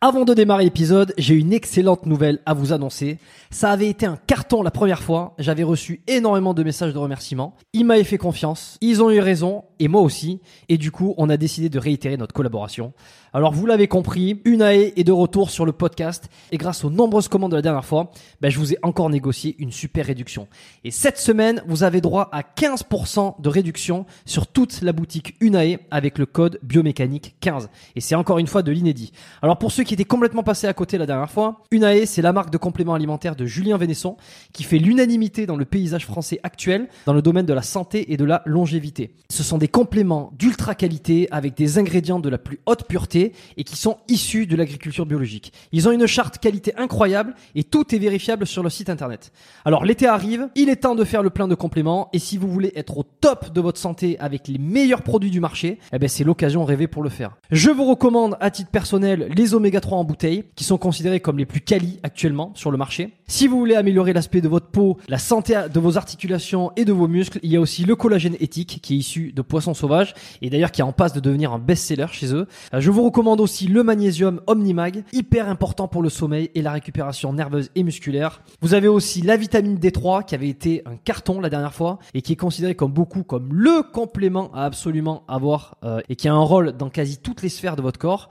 Avant de démarrer l'épisode, j'ai une excellente nouvelle à vous annoncer. Ça avait été un carton la première fois. J'avais reçu énormément de messages de remerciements. Ils m'avaient fait confiance. Ils ont eu raison. Et moi aussi. Et du coup, on a décidé de réitérer notre collaboration. Alors, vous l'avez compris, Unae est de retour sur le podcast. Et grâce aux nombreuses commandes de la dernière fois, ben, je vous ai encore négocié une super réduction. Et cette semaine, vous avez droit à 15% de réduction sur toute la boutique Unae avec le code biomécanique 15. Et c'est encore une fois de l'inédit. Alors, pour ceux qui étaient complètement passés à côté la dernière fois, Unae, c'est la marque de compléments alimentaires de Julien Vénesson qui fait l'unanimité dans le paysage français actuel dans le domaine de la santé et de la longévité. Ce sont des compléments d'ultra qualité avec des ingrédients de la plus haute pureté et qui sont issus de l'agriculture biologique. Ils ont une charte qualité incroyable et tout est vérifiable sur le site internet. Alors l'été arrive, il est temps de faire le plein de compléments et si vous voulez être au top de votre santé avec les meilleurs produits du marché, eh ben c'est l'occasion rêvée pour le faire. Je vous recommande à titre personnel les oméga 3 en bouteille qui sont considérés comme les plus quali actuellement sur le marché. Si vous voulez améliorer l'aspect de votre peau, la santé de vos articulations et de vos muscles, il y a aussi le collagène éthique qui est issu de poissons sauvages et d'ailleurs qui est en passe de devenir un best-seller chez eux. Euh, Je vous recommande aussi le magnésium Omnimag, hyper important pour le sommeil et la récupération nerveuse et musculaire. Vous avez aussi la vitamine D3 qui avait été un carton la dernière fois et qui est considéré comme beaucoup comme le complément à absolument avoir euh, et qui a un rôle dans quasi toutes les sphères de votre corps.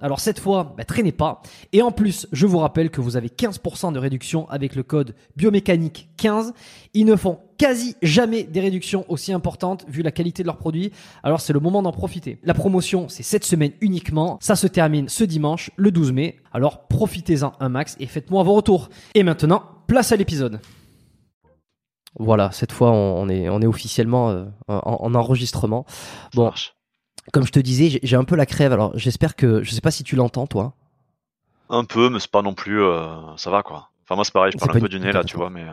Alors cette fois, bah, traînez pas. Et en plus, je vous rappelle que vous avez 15% de réduction avec le code biomécanique 15. Ils ne font quasi jamais des réductions aussi importantes vu la qualité de leurs produits. Alors c'est le moment d'en profiter. La promotion, c'est cette semaine uniquement. Ça se termine ce dimanche, le 12 mai. Alors profitez-en un max et faites-moi vos retours. Et maintenant, place à l'épisode. Voilà, cette fois on est officiellement euh, en, en enregistrement. Bon, comme je te disais, j'ai- un peu la crève. Alors j'espère que, je sais pas si tu l'entends toi. Un peu, mais c'est pas non plus. euh, ça va quoi. Enfin, moi, c'est pareil, je parle un peu du nez là, tu vois, mais.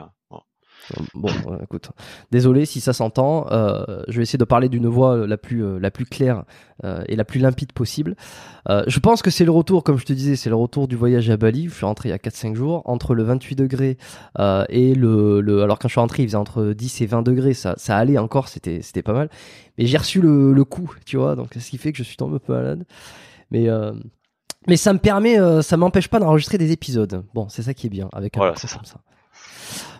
Euh, bon. Euh, écoute, désolé si ça s'entend. Euh, je vais essayer de parler d'une voix la plus euh, la plus claire euh, et la plus limpide possible. Euh, je pense que c'est le retour, comme je te disais, c'est le retour du voyage à Bali. Je suis rentré il y a 4-5 jours entre le 28 degrés euh, et le, le alors quand je suis rentré, il faisait entre 10 et 20 degrés. Ça ça allait encore, c'était pas mal. Mais j'ai reçu le, le coup, tu vois. Donc ce qui fait que je suis tombé un peu malade. Mais euh, mais ça me permet, euh, ça m'empêche pas d'enregistrer des épisodes. Bon, c'est ça qui est bien avec un Voilà, ça. comme ça.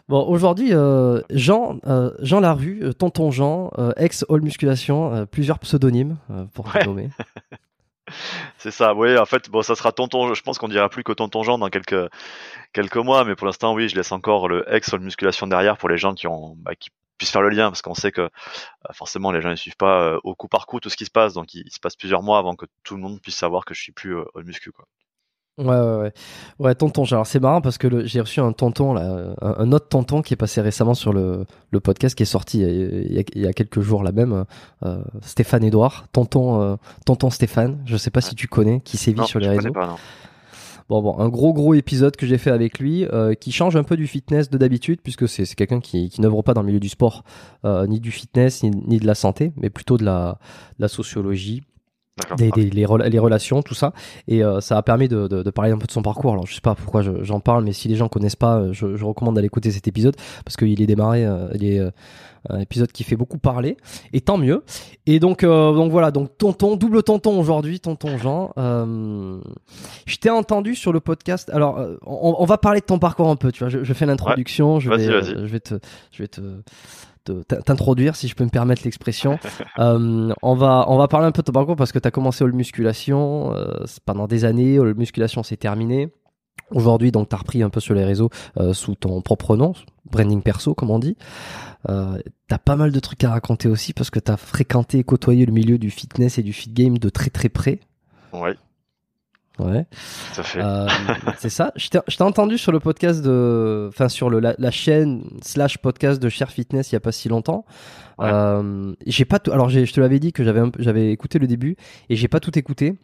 Bon, aujourd'hui, euh, Jean, euh, Jean Larue, euh, Tonton Jean, ex All Musculation, plusieurs pseudonymes pour Ouais. nommer. C'est ça, oui, en fait, bon, ça sera tonton. Je pense qu'on dira plus que tonton Jean dans quelques, quelques mois, mais pour l'instant, oui, je laisse encore le ex sur musculation derrière pour les gens qui ont, bah, qui puissent faire le lien, parce qu'on sait que forcément, les gens ne suivent pas euh, au coup par coup tout ce qui se passe, donc il, il se passe plusieurs mois avant que tout le monde puisse savoir que je suis plus euh, au muscu, quoi. Ouais, ouais, ouais. Ouais, tonton. Alors, c'est marrant parce que j'ai reçu un tonton, là, euh, un, un autre tonton qui est passé récemment sur le, le podcast qui est sorti il y a, il y a- quelques jours, là même, euh, Stéphane Edouard, tonton, euh, tonton Stéphane. Je sais pas si tu connais, qui sévit Non, sur les je réseaux. pas, non. Bon, bon, un gros gros épisode que j'ai fait avec lui, euh, qui change un peu du fitness de d'habitude, puisque c'est quelqu'un qui, qui n'œuvre pas dans le milieu du sport, euh, ni du fitness, ni, ni de la santé, mais plutôt de la, de la sociologie. Des, des- les, rela- les relations, tout ça. Et euh, ça a permis de, de, de parler un peu de son parcours. Alors je sais pas pourquoi je- j'en parle, mais si les gens connaissent pas, euh, je, je recommande d'aller écouter cet épisode parce qu'il est démarré, euh, il est euh, un épisode qui fait beaucoup parler. Et tant mieux. Et donc donc voilà, donc tonton, double tonton aujourd'hui, tonton Jean. Je t'ai entendu sur le podcast. Alors on, on va parler de ton parcours un peu. Tu vois, je, je fais l'introduction. je vais, je vais te, je vais te te- t'introduire si je peux me permettre l'expression. Euh, on va on va parler un peu de ton parcours parce que tu as commencé au musculation euh, pendant des années, au musculation c'est terminé. Aujourd'hui donc tu as repris un peu sur les réseaux euh, sous ton propre nom, branding perso comme on dit. Euh, tu as pas mal de trucs à raconter aussi parce que tu as fréquenté et côtoyé le milieu du fitness et du fit game de très très près. Ouais, Ouais. tout à fait. Euh, c'est ça. Je t'ai entendu sur le podcast de, enfin sur le, la, la chaîne slash podcast de Cher Fitness il y a pas si longtemps. Ouais. Euh, j'ai pas tout. Alors je te l'avais dit que j'avais j'avais écouté le début et j'ai pas tout écouté.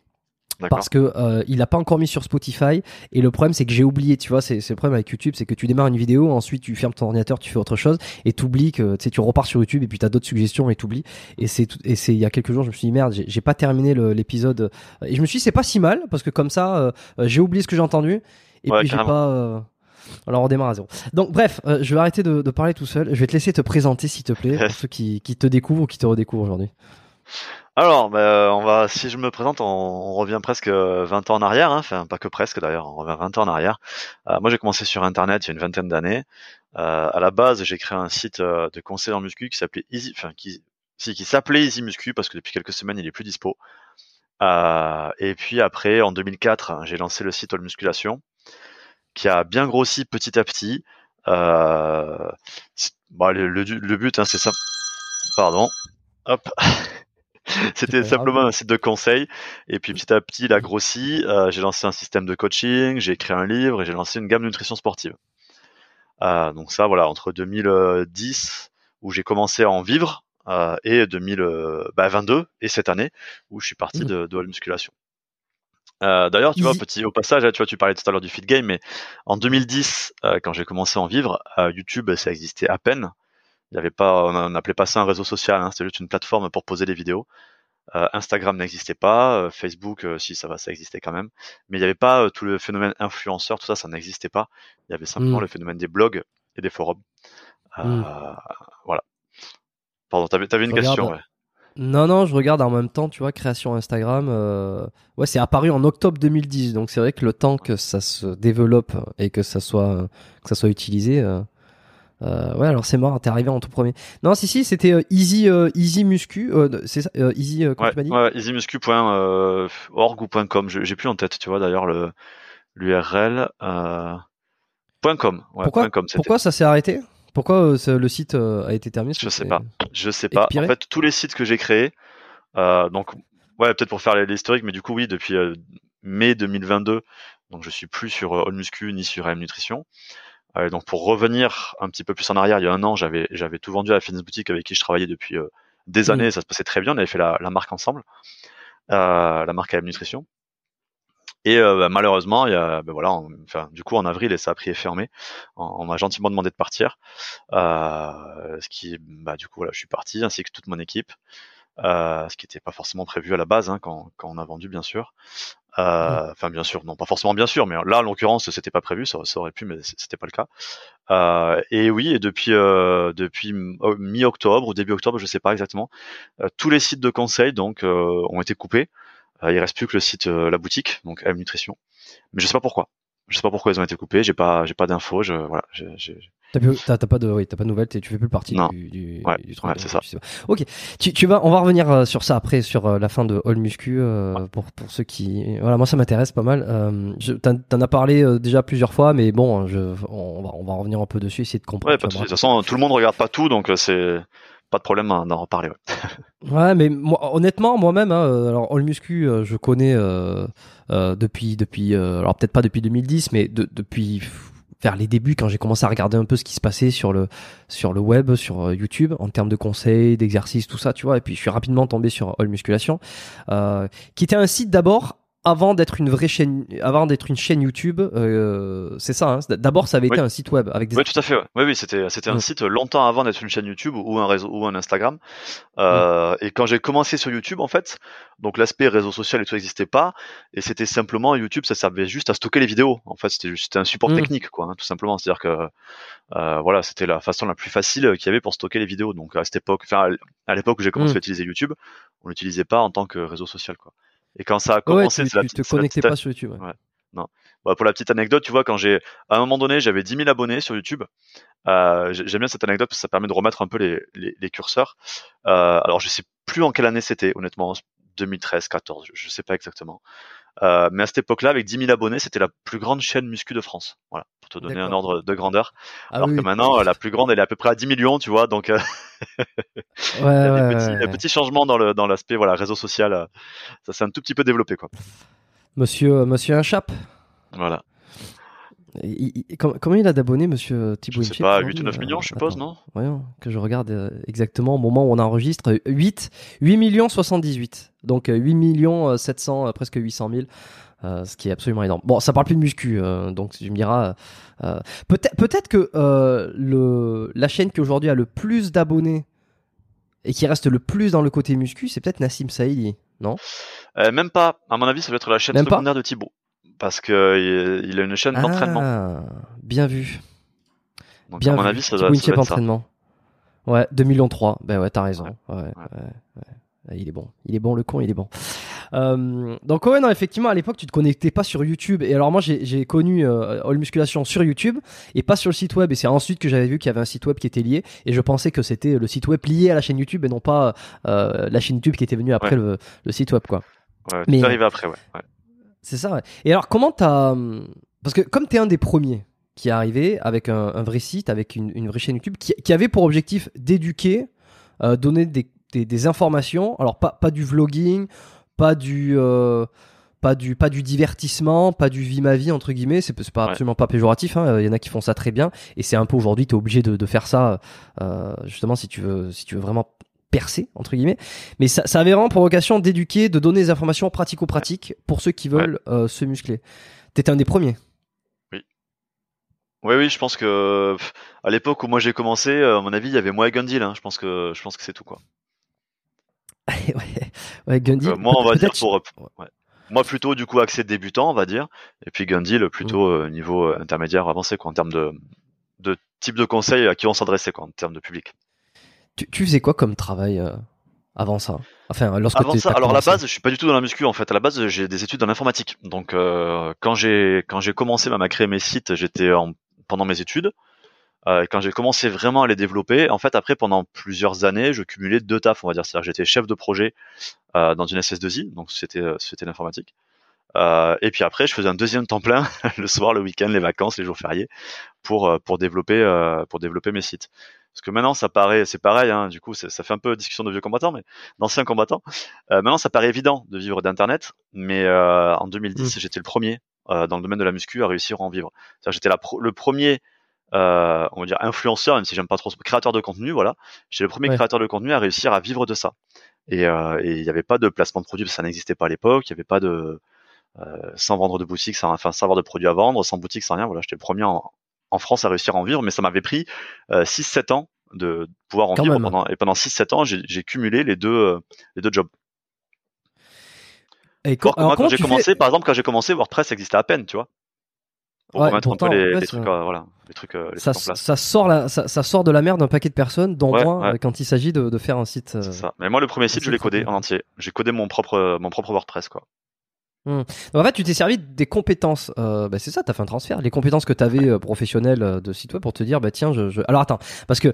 Parce que euh, il a pas encore mis sur Spotify et le problème c'est que j'ai oublié. Tu vois, c'est le problème avec YouTube, c'est que tu démarres une vidéo, ensuite tu fermes ton ordinateur, tu fais autre chose et t'oublies que tu sais tu repars sur YouTube et puis t'as d'autres suggestions et t'oublies. Et c'est et c'est il y a quelques jours je me suis dit merde, j'ai pas terminé l'épisode et je me suis dit c'est pas si mal parce que comme ça euh, euh, j'ai oublié ce que j'ai entendu et Ouais, puis j'ai pas euh, alors on démarre à zéro. Donc bref, euh, je vais arrêter de, de parler tout seul. Je vais te laisser te présenter s'il te plaît pour ceux qui, qui te découvrent ou qui te redécouvrent aujourd'hui. Alors, bah, on va, si je me présente, on, revient presque euh, 20 ans en arrière, hein, enfin pas que presque d'ailleurs, on revient 20 ans en arrière. Euh, moi j'ai commencé sur Internet il y a une vingtaine d'années. Euh, à la base, j'ai créé un site euh, de conseil en muscu qui s'appelait Easy, qui, s'appelait Easy Muscu parce que depuis quelques semaines il est plus dispo. Euh, et puis après, en 2004, j'ai lancé le site All Musculation, qui a bien grossi petit à petit. Euh, le- le but, hein, c'est ça. Pardon. Hop. C'était simplement un site de conseil. Et puis petit à petit, il a grossi. Euh, j'ai lancé un système de coaching, j'ai écrit un livre et j'ai lancé une gamme de nutrition sportive. Euh, donc ça, voilà, entre 2010 où j'ai commencé à en vivre euh, et 2022 et cette année où je suis parti Mhm. de, de la musculation. Euh, D'ailleurs, tu vois, petit au passage, tu vois, tu parlais tout à l'heure du fit game, mais en 2010, euh, quand j'ai commencé à en vivre, euh, YouTube, ça existait à peine. Il y avait pas, on n'appelait pas ça un réseau social, hein, c'était juste une plateforme pour poser des vidéos. Euh, Instagram n'existait pas, euh, Facebook, euh, si ça va, ça existait quand même, mais il n'y avait pas tout le phénomène influenceur, tout ça, ça n'existait pas. Il y avait simplement Mm. le phénomène des blogs et des forums. Mm. Voilà. Pardon, t'avais avais une regarde. question. Ouais. Non, non, je regarde en même temps, tu vois, création Instagram. Ouais, c'est apparu en octobre 2010, donc c'est vrai que le temps que ça se développe et que ça soit, que ça soit utilisé. Euh, ouais, alors c'est mort, t'es arrivé en tout premier. Non, si, si, c'était euh, Easy, euh, Easy Muscu, c'est ça, Easy, comment Ouais, tu m'as dit? ouais, easymuscu.org ou .com, j'ai plus en tête, tu vois, d'ailleurs, le l'URL. .com, ouais, Pourquoi, .com, pourquoi ça s'est arrêté? Pourquoi le site a été terminé? Je sais pas. Je sais pas. Expiré? En fait, tous les sites que j'ai créés, donc, ouais, peut-être pour faire l'historique, mais du coup, oui, depuis mai 2022, donc je suis plus sur euh, All Muscu ni sur AM Nutrition. Euh, donc, pour revenir un petit peu plus en arrière, il y a un an, j'avais j'avais tout vendu à la fitness boutique avec qui je travaillais depuis euh, des Mm. années. Ça se passait très bien. On avait fait la, la marque ensemble, euh, la marque AM Nutrition. Et euh, bah, malheureusement, il y a, ben voilà, en- enfin, du coup, en avril, et ça a pris et fermé. On, on m'a gentiment demandé de partir. Euh, ce qui, bah, du coup, voilà, je suis parti, ainsi que toute mon équipe. Euh, ce qui n'était pas forcément prévu à la base, hein, quand, quand on a vendu, bien sûr. Euh, Enfin, bien sûr, non, pas forcément bien sûr, mais là, en l'occurrence, c'était pas prévu, ça, ça aurait pu, mais c'était pas le cas. Euh, et oui, et depuis euh, depuis euh, mi-octobre ou début octobre, je sais pas exactement, euh, tous les sites de conseil donc euh, ont été coupés. Euh, il reste plus que le site, euh, la boutique, donc M Nutrition. Mais je sais pas pourquoi. Je sais pas pourquoi ils ont été coupés. J'ai pas j'ai pas d'infos. Je voilà. T'as pas de, oui, t'as pas de nouvelles, tu fais plus partie Non. du, du, Ouais, du ouais, c'est ça. Ok, tu, tu vas, on va revenir euh, sur ça après, sur euh, la fin de All Muscu, euh, pour, pour ceux qui, voilà, moi ça m'intéresse pas mal. Euh, t'en, as parlé euh, déjà plusieurs fois, mais bon, je, on va, on va revenir un peu dessus, essayer de comprendre. De toute façon, tout le monde regarde pas tout, donc c'est pas de problème hein, d'en reparler. Ouais. Mais honnêtement, moi-même, hein, euh, alors All Muscu, euh, je connais euh, depuis, depuis, alors peut-être pas depuis 2010, mais de- depuis vers les débuts, quand j'ai commencé à regarder un peu ce qui se passait sur le sur le web, sur YouTube, en termes de conseils, d'exercices, tout ça, tu vois. Et puis je suis rapidement tombé sur All Musculation, qui était un site d'abord avant d'être une vraie chaîne, avant d'être une chaîne YouTube, euh, c'est ça. Hein D'abord, ça avait été un site web avec des. Oui, tout à fait. Ouais. Oui, oui, c'était c'était un site longtemps avant d'être une chaîne YouTube ou un réseau ou un Instagram. Euh, Et quand j'ai commencé sur YouTube, en fait, donc l'aspect réseau social et tout n'existait pas, et c'était simplement YouTube, ça servait juste à stocker les vidéos. En fait, c'était juste- un support Mm. technique, quoi, hein, tout simplement. C'est-à-dire que euh, voilà, c'était la façon la plus facile qu'il y avait pour stocker les vidéos. Donc à cette époque, enfin à l'époque où j'ai commencé Mm. à utiliser YouTube, on l'utilisait pas en tant que réseau social, quoi. Et quand ça a Ouais, commencé, tu, la tu petite- te la connectais petite- pas sur YouTube. ouais. Ouais. Bah, pour la petite anecdote, tu vois, quand j'ai, à un moment donné, j'avais 10 000 abonnés sur YouTube. Euh, j'ai- J'aime bien cette anecdote parce que ça permet de remettre un peu les, les, les curseurs. Euh, alors, je sais plus en quelle année c'était, honnêtement, 2013, 14, je, je sais pas exactement. Euh, mais à cette époque-là, avec 10 000 abonnés, c'était la plus grande chaîne muscu de France. Voilà, pour te donner un ordre de grandeur. Ah alors oui, que oui. maintenant, la plus grande, elle est à peu près à 10 millions, tu vois. Donc, euh, Ouais, il y a des petits, ouais, des ouais. petits changements dans le dans l'aspect voilà réseau social. euh, ça s'est un tout petit peu développé, quoi. Monsieur, monsieur Inchap. Voilà. Il- il- com- Combien il a d'abonnés, monsieur Thibaut Je sais pas, aujourd'hui 8 ou 9 millions, Euh, je suppose, attends. non? Voyons, que je regarde euh, exactement au moment où on enregistre. 8, 8 millions 78. Donc euh, 8 millions euh, 700, euh, presque 800 000. euh, ce qui est absolument énorme. Bon, ça parle plus de muscu, euh, donc tu me diras. euh, peut-être, peut-être que euh, le, la chaîne qui aujourd'hui a le plus d'abonnés et qui reste le plus dans le côté muscu, c'est peut-être Nassim Saïdi, non? Euh, même pas. À mon avis, ça doit être la chaîne Même pas? secondaire de Thibaut. Parce que euh, il a une chaîne d'entraînement. Ah, bien vu. Donc, Bien à mon vu. avis, ça doit, ça doit être ça. entraînement. Ouais, 2 millions 3. Ben ouais, t'as raison. Ouais. Ouais, ouais, Il est bon. Il est bon, le con, il est bon. Euh, donc ouais, non, effectivement, à l'époque, tu te connectais pas sur YouTube. Et alors moi, j'ai connu euh, All Musculation sur YouTube et pas sur le site web. Et c'est ensuite que j'avais vu qu'il y avait un site web qui était lié. Et je pensais que c'était le site web lié à la chaîne YouTube et non pas euh, la chaîne YouTube qui était venue après Ouais. le, le site web, quoi. Ouais, Mais- arrivé après, ouais. ouais. C'est ça, ouais. Et alors, comment t'as. hum, Parce que comme t'es un des premiers qui est arrivé avec un, un vrai site, avec une, une vraie chaîne YouTube, qui, qui avait pour objectif d'éduquer, euh, donner des, des, des informations, alors pas, pas du vlogging, pas du. euh, pas du, pas du divertissement, pas du vie ma vie entre guillemets, c'est pas Ouais. absolument pas péjoratif. hein. Il y en a qui font ça très bien, et c'est un peu aujourd'hui t'es obligé de, de faire ça euh, justement si tu veux, si tu veux vraiment percer entre guillemets. Mais ça, ça avait vraiment pour vocation d'éduquer, de donner des informations pratico-pratiques pour ceux qui veulent euh, se muscler. T'étais un des premiers. Oui, oui, je pense que à l'époque où moi j'ai commencé, euh, à mon avis, il y avait moi et Gundil. Hein. Je pense que je pense que c'est tout quoi. ouais, ouais, Gundy. Donc, euh, moi, on va dire pour ouais. moi plutôt du coup accès débutant, on va dire, et puis Gundil plutôt Mm. euh, niveau intermédiaire avancé quoi en termes de de type de conseil à qui on s'adressait quoi en termes de public. Tu, tu faisais quoi comme travail euh, avant ça? Enfin, lorsque Avant ça, alors à la base, je suis pas du tout dans la muscu en fait. À la base, j'ai des études en informatique. Donc euh, quand j'ai quand j'ai commencé même à créer mes sites, j'étais en pendant mes études. Euh, quand j'ai commencé vraiment à les développer, en fait, après pendant plusieurs années, je cumulais deux tafs, on va dire. C'est-à-dire, j'étais chef de projet dans une SS2I, donc c'était c'était l'informatique. Euh, et puis après, je faisais un deuxième temps plein le soir, le week-end, les vacances, les jours fériés, pour pour développer euh, pour développer mes sites. Parce que maintenant, ça paraît, c'est pareil. Hein, du coup, ça fait un peu discussion de vieux combattants, mais d'anciens combattants. Euh, maintenant, ça paraît évident de vivre d'Internet, mais euh, en 2010, j'étais le premier euh, dans le domaine de la muscu à réussir à en vivre. C'est-à-dire, j'étais pro- le premier, euh, on va dire influenceur, même si j'aime pas trop, créateur de contenu, voilà. J'étais le premier Ouais. créateur de contenu à réussir à vivre de ça. Et euh, il n'y avait pas de placement de produits, parce que ça n'existait pas à l'époque. Il n'y avait pas de euh, sans vendre de boutique, sans, enfin sans avoir de produits à vendre, sans boutique, sans rien. Voilà, j'étais le premier en, en France à réussir à en vivre, mais ça m'avait pris euh, 6-7 ans de pouvoir en Quand vivre même. pendant et pendant 6-7 ans, j'ai cumulé les deux euh, les deux jobs. Et alors moi, quand j'ai commencé, fais- par exemple, quand j'ai commencé, WordPress existait à peine, tu vois. Pour Ouais, pourtant, un peu les, les trucs, euh, euh, voilà, les trucs, euh, les ça, trucs en place. ça sort la, ça, ça sort de la merde d'un paquet de personnes, dont Ouais, euh, quand il s'agit de, de faire un site. euh, ça. Mais moi, le premier site, je l'ai codé en entier. J'ai codé mon propre, mon propre WordPress, quoi. Donc, en fait, tu t'es servi des compétences. Euh, bah, c'est ça, t'as fait un transfert. Les compétences que t'avais euh, professionnelles euh, de site web pour te dire, bah tiens, je. je- Alors attends, parce que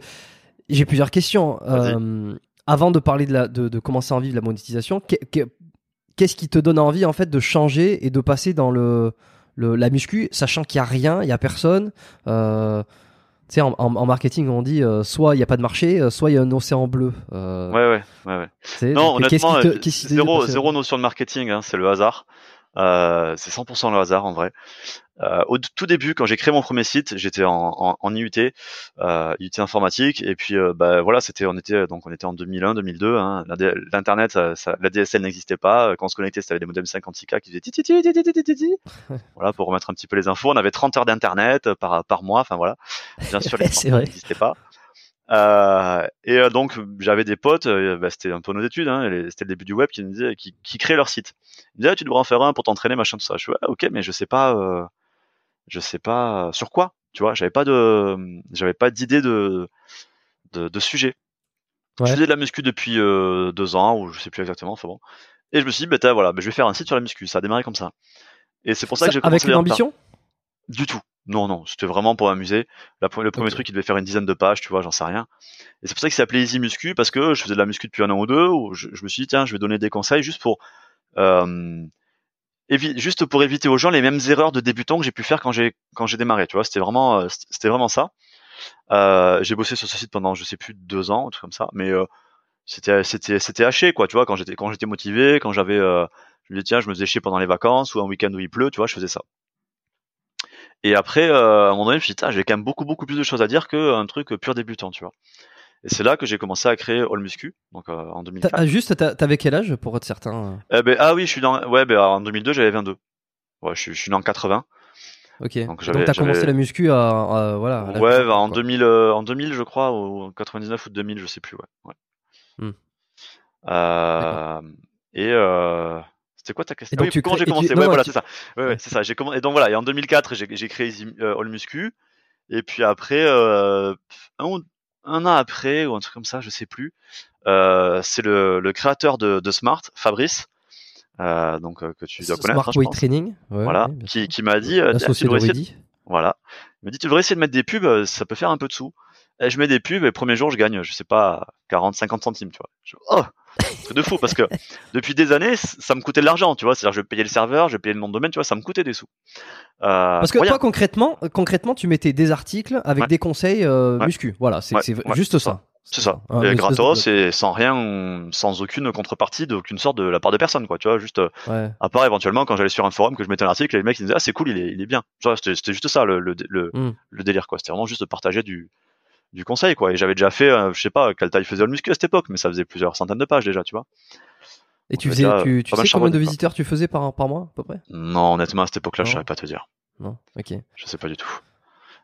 j'ai plusieurs questions. Euh, avant de parler de, la, de, de commencer à en vivre la monétisation, qu'est- qu'est- qu'est-ce qui te donne envie en fait de changer et de passer dans le, le la muscu, sachant qu'il y a rien, il y a personne. Tu sais, en, en- en marketing, on dit soit il y a pas de marché, soit il y a un océan bleu. Ouais, ouais, ouais, ouais. Non, honnêtement, qui te- zéro, zéro notion de marketing, hein, c'est le hasard. Euh, c'est 100% le hasard en vrai. Euh, au tout début, quand j'ai créé mon premier site, j'étais en, en, en, IUT, euh, IUT informatique, et puis euh, bah, voilà, c'était, on était donc on était en 2001, 2002. Hein, L'internet, ça, ça, la DSL n'existait pas. Quand on se connectait, c'était des modems 56K qui faisaient voilà pour remettre un petit peu les infos. On avait 30 heures d'internet par par mois. Enfin voilà, bien sûr les n'existaient pas. Euh, et euh, donc j'avais des potes, euh, bah, c'était un peu nos études, hein, c'était le début du web, qui me disaient, qui, qui créaient leur site. Ils me disaient ah, tu devrais en faire un pour t'entraîner, machin tout ça. Je dis ah, ok, mais je sais pas, euh, je sais pas sur quoi, tu vois. J'avais pas de, j'avais pas d'idée de, de, de, sujet. Ouais. Je faisais de la muscu depuis euh, deux ans ou je sais plus exactement, enfin bon. Et je me suis dit bah voilà, bah, je vais faire un site sur la muscu. Ça a démarré comme ça. Et c'est pour ça, ça que j'ai commencé avec une ambition? Du tout. Non, non, c'était vraiment pour m'amuser. Le premier okay. truc, il devait faire une dizaine de pages, tu vois, j'en sais rien. Et c'est pour ça qu'il s'appelait Easy Muscu, parce que je faisais de la muscu depuis un an ou deux, où je, je me suis dit, tiens, je vais donner des conseils juste pour, euh, juste pour éviter aux gens les mêmes erreurs de débutants que j'ai pu faire quand j'ai, quand j'ai démarré, tu vois, c'était vraiment, euh, c'était vraiment ça. Euh, j'ai bossé sur ce site pendant, je sais plus, deux ans, un truc comme ça, mais euh, c'était, c'était, c'était haché, quoi, tu vois, quand j'étais, quand j'étais motivé, quand j'avais, euh, je me disais, tiens, je me faisais chier pendant les vacances ou un week-end où il pleut, tu vois, je faisais ça. Et après, euh, à un moment donné, je me suis dit, j'ai quand même beaucoup, beaucoup plus de choses à dire qu'un truc pur débutant, tu vois. Et c'est là que j'ai commencé à créer All Muscu, donc euh, en 2004. Ah, juste, t'avais quel âge pour être certain eh ben, Ah oui, je suis dans. Ouais, ben, en 2002, j'avais 22. Ouais, je suis, je suis né en 80. Ok. Donc, donc t'as commencé la muscu à, à voilà. À ouais, bah, en 2000, euh, en 2000, je crois, ou 99 ou 2000, je sais plus. Ouais. ouais. Hmm. Euh, et euh, c'était quoi ta question donc, oui, Comment j'ai commencé tu... Ouais, non, voilà, tu... c'est ça. Ouais, ouais, c'est ça. J'ai commencé. Et donc voilà. Et en 2004, j'ai créé euh, All Muscu. Et puis après, euh, un, un, an après ou un truc comme ça, je sais plus. Euh, c'est le, le, créateur de, de, Smart, Fabrice. Euh, donc que tu dois connaître. Smart Weight Training. Ouais, voilà. qui, qui m'a dit. tu devrais essayer. Voilà. Il m'a dit tu devrais essayer de mettre des pubs. Ça peut faire un peu de sous. Et je mets des pubs et le premier jour je gagne, je sais pas, 40, 50 centimes, tu vois. Je, oh, c'est de fou parce que depuis des années, ça me coûtait de l'argent, tu vois. C'est-à-dire, je payais le serveur, je payais le nom de domaine, tu vois, ça me coûtait des sous. Euh, parce que toi, concrètement, concrètement, tu mettais des articles avec ouais. des conseils euh, ouais. muscu. Voilà, c'est ouais. juste ça. C'est ça. Et gratos et sans rien, sans aucune contrepartie, d'aucune sorte de la part de personne, quoi. Tu vois, juste, à part éventuellement quand j'allais sur un forum que je mettais un article, les mecs ils disaient ah c'est cool, il est, il est bien. C'était juste ça le, le, le, mm. le délire, quoi. C'était vraiment juste de partager du, du conseil quoi. Et j'avais déjà fait euh, je sais pas quelle taille faisait le muscu à cette époque mais ça faisait plusieurs centaines de pages déjà tu vois. Et tu faisais tu, tu sais combien de visiteurs tu faisais par, par mois à peu près? Non honnêtement à cette époque là je saurais pas te dire. Non ok. Je sais pas du tout.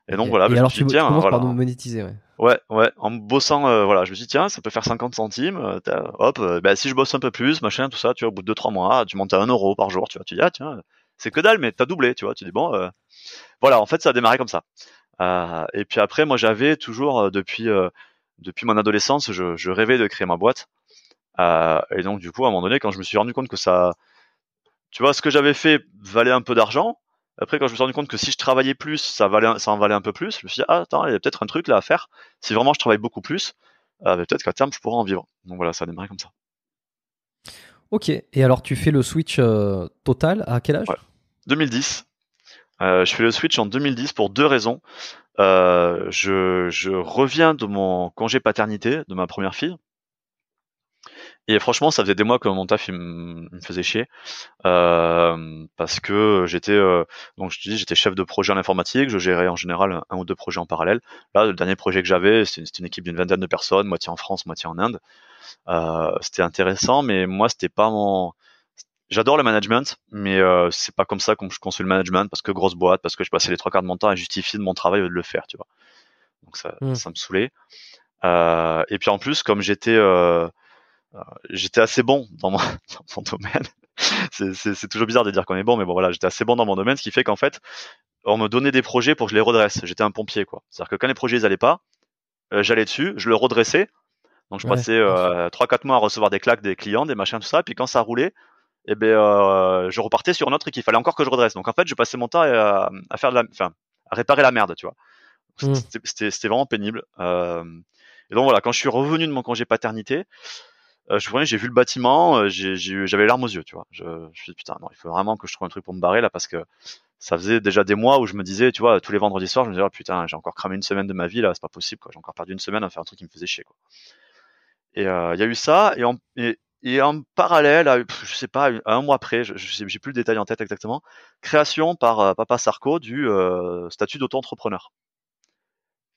Et donc voilà et alors tu, tu tiens, commences voilà. par nous monétiser ouais. Ouais ouais en bossant euh, voilà je me suis dit tiens ça peut faire 50 centimes euh, hop euh, bah, si je bosse un peu plus machin tout ça tu vois au bout de 2-3 mois tu montes à 1 euro par jour tu vois tu dis ah tiens c'est que dalle mais t'as doublé tu vois tu dis bon voilà en fait ça a démarré comme ça et puis après, moi, j'avais toujours euh, depuis depuis mon adolescence, je, je, rêvais de créer ma boîte. Euh, et donc, du coup, à un moment donné, quand je me suis rendu compte que ça, tu vois, ce que j'avais fait valait un peu d'argent. Après, quand je me suis rendu compte que si je travaillais plus, ça valait, ça en valait un peu plus. Je me suis dit, ah, attends, il y a peut-être un truc là à faire. Si vraiment je travaille beaucoup plus, euh, peut-être qu'à terme, je pourrais en vivre. Donc voilà, ça a démarré comme ça. Ok. Et alors, tu fais le switch euh, total à quel âge? Ouais. 2010. Euh, je fais le switch en 2010 pour deux raisons. Euh, je, reviens de mon congé paternité de ma première fille. Et franchement, ça faisait des mois que mon taf il me faisait chier euh, parce que j'étais donc je te dis j'étais chef de projet en informatique, je gérais en général un ou deux projets en parallèle. Là, le dernier projet que j'avais, c'était une équipe d'une vingtaine de personnes, moitié en France, moitié en Inde. C'était intéressant, mais moi c'était pas mon J'adore le management, mais euh, c'est pas comme ça que je conçois le management parce que grosse boîte, parce que je passais les trois quarts de mon temps à justifier de mon travail de le faire, tu vois. Donc ça, mmh. ça me saoulait. Euh, et puis en plus, comme j'étais, euh, j'étais assez bon dans mon, dans mon domaine. c'est toujours bizarre de dire qu'on est bon, mais bon voilà, j'étais assez bon dans mon domaine, ce qui fait qu'en fait, on me donnait des projets pour que je les redresse. J'étais un pompier, quoi. C'est-à-dire que quand les projets ils allaient pas, j'allais dessus, je le redressais. Donc je Ouais, passais trois quatre mois à recevoir des claques des clients, des machins tout ça. Puis quand ça roulait, et ben euh, je repartais sur un autre qu'il fallait encore que je redresse. Donc en fait, je passais mon temps à, à faire de la, enfin, à réparer la merde, tu vois. Mm. C'était vraiment pénible. Euh, et donc voilà, quand je suis revenu de mon congé paternité, euh, je j'ai vu le bâtiment, j'avais larmes aux yeux, tu vois. Je, je me suis dit putain, non, il faut vraiment que je trouve un truc pour me barrer là parce que ça faisait déjà des mois où je me disais, tu vois, tous les vendredis soirs, je me disais oh, putain, j'ai encore cramé une semaine de ma vie là, c'est pas possible quoi. J'ai encore perdu une semaine à faire un truc qui me faisait chier quoi. Et il y a eu ça et, en, et et en parallèle, à, je sais pas, un mois après, je j'ai plus le détail en tête exactement, création par euh, Papa Sarko du euh, statut d'auto-entrepreneur.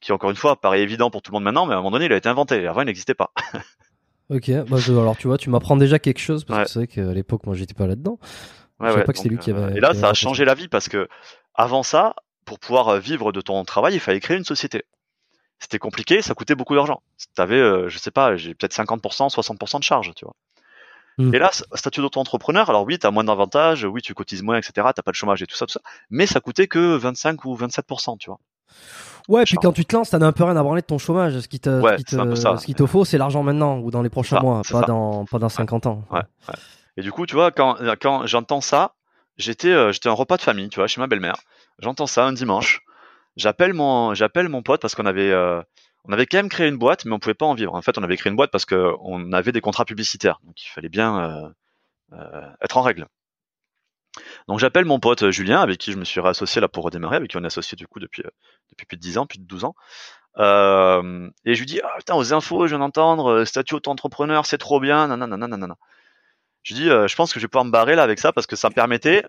Qui, encore une fois, paraît évident pour tout le monde maintenant, mais à un moment donné, il a été inventé. Avant, il n'existait pas. ok, bah alors tu vois, tu m'apprends déjà quelque chose, parce que c'est vrai qu'à l'époque, moi, j'étais pas là-dedans. Ouais, je savais pas que c'était lui qui avait. Et là, ça a changé la vie parce que avant ça, pour pouvoir vivre de ton travail, il fallait créer une société c'était compliqué, ça coûtait beaucoup d'argent. Tu avais, euh, je sais pas, j'ai peut-être 50%, 60% de charge, tu vois. Hmm. Et là, statut d'auto-entrepreneur, alors oui, tu as moins d'avantages, oui, tu cotises moins, etc., t'as pas de chômage et tout ça, tout ça, mais ça coûtait que 25 ou 27%, tu vois. Ouais, puis quand tu te lances, t'as un peu rien à branler de ton chômage. Ce qui te, ce qui te, faut, c'est l'argent maintenant ou dans les prochains mois, pas dans, pas dans 50 ans. Ouais, Et du coup, tu vois, quand, quand j'entends ça, j'étais, euh, j'étais un repas de famille, tu vois, chez ma belle-mère. J'entends ça un dimanche. J'appelle mon, j'appelle mon pote parce qu'on avait, euh, on avait quand même créé une boîte, mais on pouvait pas en vivre. En fait, on avait créé une boîte parce qu'on avait des contrats publicitaires, donc il fallait bien euh, euh, être en règle. Donc j'appelle mon pote Julien, avec qui je me suis réassocié là pour redémarrer, avec qui on est associé du coup depuis depuis plus de 10 ans, plus de 12 ans. et je lui dis ah putain aux infos, je viens d'entendre statut auto-entrepreneur, c'est trop bien, nanana, nanana. Je dis je pense que je vais pouvoir me barrer là avec ça parce que ça me permettait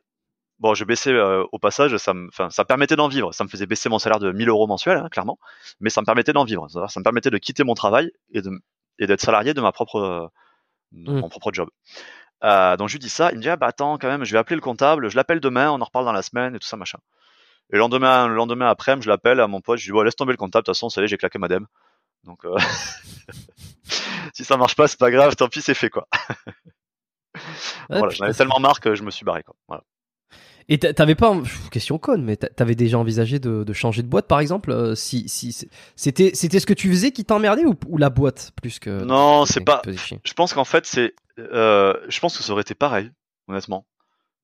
bon, je baissais euh, au passage, ça me, enfin, ça permettait d'en vivre. Ça me faisait baisser mon salaire de 1000 euros mensuel, hein, clairement, mais ça me permettait d'en vivre. Ça me permettait de quitter mon travail et de et d'être salarié de ma propre mmh. mon propre job. Euh, donc je lui dis ça, il me dit ah bah attends quand même, je vais appeler le comptable, je l'appelle demain, on en reparle dans la semaine et tout ça machin. Et le lendemain, le lendemain après, je l'appelle à mon pote, je lui dis bon laisse tomber le comptable, de toute façon, vous savez, j'ai claqué madame. Donc euh... si ça marche pas, c'est pas grave, tant pis, c'est fait quoi. voilà, j'en avais tellement marre que je me suis barré quoi. Voilà. Et t'avais pas, question conne, mais t'avais déjà envisagé de, changer de boîte, par exemple, euh, si, si c'était c'était ce que tu faisais qui t'emmerdait ou, ou la boîte plus que Non, c'est pas. Je pense qu'en fait c'est, euh, je pense que ça aurait été pareil, honnêtement.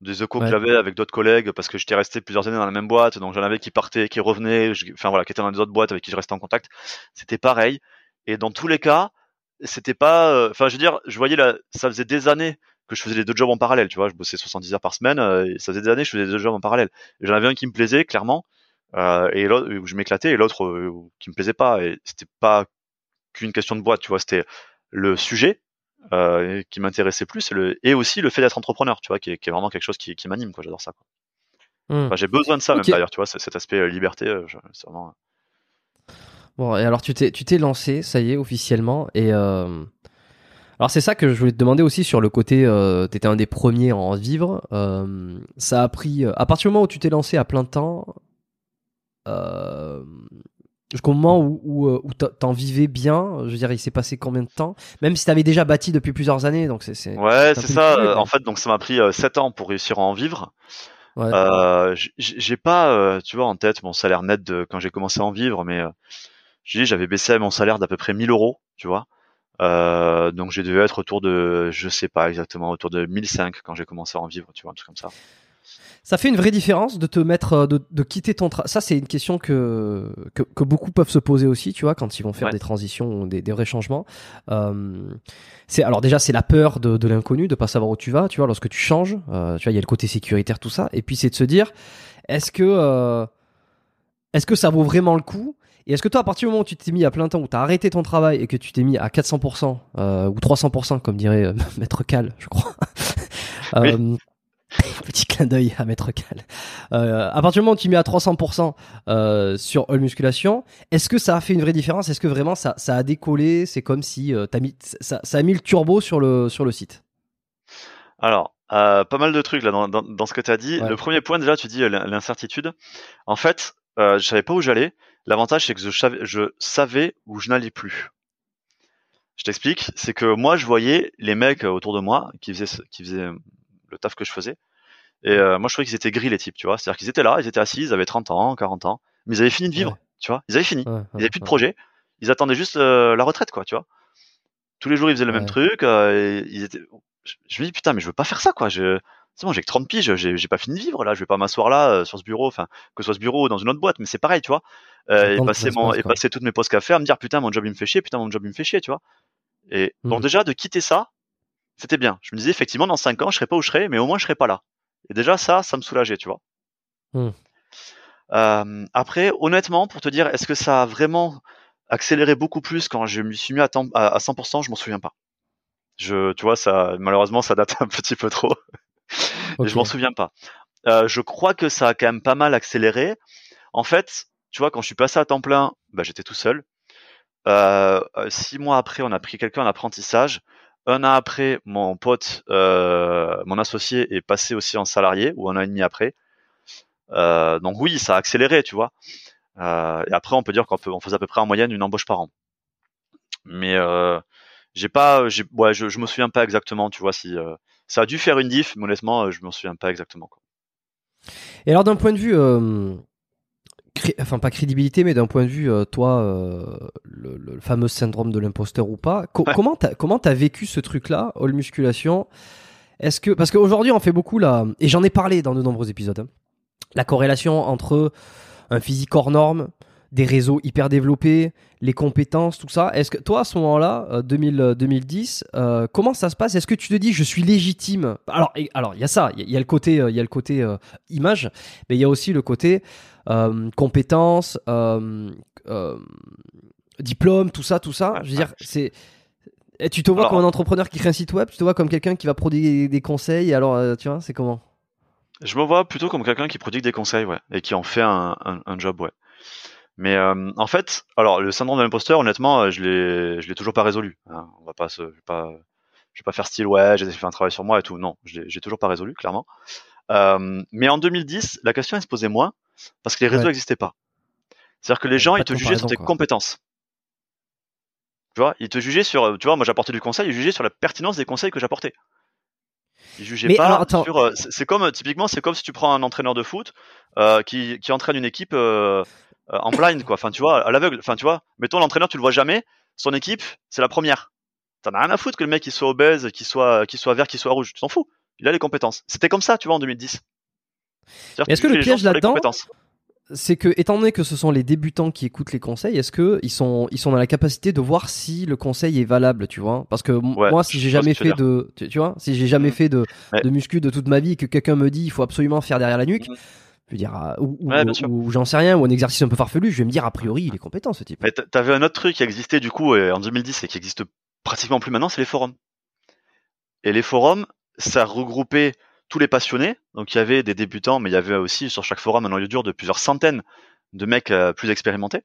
Des échos que j'avais avec d'autres collègues parce que j'étais resté plusieurs années dans la même boîte, donc j'en avais qui partaient, qui revenaient, enfin voilà, qui étaient dans des autres boîtes avec qui je restais en contact. C'était pareil. Et dans tous les cas, c'était pas, euh, enfin je veux dire, je voyais là, ça faisait des années que je faisais les deux jobs en parallèle, tu vois, je bossais 70 heures par semaine, euh, et ça faisait des années que je faisais les deux jobs en parallèle. J'en avais un qui me plaisait clairement, euh, et l'autre où je m'éclatais, et l'autre euh, qui me plaisait pas, et c'était pas qu'une question de boîte, tu vois, c'était le sujet euh, qui m'intéressait plus, et, le, et aussi le fait d'être entrepreneur, tu vois, qui est, qui est, vraiment quelque chose qui, qui m'anime, quoi. J'adore ça. Quoi. Enfin, j'ai besoin de ça même d'ailleurs, tu vois, cet aspect liberté, c'est vraiment. Bon, et alors tu t'es tu t'es lancé, ça y est, officiellement, et alors c'est ça que je voulais te demander aussi sur le côté, euh, tu étais un des premiers à en vivre. Euh, ça a pris, euh, à partir du moment où tu t'es lancé à plein temps, euh, jusqu'au moment où, où, où t'en vivais bien, je veux dire, il s'est passé combien de temps? Même si t'avais déjà bâti depuis plusieurs années, donc c'est. Ouais, c'est ça. En fait, donc ça m'a pris 7 ans pour réussir à en vivre. Ouais. Euh, j'ai pas, tu vois, en tête mon salaire net de quand j'ai commencé à en vivre, mais j'avais baissé mon salaire d'à peu près 1000 euros, tu vois. Euh, donc j'ai dû être autour de, je sais pas exactement, autour de 1005 quand j'ai commencé à en vivre, tu vois, un truc comme ça. Ça fait une vraie différence de te mettre, euh, de, de quitter ton travail. Ça, c'est une question que, que, que, beaucoup peuvent se poser aussi, tu vois, quand ils vont faire des transitions, des, des vrais changements. Euh, c'est alors déjà, c'est la peur de, de l'inconnu, de pas savoir où tu vas, tu vois, lorsque tu changes. Euh, tu vois, il y a le côté sécuritaire, tout ça. Et puis c'est de se dire, est-ce que euh, est-ce que ça vaut vraiment le coup et est-ce que toi, à partir du moment où tu t'es mis à plein temps, où tu as arrêté ton travail et que tu t'es mis à 400% euh, ou 300%, comme dirait euh, Maître Cal, je crois. euh, Petit clin d'œil à Maître Cal. À partir du moment où tu mets à 300% euh, sur All Musculation, est-ce que ça a fait une vraie différence? Est-ce que vraiment ça, ça a décollé? C'est comme si as mis, ça, ça, a mis le turbo sur le, sur le site Alors, pas mal de trucs là dans, dans, dans ce que tu as dit. Ouais. Le premier point, déjà, tu dis l'incertitude. En fait, je savais pas où j'allais. L'avantage, c'est que je savais, je savais où je n'allais plus. Je t'explique, c'est que moi, je voyais les mecs autour de moi qui faisaient, qui faisaient le taf que je faisais. Et euh, moi, je trouvais qu'ils étaient gris, les types, tu vois. C'est-à-dire qu'ils étaient là, ils étaient assis, ils avaient 30 ans, 40 ans, mais ils avaient fini de vivre, ouais. tu vois. Ils avaient fini. Ouais, ils avaient plus de projet. Ils attendaient juste euh, la retraite, quoi, tu vois. Tous les jours, ils faisaient le même truc. Euh, ils étaient... Je me dis, putain, mais je veux pas faire ça, quoi. Je c'est bon, j'ai que 30 piges, j'ai pas fini de vivre là, je vais pas m'asseoir là euh, sur ce bureau, enfin que ce soit ce bureau ou dans une autre boîte, mais c'est pareil, tu vois. Euh, et passer mon, et passer toutes mes pauses café à me dire putain mon job il me fait chier, putain mon job il me fait chier, tu vois. Et mmh. donc déjà de quitter ça, c'était bien. Je me disais effectivement dans 5 ans je serai pas où je serai, mais au moins je serai pas là. Et déjà ça, ça me soulageait, tu vois. Mmh. Euh, après, honnêtement, pour te dire, est-ce que ça a vraiment accéléré beaucoup plus quand je me suis mis à, temps, à, à 100% Je m'en souviens pas. Je, tu vois, ça, malheureusement, ça date un petit peu trop. Je m'en souviens pas. Euh, je crois que ça a quand même pas mal accéléré. En fait, tu vois, quand je suis passé à temps plein, bah, j'étais tout seul. Euh, euh, six mois après, on a pris quelqu'un en apprentissage. Un an après, mon pote, euh, mon associé est passé aussi en salarié, ou un an et demi après. Donc oui, ça a accéléré, tu vois. Et après, on peut dire qu'on on faisait à peu près en moyenne une embauche par an. Mais j'ai pas, ouais, je, je me souviens pas exactement, tu vois, si ça a dû faire une diff, mais honnêtement, je me souviens pas exactement. Quoi. Et alors d'un point de vue enfin pas crédibilité, mais d'un point de vue, euh, toi, euh, le, le, fameux syndrome de l'imposteur ou pas, comment t'as comment t'as vécu ce truc-là, all musculation? Est-ce que parce qu'aujourd'hui on fait beaucoup là, et j'en ai parlé dans de nombreux épisodes, hein, la corrélation entre un physique hors norme, des réseaux hyper développés, les compétences, tout ça. Est-ce que toi, à ce moment-là, 2000, 2010, euh, euh, comment ça se passe? Est-ce que tu te dis, je suis légitime? Alors, alors, il y a ça, il y, a le côté, il y a le côté euh, image, mais il y a aussi le côté compétences, diplôme, tout ça, tout ça. Je veux dire, c'est tu te vois comme un entrepreneur qui crée un site web, tu te vois comme quelqu'un qui va produire des conseils? Alors, tu vois, c'est comment? Je me vois plutôt comme quelqu'un qui produit des conseils, ouais, et qui en fait un, un job, ouais. Mais euh, en fait, alors le syndrome de l'imposteur, honnêtement, euh, je l'ai, je l'ai toujours pas résolu. Hein. On va pas se, je vais pas, je vais pas faire style ouais, j'ai fait un travail sur moi et tout. Non, je j'ai toujours pas résolu, clairement. Euh, mais en 2010, la question elle se posait moins parce que les réseaux n'existaient pas. C'est-à-dire que les gens ils te jugeaient sur tes compétences. Tu vois, ils te jugeaient sur, tu vois, moi j'apportais du conseil, ils jugeaient sur la pertinence des conseils que j'apportais. Ils jugeaient pas sur. C'est comme typiquement, c'est comme si tu prends un entraîneur de foot euh, qui, qui entraîne une équipe euh, en blind, quoi. Enfin, tu vois, à l'aveugle. Enfin, tu vois, mettons l'entraîneur, tu le vois jamais. Son équipe, c'est la première. T'en as rien à foutre que le mec il soit obèse, qu'il soit, qu'il soit vert, qu'il soit rouge. Tu t'en fous. Il a les compétences. C'était comme ça, tu vois, en 2010. Est-ce que le piège là-dedans, c'est que, étant donné que ce sont les débutants qui écoutent les conseils, est-ce que ils sont, ils sont dans la capacité de voir si le conseil est valable, tu vois? Parce que moi, si j'ai jamais fait de, tu, vois, si j'ai jamais fait de, de muscu de toute ma vie et que quelqu'un me dit il faut absolument faire derrière la nuque. Veux dire, euh, ou, j'en sais rien, ou un exercice un peu farfelu, je vais me dire a priori il est compétent ce type. Mais t'avais un autre truc qui existait du coup en 2010 et qui existe pratiquement plus maintenant, c'est les forums. Et les forums, ça regroupait tous les passionnés. Donc il y avait des débutants, mais il y avait aussi sur chaque forum un noyau dur de plusieurs centaines de mecs euh, plus expérimentés.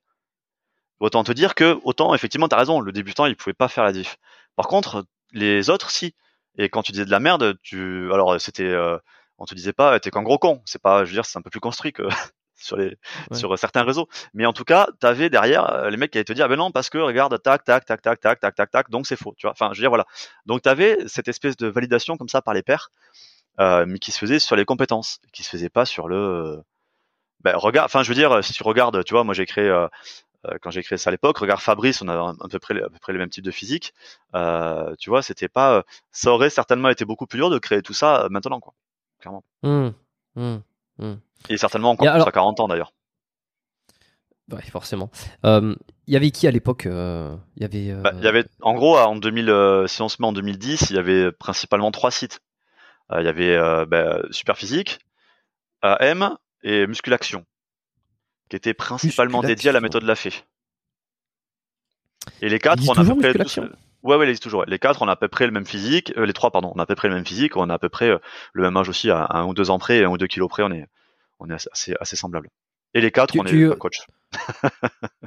Autant te dire que, autant effectivement, t'as raison, le débutant il pouvait pas faire la diff. Par contre, les autres, si. Et quand tu disais de la merde, tu, alors c'était euh, on te disait pas t'es qu'un gros con. C'est pas, je veux dire, c'est un peu plus construit que sur les sur certains réseaux. Mais en tout cas, t'avais derrière euh, les mecs qui allaient te dire ah ben non parce que regarde tac tac tac tac tac tac tac tac donc c'est faux. Tu vois. Enfin, je veux dire voilà. Donc t'avais cette espèce de validation comme ça par les pairs, euh, mais qui se faisait sur les compétences, qui se faisait pas sur le ben, regarde. Enfin, je veux dire, si tu regardes, tu vois, moi j'ai créé euh, quand j'ai créé ça à l'époque, regarde Fabrice, on a à peu près, à peu près les mêmes types de physique. Euh, tu vois, c'était pas, ça aurait certainement été beaucoup plus dur de créer tout ça maintenant, quoi clairement. Mmh. Mmh. Mmh. Et certainement encore plus à 40 ans d'ailleurs. Ouais, forcément. Il y avait qui à l'époque euh, Il y avait. Euh, bah, y avait, en gros, en 2000, euh, si on se met en 2010, il y avait principalement trois sites. Il y avait bah, Superphysique, AM et Musculaction, qui étaient principalement dédiés à la méthode Lafay. Et les quatre, on a à peu près tous, Ouais, ouais, les toujours. Les quatre, on a à peu près le même physique. Euh, les trois, pardon, on a à peu près le même physique. On a à peu près euh, le même âge aussi, à un ou deux ans près, un ou deux kilos près. On est, on est assez, assez semblable. Et les quatre, on est tu... coach.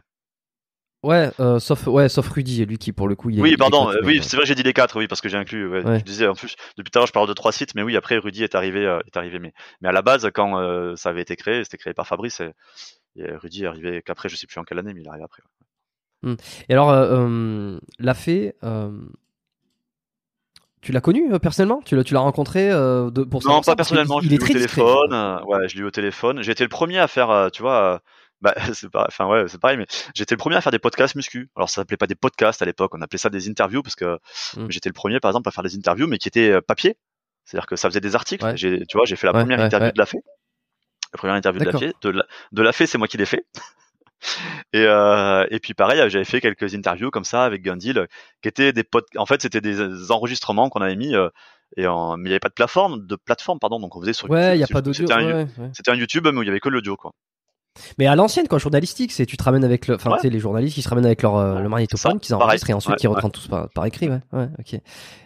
ouais, euh, sauf, ouais, sauf Rudy, lui qui pour le coup, il est. Oui, pardon. oui, c'est vrai, j'ai dit les quatre, oui, parce que j'ai inclus. Ouais, Je disais en plus depuis tout à l'heure, je parle de trois sites, mais oui, après Rudy est arrivé, est arrivé. Mais, mais à la base, quand ça avait été créé, c'était créé par Fabrice. Et, Rudy est arrivé qu'après, je sais plus en quelle année, mais il est arrivé après. Mmh. Et alors, euh, euh, la fée, euh, tu l'as connu personnellement? Tu l'as, tu l'as rencontré de, pour Non, pas personnellement. Il, je l'ai eu au téléphone. ouais, je l'ai eu au téléphone. J'ai été le premier à faire, tu vois. Bah, c'est enfin ouais, c'est pareil, mais j'étais le premier à faire des podcasts muscu. Alors ça s'appelait pas des podcasts à l'époque, on appelait ça des interviews parce que mmh. j'étais le premier, par exemple, à faire des interviews, mais qui étaient papier. C'est-à-dire que ça faisait des articles. J'ai, tu vois, j'ai fait la première interview de la fée. La première interview de la fée. De la, de la fée, c'est moi qui l'ai fait. Et, euh, et puis pareil, j'avais fait quelques interviews comme ça avec Gundil, qui étaient des potes. En fait, c'était des enregistrements qu'on avait mis. Euh, et en... mais il n'y avait pas de plateforme, de plateforme, pardon. Donc on faisait sur. Ouais, il y a pas d'audio. C'était un, YouTube, mais où il y avait que l'audio, quoi. Mais à l'ancienne, quoi, journalistique, c'est tu te ramènes avec le, enfin, Ouais. tu sais, les journalistes qui se ramènent avec leur euh, le magnétophone, qu'ils enregistrent et ensuite qui reprennent tous par, par écrit, ouais, ouais, ok.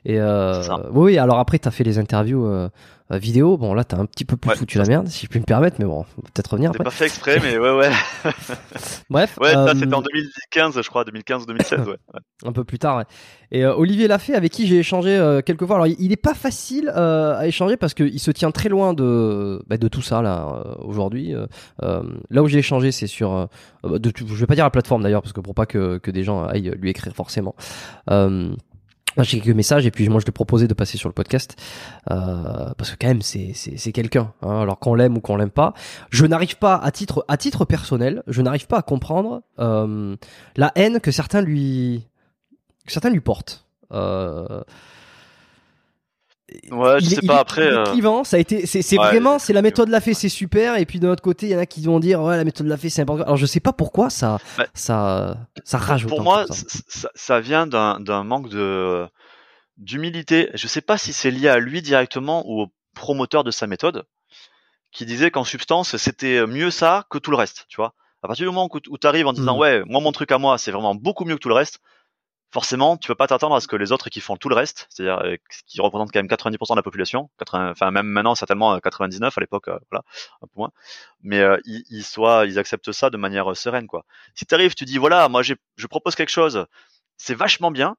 Et euh, oui, alors après, t'as fait les interviews euh, euh, vidéo. Bon, là, t'as un petit peu plus Ouais, foutu la merde, si je puis me permettre, mais bon, on va peut-être revenir C'est pas fait exprès, mais ouais, ouais. Bref, Ouais, ça euh, c'était en 2015, je crois, 2015 ou 2016, ouais. ouais. un peu plus tard. Ouais. Et euh, Olivier Lafay, avec qui j'ai échangé euh, quelques fois. Alors, il il est pas facile euh, à échanger parce qu'il se tient très loin de bah, de tout ça là euh, aujourd'hui. Euh, euh, là où j'ai échangé, c'est sur. euh, euh, de, je vais pas dire la plateforme d'ailleurs parce que pour pas que que des gens aillent lui écrire forcément. J'ai quelques messages et puis moi je lui ai proposé de passer sur le podcast euh, parce que quand même c'est c'est c'est quelqu'un hein, alors qu'on l'aime ou qu'on l'aime pas je n'arrive pas à titre à titre personnel je n'arrive pas à comprendre euh, la haine que certains lui que certains lui portent. Euh, Ouais, je il sais il pas, après, euh, clivant, ça a été, c'est, Ouais, vraiment, c'est la méthode de la fée, c'est super, et puis de l'autre côté, il y en a qui vont dire, ouais, la méthode de la fée, c'est important. Alors je sais pas pourquoi ça, Bah, ça, ça rage Pour moi, ça. c- ça, ça vient d'un d'un manque de d'humilité. Je sais pas si c'est lié à lui directement ou au promoteur de sa méthode, qui disait qu'en substance, c'était mieux ça que tout le reste, tu vois. À partir du moment où, tu arrives en disant, Mhm. ouais, moi, mon truc à moi, c'est vraiment beaucoup mieux que tout le reste, forcément, tu peux pas t'attendre à ce que les autres qui font tout le reste, c'est-à-dire euh, qui représentent quand même 90% de la population, 80, enfin même maintenant certainement euh, 99 à l'époque, euh, voilà, un peu moins, mais euh, ils, ils soient, ils acceptent ça de manière euh, sereine, quoi. Si tu arrives, tu dis voilà, moi je propose quelque chose, c'est vachement bien,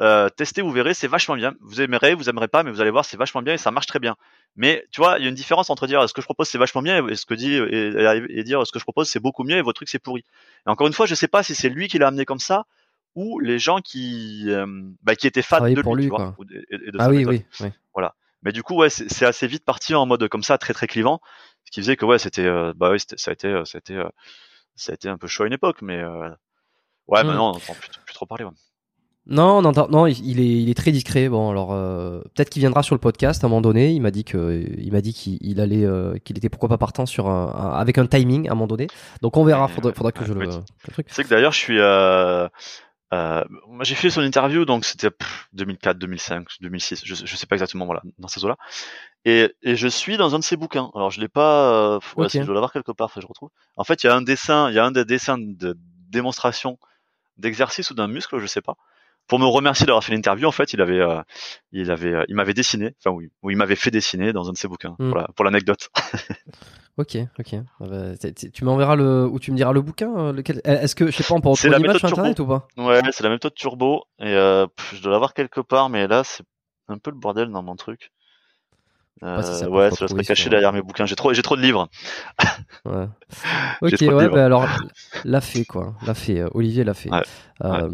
euh, testez, vous verrez, c'est vachement bien. Vous aimerez, vous aimerez pas, mais vous allez voir, c'est vachement bien et ça marche très bien. Mais tu vois, il y a une différence entre dire ce que je propose c'est vachement bien et ce que dit dire ce que je propose c'est beaucoup mieux et votre truc c'est pourri. Et encore une fois, je sais pas si c'est lui qui l'a amené comme ça ou les gens qui euh, bah, qui étaient fans de pour lui, tu vois, quoi. ou de- et- et de Ah sa oui, oui, oui. Mais du coup, ouais, c'est assez vite parti en mode comme ça, très très clivant, ce qui faisait que ouais, c'était, euh, bah c'était- ça a été, euh, ça a été, ça a été un peu chaud à une époque, mais euh, ouais, Mm. maintenant on n'entend plus, plus trop parler. Ouais. Non, non, non, il est, il est très discret. Bon, alors euh, peut-être qu'il viendra sur le podcast à un moment donné. Il m'a dit que, il m'a dit qu'il il allait, euh, qu'il était pourquoi pas partant sur un, un- avec un timing à un moment donné. Donc on verra. Ouais, Faudra, ouais, faudra que ouais, je que le. Tu sais que d'ailleurs, je suis, euh, euh, moi j'ai fait son interview, donc c'était pff, 2004, 2005, 2006, je, je sais pas exactement, voilà, dans ces eaux-là. Et, et je suis dans un de ses bouquins. Alors je l'ai pas, euh, ouais, je dois l'avoir quelque part, je retrouve. En fait, il y a un dessin, il y a un des dessins de démonstration d'exercice ou d'un muscle, je sais pas. Pour me remercier d'avoir fait l'interview, en fait, il avait, euh, il avait, euh, il m'avait dessiné, enfin oui, ou il m'avait fait dessiner dans un de ses bouquins. Hmm. Pour la- l'anecdote. Ok, ok. Ah bah, t- tu m'enverras le, ou tu me diras le bouquin. euh, Lequel, est-ce que, je sais pas, on peut C'est retrouver la l'image sur méthode internet ou pas? Ouais, c'est la méthode turbo et euh, pff, je dois l'avoir quelque part, mais là c'est un peu le bordel dans mon truc. Euh, Ouais, c'est ça, faut ouais, le ça doit retrouver se caché derrière mes bouquins. J'ai trop, j'ai trop de livres. Ouais. Ok, ouais, bah alors, l'a fait quoi, l'a fait, euh, Olivier l'a fait, Ouais, Euh,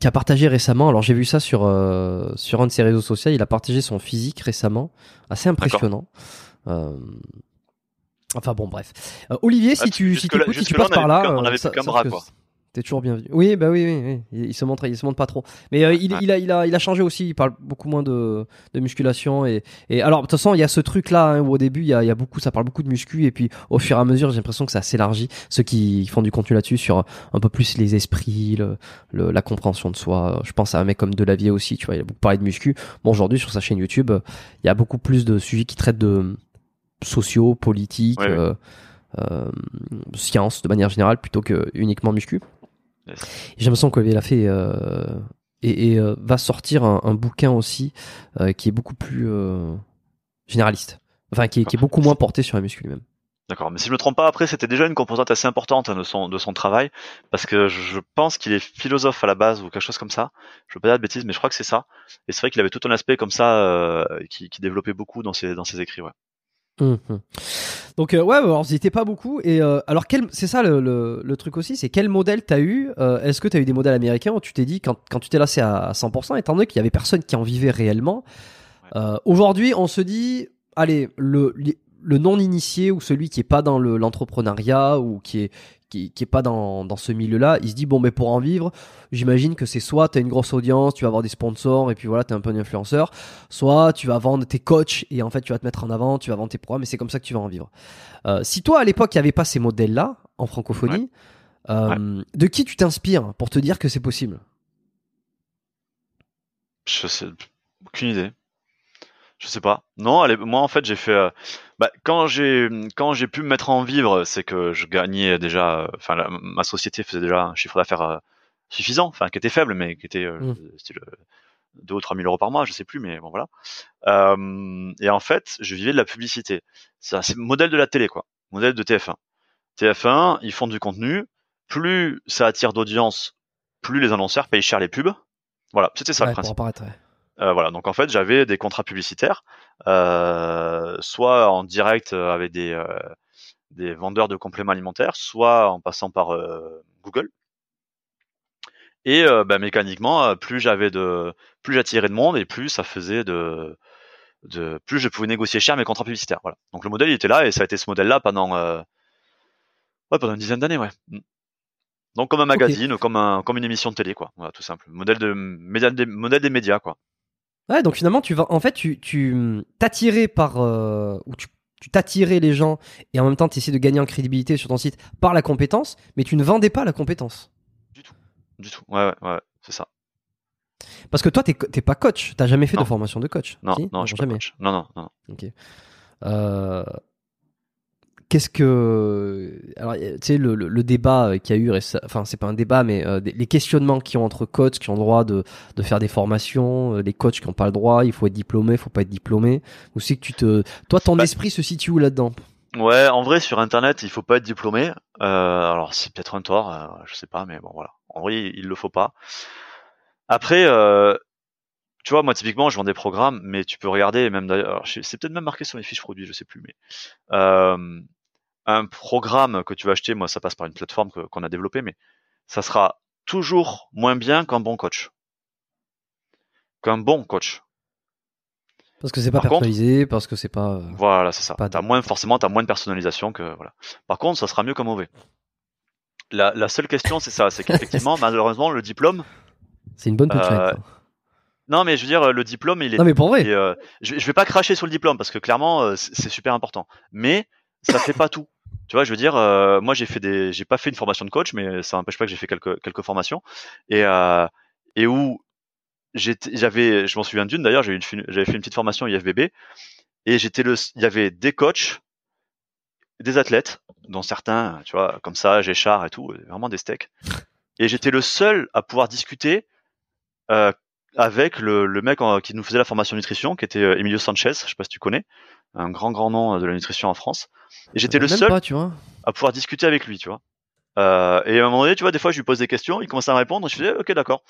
qui a partagé récemment. Alors j'ai vu ça sur euh, sur un de ses réseaux sociaux. Il a partagé son physique récemment, assez impressionnant. Enfin bon, bref. Olivier, si Ah, tu si tu passes par là, on avait sa- plus qu'un bras, quoi. T'es toujours bienvenu. Oui, bah oui, oui, oui. Il, il se montre, il se montre pas trop. Mais euh, il, a, il a, il a changé aussi. Il parle beaucoup moins de, de musculation et, et alors de toute façon, il y a ce truc là où au début, il y a, il y a beaucoup, ça parle beaucoup de muscu et puis au fur et à mesure, j'ai l'impression que ça s'élargit. Ceux qui font du contenu là-dessus sur un peu plus les esprits, le, le- la compréhension de soi. Je pense à un mec comme Delavier aussi. Tu vois, il a beaucoup parlé de muscu. Bon, aujourd'hui sur sa chaîne YouTube, euh, il y a beaucoup plus de sujets qui traitent de sociaux, politiques. Ouais, ouais. euh, euh, sciences de manière générale plutôt que uniquement muscu. Yes. J'ai l'impression qu'Olivier l'a fait euh, et, et, euh, va sortir un, un bouquin aussi euh, qui est beaucoup plus euh, généraliste. Enfin, qui est, qui est beaucoup moins porté sur la muscu lui-même. D'accord. Mais si je me trompe pas, après c'était déjà une composante assez importante hein, de son de son travail, parce que je pense qu'il est philosophe à la base ou quelque chose comme ça. Je veux pas dire de bêtises, mais je crois que c'est ça. Et c'est vrai qu'il avait tout un aspect comme ça euh, qui, qui développait beaucoup dans ses dans ses écrits. Ouais. Mhm. Donc euh, ouais, alors n'hésitez pas beaucoup. Et euh, alors quel, c'est ça le, le, le truc aussi, c'est quel modèle t'as eu euh, Est-ce que t'as eu des modèles américains où tu t'es dit quand, quand tu t'es lassé à, à 100%, étant donné qu'il y avait personne qui en vivait réellement. euh, Aujourd'hui, on se dit, allez, le le non initié ou celui qui est pas dans le- l'entrepreneuriat ou qui est qui, qui est pas dans, dans ce milieu-là, il se dit bon mais pour en vivre, j'imagine que c'est soit tu as une grosse audience, tu vas avoir des sponsors et puis voilà, tu es un peu un influenceur, soit tu vas vendre tes coachs et en fait tu vas te mettre en avant, tu vas vendre tes programmes et c'est comme ça que tu vas en vivre. Euh, si toi à l'époque il n'y avait pas ces modèles-là en francophonie, euh, de qui tu t'inspires pour te dire que c'est possible? Je sais aucune idée. Je sais pas. Non, allez, moi en fait j'ai fait. euh, bah, quand j'ai quand j'ai pu me mettre en vivre, c'est que je gagnais déjà. Enfin, la- ma société faisait déjà un chiffre d'affaires euh, suffisant, enfin qui était faible, mais qui était euh, Mm. style euh, 2 ou 3 000 euros par mois, je sais plus, mais bon voilà. Euh, et en fait, je vivais de la publicité. C'est un modèle de la télé, quoi. Modèle de TF1. TF1, ils font du contenu. Plus ça attire d'audience, plus les annonceurs payent cher les pubs. Voilà, c'était ça Ouais, le principe. apparaître, ouais. Euh, voilà, donc en fait, j'avais des contrats publicitaires, euh, soit en direct euh, avec des, euh, des vendeurs de compléments alimentaires, soit en passant par Google. Et bah, mécaniquement, plus j'avais de, plus j'attirais de monde et plus ça faisait de, de, plus je pouvais négocier cher mes contrats publicitaires. Voilà. Donc le modèle il était là et ça a été ce modèle-là pendant, ouais, pendant une dizaine d'années, ouais. Mm. Donc comme un magazine, comme un, comme une émission de télé, quoi. Voilà, tout simple. Modèle de, modèle des, modèle des médias, quoi. Ouais, donc finalement, tu vas, en fait, tu, tu t'attirais par, euh, ou tu, tu t'attirais les gens et en même temps, tu essayais de gagner en crédibilité sur ton site par la compétence, mais tu ne vendais pas la compétence. Du tout. Ouais, ouais, ouais, c'est ça. Parce que toi, t'es, t'es pas coach, t'as jamais fait Non. de formation de coach. Non, Si? non, je suis pas jamais. coach. Non, non, non. Ok. Euh, Qu'est-ce que. Alors, tu sais, le, le, le débat euh, qu'il y a eu, enfin, c'est pas un débat, mais euh, des- les questionnements qui ont entre coachs qui ont le droit de, de faire des formations, euh, les coachs qui n'ont pas le droit, il faut être diplômé, il faut pas être diplômé. Ou c'est que tu te. Toi, ton Bah- esprit se situe où là-dedans? Ouais, en vrai, sur Internet, il faut pas être diplômé. Euh, alors, c'est peut-être un tort, euh, je sais pas, mais bon, voilà. En vrai, il le faut pas. Après, euh, tu vois, moi, typiquement, je vends des programmes, mais tu peux regarder, même d'ailleurs, c'est peut-être même marqué sur mes fiches produits, je sais plus, mais euh, un programme que tu vas acheter, moi, ça passe par une plateforme qu'on a développée, mais ça sera toujours moins bien qu'un bon coach. Qu'un bon coach. Parce que c'est pas Par contre- personnalisé, parce que c'est pas. euh, Voilà, c'est ça. Pas moins, forcément, t'as moins de personnalisation que, voilà. Par contre, ça sera mieux qu'un mauvais. La, la seule question, c'est ça, c'est qu'effectivement, malheureusement, le diplôme, C'est une bonne punchline. Euh, non, mais je veux dire, le diplôme, il est, Non, mais pour vrai. et, euh, je, je vais pas cracher sur le diplôme parce que clairement, euh, c'est c'est super important. Mais ça fait pas tout. Tu vois, je veux dire, euh, moi, j'ai fait des, j'ai pas fait une formation de coach, mais ça n'empêche pas que j'ai fait quelques formations et euh, où j'avais, je m'en souviens d'une d'ailleurs, j'avais fait une petite formation IFBB et j'étais le, il y avait des coachs, des athlètes, dont certains, tu vois, comme ça, Géchard et tout, vraiment des steaks. Et j'étais le seul à pouvoir discuter euh, avec le, le mec en- qui nous faisait la formation nutrition, qui était euh, Emilio Sanchez, je sais pas si tu connais, un grand grand nom euh, de la nutrition en France. Et j'étais le seul pas, tu vois. à pouvoir discuter avec lui, tu vois. Euh, et à un moment donné, tu vois, des fois, je lui pose des questions, il commence à me répondre, et je faisais, ok, d'accord.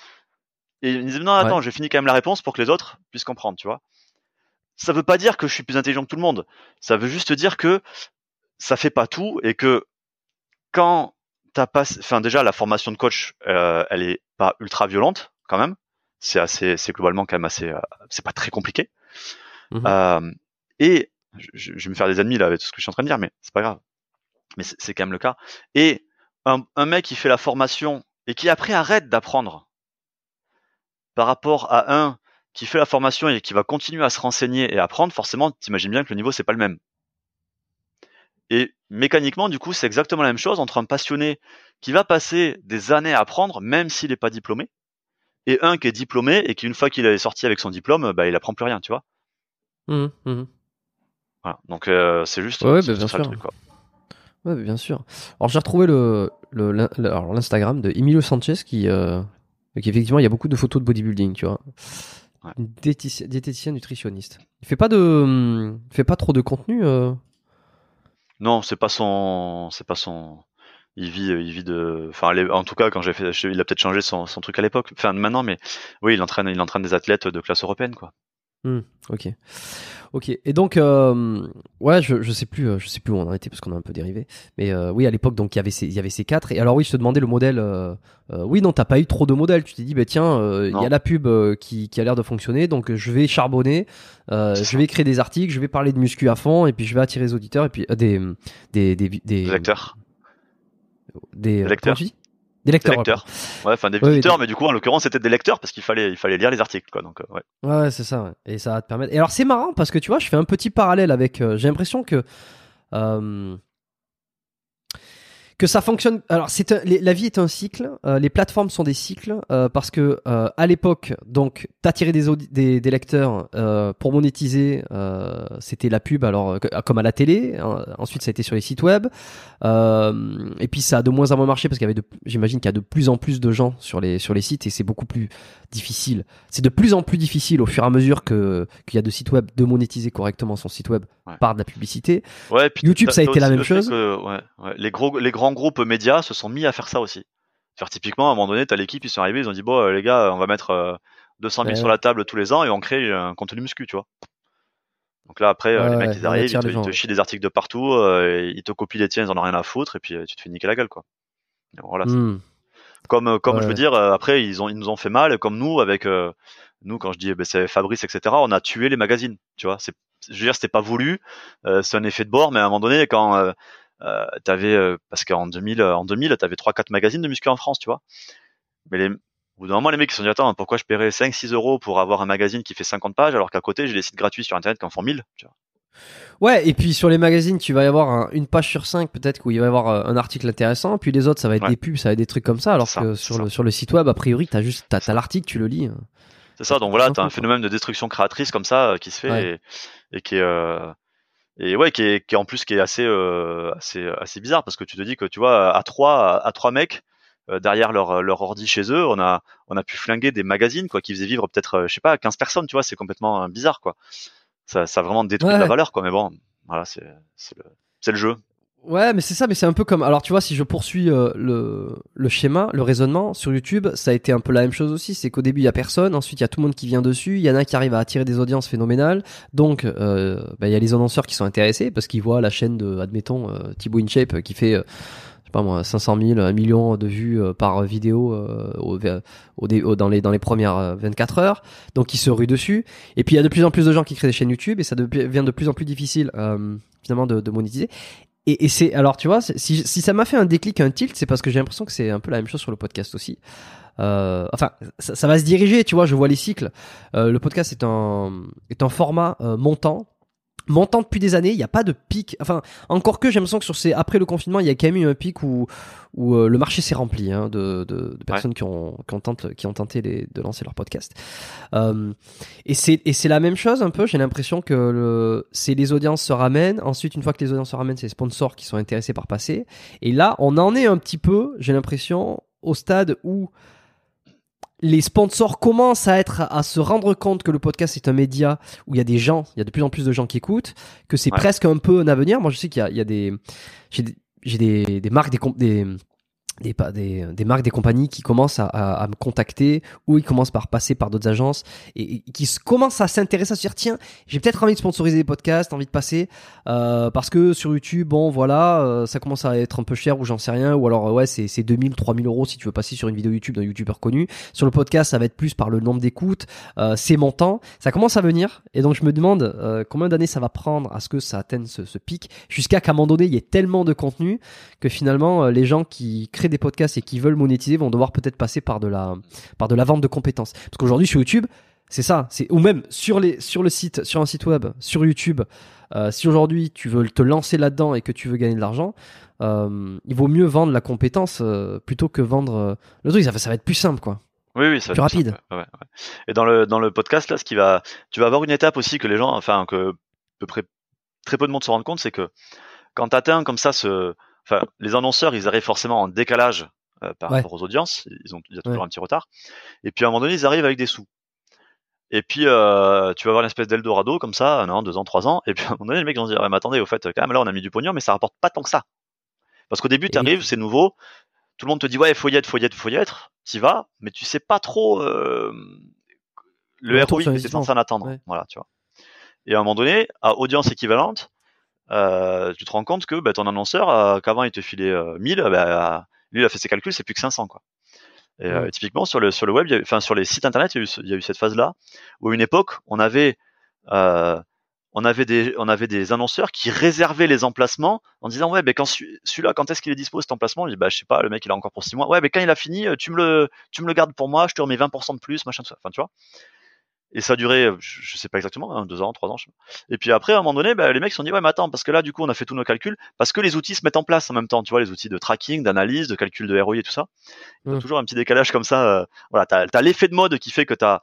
Et il me disait, non, attends, Ouais. j'ai fini quand même la réponse pour que les autres puissent comprendre, tu vois. Ça veut pas dire que je suis plus intelligent que tout le monde. Ça veut juste dire que ça fait pas tout et que quand t'as pas, enfin, déjà, la formation de coach, euh, elle est pas ultra violente, quand même. C'est assez, c'est globalement quand même assez, euh, c'est pas très compliqué. Mhm. Euh, et je, vais me faire des ennemis là avec tout ce que je suis en train de dire, mais c'est pas grave. Mais c'est c'est quand même le cas. Et un, un mec qui fait la formation et qui après arrête d'apprendre par rapport à un qui fait la formation et qui va continuer à se renseigner et apprendre, forcément, t'imagines bien que le niveau c'est pas le même. Et mécaniquement, du coup, c'est exactement la même chose entre un passionné qui va passer des années à apprendre, même s'il n'est pas diplômé, et un qui est diplômé et qui, une fois qu'il est sorti avec son diplôme, bah, il apprend plus rien, tu vois. Mhm, mhm. Voilà. Donc euh, c'est juste, Ouais, c'est bah, bien sûr. truc, quoi. Ouais, bien sûr. Alors j'ai retrouvé le l'Instagram de Emilio Sanchez qui euh, qui effectivement il y a beaucoup de photos de bodybuilding, tu vois. Ouais. Diététicien nutritionniste. Il fait pas de il fait pas trop de contenu. euh? Non, c'est pas son, c'est pas son. Il vit, il vit de. Enfin, en tout cas, quand j'ai fait, il a peut-être changé son, son truc à l'époque. Enfin, maintenant, mais oui, il entraîne, il entraîne des athlètes de classe européenne, quoi. Ok. Ok. Et donc, euh, ouais, je, je sais plus, euh, je sais plus où on en était parce qu'on a un peu dérivé. Mais euh, oui, à l'époque, donc il y avait ces, il y avait ces quatre. Et alors oui, je te demandais le modèle. euh, euh, oui, non, t'as pas eu trop de modèles. Tu t'es dit, bah tiens, euh, il y a la pub euh, qui, qui a l'air de fonctionner, donc euh, je vais charbonner, euh, je vais créer des articles, je vais parler de muscu à fond, et puis je vais attirer les auditeurs et puis euh, des des des des Des lecteurs. des, euh, lecteurs. des lecteurs. Des lecteurs. Ouais, enfin des Ouais, visiteurs, mais du coup, en l'occurrence, c'était des lecteurs parce qu'il fallait, il fallait lire les articles, quoi. Donc, euh, ouais. Ouais, ouais, c'est ça. ouais. Et ça va te permettre. Et alors, c'est marrant parce que tu vois, je fais un petit parallèle avec. euh, J'ai l'impression que. euh, que ça fonctionne. Alors, c'est la vie est un cycle. euh, les plateformes sont des cycles euh, parce que euh, à l'époque, donc, t'attirais des, des lecteurs pour monétiser. c'était la pub, alors comme à la télé. hein. ensuite, ça a été sur les sites web. Et puis, ça a de moins en moins marché parce qu'il y avait, j'imagine qu'il y a de plus en plus de gens sur les sur les sites et c'est beaucoup plus difficile. C'est de plus en plus difficile au fur et à mesure que qu'il y a de sites web de monétiser correctement son site web Ouais. par de la publicité. Ouais, puis YouTube, ça a été la même chose. que, ouais, ouais, les gros, les grands groupes médias se sont mis à faire ça aussi. Faire typiquement, à un moment donné, t'as l'équipe, ils sont arrivés, ils ont dit bon, euh, les gars, on va mettre euh, 200 000 Ouais. sur la table tous les ans et on crée un contenu muscu, tu vois. Donc là, après, euh, les mecs, ils arrivent, ils te, les gens, ils te ouais. chient des articles de partout, euh, ils te copient les tiens, ils en ont rien à foutre, et puis euh, tu te fais niquer la gueule, quoi. Voilà, Comme euh, comme je veux dire euh, après ils ont ils nous ont fait mal comme nous avec euh, nous quand je dis ben, c'est Fabrice etc on a tué les magazines tu vois. C'est je veux dire c'était pas voulu euh, c'est un effet de bord mais à un moment donné quand euh, euh, t'avais euh, parce qu'en 2000 euh, en 2000 t'avais trois quatre magazines de muscu en France tu vois. Mais les au bout d'un moment les mecs ils se sont dit attends pourquoi je paierais 5 6 euros pour avoir un magazine qui fait 50 pages alors qu'à côté j'ai des sites gratuits sur internet qui en font 1000 tu vois Ouais, et puis sur les magazines, tu vas y avoir un- une page sur cinq peut-être où il va y avoir euh, un article intéressant, puis les autres ça va être Ouais. des pubs, ça va être des trucs comme ça, alors ça, que sur ça. le sur le site web a priori t'as juste t'as, t'as l'article, tu le lis. hein. C'est ça, donc voilà, simplement, t'as un phénomène de destruction créatrice comme ça euh, qui se fait Ouais. et, et qui est euh, et ouais, qui est, qui est en plus qui est assez assez assez bizarre parce que tu te dis que tu vois à trois à trois mecs euh, derrière leur leur ordi chez eux, on a on a pu flinguer des magazines quoi qui faisaient vivre peut-être je sais pas 15 personnes, tu vois, c'est complètement bizarre quoi. Ça ça a vraiment détruit Ouais. de la valeur quoi, mais bon, voilà, c'est le le jeu. Ouais, mais c'est ça, mais c'est un peu comme. Alors, tu vois, si je poursuis euh, le, le schéma, le raisonnement sur YouTube, ça a été un peu la même chose aussi. C'est qu'au début, il y a personne. Ensuite, il y a tout le monde qui vient dessus. Il y en a qui arrivent à attirer des audiences phénoménales. Donc, euh, bah, il y a les annonceurs qui sont intéressés parce qu'ils voient la chaîne de, admettons, euh, Thibaut InShape euh, qui fait. Euh, pas moi, 500 000, 1 million de vues euh, par vidéo euh, au, au, dans les dans les premières euh, 24 heures. Donc ils se ruent dessus. Et puis il y a de plus en plus de gens qui créent des chaînes YouTube et ça devient de plus en plus difficile euh, finalement de, de monétiser. Et, et c'est alors tu vois si, si ça m'a fait un déclic un tilt c'est parce que j'ai l'impression que c'est un peu la même chose sur le podcast aussi euh, enfin ça, ça va se diriger tu vois je vois les cycles Euh, le podcast est un est un format euh, montant montant depuis des années il n'y a pas de pic enfin encore que j'ai l'impression que sur ces après le confinement il y a quand même eu un pic où où euh, le marché s'est rempli hein, de, de, de personnes qui ont qui ont tenté qui ont tenté les- de lancer leur podcast euh, et c'est et c'est la même chose un peu. J'ai l'impression que le, c'est les audiences se ramènent. Ensuite, une fois que les audiences se ramènent, c'est les sponsors qui sont intéressés par passer. Et là, on en est un petit peu. J'ai l'impression au stade où les sponsors commencent à être à se rendre compte que le podcast est un média où il y a des gens, il y a de plus en plus de gens qui écoutent, que c'est Ouais. presque un peu un avenir. Moi, je sais qu'il y a, il y a des j'ai des, j'ai des, marques, des, des des, marques, des compagnies qui commencent à, me contacter ou ils commencent par passer par d'autres agences et, qui commencent à s'intéresser à se dire tiens j'ai peut-être envie de sponsoriser des podcasts envie de passer euh, parce que sur YouTube bon voilà euh, ça commence à être un peu cher ou j'en sais rien ou alors ouais c'est c'est 2000 3000 euros si tu veux passer sur une vidéo YouTube d'un youtubeur connu. Sur le podcast ça va être plus par le nombre d'écoutes euh, c'est montant ça commence à venir et donc je me demande combien d'années ça va prendre à ce que ça atteigne ce, ce pic jusqu'à qu'à un moment donné il y ait tellement de contenu que finalement les gens qui créent des podcasts et qui veulent monétiser vont devoir peut-être passer par de la par de la vente de compétences parce qu'aujourd'hui sur YouTube c'est ça c'est ou même sur les sur le site sur un site web sur YouTube euh, si aujourd'hui tu veux te lancer là-dedans et que tu veux gagner de l'argent euh, il vaut mieux vendre la compétence euh, plutôt que vendre le truc ça, va- ça va être plus simple quoi Oui, oui, ça Plus va être rapide. ouais, ouais. Et dans le dans le podcast là, ce qui va, tu vas avoir une étape aussi que les gens, enfin que à peu près très peu de monde se rendent compte, c'est que quand tu atteins comme ça ce, enfin les annonceurs, ils arrivent forcément en décalage euh, par Ouais. rapport aux audiences, ils ont il y a toujours Ouais. un petit retard. Et puis à un moment donné, ils arrivent avec des sous. Et puis euh, tu vas avoir une espèce d'Eldorado comme ça, un an, deux ans, trois ans. Et puis à un moment donné, les mecs vont se dire, ouais, mais attendez, au fait, quand même là, on a mis du pognon, mais ça rapporte pas tant que ça. Parce qu'au début, tu arrives, c'est nouveau, tout le monde te dit ouais, faut y être, faut y être, faut y être, t'y vas, mais tu sais pas trop euh, le ROI que t'es censé en attendre. Ouais. Voilà, tu vois. Et à un moment donné, à audience équivalente, euh, tu te rends compte que bah, ton annonceur, euh, qu'avant il te filait euh, 1000, bah, lui il a fait ses calculs, c'est plus que 500 quoi. Et euh, typiquement sur le sur le web, il enfin sur les sites internet, il y a eu, ce- il y a eu cette phase là où à une époque on avait euh, on avait des on avait des annonceurs qui réservaient les emplacements en disant ouais ben quand celui- celui-là quand est-ce qu'il est dispo cet emplacement, je dis bah je sais pas, le mec il a encore pour 6 mois. Ouais, mais quand il a fini, euh, tu me le tu me le gardes pour moi, je te remets 20% de plus, machin tout ça. Enfin tu vois? Et ça a duré, je, je sais pas exactement, hein, deux ans, trois ans. je sais pas. Et puis après, à un moment donné, bah, les mecs se sont dit, ouais, mais attends, parce que là, du coup, on a fait tous nos calculs, parce que les outils se mettent en place en même temps, tu vois, les outils de tracking, d'analyse, de calcul de ROI et tout ça. T'as Mm. toujours un petit décalage comme ça. euh, voilà, t'as as, l'effet de mode qui fait que t'as,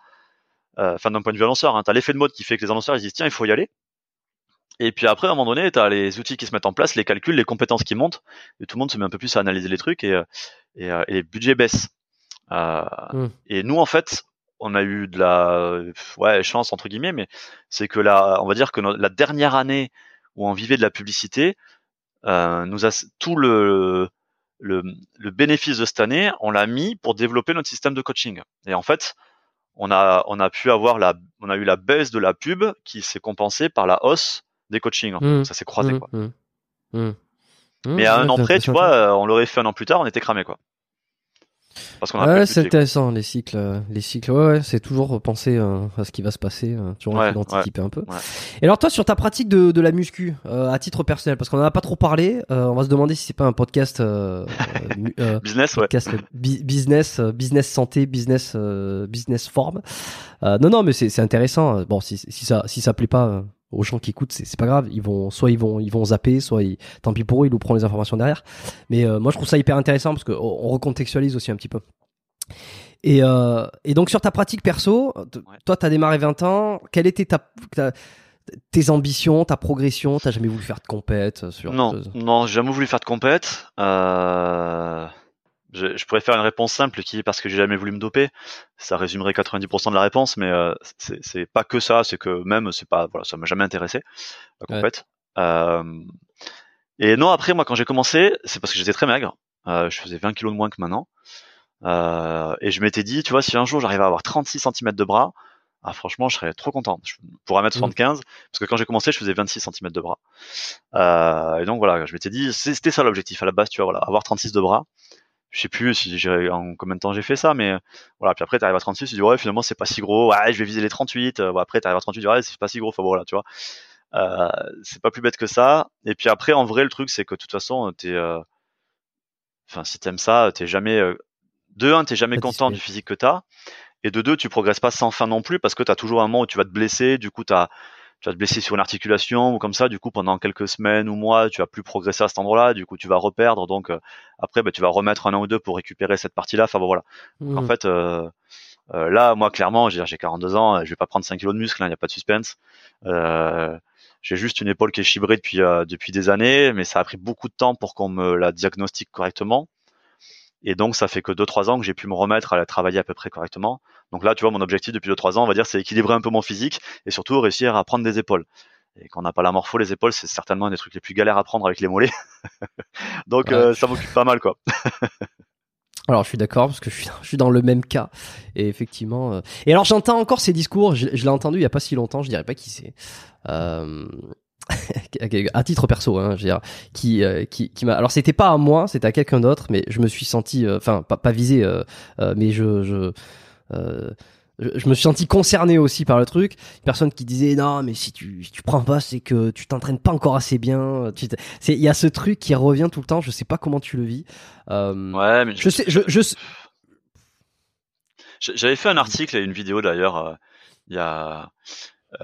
euh, enfin, d'un point de vue annonceur, hein, t'as l'effet de mode qui fait que les annonceurs ils disent, tiens, il faut y aller. Et puis après, à un moment donné, t'as les outils qui se mettent en place, les calculs, les compétences qui montent, et tout le monde se met un peu plus à analyser les trucs et, euh, et, euh, et les budgets baissent. Euh. Et nous, en fait, on a eu de la ouais, chance entre guillemets, mais c'est que la, on va dire que no- la dernière année où on vivait de la publicité, euh, nous a tout le, le le bénéfice de cette année, on l'a mis pour développer notre système de coaching. Et en fait, on a on a pu avoir la on a eu la baisse de la pub qui s'est compensée par la hausse des coachings. en fait. Mm. Ça s'est croisé Mmh, quoi. mmh. Mmh. Mais Mmh, à un an près, tu vois, euh, on l'aurait fait un an plus tard, on était cramé quoi. Parce qu'on Ouais, c'est intéressant les cycles, euh, les cycles. Ouais, ouais, c'est toujours penser euh, à ce qui va se passer, euh, toujours Ouais, essayer d'anticiper un peu. ouais. Et alors toi, sur ta pratique de, de la muscu, euh, à titre personnel, parce qu'on en a pas trop parlé, euh, on va se demander si c'est pas un podcast, euh, euh, euh, Business, ouais. podcast bi- business, euh, business santé, business, euh, business forme. Euh, non, non, mais c'est c'est intéressant. Bon, si, si ça, si ça plaît pas aux gens qui écoutent, c'est pas grave. Ils vont, soit ils vont, ils vont zapper, soit ils, tant pis pour eux, ils nous prennent les informations derrière. Mais euh, moi, je trouve ça hyper intéressant parce qu'on on recontextualise aussi un petit peu. Et, euh, et donc sur ta pratique perso, Ouais. toi, t'as démarré 20 ans. Quelle était ta, ta- tes ambitions, ta progression? T'as jamais voulu faire de compète euh, sur Non, non, j'ai jamais voulu faire de compète. Euh... Je, je pourrais faire une réponse simple qui est parce que j'ai jamais voulu me doper. Ça résumerait 90% de la réponse, mais euh, c'est pas que ça, c'est que même c'est pas voilà, ça m'a jamais intéressé la Ouais. compète. Euh, Et non, après moi quand j'ai commencé, c'est parce que j'étais très maigre. Euh, je faisais 20 kilos de moins que maintenant. Euh, et je m'étais dit, tu vois, si un jour j'arrive à avoir 36 cm de bras, ah, franchement, je serais trop content. Je, pour 1m75, parce que quand j'ai commencé, je faisais 26 cm de bras. Euh, et donc voilà, je m'étais dit, c'était ça l'objectif à la base, tu vois, voilà, avoir 36 de bras. Je sais plus si j'ai en combien de temps j'ai fait ça, mais voilà. Puis après, t'arrives à 36, tu dis ouais, finalement c'est pas si gros. Ouais, je vais viser les 38. Euh, bon, après, t'arrives à 38, tu dis ouais, c'est pas si gros. Enfin voilà, tu vois. Euh, c'est pas plus bête que ça. Et puis après, en vrai, le truc, c'est que de toute façon, t'es, euh, enfin, si t'aimes ça, t'es jamais, euh, de un, t'es jamais Satisfait. content du physique que t'as, et de deux, tu progresses pas sans fin non plus parce que t'as toujours un moment où tu vas te blesser. Du coup, t'as, tu vas te blesser sur une articulation ou comme ça. Du coup, pendant quelques semaines ou mois, tu vas plus progresser à cet endroit-là. Du coup, tu vas reperdre. Donc euh, après, bah, tu vas remettre un an ou deux pour récupérer cette partie-là. Enfin bon, voilà. Donc, en Mmh. fait, euh, euh, là, moi, clairement, j'ai 42 ans, je vais pas prendre 5 kilos de muscle, il n'y a pas de suspense. Euh, j'ai juste une épaule qui est chibrée depuis euh, depuis des années, mais ça a pris beaucoup de temps pour qu'on me la diagnostique correctement. Et donc, ça fait que 2-3 ans que j'ai pu me remettre à la travailler à peu près correctement. Donc là, tu vois, mon objectif depuis 2-3 ans, on va dire, c'est équilibrer un peu mon physique et surtout réussir à prendre des épaules. Et quand on n'a pas la morpho, les épaules, c'est certainement un des trucs les plus galères à prendre avec les mollets. donc, Ouais. euh, ça m'occupe pas mal, quoi. Alors je suis d'accord parce que je suis, je suis dans le même cas et effectivement. euh, Et alors j'entends encore ces discours. Je, je l'ai entendu il y a pas si longtemps. Je dirais pas qui c'est. Euh... à titre perso, hein, je veux dire, qui, euh, qui, qui m'a. Alors c'était pas à moi, c'était à quelqu'un d'autre, mais je me suis senti, euh, enfin pas, pas visé, euh, mais je, je, euh, je, me suis senti concerné aussi par le truc. Une personne qui disait non, mais si tu, si tu prends pas, c'est que tu t'entraînes pas encore assez bien. Il y a ce truc qui revient tout le temps. Je sais pas comment tu le vis. Euh, Ouais, mais je sais, je, sais- J'avais fait un article et une vidéo d'ailleurs euh, il y a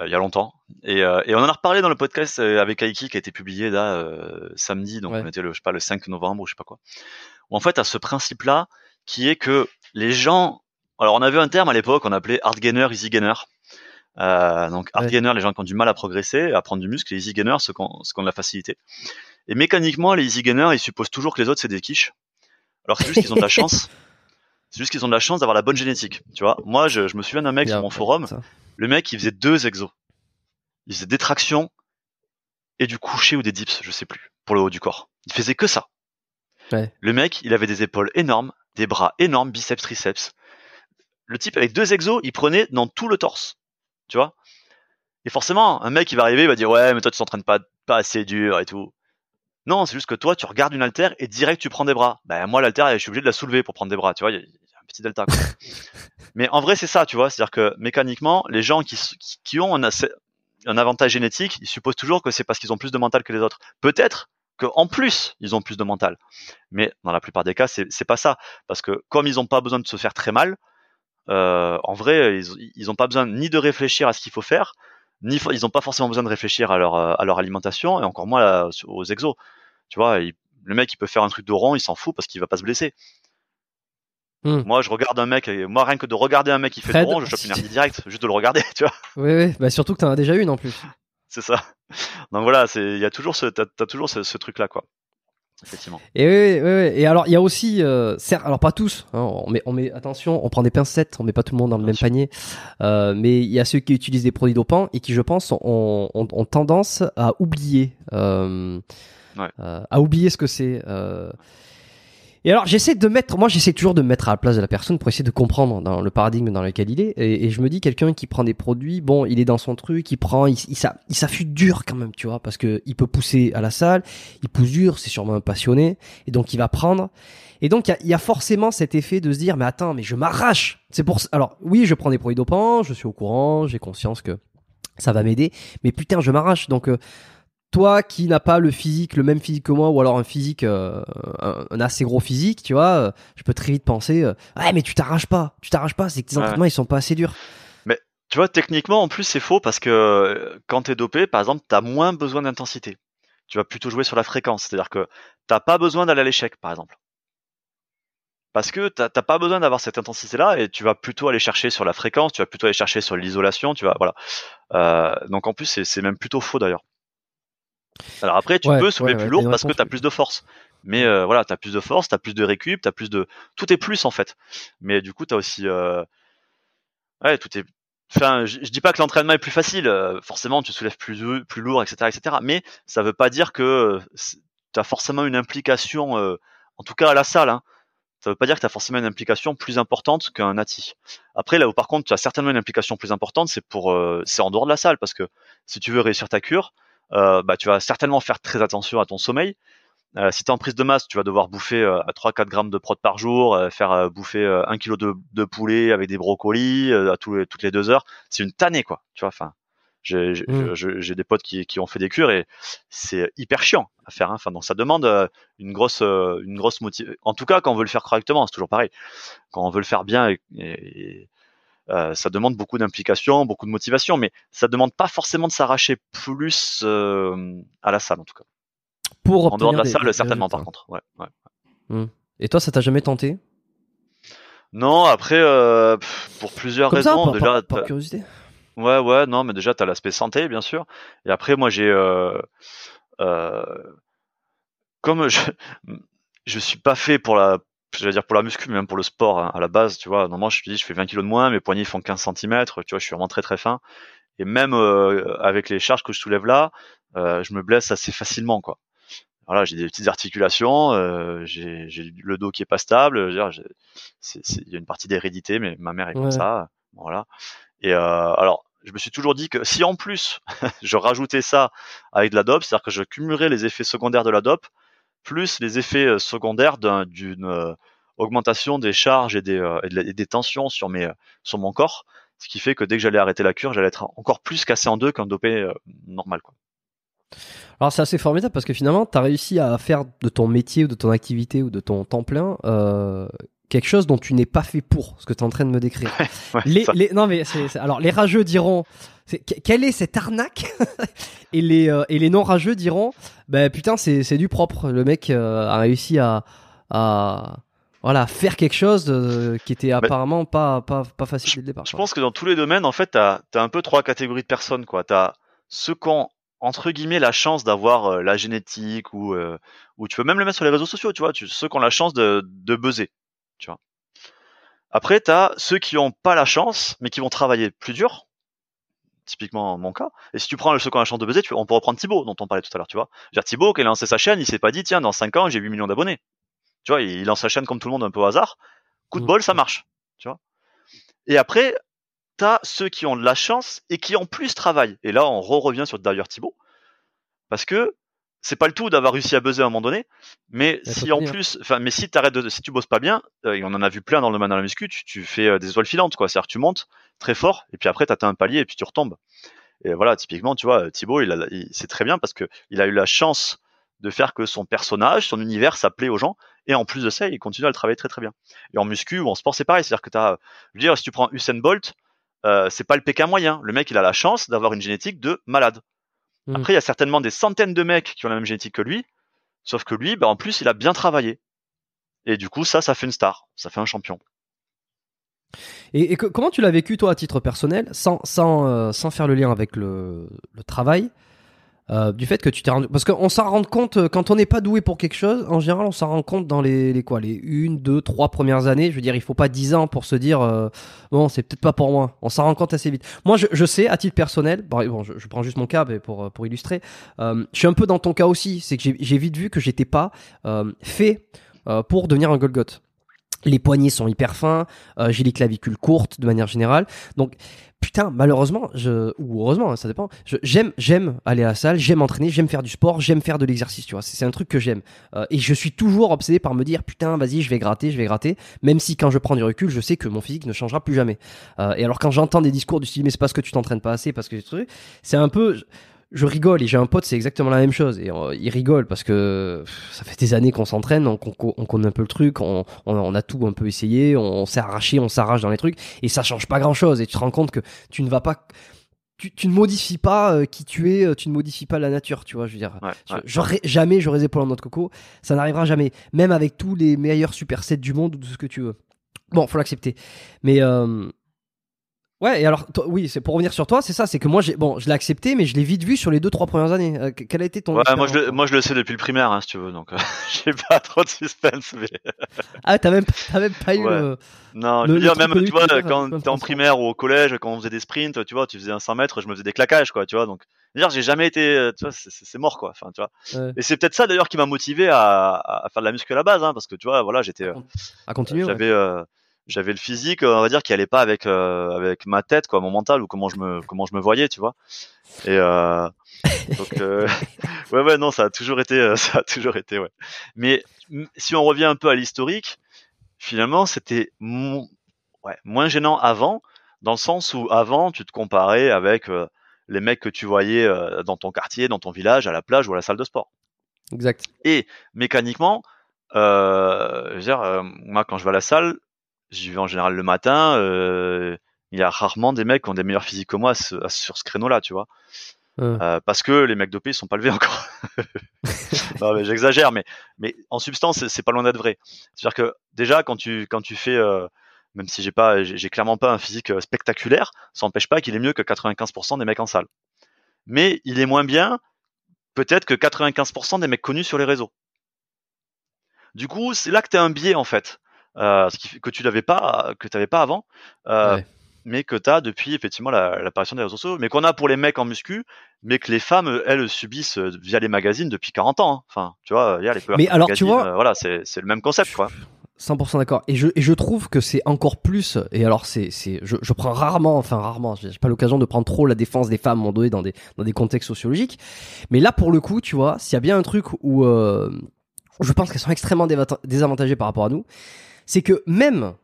il y a longtemps et, euh, et on en a reparlé dans le podcast euh, avec Aiki qui a été publié là euh, samedi donc Ouais. on était le je sais pas le 5 novembre ou je sais pas quoi. Où en fait à ce principe là qui est que les gens alors on avait un terme à l'époque on appelait hard gainer easy gainer. Euh, donc hard Ouais. gainer les gens qui ont du mal à progresser à prendre du muscle et easy gainer ceux qui ont, ceux qui ont de la facilité. Et mécaniquement les easy gainers ils supposent toujours que les autres c'est des quiches. Alors c'est juste qu'ils ont de la chance. C'est juste qu'ils ont de la chance d'avoir la bonne génétique. Tu vois, moi, je, je me souviens d'un mec Bien, sur mon forum. ça. Le mec, il faisait deux exos. Il faisait des tractions et du coucher ou des dips, je sais plus, pour le haut du corps. Il faisait que ça. Ouais. Le mec, il avait des épaules énormes, des bras énormes, biceps, triceps. Le type avec deux exos, il prenait dans tout le torse. Tu vois? Et forcément, un mec, il va arriver, il va dire ouais, mais toi, tu t'entraînes pas, pas assez dur et tout. Non, c'est juste que toi, tu regardes une haltère et direct, tu prends des bras. Ben moi, l'haltère, je suis obligé de la soulever pour prendre des bras. Tu vois, il petit delta. Quoi. mais en vrai, c'est ça, tu vois. C'est-à-dire que mécaniquement, les gens qui, s- qui, qui ont un, avantage génétique, ils supposent toujours que c'est parce qu'ils ont plus de mental que les autres. Peut-être qu'en plus, ils ont plus de mental. Mais dans la plupart des cas, c'est pas ça. Parce que comme ils n'ont pas besoin de se faire très mal, euh, en vrai, ils, ils ont pas besoin ni de réfléchir à ce qu'il faut faire, ni ils ont pas forcément besoin de réfléchir à leur, à leur alimentation, et encore moins à- aux exos. Tu vois, il- le mec, il peut faire un truc de rond, il s'en fout parce qu'il va pas se blesser. Hmm. Moi, je regarde un mec, et moi, rien que de regarder un mec qui fait Fred, rond, je chope une hernie direct, juste de le regarder, tu vois. Oui, oui. Bah, surtout que t'en as déjà une en plus. C'est ça. Donc voilà, il y a toujours ce, t'as, toujours ce, ce truc-là, quoi. Effectivement. Et oui, oui, oui. Et alors, il y a aussi, euh, certes, alors pas tous. hein, on met, on met, attention, on prend des pincettes, on met pas tout le monde dans le Bien même sûr. panier. Euh, mais il y a ceux qui utilisent des produits dopants et qui, je pense, ont, ont, ont tendance à oublier, euh, Ouais. euh, à oublier ce que c'est. Et alors, j'essaie de mettre, moi, j'essaie toujours de me mettre à la place de la personne pour essayer de comprendre dans le paradigme dans lequel il est. Et, je me dis, quelqu'un qui prend des produits, bon, il est dans son truc, il prend, il, il, il s'affûte dur quand même, tu vois, parce que il peut pousser à la salle, il pousse dur, c'est sûrement un passionné, et donc il va prendre. Et donc il y a, forcément cet effet de se dire, mais attends, mais je m'arrache. C'est pour. Alors oui, je prends des produits dopants, je suis au courant, j'ai conscience que ça va m'aider, mais putain, je m'arrache. Donc euh, toi qui n'as pas le physique, le même physique que moi, ou alors un physique, euh, un, un assez gros physique, tu vois, euh, je peux très vite penser, euh, ouais, mais tu t'arraches pas, tu t'arraches pas, c'est que tes Ouais. entraînements ils sont pas assez durs. Tu vois, techniquement, en plus, c'est faux parce que euh, quand t'es dopé, par exemple, t'as moins besoin d'intensité. Tu vas plutôt jouer sur la fréquence. C'est-à-dire que t'as pas besoin d'aller à l'échec, par exemple. Parce que t'as pas besoin d'avoir cette intensité-là et tu vas plutôt aller chercher sur la fréquence, tu vas plutôt aller chercher sur l'isolation, tu vas, voilà. Donc en plus, c'est même plutôt faux d'ailleurs. Alors après, tu Ouais, peux soulever ouais, plus ouais, lourd parce que t'as oui. plus de force. Mais euh, voilà, t'as plus de force, t'as plus de récup, t'as plus de, tout est plus en fait. Mais du coup, t'as aussi, euh... ouais, tout est. Enfin, je, dis pas que l'entraînement est plus facile. euh, forcément, tu soulèves plus plus lourd, etc., etc. Mais ça veut pas dire que tu as forcément une implication, en tout cas à la salle. Hein, ça veut pas dire que tu as forcément une implication plus importante qu'un nati. Après, là où par contre tu as certainement une implication plus importante, c'est pour, c'est en dehors de la salle, parce que si tu veux réussir ta cure, bah, tu vas certainement faire très attention à ton sommeil. Euh, si tu es en prise de masse, tu vas devoir bouffer euh, à 3-4 grammes de prot par jour, euh, faire euh, bouffer euh, 1 kg de, de poulet avec des brocolis euh, à tous les- toutes les deux heures. C'est une tannée, quoi. Tu vois, enfin, j'ai j'ai- des potes qui, qui ont fait des cures et c'est hyper chiant à faire. Hein. Enfin, donc ça demande euh, une grosse, euh, une grosse motivation. En tout cas, quand on veut le faire correctement, c'est toujours pareil. Quand on veut le faire bien, et, et, euh, ça demande beaucoup d'implication, beaucoup de motivation, mais ça demande pas forcément de s'arracher plus euh, à la salle, en tout cas. Pour En dehors de obtenir la des- salle, des certainement, résultats. par contre. Ouais, ouais. Et toi, ça t'a jamais tenté? Non, après, euh, pour plusieurs Comme ça, raisons. par, déjà, par- par curiosité. ouais, ouais, non, mais déjà, t'as l'aspect santé, bien sûr. Et après, moi, j'ai, euh, euh, comme je, je suis pas fait pour la, j'allais dire pour la muscu, mais même pour le sport hein, à la base, tu vois. Normalement, je te dis, je fais 20 kilos de moins, mes poignets font 15 cm, tu vois, je suis vraiment très très fin. Et même euh, avec les charges que je soulève là, euh, je me blesse assez facilement, quoi. Voilà, j'ai des petites articulations, euh, j'ai le dos qui est pas stable. je Il y a une partie d'hérédité, mais ma mère est comme ça. Voilà. Et euh, alors, je me suis toujours dit que si en plus je rajoutais ça avec de la dope, c'est-à-dire que je cumulerais les effets secondaires de la dope plus les effets euh, secondaires d'un- d'une euh, augmentation des charges et des, euh, et de la- et des tensions sur mes sur mon corps, ce qui fait que dès que j'allais arrêter la cure, j'allais être encore plus cassé en deux qu'un dopé normal. Quoi. Alors c'est assez formidable parce que finalement, tu as réussi à faire de ton métier ou de ton activité ou de ton temps plein euh, quelque chose dont tu n'es pas fait pour, ce que tu es en train de me décrire. Ouais, les, non mais alors les rageux diront quelle est cette arnaque et les euh, et les non rageux diront ben putain c'est du propre le mec euh, a réussi à à voilà faire quelque chose euh, qui était apparemment pas pas pas facile dès le départ. Je quoi. pense que dans tous les domaines, en fait, t'as as un peu trois catégories de personnes. quoi. T'as ceux qui ont entre guillemets la chance d'avoir euh, la génétique ou ou tu peux même le mettre sur les réseaux sociaux, tu vois. Tu, ceux qui ont la chance de de buzzer, tu vois. Après, t'as ceux qui ont pas la chance, mais qui vont travailler plus dur. Typiquement mon cas. Et si tu prends ceux qui ont la chance de tu, on peut reprendre Thibaut, dont on parlait tout à l'heure, tu vois. Je veux dire, Thibaut, qui a lancé sa chaîne, il s'est pas dit, tiens, dans 5 ans, j'ai 8 millions d'abonnés. Tu vois, il lance sa chaîne comme tout le monde un peu au hasard. Coup de Mm. bol, ça marche. Tu vois. Et après, t'as ceux qui ont de la chance et qui en plus travaillent. Et là, on re-revient sur d'ailleurs Thibaut. Parce que c'est pas le tout d'avoir réussi à buzzer à un moment donné, mais si en plus, enfin, mais si t'arrêtes de, si tu bosses pas bien, euh, et on en a vu plein dans le domaine de la muscu, tu, tu fais euh, des étoiles filantes, quoi. C'est-à-dire tu montes très fort, et puis après t'atteins un palier, et puis tu retombes. Et voilà, typiquement, tu vois, Thibaut, il, a, il c'est très bien parce que il a eu la chance de faire que son personnage, son univers, ça plaît aux gens. Et en plus de ça, il continue à le travailler très très bien. Et en muscu ou en sport, c'est pareil. C'est-à-dire que tu as, je veux dire, si tu prends Usain Bolt, euh, c'est pas le PK moyen. Le mec, il a la chance d'avoir une génétique de malade. Mhm. Après, il y a certainement des centaines de mecs qui ont la même génétique que lui, sauf que lui, bah, en plus, il a bien travaillé. Et du coup, ça, ça fait une star, ça fait un champion. Et, et que- comment tu l'as vécu toi à titre personnel, sans sans euh, sans faire le lien avec le, le travail, euh, du fait que tu t'es rendu parce qu'on s'en rend compte euh, quand on n'est pas doué pour quelque chose. En général, on s'en rend compte dans les, les quoi, les une, deux, trois premières années. Je veux dire, il faut pas dix ans pour se dire euh, bon, c'est peut-être pas pour moi. On s'en rend compte assez vite. Moi, je, je sais à titre personnel. Bon, je, je prends juste mon cas mais pour euh, pour illustrer. Euh, je suis un peu dans ton cas aussi. C'est que j'ai vite vu que j'étais pas fait pour devenir un Golgoth. Les poignets sont hyper fins, euh, j'ai les clavicules courtes de manière générale. Donc putain, malheureusement, ou heureusement, hein, ça dépend. J'aime aller à la salle, j'aime entraîner, j'aime faire du sport, j'aime faire de l'exercice, tu vois. C'est un truc que j'aime. Euh, et je suis toujours obsédé par me dire putain, vas-y, je vais gratter, je vais gratter, même si quand je prends du recul, je sais que mon physique ne changera plus jamais. Euh, et alors quand j'entends des discours du style mais c'est parce que tu t'entraînes pas assez, parce que c'est un peu je rigole et j'ai un pote, c'est exactement la même chose. Et euh, il rigole parce que pff, ça fait des années qu'on s'entraîne, on, on- on connaît un peu le truc, on, a tout un peu essayé, on, s'est arraché, on s'arrache dans les trucs et ça change pas grand chose. Et tu te rends compte que tu ne vas pas. Tu, tu ne modifies pas euh, qui tu es, euh, tu ne modifies pas la nature, tu vois. Je veux dire, Ouais, je- ouais. j'aurais jamais j'aurais les épaules en noix de coco, ça n'arrivera jamais, même avec tous les meilleurs supersets du monde ou tout ce que tu veux. Bon, faut l'accepter. Mais euh, ouais, et alors toi- oui, c'est pour revenir sur toi, c'est ça, c'est que moi j'ai bon, je l'ai accepté, mais je l'ai vite vu sur les deux trois premières années. Euh, que- quelle a été ton Ouais, moi je, le, moi je le sais depuis le primaire, hein, si tu veux, donc euh, j'ai pas trop de suspense. Mais... Ah, t'as même t'as même pas eu Ouais. le. Non, Le- je veux dire, même, tu vois, quand t'es en ça. primaire ou au collège, quand on faisait des sprints, tu vois, tu faisais un 100 mètres, je me faisais des claquages, quoi, tu vois, donc, dire, j'ai jamais été, euh, tu vois, c'est- mort, quoi, enfin, tu vois. Ouais. Et c'est peut-être ça, d'ailleurs, qui m'a motivé à, à faire de la muscu à la base, hein, parce que, tu vois, voilà, j'étais, euh, À continuer. j'avais, euh, j'avais le physique, on va dire, qui allait pas avec, euh, avec ma tête, quoi, mon mental, ou comment je me, comment je me voyais, tu vois. Et, euh, donc, euh, ouais, ouais, non, ça a toujours été, euh, ça a toujours été, ouais. Mais, si on revient un peu à l'historique, finalement, c'était ouais, moins gênant avant, dans le sens où avant, tu te comparais avec euh, les mecs que tu voyais euh, dans ton quartier, dans ton village, à la plage ou à la salle de sport. Exact. Et mécaniquement, euh, je veux dire, euh, moi, quand je vais à la salle, j'y vais en général le matin. euh, il y a rarement des mecs qui ont des meilleurs physiques que moi à ce- à- sur ce créneau-là, tu vois. Euh, parce que les mecs dopés ils sont pas levés encore. j'exagère, mais mais en substance c'est- pas loin d'être vrai. C'est-à-dire que déjà quand tu quand tu fais euh, même si j'ai pas j'ai clairement pas un physique spectaculaire, ça n'empêche pas qu'il est mieux que 95% des mecs en salle. Mais il est moins bien peut-être que 95% des mecs connus sur les réseaux. Du coup, c'est là que tu as un biais en fait, ce qui fait que tu l'avais pas que tu pas avant. Euh, Ouais. mais que tu as depuis effectivement la- l'apparition des réseaux sociaux, mais qu'on a pour les mecs en muscu, mais que les femmes, elles, subissent euh, via les magazines depuis 40 ans. hein. Enfin, tu vois, il y a les Power Mais alors, tu vois- euh, voilà, c'est le même concept, quoi. 100% d'accord. Et je, et je trouve que c'est encore plus. Et alors, c'est, c'est, je, je prends rarement, enfin rarement, j'ai pas l'occasion de prendre trop la défense des femmes moment donné dans des, dans des contextes sociologiques. Mais là, pour le coup, tu vois, s'il y a bien un truc où, euh, je pense qu'elles sont extrêmement désavantagées par rapport à nous, c'est que même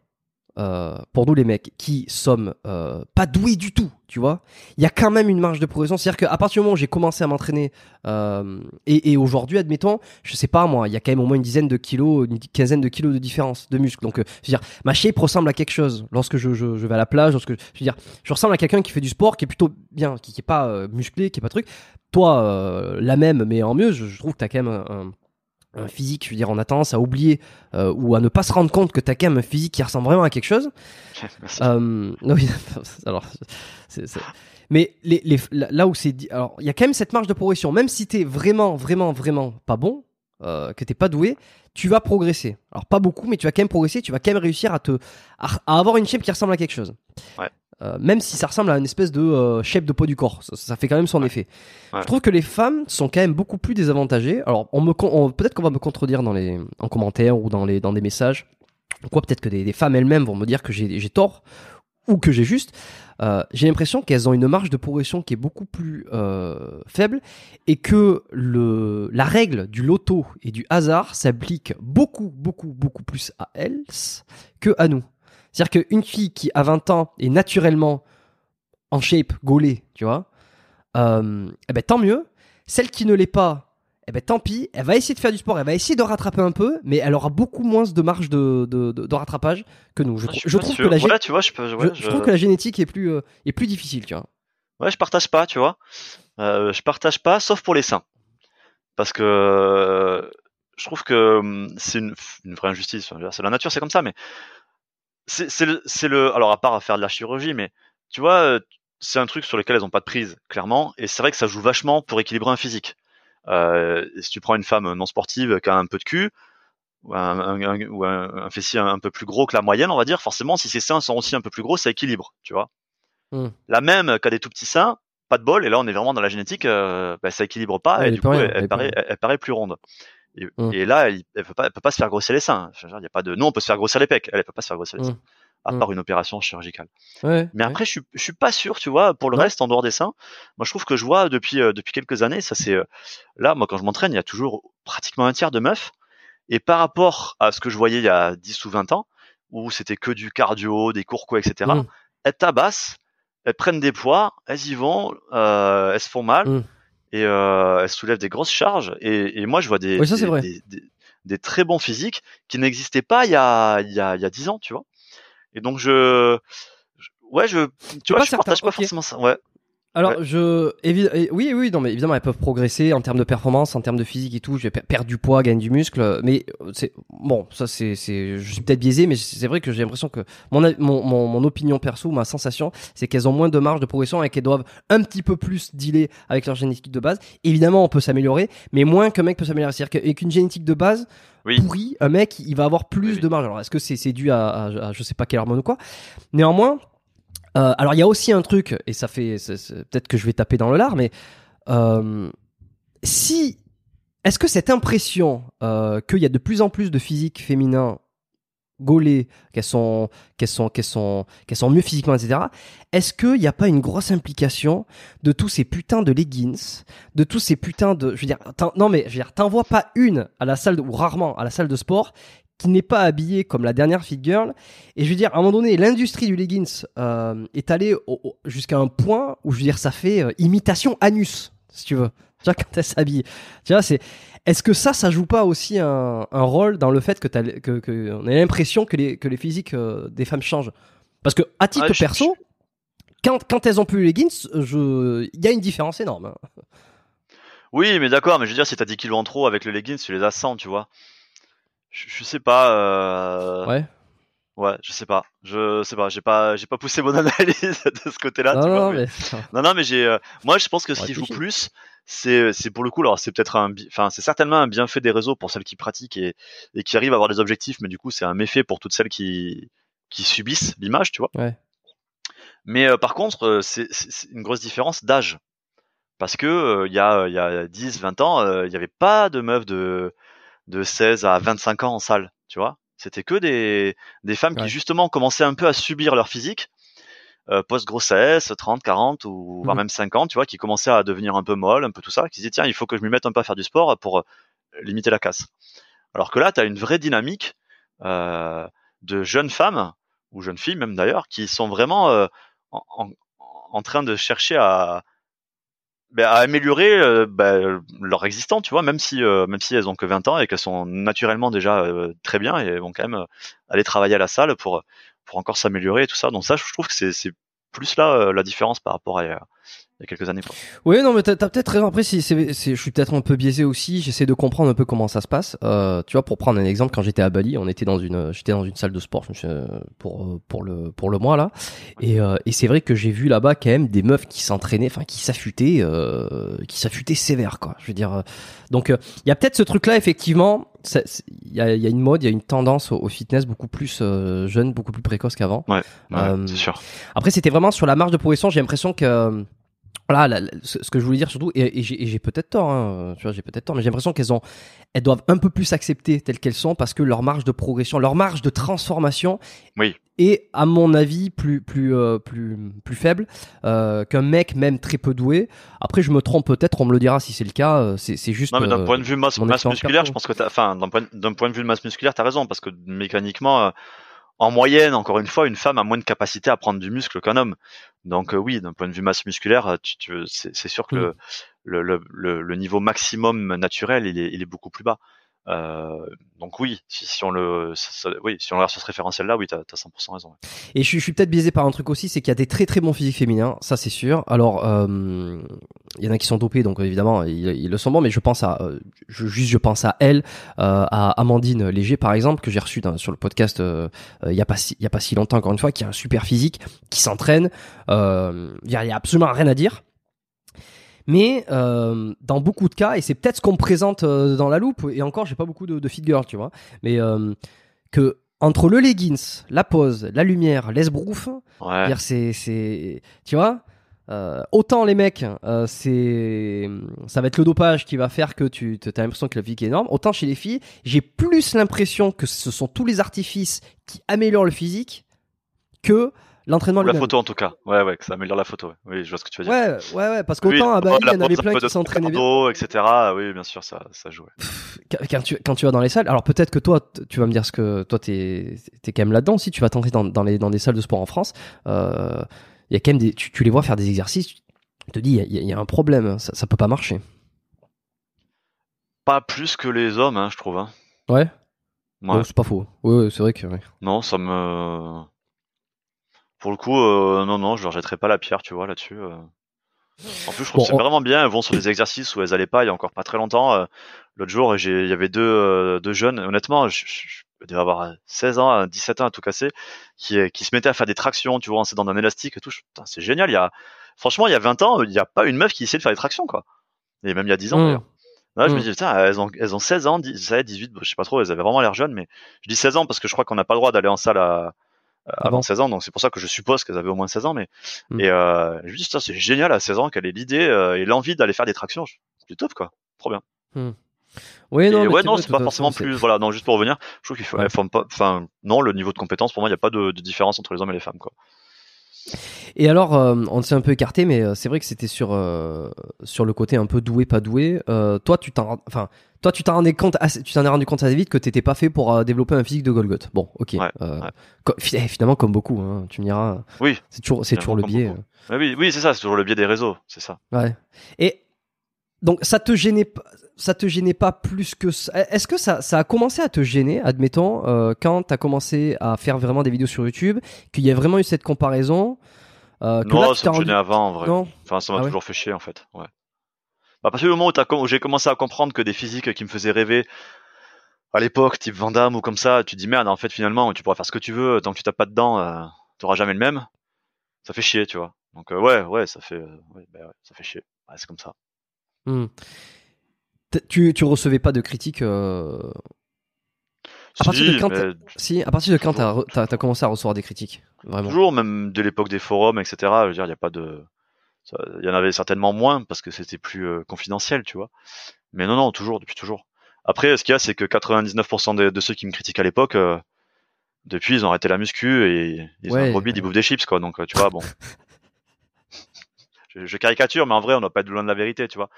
euh, pour nous les mecs qui sommes euh, pas doués du tout, tu vois, il y a quand même une marge de progression. C'est-à-dire qu'à partir du moment où j'ai commencé à m'entraîner euh, et, aujourd'hui, admettons, je sais pas moi, il y a quand même au moins une dizaine de kilos, une quinzaine de kilos de différence de muscle. Donc, je veux dire, ma shape ressemble à quelque chose lorsque je, vais à la plage. Lorsque, je veux dire, je ressemble à quelqu'un qui fait du sport, qui est plutôt bien, qui, qui est pas musclé, qui est pas truc. Toi, la même, mais en mieux, je, trouve que t'as quand même un physique, je veux dire, on a tendance à oublier euh, ou à ne pas se rendre compte que t'as quand même un physique qui ressemble vraiment à quelque chose. Merci. Euh, non, oui, alors, mais les, les, là où c'est dit, alors il y a quand même cette marge de progression. Même si t'es vraiment, vraiment, vraiment pas bon, euh, que t'es pas doué, tu vas progresser. Alors pas beaucoup, mais tu vas quand même progresser. Tu vas quand même réussir à te, à, à avoir une shape qui ressemble à quelque chose. Ouais. Euh, même si ça ressemble à une espèce de euh, shape de peau du corps, ça, ça fait quand même son effet. Ouais. Je trouve que les femmes sont quand même beaucoup plus désavantagées. Alors, on me, peut-être qu'on va me contredire dans les, en commentaire ou dans les, dans des messages. Quoi, peut-être que des, des femmes elles-mêmes vont me dire que j'ai j'ai tort ou que j'ai juste. Euh, j'ai l'impression qu'elles ont une marge de progression qui est beaucoup plus euh, faible et que le, la règle du loto et du hasard s'applique beaucoup, beaucoup, beaucoup plus à elles que à nous. C'est-à-dire qu'une fille qui, à 20 ans, est naturellement en shape, gaulée, tu vois, euh, eh ben, tant mieux. Celle qui ne l'est pas, eh ben tant pis, elle va essayer de faire du sport, elle va essayer de rattraper un peu, mais elle aura beaucoup moins de marge de, de, de, de rattrapage que nous. Je, Ah, trouve que la, gé- Ouais, tu vois, je, peux- ouais, je- je je- trouve que la génétique est plus, euh, est plus difficile, tu vois. Ouais, je partage pas, tu vois. Euh, je partage pas, sauf pour les seins. Parce que je trouve que hum, c'est une, une vraie injustice. C'est la nature, c'est comme ça, mais c'est le. Alors, à part à faire de la chirurgie, mais tu vois, c'est un truc sur lequel elles ont pas de prise, clairement. Et c'est vrai que ça joue vachement pour équilibrer un physique. Euh, si tu prends une femme non sportive qui a un peu de cul, ou un, un- un- ou un, un fessier un peu plus gros que la moyenne, on va dire, forcément, si ses seins sont aussi un peu plus gros, ça équilibre, tu vois. Hmm. La même qui a des tout petits seins, pas de bol, et là on est vraiment dans la génétique, euh, bah, ça équilibre pas, Ouais, et du coup rien, elle, elle elle est pas paraît, rien. elle, elle paraît plus ronde. Et, Hmm. et là, elle, elle peut pas, elle peut pas se faire grossir les seins. Il y a pas de, nous on peut se faire grossir les pecs, elle, elle peut pas se faire grossir les Hmm. seins, à Hmm. part une opération chirurgicale. Ouais, Mais ouais. après, je suis, je suis pas sûr, tu vois, pour le Non. reste, en dehors des seins. Moi, je trouve que je vois depuis, euh, depuis quelques années, ça c'est, euh, là, moi, quand je m'entraîne, il y a toujours pratiquement un tiers de meufs. Et par rapport à ce que je voyais il y a 10 ou 20 ans, où c'était que du cardio, des cours quoi, etc., elles tabassent, elles prennent des poids, elles y vont, euh, elles se font mal. Et euh, elles soulèvent des grosses charges. Et, et moi, je vois des, Oui, ça, c'est des, des- des- des très bons physiques qui n'existaient pas il y a, il y a, il y a 10 ans, tu vois. Et donc, je, ouais, je, tu vois, je certain, partage pas forcément ça. Ouais. Alors, Ouais. je, oui, oui, non, mais évidemment, elles peuvent progresser en termes de performance, en termes de physique et tout. Je vais per- perdre du poids, gagner du muscle, mais euh, c'est bon, ça c'est, c'est, je suis peut-être biaisé, mais c'est vrai que j'ai l'impression que mon, mon, mon, mon opinion perso, ma sensation, c'est qu'elles ont moins de marge de progression et qu'elles doivent un petit peu plus dealer avec leur génétique de base. Évidemment, on peut s'améliorer, mais moins qu'un mec peut s'améliorer. C'est-à-dire qu'avec une génétique de base Oui. pourrie, un mec, il va avoir plus Oui, oui. de marge. Alors, est-ce que c'est, c'est dû à, à, à je sais pas quelle hormone ou quoi Néanmoins. Euh, alors il y a aussi un truc, et ça fait peut-être que je vais taper dans le lard, mais euh, si est-ce que cette impression euh, qu'il y a de plus en plus de physiques féminins gaulées, qu'elles sont qu'elles sont qu'elles sont qu'elles sont mieux physiquement, etc. Est-ce qu'il n'y a pas une grosse implication de tous ces putains de leggings, de tous ces putains de, je veux dire, non mais je veux dire, t'en vois pas une à la salle ou rarement à la salle de sport qui n'est pas habillée comme la dernière fit girl et je veux dire, à un moment donné, l'industrie du leggings euh, est allée jusqu'à un point où je veux dire, ça fait euh, imitation anus, si tu veux. Tu vois, quand elle s'habille. Tu vois, c'est. Est-ce que ça, ça joue pas aussi un, un rôle dans le fait que, t'as, que, que on a l'impression que les, que les physiques euh, des femmes changent? Parce que, à titre Ouais, je- perso, quand, quand elles ont plus les leggings, je... il y a une différence énorme. hein. Oui, mais d'accord, mais je veux dire, si t'as 10 kilos en trop avec le leggings, tu les as 100, tu vois. Je, je sais pas. Euh... Ouais. Ouais, je sais pas. Je sais pas. J'ai pas, j'ai pas poussé mon analyse de ce côté-là. non, non, mais- non, non, mais j'ai. euh, Moi, je pense que ce qui joue plus, c'est, c'est pour le coup. Alors, c'est peut-être un, enfin, c'est certainement un bienfait des réseaux pour celles qui pratiquent et, et qui arrivent à avoir des objectifs, mais du coup, c'est un méfait pour toutes celles qui, qui subissent l'image, tu vois. Ouais. Mais euh, par contre, c'est, une grosse différence d'âge. Parce que euh, il y a, il y a 10, 20 ans, il n'y avait pas de meufs de, de 16 à 25 ans en salle, tu vois? C'était que des, des femmes Ouais. qui justement commençaient un peu à subir leur physique, euh, post-grossesse, 30, 40 ou voire Mhm. même 50, tu vois, qui commençaient à devenir un peu molles, un peu tout ça, qui se disaient tiens, il faut que je m'y mette un peu à faire du sport pour euh, limiter la casse. Alors que là, tu as une vraie dynamique euh, de jeunes femmes, ou jeunes filles même d'ailleurs, qui sont vraiment euh, en, en, en train de chercher à, ben, à améliorer euh, ben, leur existant, tu vois, même si euh, même si elles ont que 20 ans et qu'elles sont naturellement déjà euh, très bien et vont quand même aller travailler à la salle pour pour encore s'améliorer et tout ça. Donc ça, je trouve que c'est c'est plus là la différence par rapport à, il y a- quelques années. Quoi. Oui, non, mais t'as, t'as peut-être raison. Après, si c'est, je suis peut-être un peu biaisé aussi. J'essaie de comprendre un peu comment ça se passe. Euh, tu vois, pour prendre un exemple, quand j'étais à Bali, on était dans une, j'étais dans une salle de sport euh, pour euh, pour le pour le mois là, et, euh, et c'est vrai que j'ai vu là-bas quand même des meufs qui s'entraînaient, enfin qui s'affûtaient, euh, qui s'affûtaient sévère quoi. Je veux dire, euh, donc il y a peut-être ce truc-là effectivement. Il y a, y a une mode, il y a une tendance au, au fitness beaucoup plus euh, jeune, beaucoup plus précoce qu'avant. Ouais, Euh, c'est sûr. Après, c'était vraiment sur la marge de progression. J'ai l'impression que voilà, ce que je voulais dire surtout, et, et j'ai peut-être tort, hein, tu vois, j'ai peut-être tort, mais j'ai l'impression qu'elles ont, elles doivent un peu plus s'accepter telles qu'elles sont parce que leur marge de progression, leur marge de transformation, Oui. est à mon avis plus plus euh, plus plus faible euh, qu'un mec même très peu doué. Après, je me trompe peut-être, on me le dira si c'est le cas. euh, C'est juste. Non, mais d'un euh, point de vue masse, masse musculaire, je pense que enfin, d'un point, de vue de masse musculaire, t'as raison, parce que mécaniquement, en moyenne, encore une fois, une femme a moins de capacité à prendre du muscle qu'un homme. Donc euh, oui, d'un point de vue masse musculaire, euh, tu, tu- c'est, c'est sûr que Mm. le, le, le, le, niveau maximum naturel, il est, il est beaucoup plus bas. Euh, donc oui, si, si on le, oui, si on regarde sur ce référentiel-là, oui, t'as as 100% raison. Et je, je suis peut-être biaisé par un truc aussi, c'est qu'il y a des très très bons physiques féminins, ça c'est sûr. Alors, euh, il y en a qui sont dopés, donc évidemment ils, ils, le sont bons, mais je pense à, euh, je, juste je pense à elle, euh, à Amandine Léger par exemple, que j'ai reçu sur le podcast euh, il y a pas si, il y a pas si longtemps encore une fois, qui a un super physique, qui s'entraîne. Il y, y a absolument rien à dire. Mais euh, dans beaucoup de cas, et c'est peut-être ce qu'on me présente euh, dans la loupe, et encore, j'ai pas beaucoup de, de fit girl, tu vois, mais euh, que entre le leggings, la pose, la lumière, l'esbrouf, ouais. c'est, c'est, tu vois, autant les mecs, c'est, ça va être le dopage qui va faire que tu as l'impression que la physique est énorme. Autant chez les filles, j'ai plus l'impression que ce sont tous les artifices qui améliorent le physique que l'entraînement La photo en tout cas, ouais, ouais, que ça améliore la photo. Oui, je vois ce que tu veux dire. Ouais, ouais, ouais, parce qu'autant à Bali, il y en avait plein qui s'entraînaient bien. etc. Oui, bien sûr, ça, ça joue. Quand tu, quand tu vas dans les salles, alors peut-être que toi, tu vas me dire ce que toi, t'es, es quand même là-dedans. Si tu vas t'entrer dans, dans, les, dans des salles de sport en France, euh, il y a quand même des, tu, tu, les vois faire des exercices, tu te dis, il y, y, a un problème, ça, ça peut pas marcher. Pas plus que les hommes, hein, je trouve. Hein. Ouais. Ouais. C'est pas faux. Ouais, c'est vrai que. Non, ça me pour le coup, euh, non, non, je leur jetterai pas la pierre, tu vois, là-dessus. Euh. En plus, je trouve bon, que c'est on... vraiment bien. Elles vont sur des exercices où elles allaient pas il y a encore pas très longtemps. Euh, L'autre jour, il y avait deux, deux jeunes. Honnêtement, je, je, avoir 16 ans, 17 ans à tout casser, qui, qui se mettaient à faire des tractions, tu vois, en s'aidant d'un élastique et tout. C'est génial. Il y a, franchement, il y a 20 ans, il n'y a pas une meuf qui essayait de faire des tractions, quoi. Et même il y a 10 ans, mmh. d'ailleurs. Là, je mmh. me dis, putain, elles ont, elles ont 16 ans, 17, 18, je sais pas trop, elles avaient vraiment l'air jeunes, mais je dis 16 ans parce que je crois qu'on n'a pas le droit d'aller en salle à, euh, avant bon. 16 ans, donc c'est pour ça que je suppose qu'elles avaient au moins 16 ans. Mais mm. et euh, je me dis ça c'est génial à 16 ans qu'elle ait l'idée euh, et l'envie d'aller faire des tractions. C'est top quoi, trop bien. Mm. Oui, non, et ouais, non, c'est pas forcément plus. Voilà, non, juste pour revenir, je trouve qu'il faut, ouais. Enfin, non, le niveau de compétence pour moi, il n'y a pas de, de, différence entre les hommes et les femmes quoi. Et alors, euh, on s'est un peu écarté, mais euh, c'est vrai que c'était sur euh, sur le côté un peu doué, pas doué. Euh, toi, tu t'en, enfin, toi, tu t'en rendais compte, assez, tu t'en es rendu compte assez vite que t'étais pas fait pour développer un physique de Golgoth. Bon, ok. Ouais, ouais. Co finalement, comme beaucoup, hein, tu me diras. Oui. C'est toujours, c'est toujours le biais. oui, oui, c'est ça, c'est toujours le biais des réseaux, c'est ça. Ouais. Et donc, ça te gênait pas ça te gênait pas plus que ça? Est-ce que ça, ça a commencé à te gêner, admettons, euh, quand tu as commencé à faire vraiment des vidéos sur YouTube, qu'il y a vraiment eu cette comparaison euh, Non, là, ça me gênait avant, en vrai. Non? Enfin, ça m'a ah toujours ouais fait chier, en fait. Ouais. Bah, à partir du moment où, où j'ai commencé à comprendre que des physiques qui me faisaient rêver à l'époque, type Van Damme ou comme ça, tu te dis merde, en fait, finalement, tu pourras faire ce que tu veux, tant que tu tapes pas dedans, euh, tu auras jamais le même. Ça fait chier, tu vois. Donc, euh, ouais, ouais, ça fait, ouais, bah, ouais, ça fait chier. Ouais, c'est comme ça. Mmh. Tu, tu recevais pas de critiques euh... à, si, partir de quand si, à partir de quand t'as as, as, commencé à recevoir des critiques vraiment? Toujours, même de l'époque des forums, etc. Je veux dire, il y a pas de, il y en avait certainement moins parce que c'était plus euh, confidentiel, tu vois. Mais non, non, toujours, depuis toujours. Après, ce qu'il y a, c'est que 99% de, de, ceux qui me critiquent à l'époque, euh, depuis, ils ont arrêté la muscu et ils ouais, ont remis, ouais. ils bouffent des chips, quoi. Donc, tu vois, bon. je, je, caricature, mais en vrai, on n'a pas être loin de la vérité, tu vois.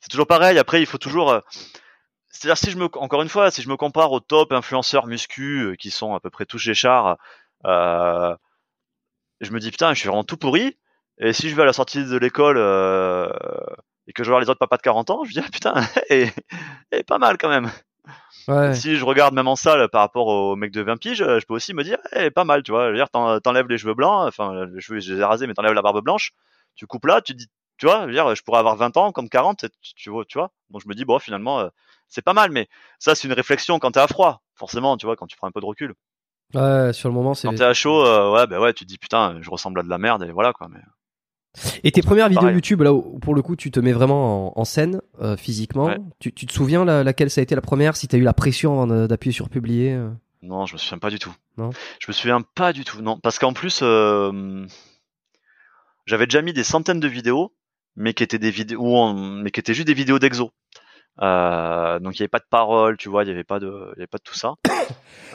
C'est toujours pareil. Après, il faut toujours. Euh, C'est-à-dire, si je me, encore une fois, si je me compare aux top influenceurs muscu euh, qui sont à peu près tous chez Char, euh, je me dis putain, je suis vraiment tout pourri. Et si je vais à la sortie de l'école euh, et que je vois les autres papas de 40 ans, je me dis ah, putain, et, et pas mal quand même. Ouais. Si je regarde même en salle par rapport aux mecs de 20 piges, je peux aussi me dire, eh, pas mal, tu vois. Je veux dire, t'enlèves les cheveux blancs, enfin, les cheveux, je les ai rasés, mais t'enlèves la barbe blanche, tu coupes là, tu dis, tu vois, je veux dire, je pourrais avoir 20 ans comme 40, tu vois, tu vois. Donc je me dis, bon, finalement, euh, c'est pas mal, mais ça, c'est une réflexion quand t'es à froid, forcément, tu vois, quand tu prends un peu de recul. Ouais, sur le moment, c'est. Quand t'es à chaud, euh, ouais, ben bah ouais, tu te dis, putain, je ressemble à de la merde, et voilà, quoi, mais. Et tes premières vidéos YouTube, là où pour le coup tu te mets vraiment en, en scène euh, physiquement, ouais. tu, tu, te souviens la, laquelle ça a été la première Si t'as eu la pression d'appuyer sur publier euh... Non, je me souviens pas du tout. Non? Je me souviens pas du tout, non, parce qu'en plus euh, j'avais déjà mis des centaines de vidéos, mais qui étaient des vidéos, mais qui étaient juste des vidéos d'exo. Euh, donc il n'y avait pas de parole, tu vois, il n'y avait pas de, il avait pas de tout ça.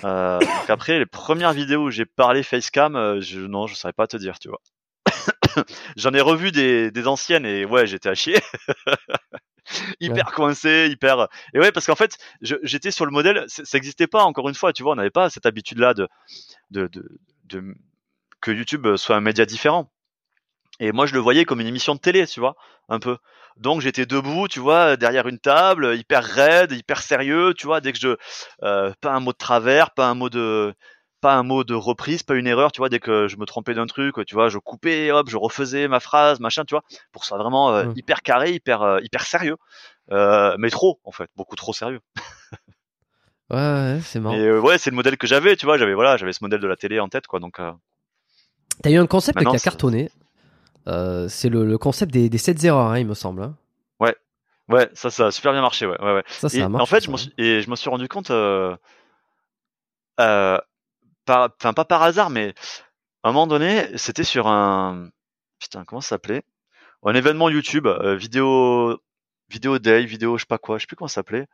Euh, donc après les premières vidéos où j'ai parlé facecam, euh, je, non, je saurais pas te dire, tu vois. J'en ai revu des, des, anciennes et ouais, j'étais à chier. hyper ouais. coincé, hyper. Et ouais, parce qu'en fait, j'étais sur le modèle, ça n'existait pas encore une fois, tu vois, on n'avait pas cette habitude-là de, de, de, de, que YouTube soit un média différent. Et moi, je le voyais comme une émission de télé, tu vois, un peu. Donc j'étais debout, tu vois, derrière une table, hyper raide, hyper sérieux, tu vois, dès que je, euh, pas un mot de travers, pas un mot de, pas un mot de reprise, pas une erreur, tu vois, dès que je me trompais d'un truc, tu vois, je coupais, hop, je refaisais ma phrase, machin, tu vois, pour que ça soit vraiment euh, Mm. hyper carré, hyper, euh, hyper sérieux, mais trop, en fait, beaucoup trop sérieux. Ouais, ouais, c'est marrant. Et ouais, c'est le modèle que j'avais, tu vois, j'avais voilà, j'avais ce modèle de la télé en tête, quoi, donc. T'as eu un concept Maintenant, qui a cartonné. Euh, c'est le, le concept des, des 7 erreurs, hein, il me semble. hein. Ouais, ça, ça a super bien marché, ouais, ouais, ouais. Ça, ça Et a marché. en fait, ça, je m'en hein. suis, et je me suis rendu compte, euh, euh, par, enfin pas par hasard, mais à un moment donné, c'était sur un, putain, comment ça s'appelait? Un événement YouTube, vidéo, vidéo day, vidéo, je sais pas quoi, je sais plus comment ça s'appelait.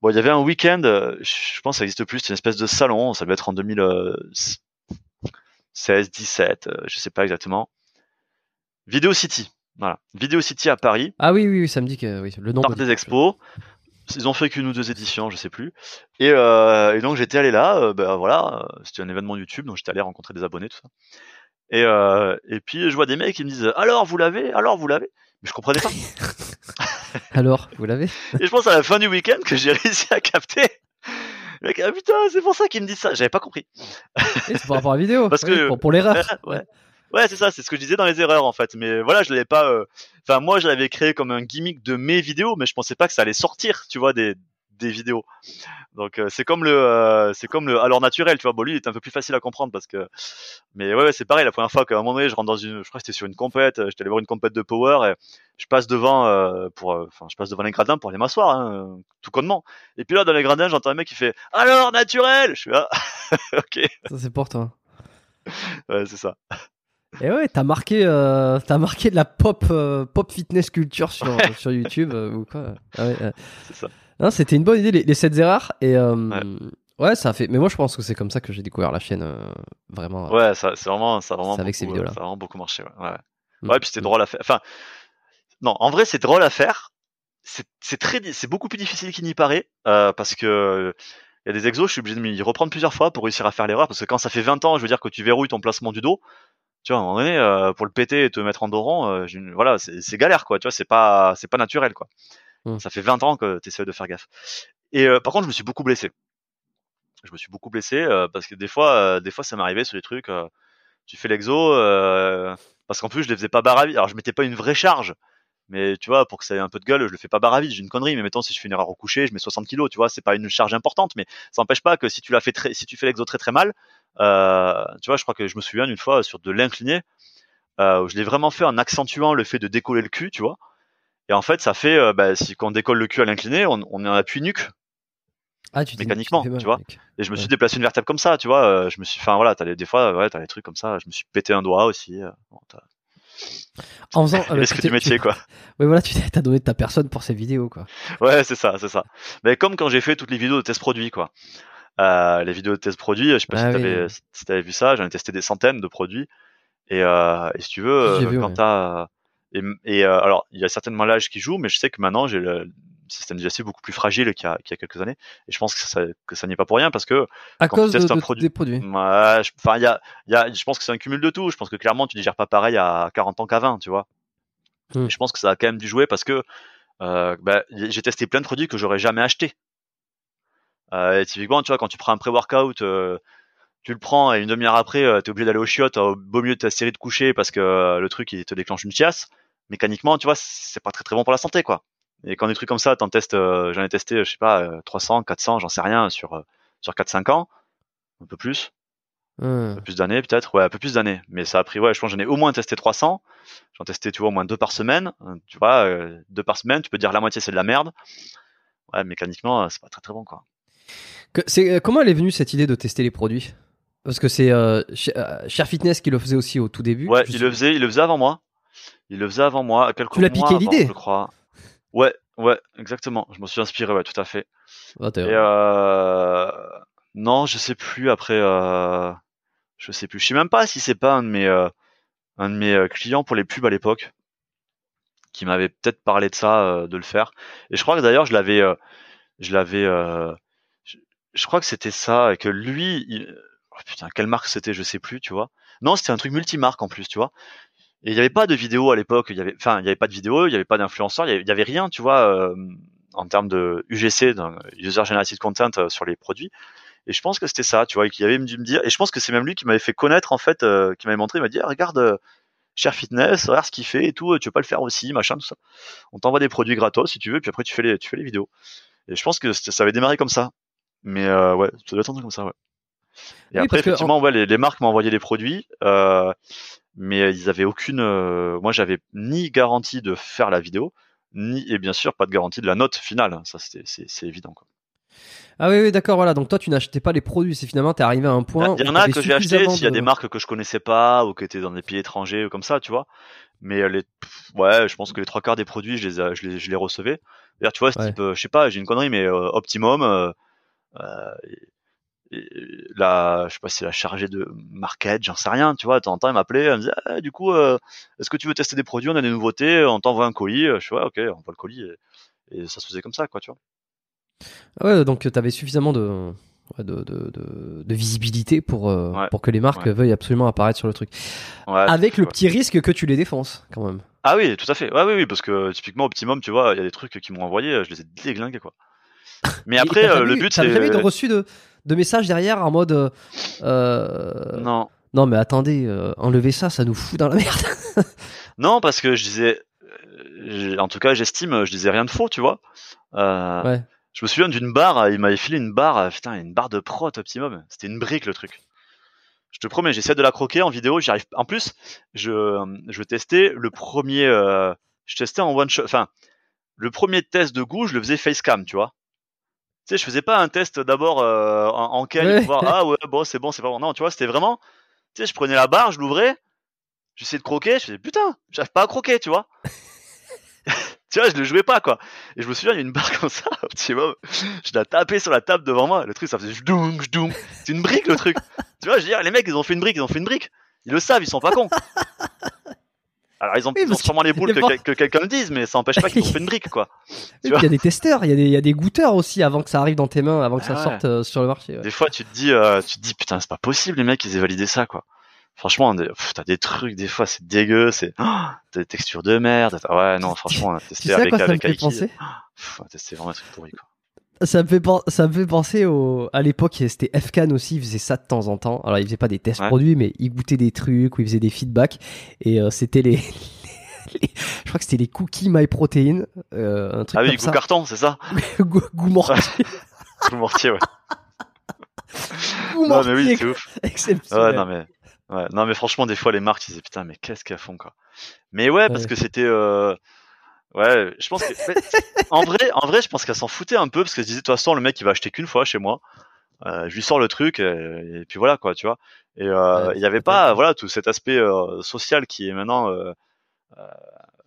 Bon, il y avait un week-end, je pense que ça existe plus, c'est une espèce de salon, ça devait être en 2016, 17, euh, je sais pas exactement. Video City, voilà, Video City à Paris. Ah oui, oui, oui, ça me dit que oui, le nom. Parc dit des expos. Ils ont fait qu'une ou deux éditions, je sais plus. Et, euh, et donc j'étais allé là, euh, ben voilà, euh, c'était un événement YouTube, donc j'étais allé rencontrer des abonnés, tout ça. Et, euh, et puis je vois des mecs qui me disent alors vous l'avez, alors vous l'avez? Mais je comprenais pas. Alors, vous l'avez? Et je pense à la fin du week-end que j'ai réussi à capter. Le mec, ah putain, c'est pour ça qu'ils me disent ça. J'avais pas compris. C'est par rapport à la vidéo. Parce oui, que- pour, pour l'erreur. ouais. Ouais, c'est ça, c'est ce que je disais dans les erreurs en fait. Mais voilà, je l'avais pas. euh, Enfin, moi, je l'avais créé comme un gimmick de mes vidéos, mais je pensais pas que ça allait sortir, tu vois, des des vidéos. Donc euh, c'est comme le euh, c'est comme le alors naturel, tu vois. Bon, lui, il est un peu plus facile à comprendre parce que. Mais ouais, ouais c'est pareil. La première fois qu'à un moment donné, je rentre dans une, je crois que c'était sur une compète, euh, j'étais allé voir une compète de power et je passe devant euh, pour, euh, enfin, je passe devant les gradins pour aller m'asseoir, hein, tout connement. Et puis là, dans les gradins, j'entends un mec qui fait alors naturel. Je suis là, ok, Ça, c'est pour toi. ouais, c'est ça. Et ouais, t'as marqué, euh, t'as marqué de la pop, euh, pop fitness culture sur, sur YouTube euh, ou quoi. Ah ouais, c'était une bonne idée, les, les 7 erreurs. Et euh, ouais. Ouais. ça a fait. Mais moi, je pense que c'est comme ça que j'ai découvert la chaîne. vraiment. Ouais, ça, c'est vraiment, ça a vraiment, C'est avec ces beaucoup, vidéos-là. ça a vraiment beaucoup marché. Ouais, ouais. Mm. Puis c'était drôle à faire. Enfin, non, en vrai, c'est drôle à faire. C'est, très, c'est beaucoup plus difficile qu'il n'y paraît, parce que il y a des exos, je suis obligé de m'y reprendre plusieurs fois pour réussir à faire l'erreur, parce que quand ça fait 20 ans, je veux dire que tu verrouilles ton placement du dos, tu vois, à un moment donné, euh, pour le péter et te mettre en dos rond, euh, voilà, c'est, galère, quoi, tu vois, c'est pas, c'est pas naturel, quoi. Mm. Ça fait 20 ans que tu essaies de faire gaffe. Et euh, par contre, je me suis beaucoup blessé. Je me suis beaucoup blessé parce que des fois, des fois, ça m'arrivait sur des trucs. tu fais l'exo parce qu'en plus, je les faisais pas barre à vide. Alors, je mettais pas une vraie charge, mais tu vois, pour que ça ait un peu de gueule, je le fais pas barre à vide. J'ai une connerie, mais mettons si je fais une erreur au coucher, je mets 60 kilos. Tu vois, c'est pas une charge importante, mais ça n'empêche pas que si tu l'as fait très, si tu fais l'exo très très mal, euh, tu vois, je crois que je me souviens d'une fois sur de l'incliné, euh, où je l'ai vraiment fait en accentuant le fait de décoller le cul, tu vois. Et en fait, ça fait, euh, bah, si quand on décolle le cul à l'incliné, on, on est en appui nuque. Ah, tu mécaniquement, mal, tu vois. mec. Et je me suis Ouais. déplacé une vertèbre comme ça, tu vois. euh, je me suis, enfin voilà, t'as des fois, ouais, t'as des trucs comme ça. Je me suis pété un doigt aussi. euh, bon, t'as- En faisant. le risque du métier, quoi. Oui, voilà, tu t'as donné de ta personne pour ces vidéos, quoi. Ouais, c'est ça, c'est ça. Mais comme quand j'ai fait toutes les vidéos de test produits, quoi. Euh, les vidéos de test produits, je sais pas Ah si oui. t'avais si vu ça, j'en ai testé des centaines de produits. Et, euh, et si tu veux, euh, vu, quand ouais. t'as et, et euh, alors il y a certainement l'âge qui joue, mais je sais que maintenant j'ai le système digestif beaucoup plus fragile qu'il y, a, qu'il y a quelques années. Et je pense que ça, que ça n'y est pas pour rien parce que À Quand tu cause de, un des produits. Ouais, je- y a, y a, je pense que c'est un cumul de tout. Je pense que clairement, tu digères pas pareil à 40 ans qu'à 20, tu vois. Hmm. Et je pense que ça a quand même dû jouer parce que euh, bah, j'ai testé plein de produits que j'aurais jamais acheté. Euh, et typiquement, tu vois, quand tu prends un pré-workout, euh, tu le prends et une demi-heure après, euh, t'es obligé d'aller au chiottes au beau milieu de ta série de coucher parce que le truc il te déclenche une chiasse. Mécaniquement, tu vois, c'est pas très très bon pour la santé, quoi. Et quand des trucs comme ça, t'en testes, euh, j'en ai testé, je sais pas, euh, 300, 400, j'en sais rien, sur euh, sur 4-5 ans, un peu plus. Un peu plus d'années peut-être. Ouais un peu plus d'années. Mais ça a pris ouais je pense j'en ai au moins testé 300 j'en testé tu vois au moins deux par semaine. Euh, tu vois euh, deux par semaine tu peux dire la moitié c'est de la merde. Ouais mécaniquement euh, c'est pas très très bon quoi. Que- c'est- euh, comment elle est venue cette idée de tester les produits? Parce que c'est euh, Cher euh, Fitness qui le faisait aussi au tout début. ouais il le faisait il le faisait avant moi. Il le faisait avant moi quelques Tu l'as mois piqué avant, l'idée? je crois ouais ouais exactement. Je me suis inspiré ouais tout à fait. Ah, et euh... non je sais plus après euh... je sais plus. Je sais même pas si c'est pas un de mes euh, un de mes euh, clients pour les pubs à l'époque qui m'avait peut-être parlé de ça euh, de le faire. Et je crois que d'ailleurs je l'avais euh, je l'avais euh, je, je crois que c'était ça et que lui il... oh, putain quelle marque c'était je sais plus tu vois. Non c'était un truc multimarque en plus tu vois Et il n'y avait pas de vidéo à l'époque. Il y avait, enfin, il n'y avait pas de vidéo, il n'y avait pas d'influenceurs, il n'y avait, rien, tu vois, euh, en termes de UGC, User Generated Content euh, sur les produits. Et je pense que c'était ça, tu vois, qu'il avait dû me dire. Et je pense que c'est même lui qui m'avait fait connaître, en fait, euh, qui m'avait montré. Il m'a dit, ah, regarde, Cher Fitness, regarde ce qu'il fait et tout. Tu veux pas le faire aussi, machin, tout ça. On t'envoie des produits gratos si tu veux, puis après tu fais les, vidéos. Et je pense que ça avait démarré comme ça. Mais ouais, ça doit être comme ça, ouais. Et après, effectivement, ouais, les, les, marques m'ont envoyé des produits. Euh, mais ils avaient aucune. Euh, moi, j'avais ni garantie de faire la vidéo, ni et bien sûr pas de garantie de la note finale. Ça, c'est évident. Quoi. Ah oui, oui d'accord, voilà. Donc toi, tu n'achetais pas les produits, c'est finalement, t'es arrivé à un point. Il y en a que j'ai acheté s'il y a des marques que je connaissais pas ou qui étaient dans des pays étrangers ou comme ça, tu vois. Mais les, ouais, je pense que les trois quarts des produits, je les, je les, je les recevais. D'ailleurs, tu vois, ce type, euh, je sais pas, j'ai une connerie, mais euh, Optimum, euh, la, je sais pas si la chargée de market, j'en sais rien, tu vois, de temps en temps, elle m'appelait, elle me disait, ah, du coup, euh, est-ce que tu veux tester des produits, on a des nouveautés, on t'envoie un colis, je suis, ouais, ok, on voit le colis, et, ça se faisait comme ça, quoi, tu vois. Ah ouais, donc tu avais suffisamment de, de, de, de, visibilité pour, euh, pour que les marques veuillent absolument apparaître sur le truc. Avec le petit risque que tu les défonces, quand même. Ah oui, tout à fait. Ouais, oui, oui, parce que typiquement, Optimum, tu vois, il y a des trucs qui m'ont envoyé, je les ai déglingués, quoi. Mais après, euh, le but, c'est. jamais reçu de, de messages derrière en mode. Euh, euh, non. Non, mais attendez, euh, enlevez ça, ça nous fout dans la merde. non, parce que je disais. En tout cas, j'estime, je disais rien de faux, tu vois. ouais. Je me souviens d'une barre, il m'avait filé une barre, putain, une barre de prot optimum. C'était une brique le truc. Je te promets, j'essaie de la croquer en vidéo, j'y arrive. En plus, je, je testais le premier. je testais en one shot. Enfin, le premier test de goût, je le faisais facecam, tu vois sais, je faisais pas un test d'abord euh, en, en pour voir ah ouais bon c'est bon c'est pas bon. Non tu vois c'était vraiment tu sais je prenais la barre je l'ouvrais j'essayais de croquer je faisais putain j'arrive pas à croquer tu vois. Tu vois je le jouais pas quoi. Et je me souviens il y a une barre comme ça optimum je l'ai tapé sur la table devant moi le truc ça faisait jdung jdung c'est une brique le truc. Tu vois je veux dire les mecs ils ont fait une brique ils ont fait une brique. Ils le savent ils sont pas cons alors ils ont, sûrement les boules que, quelqu'un le dise, mais ça n'empêche pas qu'ils ont fait une brique, quoi. Il y a des testeurs, il y a des, il y a des goûteurs aussi avant que ça arrive dans tes mains, avant que ça sorte euh, sur le marché. Des fois, tu te dis, euh, tu te dis, putain, c'est pas possible, les mecs, ils aient validé ça, quoi. Franchement, t'as des trucs, des fois, c'est dégueu, c'est, oh, t'as des textures de merde. Ouais, non, franchement, tester avec, avec Aiki. C'est vraiment un truc pourri, quoi. Ça me fait, ça me fait penser au, à l'époque, c'était FCAN aussi, il faisait ça de temps en temps. Alors, il faisait pas des tests produits, mais il goûtait des trucs, ou il faisait des feedbacks. Et euh, c'était les, je crois que c'était les cookies My Protein. Euh, un truc ah oui, comme goût ça. carton, c'est ça? Goût, mortier. goût mortier, ouais. goût non, mais oui, c'est ouf. Exceptionnel. Ouais, non, mais, ouais. non, mais franchement, des fois, les marques, ils disaient putain, mais qu'est-ce qu'elles font, quoi? Mais ouais, parce que c'était, euh, Ouais, je pense que en vrai, en vrai, je pense qu'elle s'en foutait un peu parce qu'elle se disait de toute façon le mec il va acheter qu'une fois chez moi. Euh, je lui sors le truc et, puis voilà quoi, tu vois. Et euh, il n'y avait pas voilà tout cet aspect euh, social qui est maintenant. Euh, euh,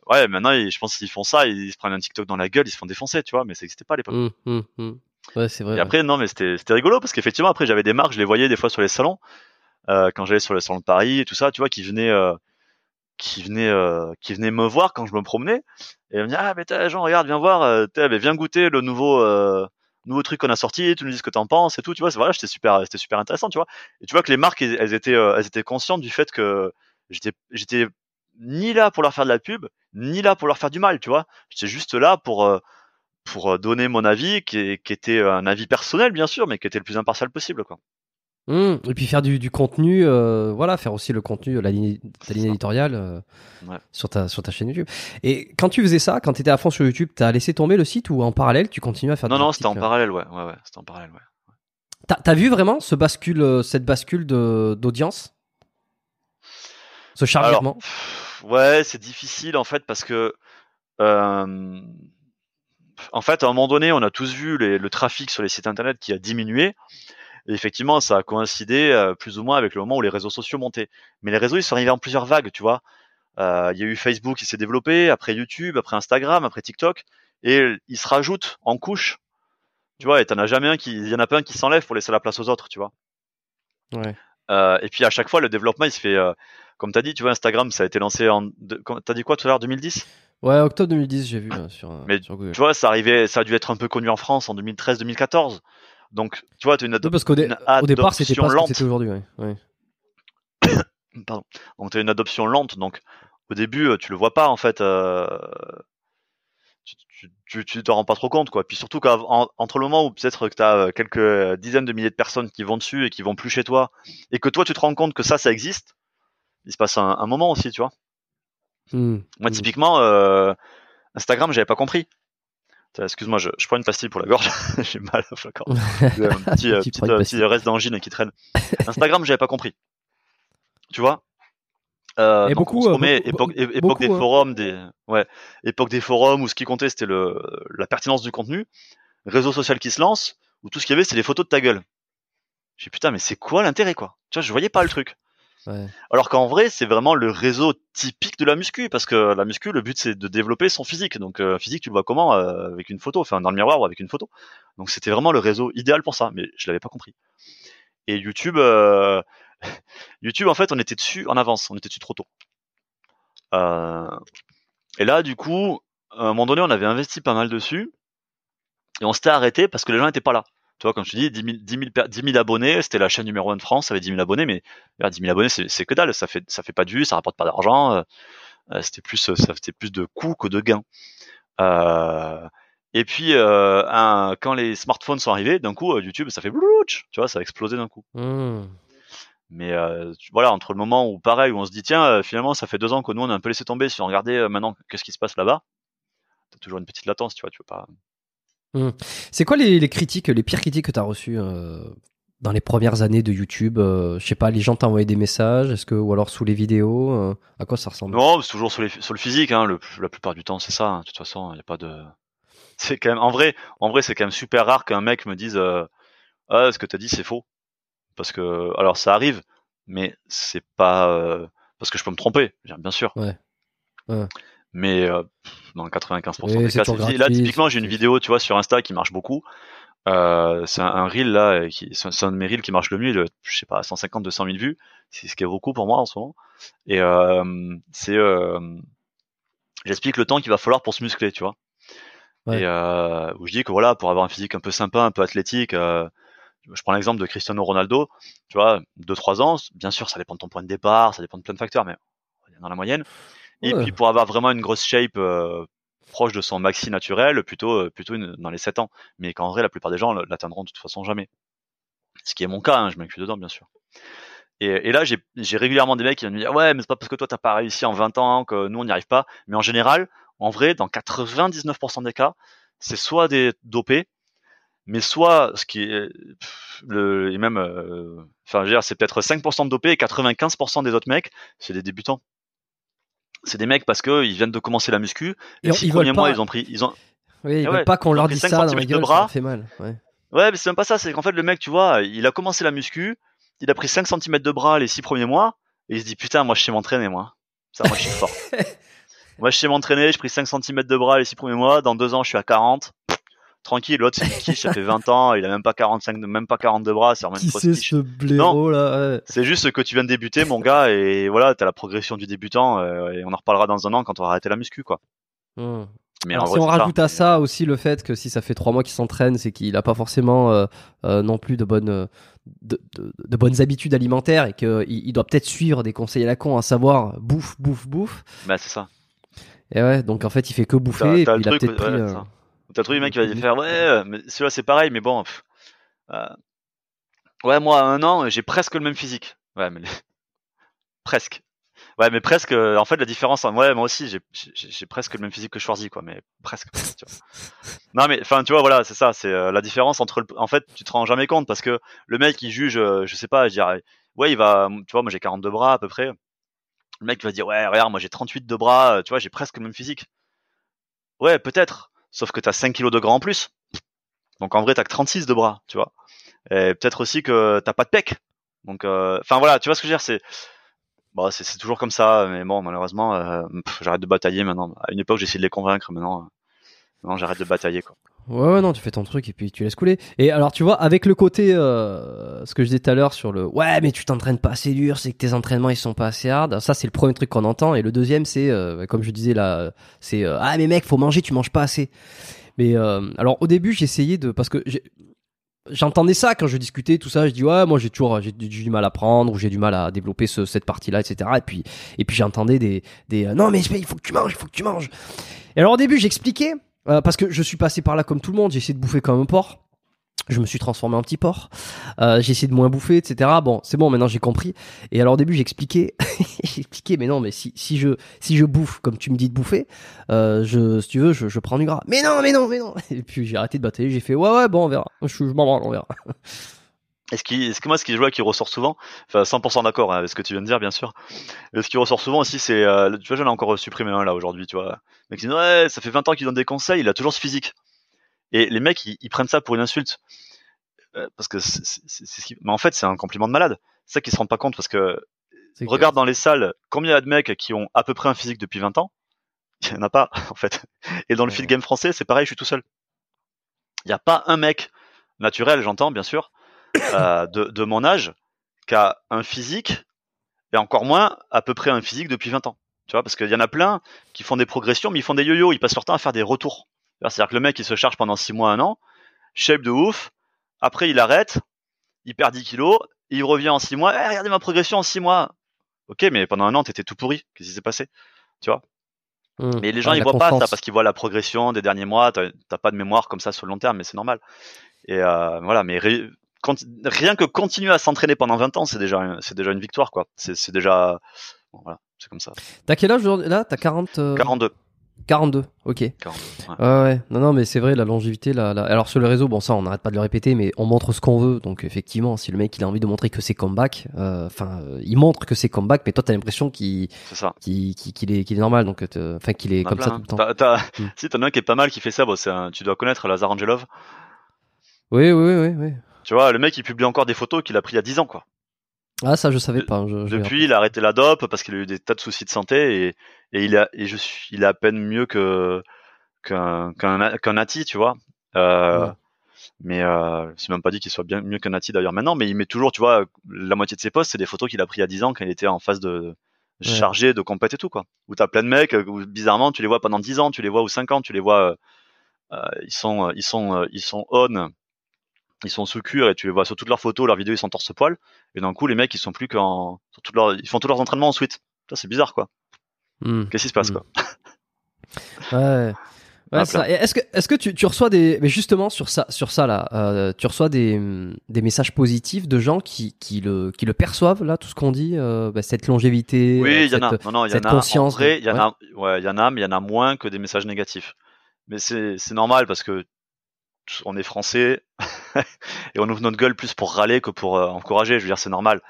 ouais, maintenant je pense qu'ils font ça, ils, se prennent un TikTok dans la gueule, ils se font défoncer, tu vois. Mais ça n'existait pas à l'époque. Mmh, mmh, mmh. Ouais, c'est vrai. Et après non, mais c'était c'était rigolo parce qu'effectivement après j'avais des marques, je les voyais des fois sur les salons quand j'allais sur le salon de Paris et tout ça, tu vois, qui venaient qui venait euh, qui venait me voir quand je me promenais. Et elle me dit ah mais Jean regarde viens voir euh, viens goûter le nouveau euh, nouveau truc qu'on a sorti tu nous dis ce que t'en penses et tout tu vois. Voilà c'était super c'était super intéressant tu vois. Et tu vois que les marques elles, étaient elles étaient conscientes du fait que j'étais j'étais ni là pour leur faire de la pub ni là pour leur faire du mal tu vois. J'étais juste là pour pour donner mon avis qui, qui était un avis personnel bien sûr mais qui était le plus impartial possible quoi Mmh. et puis faire du, du contenu, euh, voilà, faire aussi le contenu, la ligne, ta ligne éditoriale euh, ouais. sur, ta, sur ta chaîne YouTube. Et quand tu faisais ça, quand tu étais à fond sur YouTube, t'as laissé tomber le site ou en parallèle tu continues à faire Non, non, c'était en parallèle, ouais. ouais, ouais c'était en parallèle, ouais. T'as as vu vraiment ce bascule, euh, cette bascule d'audience? Ce chargement? Ouais, c'est difficile en fait parce que. Euh, en fait, à un moment donné, on a tous vu les, le trafic sur les sites internet qui a diminué. Et effectivement, ça a coïncidé euh, plus ou moins avec le moment où les réseaux sociaux montaient. Mais les réseaux, ils sont arrivés en plusieurs vagues, tu vois. Euh, il y a eu Facebook qui s'est développé, après YouTube, après Instagram, après TikTok, et ils se rajoutent en couche. Tu vois, et t'en as jamais un qui, il y en a pas un qui s'enlève pour laisser la place aux autres, tu vois. Ouais. Euh, et puis à chaque fois, le développement, il se fait, euh, comme t'as dit, tu vois, Instagram, ça a été lancé en, t'as dit quoi tout à l'heure, 2010 Ouais, octobre 2010, j'ai vu sur, Mais sur Google. tu vois, ça arrivait, ça a dû être un peu connu en France en 2013-2014. Donc, tu vois, tu as une, parce qu'au au départ, c'était pas lente. c'était aujourd'hui. Ouais. Pardon. Donc, tu as une adoption lente. Donc, au début, euh, tu le vois pas en fait. Euh, tu, tu, tu, tu te rends pas trop compte quoi. Puis surtout qu'entre le moment où peut-être que tu as quelques dizaines de milliers de personnes qui vont dessus et qui vont plus chez toi, et que toi tu te rends compte que ça, ça existe, il se passe un, un moment aussi, tu vois. Hmm. Moi, Hmm. typiquement, euh, Instagram, j'avais pas compris. Excuse-moi, je, je prends une pastille pour la gorge. J'ai mal un petit, euh, petit, euh, petit reste d'angine qui traîne. Instagram, j'avais pas compris. Tu vois? Euh, Et donc, beaucoup, on se remet, beaucoup- époque, é- époque beaucoup, des forums, des ouais, époque des forums où ce qui comptait c'était le la pertinence du contenu, réseau social qui se lance, où tout ce qu'il y avait c'est les photos de ta gueule. J'ai putain mais c'est quoi l'intérêt quoi? Tu vois, je voyais pas le truc. Alors qu'en vrai, c'est vraiment le réseau typique de la muscu, parce que la muscu, le but c'est de développer son physique. Donc euh, physique, tu le vois comment Euh, Avec une photo, enfin dans le miroir ou avec une photo. Donc c'était vraiment le réseau idéal pour ça, mais je l'avais pas compris. Et YouTube, euh, YouTube en fait, on était dessus en avance, on était dessus trop tôt. Et là, du coup, à un moment donné, on avait investi pas mal dessus, et on s'était arrêté parce que les gens n'étaient pas là. Tu vois, comme je te dis, 10 000, 10 000 per- 10 000 abonnés, c'était la chaîne numéro 1 de France, ça avait 10 000 abonnés, mais Regarde, 10 000 abonnés, c'est que dalle, ça fait ça fait pas de vues, ça rapporte pas d'argent, euh, euh, c'était plus ça c'était plus de coûts que de gains. Euh, et puis euh, un- quand les smartphones sont arrivés, d'un coup euh, YouTube ça fait blouch, tu vois, ça a explosé d'un coup. Hmm. Mais euh, tu- voilà, entre le moment où pareil où on se dit tiens euh, finalement ça fait deux ans que nous on a un peu laissé tomber, si on regardait euh, maintenant qu'est-ce qui se passe là-bas, t'as toujours une petite latence, tu vois, tu veux pas. C'est quoi les, les critiques, les pires critiques que tu as reçues euh, dans les premières années de YouTube euh, Je sais pas, les gens t'envoyaient des messages, est-ce que ou alors sous les vidéos euh, À quoi ça ressemble? Non, c'est toujours sur, les, sur le physique, hein, le, la plupart du temps c'est ça. hein. De toute façon, il y a pas de. C'est quand même en vrai, en vrai c'est quand même super rare qu'un mec me dise ah ce que t'as dit c'est faux. Parce que alors ça arrive, mais c'est pas parce que je peux me tromper, bien bien sûr. Ouais. Ouais. Mais euh, dans 95% Oui, des cas, c'est là typiquement j'ai une vidéo, tu vois, sur Insta qui marche beaucoup. Euh, c'est un, un reel là, euh, qui, c'est un- de mes reels qui marche le mieux, le, je sais pas, 150, 200 000 vues, c'est ce qui est beaucoup pour moi en ce moment. Et euh, c'est, euh, j'explique le temps qu'il va falloir pour se muscler, tu vois. Ouais. Et euh, où je dis que voilà, pour avoir un physique un peu sympa, un peu athlétique, euh, je prends l'exemple de Cristiano Ronaldo, tu vois, 2-3 ans, bien sûr, ça dépend de ton point de départ, ça dépend de plein de facteurs, mais dans la moyenne. Et Ouais. puis pour avoir vraiment une grosse shape euh, proche de son maxi naturel, plutôt euh, plutôt une- dans les 7 ans. Mais qu'en vrai, la plupart des gens l'atteindront de toute façon jamais. Ce qui est mon cas, hein, je m'inclus dedans, bien sûr. Et, et là, j'ai régulièrement des mecs qui viennent me dire ouais, mais c'est pas parce que toi t'as pas réussi en 20 ans que nous on n'y arrive pas. Mais en général, en vrai, dans 99% des cas, c'est soit des dopés, mais soit ce qui est le et même, euh, enfin, je veux dire, c'est peut-être 5% de dopés et 95% des autres mecs, c'est des débutants. C'est des mecs parce que ils viennent de commencer la muscu. Et Les six ils premiers mois, pas- ils ont pris, ils ont, Oui, ils Ah veulent ouais, pas qu'on leur dise 5 ça dans la de ça bras. leur fait mal. Ouais. Ouais, mais c'est même pas ça, c'est qu'en fait, le mec, tu vois, il a commencé la muscu, il a pris 5 cm de bras les 6 premiers mois, et il se dit, putain, moi, je sais m'entraîner, moi. Ça, moi, je suis fort. moi, je sais m'entraîner, j'ai pris 5 cm de bras les 6 premiers mois, dans 2 ans, je suis à 40. Tranquille, l'autre, c'est une quiche, ça fait 20 ans, il a même pas 45, même pas 40 de bras, c'est vraiment une Qui c'est ce blaireau là ouais. C'est juste que tu viens de débuter, mon gars, et voilà, t'as la progression du débutant, euh, et on en reparlera dans un an quand on aura arrêté la muscu, quoi. Hmm. Mais Alors, si on rajoute ça. à ça aussi le fait que si ça fait trois mois qu'il s'entraîne, c'est qu'il n'a pas forcément euh, euh, non plus de bonnes, de, de- de bonnes habitudes alimentaires et qu'il il doit peut-être suivre des conseils à la con, à savoir bouffe, bouffe, bouffe. Bah, c'est ça. Et ouais, donc en fait, il fait que bouffer T'as- et puis il a peut-être ouais, pris. T'as trouvé le mec qui va te faire ouais, euh, mais celui-là c'est pareil, mais bon. pff, euh, ouais, moi à un an, j'ai presque le même physique. Ouais, mais presque. Ouais, mais presque. euh, En fait, la différence, ouais, moi aussi, j'ai presque le même physique que Schwarzy, quoi, mais presque. tu vois. Non, mais enfin, tu vois, voilà, c'est ça, c'est euh, la différence entre. Le... En fait, tu te rends jamais compte parce que le mec, il juge, euh, je sais pas, je dirais, ouais, il va, tu vois, moi j'ai 42 bras à peu près. Le mec va dire, ouais, regarde, moi j'ai 38 de bras, tu vois, j'ai presque le même physique. Ouais, peut-être. Sauf que t'as 5 kilos de gras en plus. Donc en vrai, t'as que 36 de bras, tu vois. Et peut-être aussi que t'as pas de pec. Donc, euh, enfin voilà, tu vois ce que je veux dire, c'est, bon, c'est toujours comme ça. Mais bon, malheureusement, euh, j'arrête de batailler maintenant. À une époque, j'essayais de les convaincre. Maintenant, euh, maintenant j'arrête de batailler, quoi. Ouais, ouais, non, tu fais ton truc et puis tu laisses couler. Et alors, tu vois, avec le côté, euh, ce que je disais tout à l'heure sur le ouais, mais tu t'entraînes pas assez dur, c'est que tes entraînements ils sont pas assez hard. Ça, c'est le premier truc qu'on entend. Et le deuxième, c'est, euh, comme je disais là, c'est euh, ah, mais mec, faut manger, tu manges pas assez. Mais euh, alors, au début, essayé de. Parce que j'entendais ça quand je discutais tout ça je dis ouais moi j'ai toujours j'ai du, mal à prendre ou j'ai du mal à développer ce, cette partie là etc et puis et puis j'entendais des des euh, non mais il faut que tu manges il faut que tu manges et alors au début j'expliquais euh, parce que je suis passé par là comme tout le monde j'ai essayé de bouffer comme un porc je me suis transformé en petit porc. Euh, j'ai essayé de moins bouffer, etc. Bon, c'est bon, maintenant j'ai compris. Et alors au début, j'expliquais, j'expliquais, mais non, mais si, si je si je bouffe comme tu me dis de bouffer, euh, si tu veux, je, je prends du gras. Mais non, mais non, mais non. Et puis j'ai arrêté de batailler. J'ai fait ouais, ouais, bon, on verra. Je, je m'en branle, on verra. Et ce qui, ce que moi, ce qui je vois qui ressort souvent, enfin 100% d'accord hein, avec ce que tu viens de dire, bien sûr. Mais ce qui ressort souvent aussi, c'est, euh, tu vois, j'en ai encore supprimé un là aujourd'hui, tu vois. Le mec qui dit ouais, ça fait 20 ans qu'il donne des conseils, il a toujours ce physique. Et les mecs, ils, ils prennent ça pour une insulte. Euh, parce que c'est, c'est, c'est ce qui... Mais en fait, c'est un compliment de malade. C'est ça qu'ils se rendent pas compte parce que C'est regarde dans les salles combien il y a de mecs qui ont à peu près un physique depuis 20 ans? Il y en a pas, en fait. Et dans le Ouais. field game français, c'est pareil, je suis tout seul. Il n'y a pas un mec naturel, j'entends, bien sûr, euh, de, de mon âge, qui a un physique, et encore moins à peu près un physique depuis 20 ans. Tu vois, parce qu'il y en a plein qui font des progressions, mais ils font des yo-yo, ils passent leur temps à faire des retours. C'est-à-dire que le mec, il se charge pendant 6 mois, un an, shape de ouf, après il arrête, il perd 10 kilos, il revient en 6 mois, Eh, regardez ma progression en 6 mois. Ok, mais pendant un an, t'étais tout pourri. Qu'est-ce qui s'est passé? Hum. Mais les gens, Ouais, ils voient pas ça parce qu'ils voient la progression des derniers mois. T'as t'as pas de mémoire comme ça sur le long terme, mais c'est normal. Et euh, voilà, mais ré- rien que continuer à s'entraîner pendant 20 ans, c'est déjà, c'est déjà une victoire, quoi. C'est déjà, bon, voilà, c'est comme ça. T'as quel âge aujourd'hui? Là T'as 40 euh, 42. 42. Ok. 42 ouais. Ouais, ouais. Non, non, mais c'est vrai, la longévité, là, là- Alors, sur le réseau, bon, ça, on n'arrête pas de le répéter, mais on montre ce qu'on veut. Donc, effectivement, si le mec, il a envie de montrer que c'est comeback, euh, enfin, euh, il montre que c'est comeback, mais toi, t'as l'impression qu'il qu'il est, est normal. Donc, enfin, qu'il est comme plein, ça hein. tout le temps. T'as- t'as- Hmm. Si t'en as un qui est pas mal qui fait ça, bon, un- tu dois connaître Lazar Angelov. Oui, oui, oui, oui. Tu vois, le mec, il publie encore des photos qu'il a pris il y a 10 ans, quoi. Ah, ça, je savais pas. Je, je vais Depuis, il a arrêté la dope parce qu'il a eu des tas de soucis de santé et, et il a et je suis, il est à peine mieux que qu'un qu'un qu'un Nati, tu vois. Euh, Ouais. Mais euh, c'est même pas dit qu'il soit bien mieux qu'un Nati d'ailleurs maintenant, mais il met toujours, tu vois, la moitié de ses posts, c'est des photos qu'il a pris il y a 10 ans quand il était en phase de Ouais. chargé de compète et tout quoi. Où t'as plein de mecs, où, bizarrement, tu les vois pendant 10 ans, tu les vois ou 5 ans, tu les vois, euh, euh, ils sont euh, ils sont euh, ils sont on, ils sont sous cure et tu les vois sur toutes leurs photos, leurs vidéos, ils sont torse poil. Et d'un coup, les mecs, ils sont plus qu'en, sur toutes leurs- ils font tous leurs entraînements en suite. Ça, c'est bizarre, quoi. Hmm. Qu'est-ce qui se passe, Hmm. quoi Ouais. Ouais, Ah, ça. Est-ce que, est-ce que tu, tu reçois des, mais justement sur ça, sur ça là, euh, tu reçois des, des messages positifs de gens qui, qui le, qui le perçoivent là, tout ce qu'on dit, euh, bah, cette longévité. Oui, euh, il y en a. cette- Non, non, il y cette en a. conscience En vrai, de- il y en a. Ouais, il y en a, mais il y en a moins que des messages négatifs. Mais c'est, c'est normal parce que on est français et on ouvre notre gueule plus pour râler que pour euh, encourager. Je veux dire, c'est normal.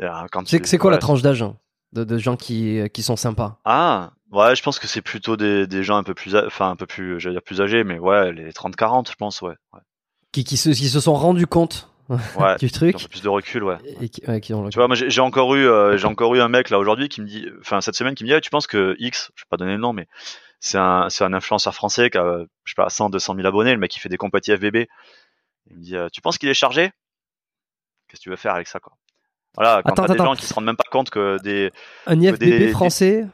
Euh, C'est, tu- quoi la tranche d'âge hein, de, de gens qui, qui sont sympas? Ah, ouais, je pense que c'est plutôt des, des gens un peu plus, enfin un peu plus, j'allais dire plus âgés, mais ouais, les 30-40, je pense, ouais. Ouais. qui, qui, se, qui se sont rendus compte ouais du qui ont truc plus de recul, ouais. et qui, ouais, qui ont le- Tu vois, moi j'ai j'ai encore eu, euh, j'ai encore eu un mec là aujourd'hui qui me dit, enfin cette semaine qui me dit, ah, tu penses que X, je vais pas donner le nom, mais c'est un, influenceur français qui a, euh, je sais pas, 100, 200 000 abonnés, le mec qui fait des compétitions FBB. Il me dit, euh, tu penses qu'il est chargé? Qu'est-ce que tu veux faire avec ça, quoi? Voilà, quand Attends, t'as des gens qui se rendent même pas compte que des, un IFBB des- français?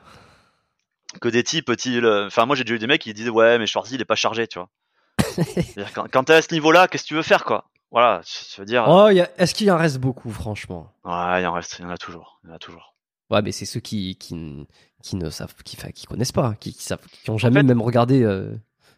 que des types, le- enfin moi j'ai déjà eu des mecs qui disent, ouais, mais Schwarzy il est pas chargé, tu vois. Quand, quand t'es à ce niveau-là, qu'est-ce que tu veux faire, quoi? Voilà, je veux dire, Oh, y a- est-ce qu'il en reste beaucoup, franchement? Ouais, il en reste, il y en a toujours, il y en a toujours. Ouais, mais c'est ceux qui, qui, qui ne savent, qui, qui connaissent pas, qui, qui savent, qui ont jamais fait- même regardé euh,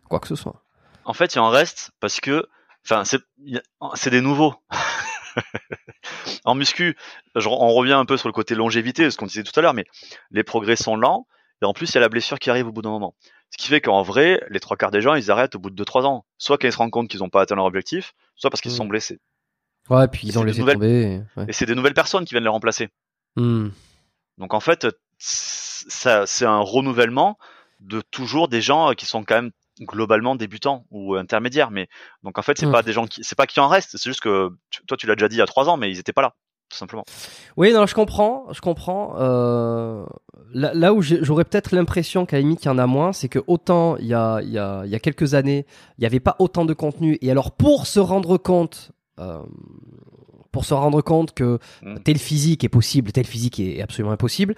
quoi que ce soit. En fait, il en reste parce que, enfin, c'est, des nouveaux. en muscu, on revient un peu sur le côté longévité, ce qu'on disait tout à l'heure, mais les progrès sont lents, et en plus, il y a la blessure qui arrive au bout d'un moment. Ce qui fait qu'en vrai, les trois quarts des gens, ils arrêtent au bout de 2-3 ans. Soit quand ils se rendent compte qu'ils n'ont pas atteint leur objectif, soit parce qu'ils se sont blessés. Ouais, puis ils ont laissé nouvelles- tomber. ouais. Et c'est des nouvelles personnes qui viennent les remplacer. Hmm. Donc en fait, c'est un renouvellement de toujours des gens qui sont quand même globalement débutants ou intermédiaires. Mais donc en fait, c'est Mm. pas des gens qui, c'est pas qu'il en reste. C'est juste que toi, tu l'as déjà dit il y a trois ans, mais ils étaient pas là, tout simplement. Oui, non, je comprends, je comprends. Euh, là, là où j'aurais peut-être l'impression qu'à la limite, il y en a moins, c'est que autant il y a, il y, a, il y a quelques années, il n'y avait pas autant de contenu. Et alors, pour se rendre compte, euh, pour se rendre compte que Mm. tel physique est possible, tel physique est absolument impossible,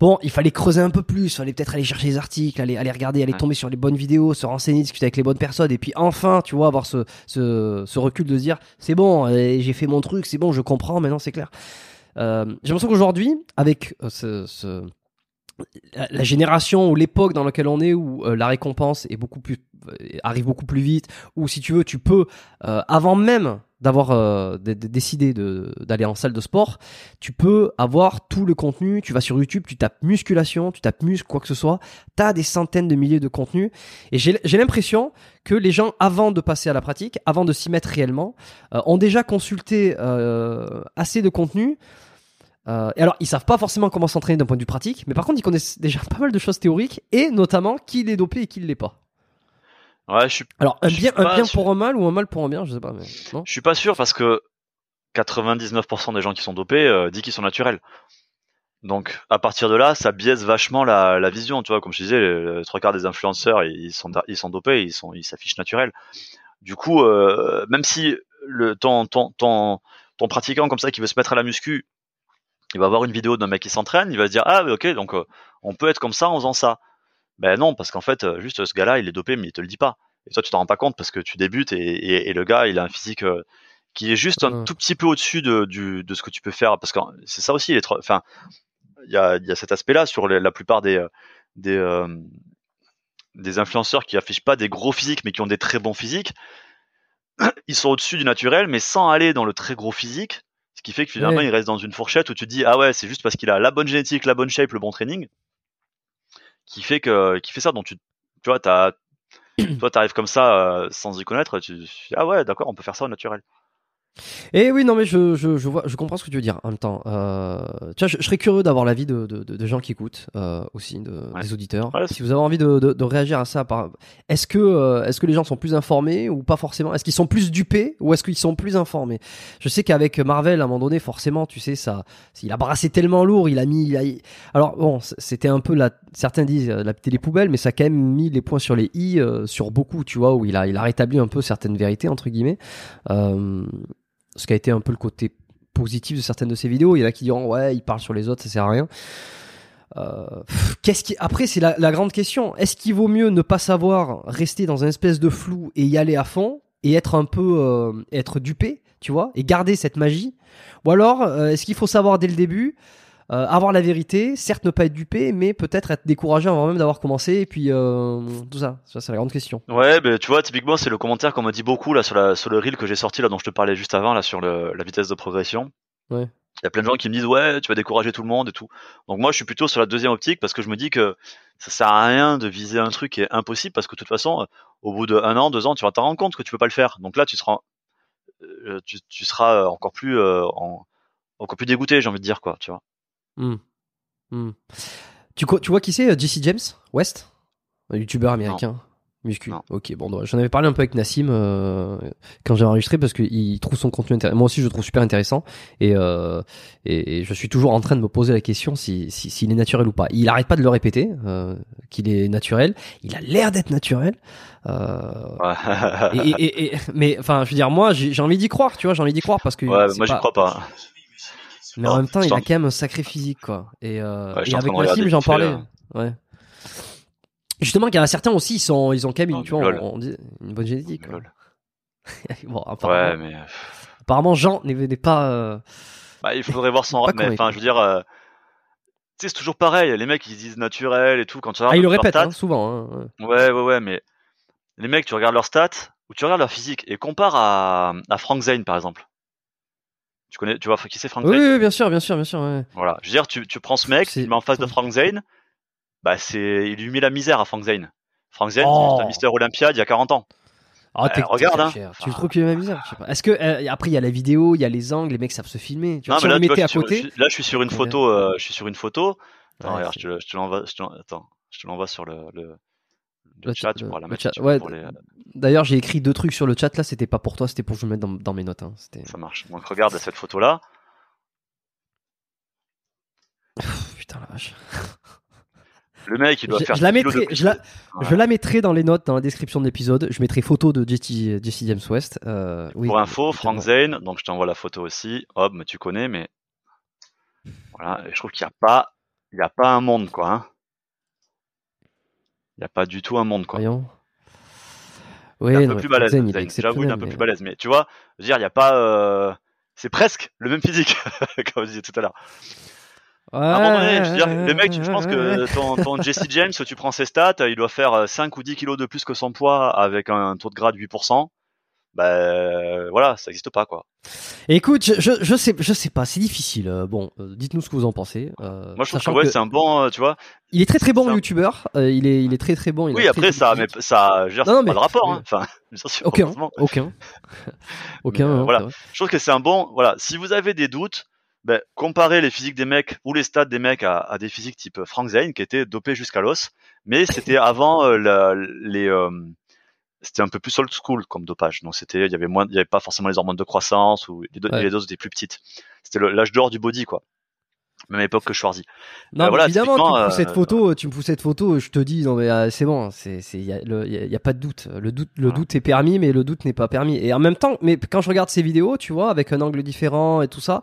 Bon, il fallait creuser un peu plus, il fallait peut-être aller chercher les articles, aller, aller regarder, aller Ouais. tomber sur les bonnes vidéos, se renseigner, discuter avec les bonnes personnes, et puis enfin, tu vois, avoir ce, ce, ce recul de se dire, c'est bon, euh, j'ai fait mon truc, c'est bon, je comprends, maintenant c'est clair. Euh, j'ai l'impression qu'aujourd'hui, avec euh, ce, ce- la, génération ou l'époque dans laquelle on est, où euh, la récompense est beaucoup plus, euh, arrive beaucoup plus vite, ou si tu veux, tu peux, euh, avant même d'avoir euh, décidé d'aller en salle de sport, tu peux avoir tout le contenu. Tu vas sur YouTube, tu tapes musculation, tu tapes muscle, quoi que ce soit. Tu as des centaines de milliers de contenus. Et j'ai l'impression que les gens, avant de passer à la pratique, avant de s'y mettre réellement, ont déjà consulté assez de contenu. Euh, et alors, ils savent pas forcément comment s'entraîner d'un point de vue pratique, mais par contre, ils connaissent déjà pas mal de choses théoriques et notamment qui l'est dopé et qui ne l'est pas. Ouais, je suis, Alors, un bien, un pas bien sûr. pour un mal ou un mal pour un bien, je sais pas. Mais non je suis pas sûr parce que 99% des gens qui sont dopés euh, disent qu'ils sont naturels. Donc, à partir de là, ça biaise vachement la, la vision, tu vois. Comme je disais, les, les trois quarts des influenceurs, ils sont, ils sont dopés, ils sont, ils s'affichent naturels. Du coup, euh, même si le, ton, ton, ton, ton pratiquant comme ça qui veut se mettre à la muscu, il va voir une vidéo d'un mec qui s'entraîne, il va se dire ah ok donc euh, on peut être comme ça en faisant ça. Ben non parce qu'en fait euh, juste ce gars-là il est dopé mais il te le dit pas. Et toi tu t'en rends pas compte parce que tu débutes et, et, et le gars il a un physique euh, qui est juste un tout petit peu au-dessus de, du, de ce que tu peux faire parce que c'est ça aussi les enfin il y a, il y a cet aspect-là sur les- la plupart des des des influenceurs qui affichent pas des gros physiques mais qui ont des très bons physiques. Ils sont au-dessus du naturel mais sans aller dans le très gros physique. Ce qui fait que finalement, Ouais. il reste dans une fourchette où tu te dis, ah ouais, c'est juste parce qu'il a la bonne génétique, la bonne shape, le bon training, qui fait que, qui fait ça. Donc tu, tu vois, t'as, toi, t'arrives comme ça, euh, sans y connaître, tu, tu dis, ah ouais, d'accord, on peut faire ça au naturel. Et oui, non, mais je, je, je, vois, je comprends ce que tu veux dire en même temps. Euh, tu vois, je, je serais curieux d'avoir l'avis de, de, de, de gens qui écoutent euh, aussi, Ouais. des auditeurs. Ouais, si vous avez envie de, de, de réagir à ça, par... est-ce que, euh, est-ce que les gens sont plus informés ou pas forcément? Est-ce qu'ils sont plus dupés ou est-ce qu'ils sont plus informés? Je sais qu'avec Marvel, à un moment donné, forcément, tu sais, ça, il a brassé tellement lourd, il a mis. il a- Alors bon, c'était un peu la. Certains disent euh, la télé poubelle, mais ça a quand même mis les points sur les i euh, sur beaucoup, tu vois, où il a, il a rétabli un peu certaines vérités entre guillemets. Ce qui a été un peu le côté positif de certaines de ces vidéos. Il y en a qui diront ouais, il parle sur les autres, ça sert à rien. Euh, qu'est-ce qui après c'est la, la grande question. Est-ce qu'il vaut mieux ne pas savoir, rester dans un espèce de flou et y aller à fond et être un peu euh, être dupé, tu vois, et garder cette magie, ou alors euh, est-ce qu'il faut savoir dès le début euh, avoir la vérité, certes ne pas être dupé, mais peut-être être découragé avant même d'avoir commencé, et puis euh, tout ça. Ça, c'est la grande question. Ouais, ben, tu vois, typiquement, c'est le commentaire qu'on me dit beaucoup, là, sur la, sur le reel que j'ai sorti, là, dont je te parlais juste avant, là, sur le, la vitesse de progression. Ouais. Il y a plein de gens qui me disent, ouais, tu vas décourager tout le monde et tout. Donc, moi, je suis plutôt sur la deuxième optique parce que je me dis que ça sert à rien de viser un truc qui est impossible parce que de toute façon, au bout de un an, deux ans, tu vas t'en rendre compte que tu peux pas le faire. Donc là, tu seras, euh, tu, tu seras encore plus, euh, en, encore plus dégoûté, j'ai envie de dire, quoi, tu vois. Hmm. Hmm. Tu, tu vois qui c'est euh, Jesse James? West? Un youtubeur américain? Muscu? Non. Ok, bon, j'en avais parlé un peu avec Nassim euh, quand j'ai enregistré parce qu'il trouve son contenu intéressant. Moi aussi, je le trouve super intéressant et, euh, et, et je suis toujours en train de me poser la question si si- s'il est naturel ou pas. Il arrête pas de le répéter euh, qu'il est naturel. Il a l'air d'être naturel. Et, mais enfin, je veux dire, moi, j'ai envie d'y croire, tu vois, j'ai envie d'y croire parce que. ouais moi, j'y crois pas. Mais en même temps, il a quand même un sacré physique, quoi. Et, euh, Ouais, et avec Nassim, j'en parlais. Ouais. Justement, il y en a certains aussi, ils sont, ils ont quand même, tu vois, lol. on, on dit une bonne génétique. quoi. Bon, Ouais, apparemment, mais. apparemment, Jean n'est pas. euh, Bah, il faudrait voir son mais enfin je veux dire euh, tu sais c'est toujours pareil les mecs ils disent naturel et tout quand tu Ah, il le leurs répète stats, hein, souvent. hein, ouais. ouais ouais ouais mais les mecs tu regardes leurs stats ou tu regardes leur physique et compare à, à Frank Zane par exemple tu connais tu vois qui c'est Frank Oui, Zane oui, bien sûr, bien sûr, bien sûr. ouais. voilà je veux dire tu, tu prends ce mec tu le mets en face de Frank Zane bah c'est il lui met la misère à Frank Zane Frank Zane Oh. c'est un Mister Olympiade il y a 40 ans Ah, Euh, t'es- regarde, t'es hein. cher. Tu Enfin- trouves qu'il est ma misère Je sais pas. Est-ce que euh, après il y a la vidéo, il y a les angles, les mecs savent se filmer. Tu vois, non si mais là tu vois, à suis sur- côté. je là je suis sur une photo euh, je suis sur une photo Attends, Ouais, regarde, je te, je te l'envoie je te l'en- attends je te l'envoie sur le, le, le chat, tu pourras la mettre chat, ouais, les- D'ailleurs, j'ai écrit deux trucs sur le chat là. C'était pas pour toi, c'était pour que je le mette dans, dans mes notes. Hein. Ça marche. Donc regarde cette photo là. Putain la vache. Le mec, il doit Je, faire je la 10 kilos de mettrai, je la, Ouais. je la mettrai dans les notes dans la description de l'épisode. Je mettrai photo de Jesse, James West. Euh, oui, Pour info. Frank Zane, donc je t'envoie la photo aussi. Hop, mais tu connais, mais voilà, je trouve qu'il n'y a pas il a pas un monde, quoi. Hein. Il n'y a pas du tout un monde, quoi. Voyons. Il Oui, un non, peu plus balèze. Zen, il est Zayn. J'avoue, il est un peu mais- plus balèze. Mais tu vois, je veux dire, il n'y a pas. euh, C'est presque le même physique, comme je disais tout à l'heure. À un moment donné, je veux dire, les mecs, je pense que ton, ton Jesse James, tu prends ses stats, il doit faire euh, 5 ou 10 kilos de plus que son poids avec un taux de gras de 8%. Bah euh, voilà, ça n'existe pas quoi. Écoute, je, je, je sais, je sais pas, c'est difficile. Euh, bon, euh, dites-nous ce que vous en pensez. Euh, Moi je trouve que, ouais, que c'est un bon, tu vois. il est très très bon un- youtubeur. euh, il est, il est très très bon. il Oui, après très ça, mais ça, dire, Non, non, pas mais- de rapport. Hein. Enfin, sûr, Aucun, aucun, aucun. Mais, euh, hein, voilà. Je trouve que c'est un bon. Voilà, si vous avez des doutes, ben, comparez les physiques des mecs ou les stats des mecs à, à des physiques type Frank Zane qui était dopé jusqu'à l'os, mais c'était avant euh, la- les. Euh, c'était un peu plus old school comme dopage, donc c'était, il y avait moins, il y avait pas forcément les hormones de croissance ou les, do- Ouais. les doses étaient plus petites. C'était l'âge d'or du body quoi. Même époque que Schwarzy. Non, Euh, voilà, évidemment, tu me pousses cette euh, photo, tu me pousses cette photo, je te dis, non mais euh, c'est bon, c'est, c'est, y a, le- y a- y a pas de doute. Le doute, le doute est permis, mais le doute n'est pas permis. Et en même temps, mais quand je regarde ces vidéos, tu vois, avec un angle différent et tout ça,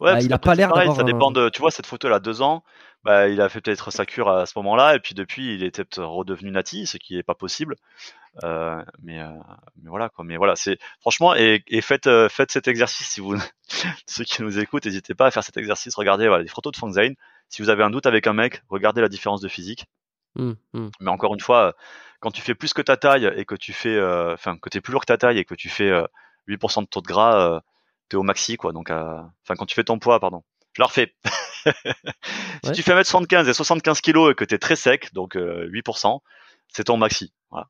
Ouais, Bah, il a pas l'air d'avoir Ça dépend de, tu vois, cette photo elle a deux ans. Bah, il a fait peut-être sa cure à ce moment-là, et puis depuis, il était peut-être redevenu nati, ce qui n'est pas possible. Euh, mais, euh, mais voilà, quoi. Mais voilà, c'est franchement, et, et faites, euh, faites cet exercice si vous, ceux qui nous écoutent, n'hésitez pas à faire cet exercice. Regardez voilà, les photos de Frank Zane. Si vous avez un doute avec un mec, regardez la différence de physique. hum, hum. Mais encore une fois, euh, quand tu fais plus que ta taille et que tu fais, euh, enfin, que t'es plus lourd que ta taille et que tu fais euh, 8% de taux de gras, euh, t'es au maxi, quoi. Donc, euh, enfin, quand tu fais ton poids, pardon. Je la refais. si Ouais. tu fais 1m75 et 75 kg et que t'es très sec, donc euh, 8%, c'est ton maxi. Voilà.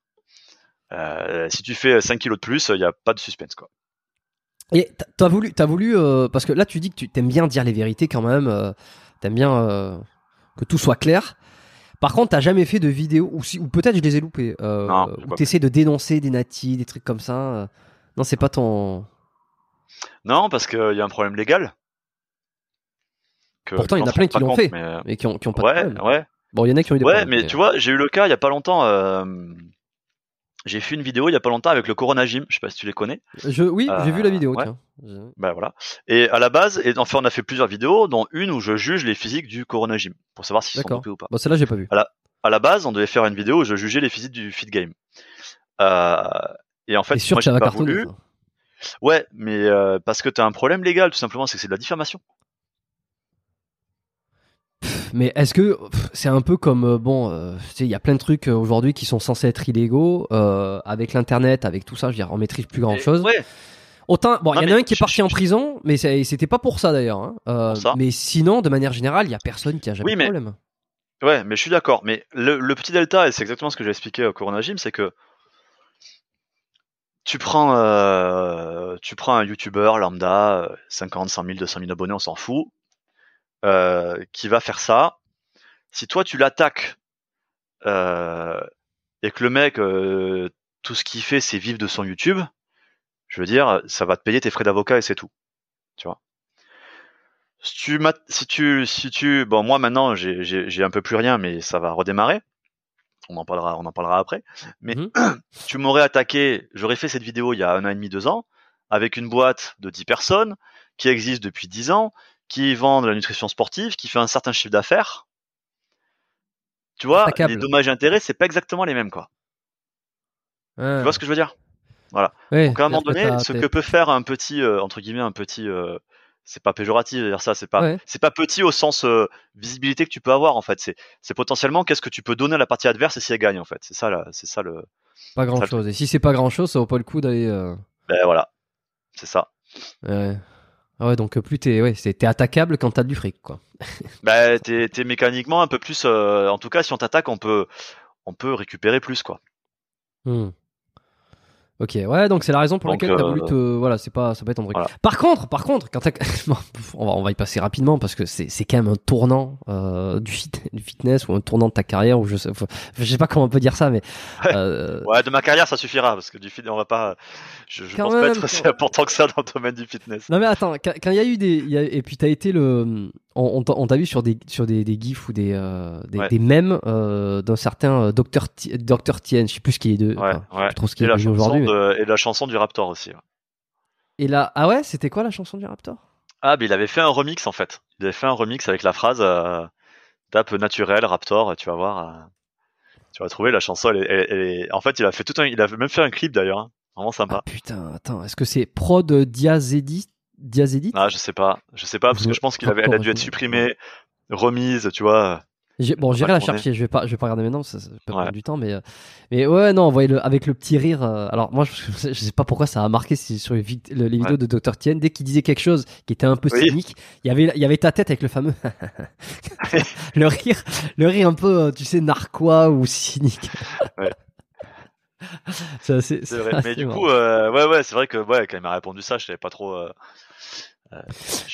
Euh, si tu fais 5 kg de plus, il n'y a pas de suspense, quoi. Et t'as- voulu, t'as voulu, euh, parce que là tu dis que tu t'aimes bien dire les vérités quand même, euh, t'aimes bien euh, que tout soit clair. Par contre, t'as jamais fait de vidéo, ou, si, ou peut-être je les ai loupés, euh, Non, où t'essaies de dénoncer des natis, des trucs comme ça. Non, c'est pas ton. Non, parce qu'il y a un problème légal. Que Pourtant, il y en a plein qui l'ont fait. mais, euh, qui ont, qui ont pas Ouais, ouais. Bon, il y en a qui ont eu des Ouais, mais tu vois, j'ai eu le cas il y a pas longtemps. euh, j'ai fait une vidéo il y a pas longtemps avec le Corona Gym. Je sais pas si tu les connais. Je, oui, j'ai vu la Euh, vidéo, ouais. tiens. Je- Ben voilà. Et à la base, et enfin, on a fait plusieurs vidéos, dont une où je juge les physiques du Corona Gym pour savoir s'ils sont dopés ou pas. Bon, celle-là, j'ai pas vu. À la base, on devait faire une vidéo où je jugeais les physiques du Fit Game. Euh, et en fait, sûr moi, j'ai pas voulu. ça? Ouais, mais euh, parce que t'as un problème légal, tout simplement, c'est que c'est de la diffamation. Mais est-ce que c'est un peu comme euh, bon, euh, tu sais, il y a plein de trucs euh, aujourd'hui qui sont censés être illégaux euh, avec l'internet, avec tout ça. Je veux dire, on maîtrise plus grand chose. Ouais. Autant, bon, il y en a un qui est parti en prison, mais c'était pas pour ça d'ailleurs. hein. Euh, mais sinon, de manière générale, il y a personne qui a jamais Oui, de mais- problème. Ouais, mais je suis d'accord. Mais le, le petit delta, et c'est exactement ce que j'ai expliqué au Corona Gym, c'est que tu prends, tu prends un YouTuber lambda, euh, 50, 100 000, 200 000 abonnés, on s'en fout, qui va faire ça. Si toi tu l'attaques euh, et que le mec, euh, tout ce qu'il fait, c'est vivre de son YouTube, je veux dire, ça va te payer tes frais d'avocat et c'est tout. Tu vois. Si tu, si tu, si tu, bon, moi maintenant, j'ai un peu plus rien, mais ça va redémarrer. On en parlera, on en parlera après. Mais Mhm. tu m'aurais attaqué, j'aurais fait cette vidéo il y a un an et demi, deux ans, avec une boîte de 10 personnes qui existe depuis 10 ans, qui vend de la nutrition sportive, qui fait un certain chiffre d'affaires. Tu vois, les dommages et intérêts, c'est pas exactement les mêmes, quoi. Ouais. Tu vois ce que je veux dire? Ouais, Donc à un moment que donné, ce que peut faire un petit, euh, entre guillemets, un petit, euh, c'est pas péjoratif de dire ça, c'est pas, Ouais. c'est pas petit au sens euh, visibilité que tu peux avoir en fait. C'est, c'est potentiellement qu'est-ce que tu peux donner à la partie adverse et si elle gagne en fait. C'est ça, là, c'est ça le, pas grand chose. Et si c'est pas grand chose, ça vaut pas le coup d'aller. euh, ben voilà, c'est ça. Ouais. Ah ouais, donc euh, plus t'es, ouais, c'est- t'es attaquable quand t'as du fric, quoi. T'es, t'es mécaniquement un peu plus, euh, en tout cas si on t'attaque, on peut, on peut récupérer plus quoi. Hmm. Ok, ouais, donc c'est la raison pour Donc, laquelle t'as euh, voulu te, voilà, c'est pas, ça peut être un truc. voilà. Par contre, par contre, quand on va, on va y passer rapidement parce que c'est, c'est quand même un tournant euh, du, fit- du fitness ou un tournant de ta carrière ou je sais, faut- je sais pas comment on peut dire ça, mais Ouais. euh, Ouais, de ma carrière ça suffira parce que du fitness on va pas, je, je pense même, pas être aussi important que ça dans le domaine du fitness. Non mais attends, quand il y a eu des, il y a- et puis t'as été le, on, on t'a- vu sur des sur des, des gifs ou des euh, des, Ouais. des mèmes euh, d'un certain euh, docteur docteur Tien, je sais plus ce qu'il est de, Ouais, enfin, je sais ouais. plus trop ce qu'il est aujourd'hui. Mais- de, et la chanson du Raptor aussi. ouais. Et là, ah ouais, c'était quoi la chanson du Raptor? Ah, mais il avait fait un remix en fait. il avait fait un remix avec la phrase euh, tape naturel Raptor, tu vas voir, euh, tu vas trouver la chanson. Elle elle En fait, il a fait tout un, il a même fait un clip d'ailleurs, hein. vraiment Ah, sympa. putain, attends, est-ce que c'est prod Diazedit Diazedit? Ah, je sais pas, je sais pas parce que je pense qu'il avait, elle a dû être supprimée, remise, tu vois. Bon, j'irai la chercher. Je vais pas, je vais pas regarder maintenant. Ça, ça peut Ouais. prendre du temps, mais euh, mais ouais, non, voyez le avec le petit rire. euh, alors moi, je, je sais pas pourquoi ça a marqué sur les, vid- le- les vidéos de Dr Tien. Dès qu'il disait quelque chose qui était un peu Oui. cynique, il y avait il y avait ta tête avec le fameux le rire, le rire un peu, euh, tu sais, narquois ou cynique. Ouais. C'est vrai. assez Mais du marrant. coup, euh, ouais, ouais, c'est vrai que ouais, quand il m'a répondu ça, je savais pas trop. euh,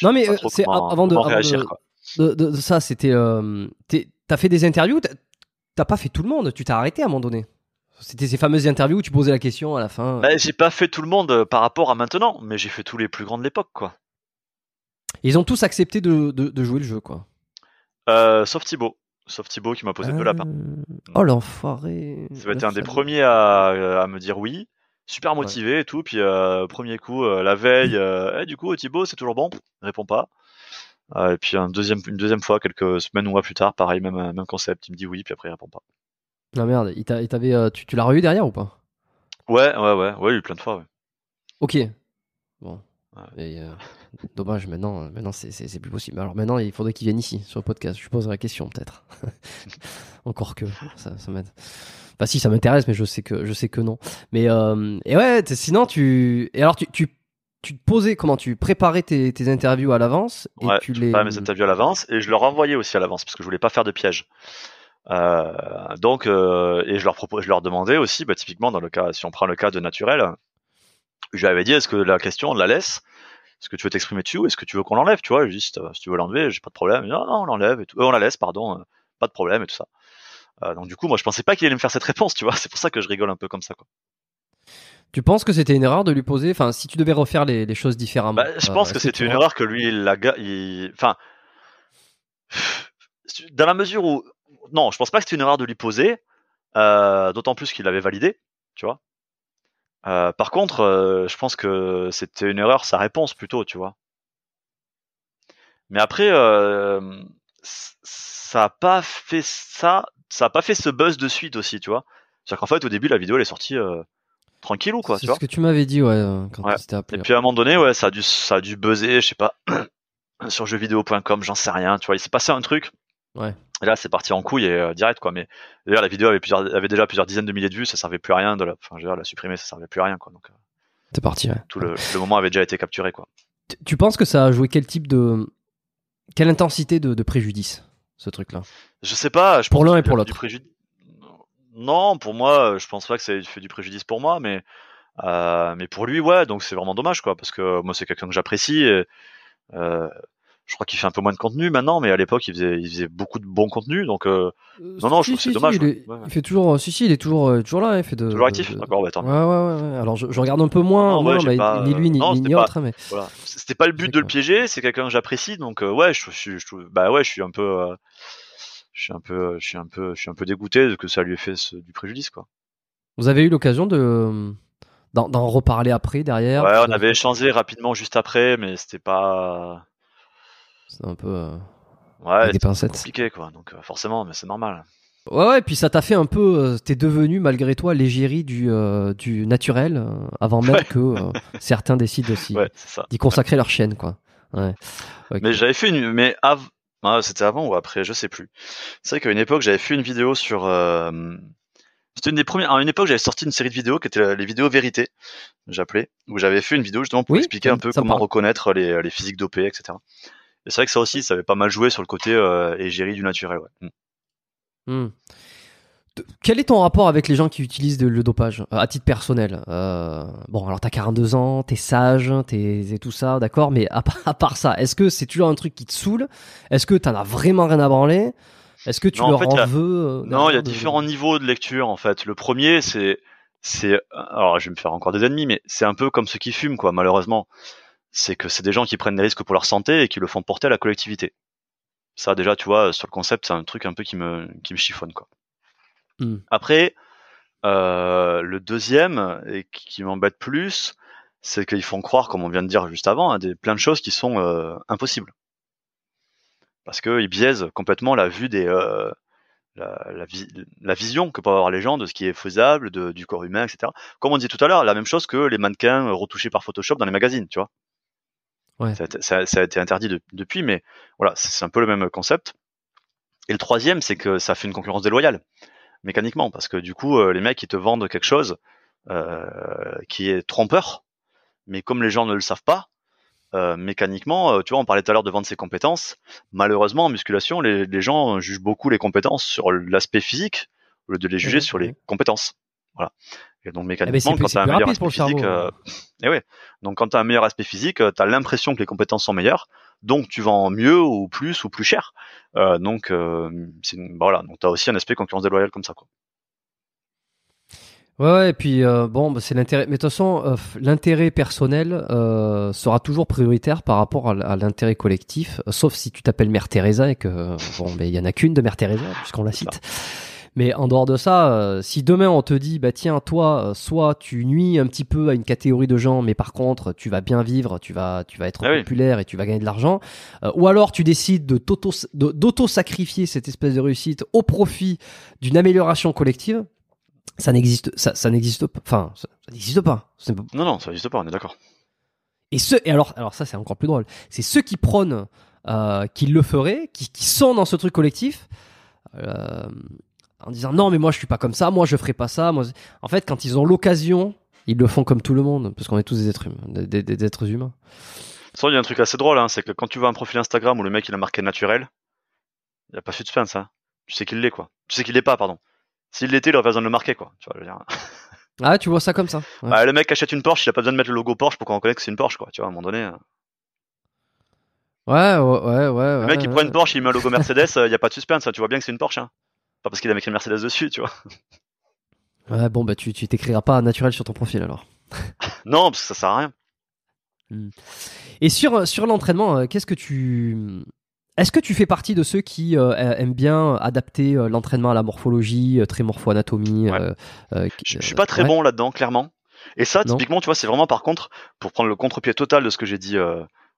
Non, mais, c'est comment- avant de- avant réagir, quoi. De, de- de ça, c'était. euh, T'as fait des interviews, t'as- pas fait tout le monde, tu t'es arrêté à un moment donné. C'était ces fameuses interviews où tu posais la question à la fin. Bah, j'ai pas fait tout le monde euh, par rapport à maintenant, mais j'ai fait tous les plus grands de l'époque, quoi. Ils ont tous accepté de, de, de jouer le jeu, quoi. Euh, sauf Thibaut. Sauf Thibaut qui m'a posé deux lapins. Euh, Oh l'enfoiré. Ça va être un des premiers à, à me dire oui. Super motivé et tout. Puis euh, premier coup, euh, la veille, euh, Eh, du coup, Thibaut, c'est toujours bon. Il répond pas. Euh, et puis un deuxième, une deuxième fois, quelques semaines ou mois plus tard, pareil, même, même concept. Il me dit oui, puis après il répond pas. Non merde, il t'a- il t'avait, euh, tu, tu l'as revu derrière ou pas? Ouais, ouais, ouais, ouais, eu plein de fois. Ouais. Ok. Bon. Ouais. Et, euh, dommage, maintenant, maintenant c'est, plus possible. Alors maintenant, il faudrait qu'il vienne ici, sur le podcast. Je poserai la question, peut-être. Encore que, ça, ça m'aide. Bah si, ça m'intéresse, mais je sais que, je sais que non. Mais, euh, et ouais, sinon, tu... Et alors, tu, tu, tu te posais, comment tu préparais tes, tes interviews à l'avance et Ouais, tu je les... préparais mes interviews à l'avance et je leur envoyais aussi à l'avance parce que je voulais pas faire de piège. Euh, donc, euh, et je leur propos, je leur demandais aussi, bah, typiquement dans le cas, si on prend le cas de naturel, je lui avais dit, est-ce que la question on la laisse? Est-ce que tu veux t'exprimer dessus ou est-ce que tu veux qu'on l'enlève? Tu vois, je lui dis, si, tu veux l'enlever, j'ai pas de problème. Dit, Non, non, on l'enlève et tout. Euh, on la laisse, pardon, pas de problème et tout ça. Donc du coup, moi, je pensais pas qu'il allait me faire cette réponse, tu vois. C'est pour ça que je rigole un peu comme ça, quoi. Tu penses que c'était une erreur de lui poser Enfin, si tu devais refaire les, les choses différemment. Bah, je euh, pense que c'était une erreur que lui, il la, il, enfin, dans la mesure où, non, je pense pas que c'était une erreur de lui poser, euh, d'autant plus qu'il l'avait validé, tu vois. Euh, par contre, je pense que c'était une erreur sa réponse plutôt, tu vois. Mais après, ça a pas fait ça, ça a pas fait ce buzz de suite aussi, tu vois. C'est-à-dire qu'en fait, au début, la vidéo elle est sortie tranquillou, quoi, C'est vois. ce que tu m'avais dit, ouais, euh, quand Ouais. appelé. Et puis à un moment donné, ouais, ça a dû, ça a dû buzzer, je sais pas, sur jeuxvideo.com, j'en sais rien, tu vois. Il s'est passé un truc. Ouais. Et là, c'est parti en couille et euh, direct, quoi. Mais d'ailleurs, la vidéo avait, plusieurs, avait déjà plusieurs dizaines de milliers de vues, ça servait plus à rien de la, enfin, je veux dire, la supprimer, ça servait plus à rien, quoi. Donc, euh, C'est parti, ouais. tout le, le moment avait déjà été capturé, quoi. Tu- Tu penses que ça a joué quel type de. Quelle intensité de, de préjudice, ce truc-là? Je sais pas. Je Pour l'un et pour l'autre. préjudice. Non, pour moi, je pense pas que ça ait fait du préjudice pour moi, mais euh, mais pour lui, ouais. Donc c'est vraiment dommage, quoi, parce que moi c'est quelqu'un que j'apprécie. et, euh, je crois qu'il fait un peu moins de contenu maintenant, mais à l'époque il faisait il faisait beaucoup de bon contenu, donc euh, Non, non, je trouve que c'est dommage, il, est- ouais. Ouais, ouais. il fait toujours. Si, si, il est toujours, euh, toujours là. Il fait de, toujours actif. de- D'accord, bah, tant Ouais, ouais, ouais. Alors, je, je regarde un peu moins, Non, ouais, moins, j'ai mais pas, ni lui ni, non, ni, pas- autre, mais Voilà. C'était pas le but de le piéger, c'est quelqu'un que j'apprécie, donc euh, ouais, je, je, bah ouais, je suis un peu, euh, je suis un peu, je suis un peu, je suis un peu dégoûté de que ça lui ait fait ce- du préjudice, quoi. vous avez eu l'occasion de d'en reparler après, derrière Ouais, on avait échangé rapidement juste après, mais c'était pas, C'est un peu. euh, ouais, pincettes. compliqué, quoi. Donc euh, forcément, mais c'est normal. Ouais, ouais, puis ça t'a fait un peu. euh, T'es devenu, malgré toi, l'égérie du, euh, du naturel, euh, avant même Ouais. que certains décident aussi Ouais, c'est d'y consacrer leur chaîne, quoi. Ouais. Mais j'avais fait une, mais av... ah, c'était avant ou après, je sais plus. C'est vrai qu'à une époque, j'avais fait une vidéo sur. euh, C'était une des premières. À une époque, j'avais sorti une série de vidéos qui étaient les vidéos vérité, j'appelais, où j'avais fait une vidéo justement pour Oui, expliquer un peu comment parle. reconnaître les, les physiques dopées, etc. Et c'est vrai que ça aussi, ça avait pas mal joué sur le côté euh, égérie du naturel. Ouais. Mm. Quel est ton rapport avec les gens qui utilisent de- le dopage euh, à titre personnel Euh, Bon, alors t'as 42 ans, t'es sage, t'es et tout ça, d'accord, mais à, part- à part ça, est-ce que c'est toujours un truc qui te saoule? Est-ce que t'en as vraiment rien à branler? Est-ce que tu Non, en leur fait, en a- veux euh, Non, il y a de- différents niveaux de lecture en fait. Le premier, c'est, c'est, alors je vais me faire encore des ennemis, mais c'est un peu comme ceux qui fument, quoi. Malheureusement, c'est que c'est des gens qui prennent des risques pour leur santé et qui le font porter à la collectivité. Ça, déjà, tu vois, sur le concept, c'est un truc un peu qui me, qui me chiffonne, quoi. Hmm. Après, euh, le deuxième et qui, m'embête plus, c'est qu'ils font croire, comme on vient de dire juste avant, à des plein de choses qui sont euh, impossibles. parce qu'ils biaisent complètement la vue des euh, la, la, la, vision que peuvent avoir les gens de ce qui est faisable, de, du corps humain, etc. Comme on dit tout à l'heure, la même chose que les mannequins retouchés par Photoshop dans les magazines, tu vois. Ouais. Ça, ça, ça, a été interdit de, depuis, mais voilà, c'est un peu le même concept. Et le troisième, c'est que ça fait une concurrence déloyale, mécaniquement, parce que du coup, euh, les mecs, ils te vendent quelque chose euh, qui est trompeur, mais comme les gens ne le savent pas, euh, mécaniquement, euh, tu vois, on parlait tout à l'heure de vendre ses compétences. Malheureusement, en musculation, les, les gens jugent beaucoup les compétences sur l'aspect physique au lieu de les juger mmh, sur les compétences. Voilà. Et donc mécaniquement, eh ben, quand tu as un meilleur aspect physique, euh, et ouais. Donc quand tu as un meilleur aspect physique, tu as l'impression que les compétences sont meilleures, donc tu vends mieux ou plus ou plus cher. Euh, donc euh, voilà, donc tu as aussi un aspect concurrence déloyale comme ça quoi. Ouais, et puis euh, bon, bah, c'est l'intérêt. Mais de toute façon, euh, l'intérêt personnel euh, sera toujours prioritaire par rapport à, l'intérêt collectif, sauf si tu t'appelles Mère Teresa et que bon, mais il y en a qu'une de Mère Teresa puisqu'on la cite. Mais en dehors de ça, si demain on te dit, bah tiens, toi, soit tu nuis un petit peu à une catégorie de gens, mais par contre, tu vas bien vivre, tu vas, tu vas être ah populaire et tu vas gagner de l'argent, ou alors tu décides de d'auto-sacrifier cette espèce de réussite au profit d'une amélioration collective, ça n'existe ça, ça n'existe pas enfin ça, n'existe pas. Non non ça n'existe pas on est d'accord. Et ce et alors alors ça c'est encore plus drôle. C'est ceux qui prônent euh, qui le feraient qui, qui, sont dans ce truc collectif euh, en disant non mais moi je suis pas comme ça moi je ferai pas ça moi en fait quand ils ont l'occasion ils le font comme tout le monde parce qu'on est tous des êtres humains des, des, êtres humains ça il y a un truc assez drôle hein, c'est que quand tu vois un profil Instagram où le mec il a marqué naturel il n'y a pas de suspense hein. tu sais qu'il l'est quoi tu sais qu'il l'est pas pardon s'il l'était, il aurait pas besoin de le marquer, quoi. Tu vois, dire. Ah, tu vois ça comme ça. Bah, le mec achète une Porsche, il a pas besoin de mettre le logo Porsche pour qu'on reconnaisse que c'est une Porsche, quoi. Tu vois, à un moment donné. Euh. Ouais, ouais, ouais, Le mec, il prend une Porsche, il met un logo Mercedes, il y a pas de suspense, hein. tu vois bien que c'est une Porsche, hein. Pas parce qu'il a écrit Mercedes dessus, tu vois. Ouais, bon, bah, tu, tu t'écriras pas naturel sur ton profil, alors. non, parce que ça sert à rien. Hmm. Et sur, sur l'entraînement, euh, qu'est-ce que tu, est-ce que tu fais partie de ceux qui euh, aiment bien adapter euh, l'entraînement à la morphologie, euh, très morpho-anatomie Je, suis pas très bon là-dedans, clairement. Et ça, typiquement, tu vois, c'est vraiment par contre, pour prendre le contre-pied total de ce que j'ai dit,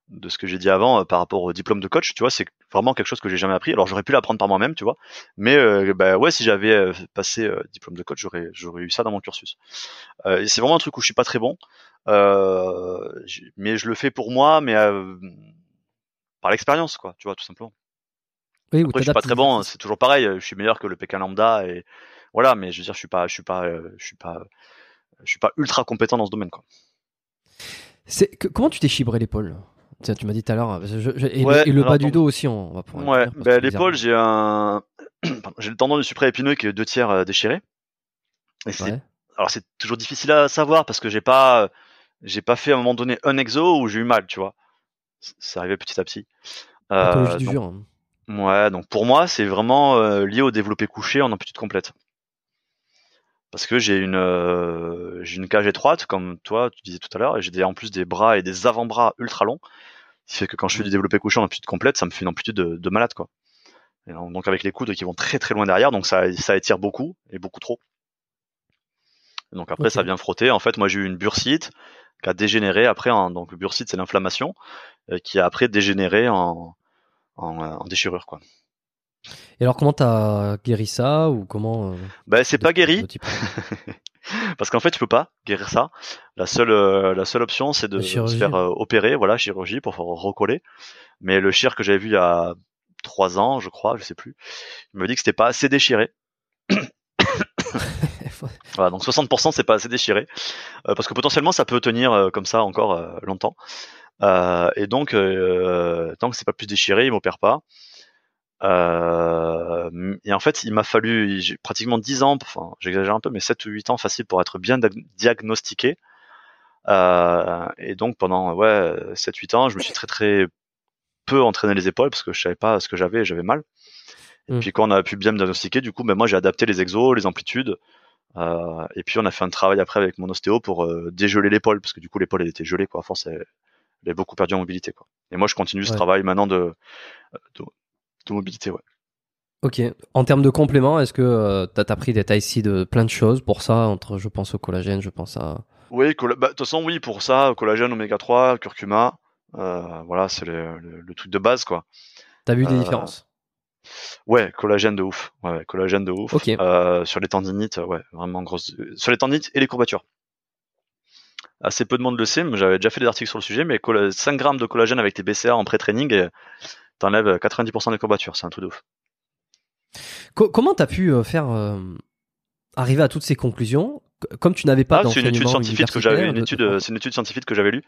de ce que j'ai dit avant par rapport au diplôme de coach, tu vois, c'est vraiment quelque chose que j'ai jamais appris. Alors j'aurais pu l'apprendre par moi-même, tu vois, mais bah ouais, si j'avais passé diplôme de coach, j'aurais j'aurais eu ça dans mon cursus. c'est vraiment un truc où je suis pas très bon, mais je le fais pour moi, mais par l'expérience, quoi, tu vois, tout simplement. Oui, Après, je suis pas très bon, c'est toujours pareil, je suis meilleur que le Pékin lambda et voilà, mais je veux dire, je suis pas, je suis pas, euh, je suis pas, je suis pas ultra compétent dans ce domaine, quoi. C'est comment tu t'es chibré l'épaule? Tiens, tu m'as dit tout à l'heure, et, le, bas du dos aussi, on va pouvoir. Ouais, ben, l'épaule, j'ai un, j'ai le tendon du supraépineux qui est deux tiers euh, déchiré. Et alors c'est toujours difficile à savoir parce que j'ai pas, j'ai pas fait à un moment donné un exo où j'ai eu mal, tu vois c'est arrivé petit à petit. Euh, du hein. Ouais, donc pour moi, c'est vraiment euh, lié au développé couché en amplitude complète. Parce que j'ai une euh, j'ai une cage étroite, comme toi tu disais tout à l'heure, et j'ai en plus des bras et des avant-bras ultra longs. Ce qui fait que quand je fais du développé couché en amplitude complète, ça me fait une amplitude de, malade quoi. donc avec les coudes qui vont très très loin derrière, donc ça, ça étire beaucoup et beaucoup trop. donc après ça vient frotter. En fait, moi j'ai eu une bursite qui a dégénéré après. donc le bursite c'est l'inflammation. Euh, qui a après dégénéré en, en, déchirure quoi. Et alors comment t'as guéri ça ou comment Ben c'est pas guéri. Parce qu'en fait, tu peux pas guérir ça. La seule, euh, la seule option, c'est de se faire opérer, voilà, chirurgie pour recoller. Mais le chir que j'avais vu il y a trois ans, je crois, je sais plus, il me dit que c'était pas assez déchiré. voilà, donc 60% c'est pas assez déchiré, parce que potentiellement ça peut tenir comme ça encore longtemps. Euh, et donc, euh, tant que c'est pas plus déchiré, il m'opère pas. Euh, et en fait, il m'a fallu pratiquement 10 ans, enfin j'exagère un peu, mais 7 ou 8 ans facile pour être bien diagnostiqué. Euh, et donc pendant ouais 7-8 ans, je me suis très très peu entraîné les épaules parce que je savais pas ce que j'avais et j'avais mal. Et mmh. puis quand on a pu bien me diagnostiquer, du coup, ben moi j'ai adapté les exos, les amplitudes. Euh, et puis on a fait un travail après avec mon ostéo pour dégeler l'épaule parce que du coup l'épaule elle était gelée quoi. À force elle, il a beaucoup perdu en mobilité. Quoi. Et moi, je continue ce travail maintenant de, de, mobilité. Ouais. Ok. En termes de compléments, est-ce que euh, tu as pris des tailles de plein de choses pour ça entre, Je pense au collagène, je pense à. Oui, bah, de toute façon, oui, pour ça, collagène, oméga 3, curcuma. Euh, voilà, c'est le, le, truc de base, quoi. T'as vu des Euh, différences? Ouais, collagène de ouf. Ouais, collagène de ouf. Ok. Euh, sur les tendinites, ouais, vraiment grosse. Sur les tendinites et les courbatures. Assez peu de monde le sait, mais j'avais déjà fait des articles sur le sujet, mais colla- 5 grammes de collagène avec tes BCA en pré-training et t'enlèves 90% des courbatures. C'est un truc de ouf. Co- comment t'as pu euh, faire euh, arriver à toutes ces conclusions? Comme tu n'avais pas Ah, c'est une étude scientifique que j'avais, une universitaire, étude, de- euh, c'est une étude scientifique que j'avais lue.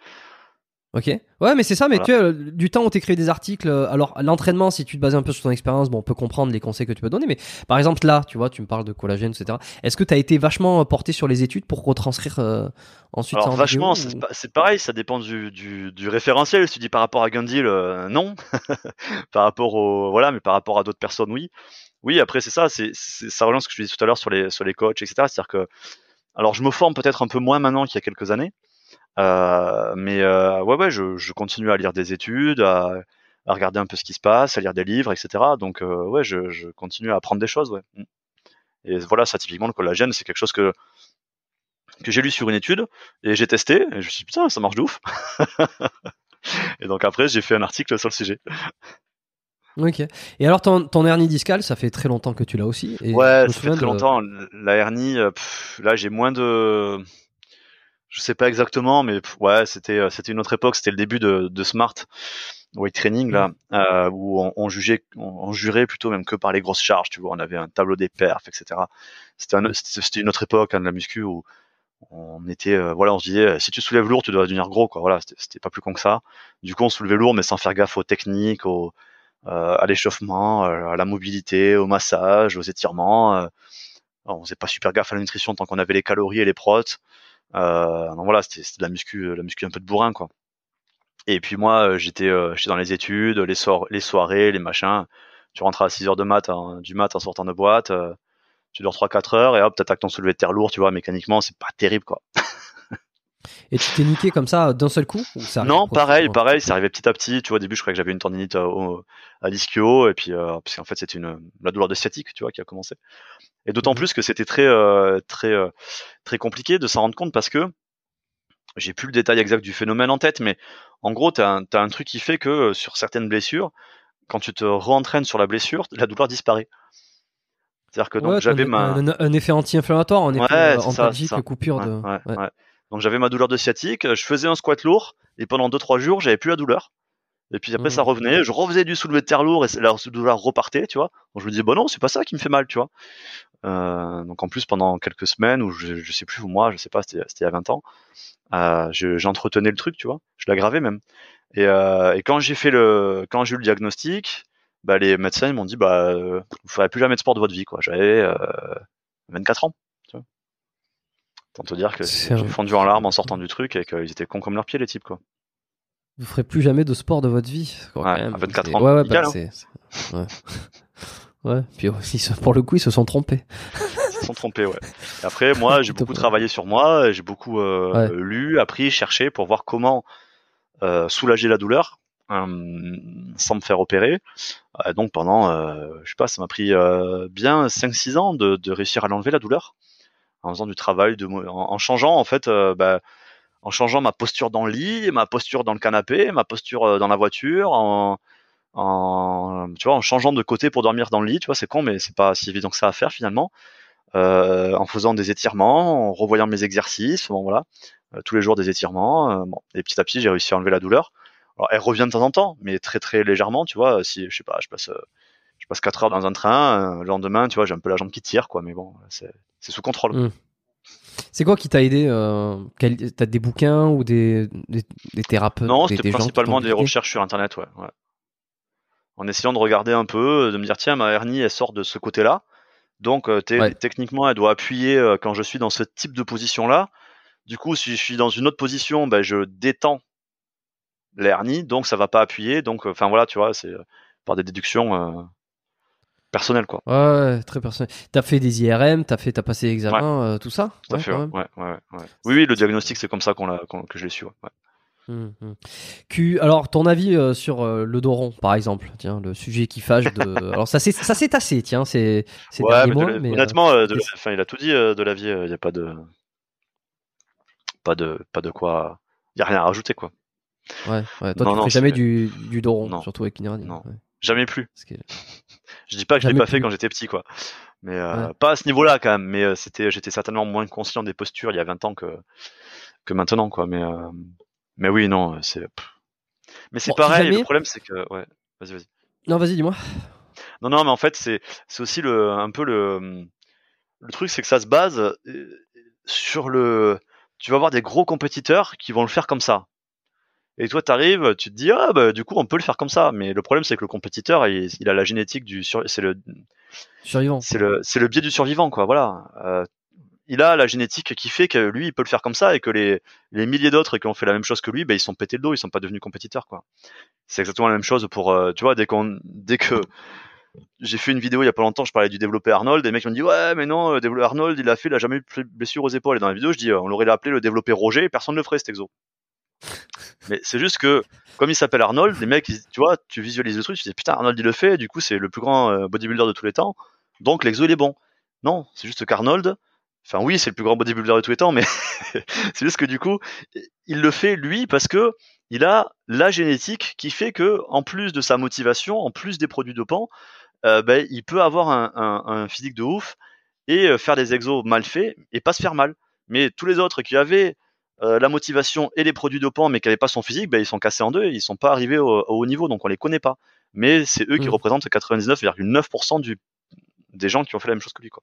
Ok. Ouais, mais c'est ça. Mais Voilà. tu vois, du temps où t'écris des articles, euh, alors l'entraînement, si tu te bases un peu sur ton expérience, bon, on peut comprendre les conseils que tu peux donner. Mais par exemple là, tu vois, tu me parles de collagène, etc. Est-ce que t'as été vachement euh, porté sur les études pour retranscrire euh, ensuite Alors en vachement, c'est ou- pareil, ça dépend du, du, du référentiel. Si tu dis par rapport à Gundil, euh, non. par rapport au voilà, mais par rapport à d'autres personnes, oui. Oui, après c'est ça, c'est c'est- ça relance ce que je disais tout à l'heure sur les sur les coachs, etc. C'est-à-dire que alors je me forme peut-être un peu moins maintenant qu'il y a quelques années, mais euh, ouais ouais, je, je continue à lire des études, à, à regarder un peu ce qui se passe, à lire des livres, etc. Donc euh, ouais, je, je continue à apprendre des choses, ouais. Mm. Et voilà, ça typiquement le collagène, c'est quelque chose que que j'ai lu sur une étude et j'ai testé et je me suis dit putain ça marche de ouf et donc après j'ai fait un article sur le sujet Ok. Et alors ton, ton hernie discale, ça fait très longtemps que tu l'as aussi. Et ouais ça fait très de- longtemps la hernie euh, pff, là j'ai moins de je sais pas exactement mais ouais c'était euh, c'était une autre époque c'était le début de, de smart weight training là euh, où on, on jugeait on, on jurait plutôt même que par les grosses charges tu vois. On avait un tableau des perfs etc c'était un- c'était une autre époque hein, de la muscu où on était euh, voilà on se disait si tu soulèves lourd tu dois devenir gros quoi. Voilà c'était c'était pas plus con que ça. Du coup on soulevait lourd mais sans faire gaffe aux techniques aux euh, à l'échauffement euh, à la mobilité au massage aux étirements euh, on faisait pas super gaffe à la nutrition tant qu'on avait les calories et les protes donc voilà c'était de la muscu la muscu un peu de bourrin quoi. Et puis moi euh, j'étais euh, j'étais dans les études les les soirées les machins. Tu rentres à 6 heures de mat hein, du mat en sortant de boîte euh, tu dors 3-4 heures et hop t'attaques ton soulevé de terre lourd tu vois mécaniquement c'est pas terrible quoi Et tu t'es niqué comme ça d'un seul coup ou ça Non, pareil, pareil, c'est arrivé petit à petit. Tu vois, au début, je croyais que j'avais une tendinite euh, à l'ischio, et puis euh, parce qu'en fait, c'était une la douleur de sciatique, tu vois, qui a commencé. Et d'autant Mhm. plus que c'était très euh, très euh, très compliqué de s'en rendre compte parce que j'ai plus le détail exact du phénomène en tête, mais en gros, t'as un, t'as un truc qui fait que sur certaines blessures, quand tu te re-entraînes sur la blessure, la douleur disparaît. C'est-à-dire que donc j'avais un, ma un, un effet anti-inflammatoire, un effet Ouais, ça, ça. coupure Ouais, de. Donc j'avais ma douleur de sciatique, je faisais un squat lourd et pendant 2-3 jours j'avais plus la douleur. Et puis après Mhm. ça revenait, je refaisais du soulevé de terre lourd et la douleur repartait, tu vois. Donc je me disais bon non c'est pas ça qui me fait mal, tu vois. Euh, donc en plus pendant quelques semaines ou je, je sais plus ou moi, je sais pas, c'était c'était il y a 20 ans, euh, je- j'entretenais le truc, tu vois. Je l'aggravais même. Et, euh, et quand j'ai fait le, quand j'ai eu le diagnostic, bah les médecins m'ont dit bah euh, vous ferez plus jamais de sport de votre vie quoi. J'avais euh, 24 ans. Tant te dire que j'ai fondu en larmes en sortant du truc et qu'ils étaient cons comme leurs pieds les types quoi. Vous ferez plus jamais de sport de votre vie. quoi, Ouais, quand même. à 24 C'est- ans, Ouais, ouais, bah, hein. Ouais. ouais. Puis se- pour le coup, ils se sont trompés. Ils se sont trompés ouais. Et après moi j'ai beaucoup travaillé sur moi, j'ai beaucoup euh, Ouais. lu, appris, cherché pour voir comment euh, soulager la douleur euh, sans me faire opérer. Euh, donc pendant, euh, je sais pas, ça m'a pris euh, bien 5-6 ans de, de réussir à l'enlever la douleur en faisant du travail, en, changeant en fait, euh, bah, en changeant ma posture dans le lit, ma posture dans le canapé, ma posture euh, dans la voiture, en, tu vois, en changeant de côté pour dormir dans le lit, tu vois, c'est con, mais c'est pas si évident que ça à faire finalement. Euh, en faisant des étirements, en revoyant mes exercices, bon voilà, tous les jours des étirements, bon, et petit à petit j'ai réussi à enlever la douleur. Elle revient de temps en temps, mais très très légèrement, tu vois. Si je sais pas, je passe je passe 4 heures dans un train, le lendemain, tu vois, j'ai un peu la jambe qui tire, quoi. Mais bon, c'est sous contrôle. Mm. C'est quoi qui t'a aidé euh, T'as des bouquins ou des, des, des thérapeutes Non, c'était principalement des recherches sur internet, ouais, ouais. En essayant de regarder un peu, de me dire tiens, ma hernie elle sort de ce côté-là, donc euh, Ouais. techniquement elle doit appuyer euh, quand je suis dans ce type de position-là. Du coup, si je suis dans une autre position, ben je détends la hernie, donc ça va pas appuyer. Donc, enfin voilà, tu vois, c'est euh, par des déductions personnelles, quoi. Ouais, très personnel. T'as fait des IRM, t'as fait, t'as passé l'examen, euh, tout ça? Tout Ouais, fait, ouais. Oui, oui, le diagnostic c'est comme ça qu'on l'a, que je l'ai su. Hum, hum. Q- alors, ton avis euh, sur euh, le dos rond, par exemple, tiens, le sujet qui fâche de. alors, ça s'est, ça s'est tassé, tiens, c'est, ces Ouais, mais de mois. la- mais, honnêtement, de c'est- enfin, il a tout dit de la vie. Il n'y a pas de, pas de, pas de quoi. Il y a rien à rajouter, quoi. ouais, ouais. Toi, Non, tu non, fais jamais c'est- du, du Non. surtout avec ouais. Jamais plus. Parce que- Je dis pas que je l'ai pas fait quand j'étais petit, quoi. Mais euh, Ouais. pas à ce niveau-là quand même. Mais euh, c'était, j'étais certainement moins conscient des postures il y a 20 ans que que maintenant, quoi. Mais euh, mais oui, non, c'est. pff. Mais c'est Bon, si pareil. jamais- Le problème, c'est que ouais. Vas-y, vas-y. Non, vas-y, dis-moi. Non, non, mais en fait, c'est c'est aussi le un peu le le truc, c'est que ça se base euh, sur le. Tu vas avoir des gros compétiteurs qui vont le faire comme ça. Et toi, t'arrives, tu te dis ah bah du coup on peut le faire comme ça. Mais le problème, c'est que le compétiteur, il, il a la génétique du sur, c'est le Survivant. c'est le c'est le biais du survivant quoi. Voilà. Euh, il a la génétique qui fait que lui, il peut le faire comme ça et que les les milliers d'autres qui ont fait la même chose que lui, ben ils sont pétés le dos, ils sont pas devenus compétiteurs quoi. C'est exactement la même chose pour euh, tu vois dès qu'on dès que j'ai fait une vidéo il y a pas longtemps, je parlais du développé Arnold, et les mecs m'ont dit ouais mais non, Arnold il a fait, il a jamais eu de blessure aux épaules. Et dans la vidéo je dis euh, on l'aurait appelé le développé Roger, personne ne le ferait cet exo. Mais c'est juste que comme il s'appelle Arnold, les mecs, tu vois, tu visualises le truc, tu dis putain Arnold il le fait, du coup c'est le plus grand euh, bodybuilder de tous les temps, donc l'exo il est bon. Non, c'est juste qu'Arnold, enfin oui c'est le plus grand bodybuilder de tous les temps, mais c'est juste que du coup il le fait lui parce que il a la génétique qui fait que en plus de sa motivation, en plus des produits dopants, euh, ben, il peut avoir un, un- un physique de ouf et euh, faire des exos mal faits et pas se faire mal. Mais tous les autres qui avaient euh, la motivation et les produits dopants mais qui n'avaient pas son physique, ben, ils sont cassés en deux, et ils sont pas arrivés au, au haut niveau, donc on les connaît pas. Mais c'est eux qui Mm. représentent 99,9% du, des gens qui ont fait la même chose que lui. Quoi.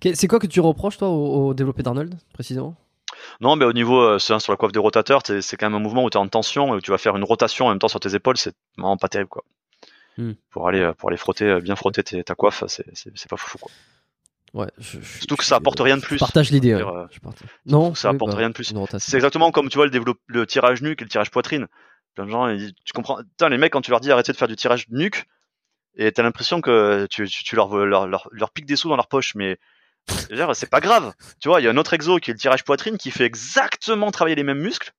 Que- C'est quoi que tu reproches, toi, au, au développé d'Arnold, précisément? Non, mais au niveau, euh, sur la coiffe des rotateurs, c'est c'est quand même un mouvement où tu es en tension et où tu vas faire une rotation en même temps sur tes épaules, c'est vraiment pas terrible. quoi. Mm. Pour aller, euh, pour aller frotter, bien frotter tes- ta coiffe, c'est pas fou. Quoi. Ouais. Je, je- Surtout que je- ça apporte rien de plus. partage l'idée. Ouais. euh, partage. Non, ça oui, apporte bah, rien de plus. C'est exactement comme tu vois le, développe, le tirage nuque et le tirage poitrine. Plein de gens, ils tu comprends. Putain, les mecs, quand tu leur dis arrêtez de faire du tirage nuque, et t'as l'impression que tu, tu, tu leur, leur, leur, leur piques des sous dans leur poche, mais c'est pas grave. Tu vois, il y a un autre exo qui est le tirage poitrine qui fait exactement travailler les mêmes muscles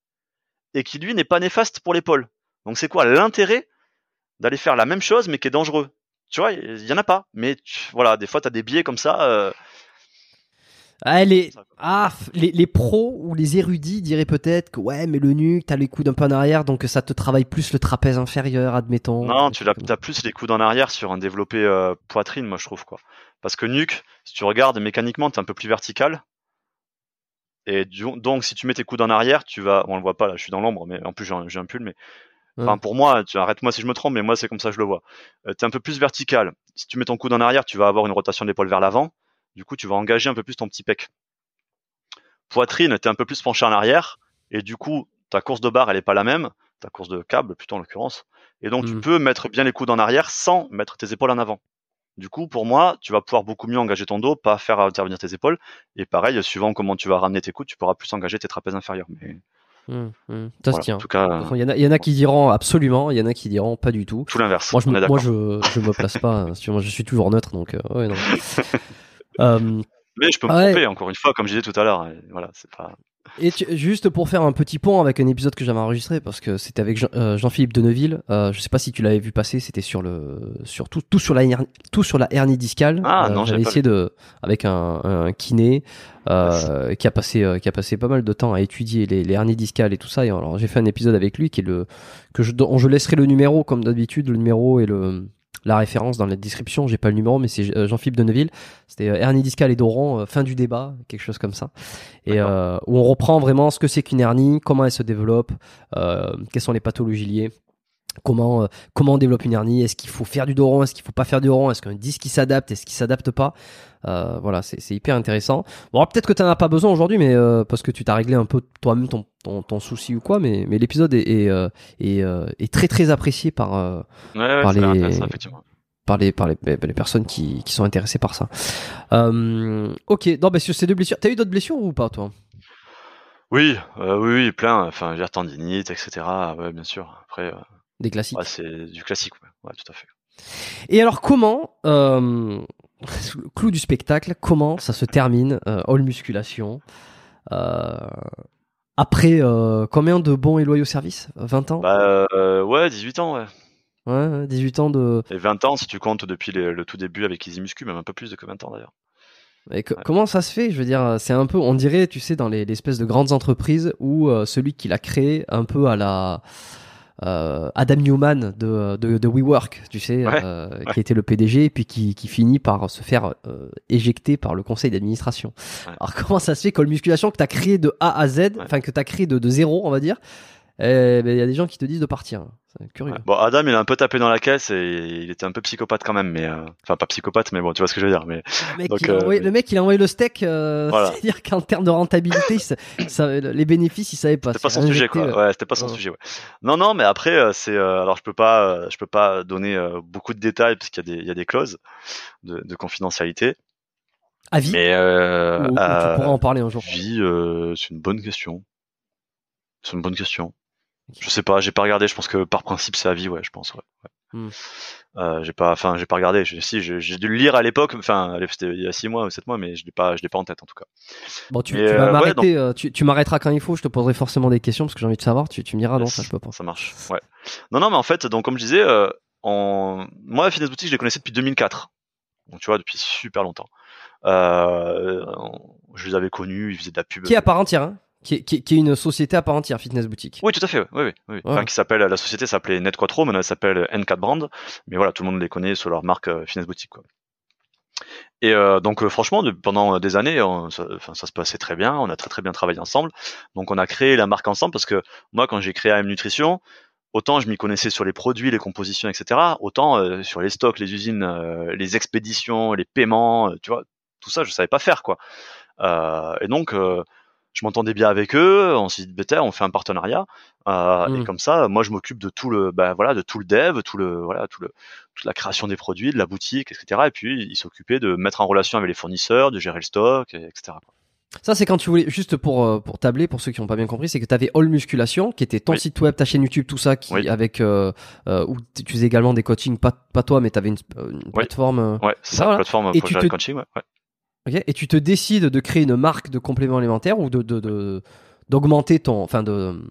et qui lui n'est pas néfaste pour l'épaule. Donc c'est quoi l'intérêt d'aller faire la même chose mais qui est dangereux? Tu vois, il y en a pas. Mais tu- voilà, des fois t'as des biais comme ça. euh, Ah, les, ah, les, les pros ou les érudits diraient peut-être que ouais, mais le nuque, t'as les coudes un peu en arrière, donc ça te travaille plus le trapèze inférieur, admettons. Non, tu t'as plus les coudes en arrière sur un développé euh, poitrine, moi je trouve quoi. Parce que nuque, si tu regardes mécaniquement, t'es un peu plus vertical. Et du- donc si tu mets tes coudes en arrière, tu vas, on le voit pas là, je suis dans l'ombre, mais en plus j'ai un, j'ai un pull, mais enfin pour moi, tu arrête-moi si je me trompe, mais moi c'est comme ça que je le vois. Euh, t'es un peu plus vertical. Si tu mets ton coude en arrière, tu vas avoir une rotation de l'épaule vers l'avant. Du coup, tu vas engager un peu plus ton petit pec. Poitrine, t'es un peu plus penché en arrière, et du coup, ta course de barre, elle est pas la même, ta course de câble plutôt en l'occurrence. Et donc, tu Mm. peux mettre bien les coudes en arrière sans mettre tes épaules en avant. Du coup, pour moi, tu vas pouvoir beaucoup mieux engager ton dos, pas faire intervenir tes épaules. Et pareil, suivant comment tu vas ramener tes coudes, tu pourras plus engager tes trapèzes inférieurs. Mais Hum, hum. Ça se tient. en tout cas, Il y, en a- il y en a qui diront absolument, il y en a qui diront pas du tout. tout l'inverse. Moi, je, me- est moi d'accord. je, je me place pas. hein. Moi, je suis toujours neutre, donc euh, ouais, non. Euh, Mais je peux me Ouais. tromper, encore une fois, comme je disais tout à l'heure. Voilà, c'est pas. Et tu- juste pour faire un petit pont avec un épisode que j'avais enregistré parce que c'était avec Jean- euh, Jean-Philippe Deneville. Euh, je sais pas si tu l'avais vu passer. C'était sur le sur tout, tout sur la hernie, tout sur la hernie discale. Ah, Euh, non, j'avais essayé de avec un, un kiné euh, qui a passé euh, qui a passé pas mal de temps à étudier les, les hernies discales et tout ça. Et alors j'ai fait un épisode avec lui qui est le que je dont je laisserai le numéro comme d'habitude le numéro et le la référence dans la description, j'ai pas le numéro, mais c'est euh, Jean-Philippe Deneville. C'était euh, hernie discale et Doran, euh, fin du débat, quelque chose comme ça. Et euh, où on reprend vraiment ce que c'est qu'une hernie, comment elle se développe, euh, quelles sont les pathologies liées. Comment euh, comment on développe une hernie? Est-ce qu'il faut faire du doron? Est-ce qu'il faut pas faire du doron? Est-ce qu'un disque qui s'adapte? Est-ce qu'il s'adapte pas? Euh, Voilà, c'est hyper intéressant. Bon, peut-être que tu n'en as pas besoin aujourd'hui, mais euh, parce que tu t'as réglé un peu toi-même ton, ton, ton souci ou quoi. Mais mais l'épisode est est, euh, est, est très très apprécié par Ouais, Par les- par les par les, les personnes qui, qui sont intéressées par ça. Ok, non, bah, sur ces deux blessures, t'as eu d'autres blessures ou pas toi? Oui, oui, oui, plein. Enfin, tendinite, etc. Ouais, bien sûr. Après, Des classiques. ouais, c'est du classique. Ouais. ouais, tout à fait. Et alors comment, euh, le clou du spectacle, comment ça se termine, euh, all musculation, euh, après combien de bons et loyaux services? 20 ans? Bah, ouais, 18 ans, ouais. Ouais, ouais, 18 ans de... Et 20 ans si tu comptes depuis les- le tout début avec Easy Muscu, même un peu plus de que 20 ans d'ailleurs. Et que- Comment ça se fait? Je veux dire, c'est un peu, on dirait, tu sais, dans les l'espèce de grandes entreprises où euh, celui qui l'a créé, un peu à la... euh, Adam Newman de, de, de WeWork, tu sais, Ouais, euh, qui était le PDG, et puis qui, qui finit par se faire euh, éjecter par le conseil d'administration. Ouais. Alors comment ça se fait que le musculation que tu as créé de A à Z, enfin que tu as créé de, de zéro, on va dire, eh ben, il y a des gens qui te disent de partir. C'est curieux. Ouais. Bon, Adam, il a un peu tapé dans la caisse et il était un peu psychopathe quand même, mais euh, enfin pas psychopathe, mais bon, tu vois ce que je veux dire. Mais Le mec, Donc, il a euh, envoyé, le mec, il a envoyé le steak. euh, Voilà. C'est-à-dire qu'en termes de rentabilité, ça- les bénéfices, il savait pas. c'était pas son sujet, quoi. euh, Ouais, c'était pas son ouais. sujet. Ouais. Non, non, mais après, euh, c'est euh, alors je peux pas, euh, je peux pas donner euh, beaucoup de détails parce qu'il y a des, il y a des clauses de, de confidentialité. À vie. Mais euh, ou, ou à tu pourras en parler un jour. vie, euh, c'est une bonne question. C'est une bonne question. Je sais pas, j'ai pas regardé. Je pense que par principe c'est à vie, ouais, je pense. Ouais. ouais. Euh, j'ai pas, enfin, j'ai pas regardé. Je- si, j'ai dû le lire à l'époque. Enfin, c'était il y a six mois ou sept mois, mais je l'ai pas, je l'ai pas en tête en tout cas. Bon, tu, euh, vas ouais, m'arrêter. euh, tu tu m'arrêteras quand il faut. Je te poserai forcément des questions parce que j'ai envie de savoir. Tu, tu me diras non, ça je peux pas. Ça marche. Ouais. Non, non, mais en fait, donc comme je disais, euh, en... moi, la Fitness Boutique, je les connaissais depuis 2004. Donc tu vois, depuis super longtemps. Euh, je les avais connus, ils faisaient de la pub. Qui est à part entière, hein qui, est, qui, est- qui est une société à part entière, Fitness Boutique. Oui, tout à fait. Oui, oui, oui. oui. Ouais. Enfin, qui s'appelle la société s'appelait Net Quattro, maintenant elle s'appelle N4 Brand. Mais voilà, tout le monde les connaît sous leur marque euh, Fitness Boutique. Quoi. Et euh, donc euh, franchement, de- pendant des années, on- ça, se passait très bien. On a très très bien travaillé ensemble. Donc on a créé la marque ensemble parce que moi, quand j'ai créé AM Nutrition, autant je m'y connaissais sur les produits, les compositions, etc. Autant sur les stocks, les usines, les expéditions, les paiements, tu vois, tout ça, je savais pas faire quoi. Euh, et donc euh, je m'entendais bien avec eux, on s'est dit bêta, on fait un partenariat euh, et comme ça, moi je m'occupe de tout le, bah, voilà, de tout le dev, tout le, voilà, tout le, toute la création des produits, de la boutique, etc. Et puis il s'occupait de mettre en relation avec les fournisseurs, de gérer le stock, et- etc. Ça, c'est quand tu voulais, juste pour, euh, pour tabler, pour ceux qui n'ont pas bien compris, c'est que tu avais All Musculation, qui était ton Oui. site web, ta chaîne YouTube, tout ça, qui, Oui. avec, euh, euh, où tu faisais également des coachings, pas, pas toi, mais tu avais une, une plateforme. euh, Ouais, c'est ça, Voilà. plateforme Et pour tu te- coaching, ouais. ouais. Et tu te décides de créer une marque de compléments alimentaires ou de, d'augmenter ton, enfin de,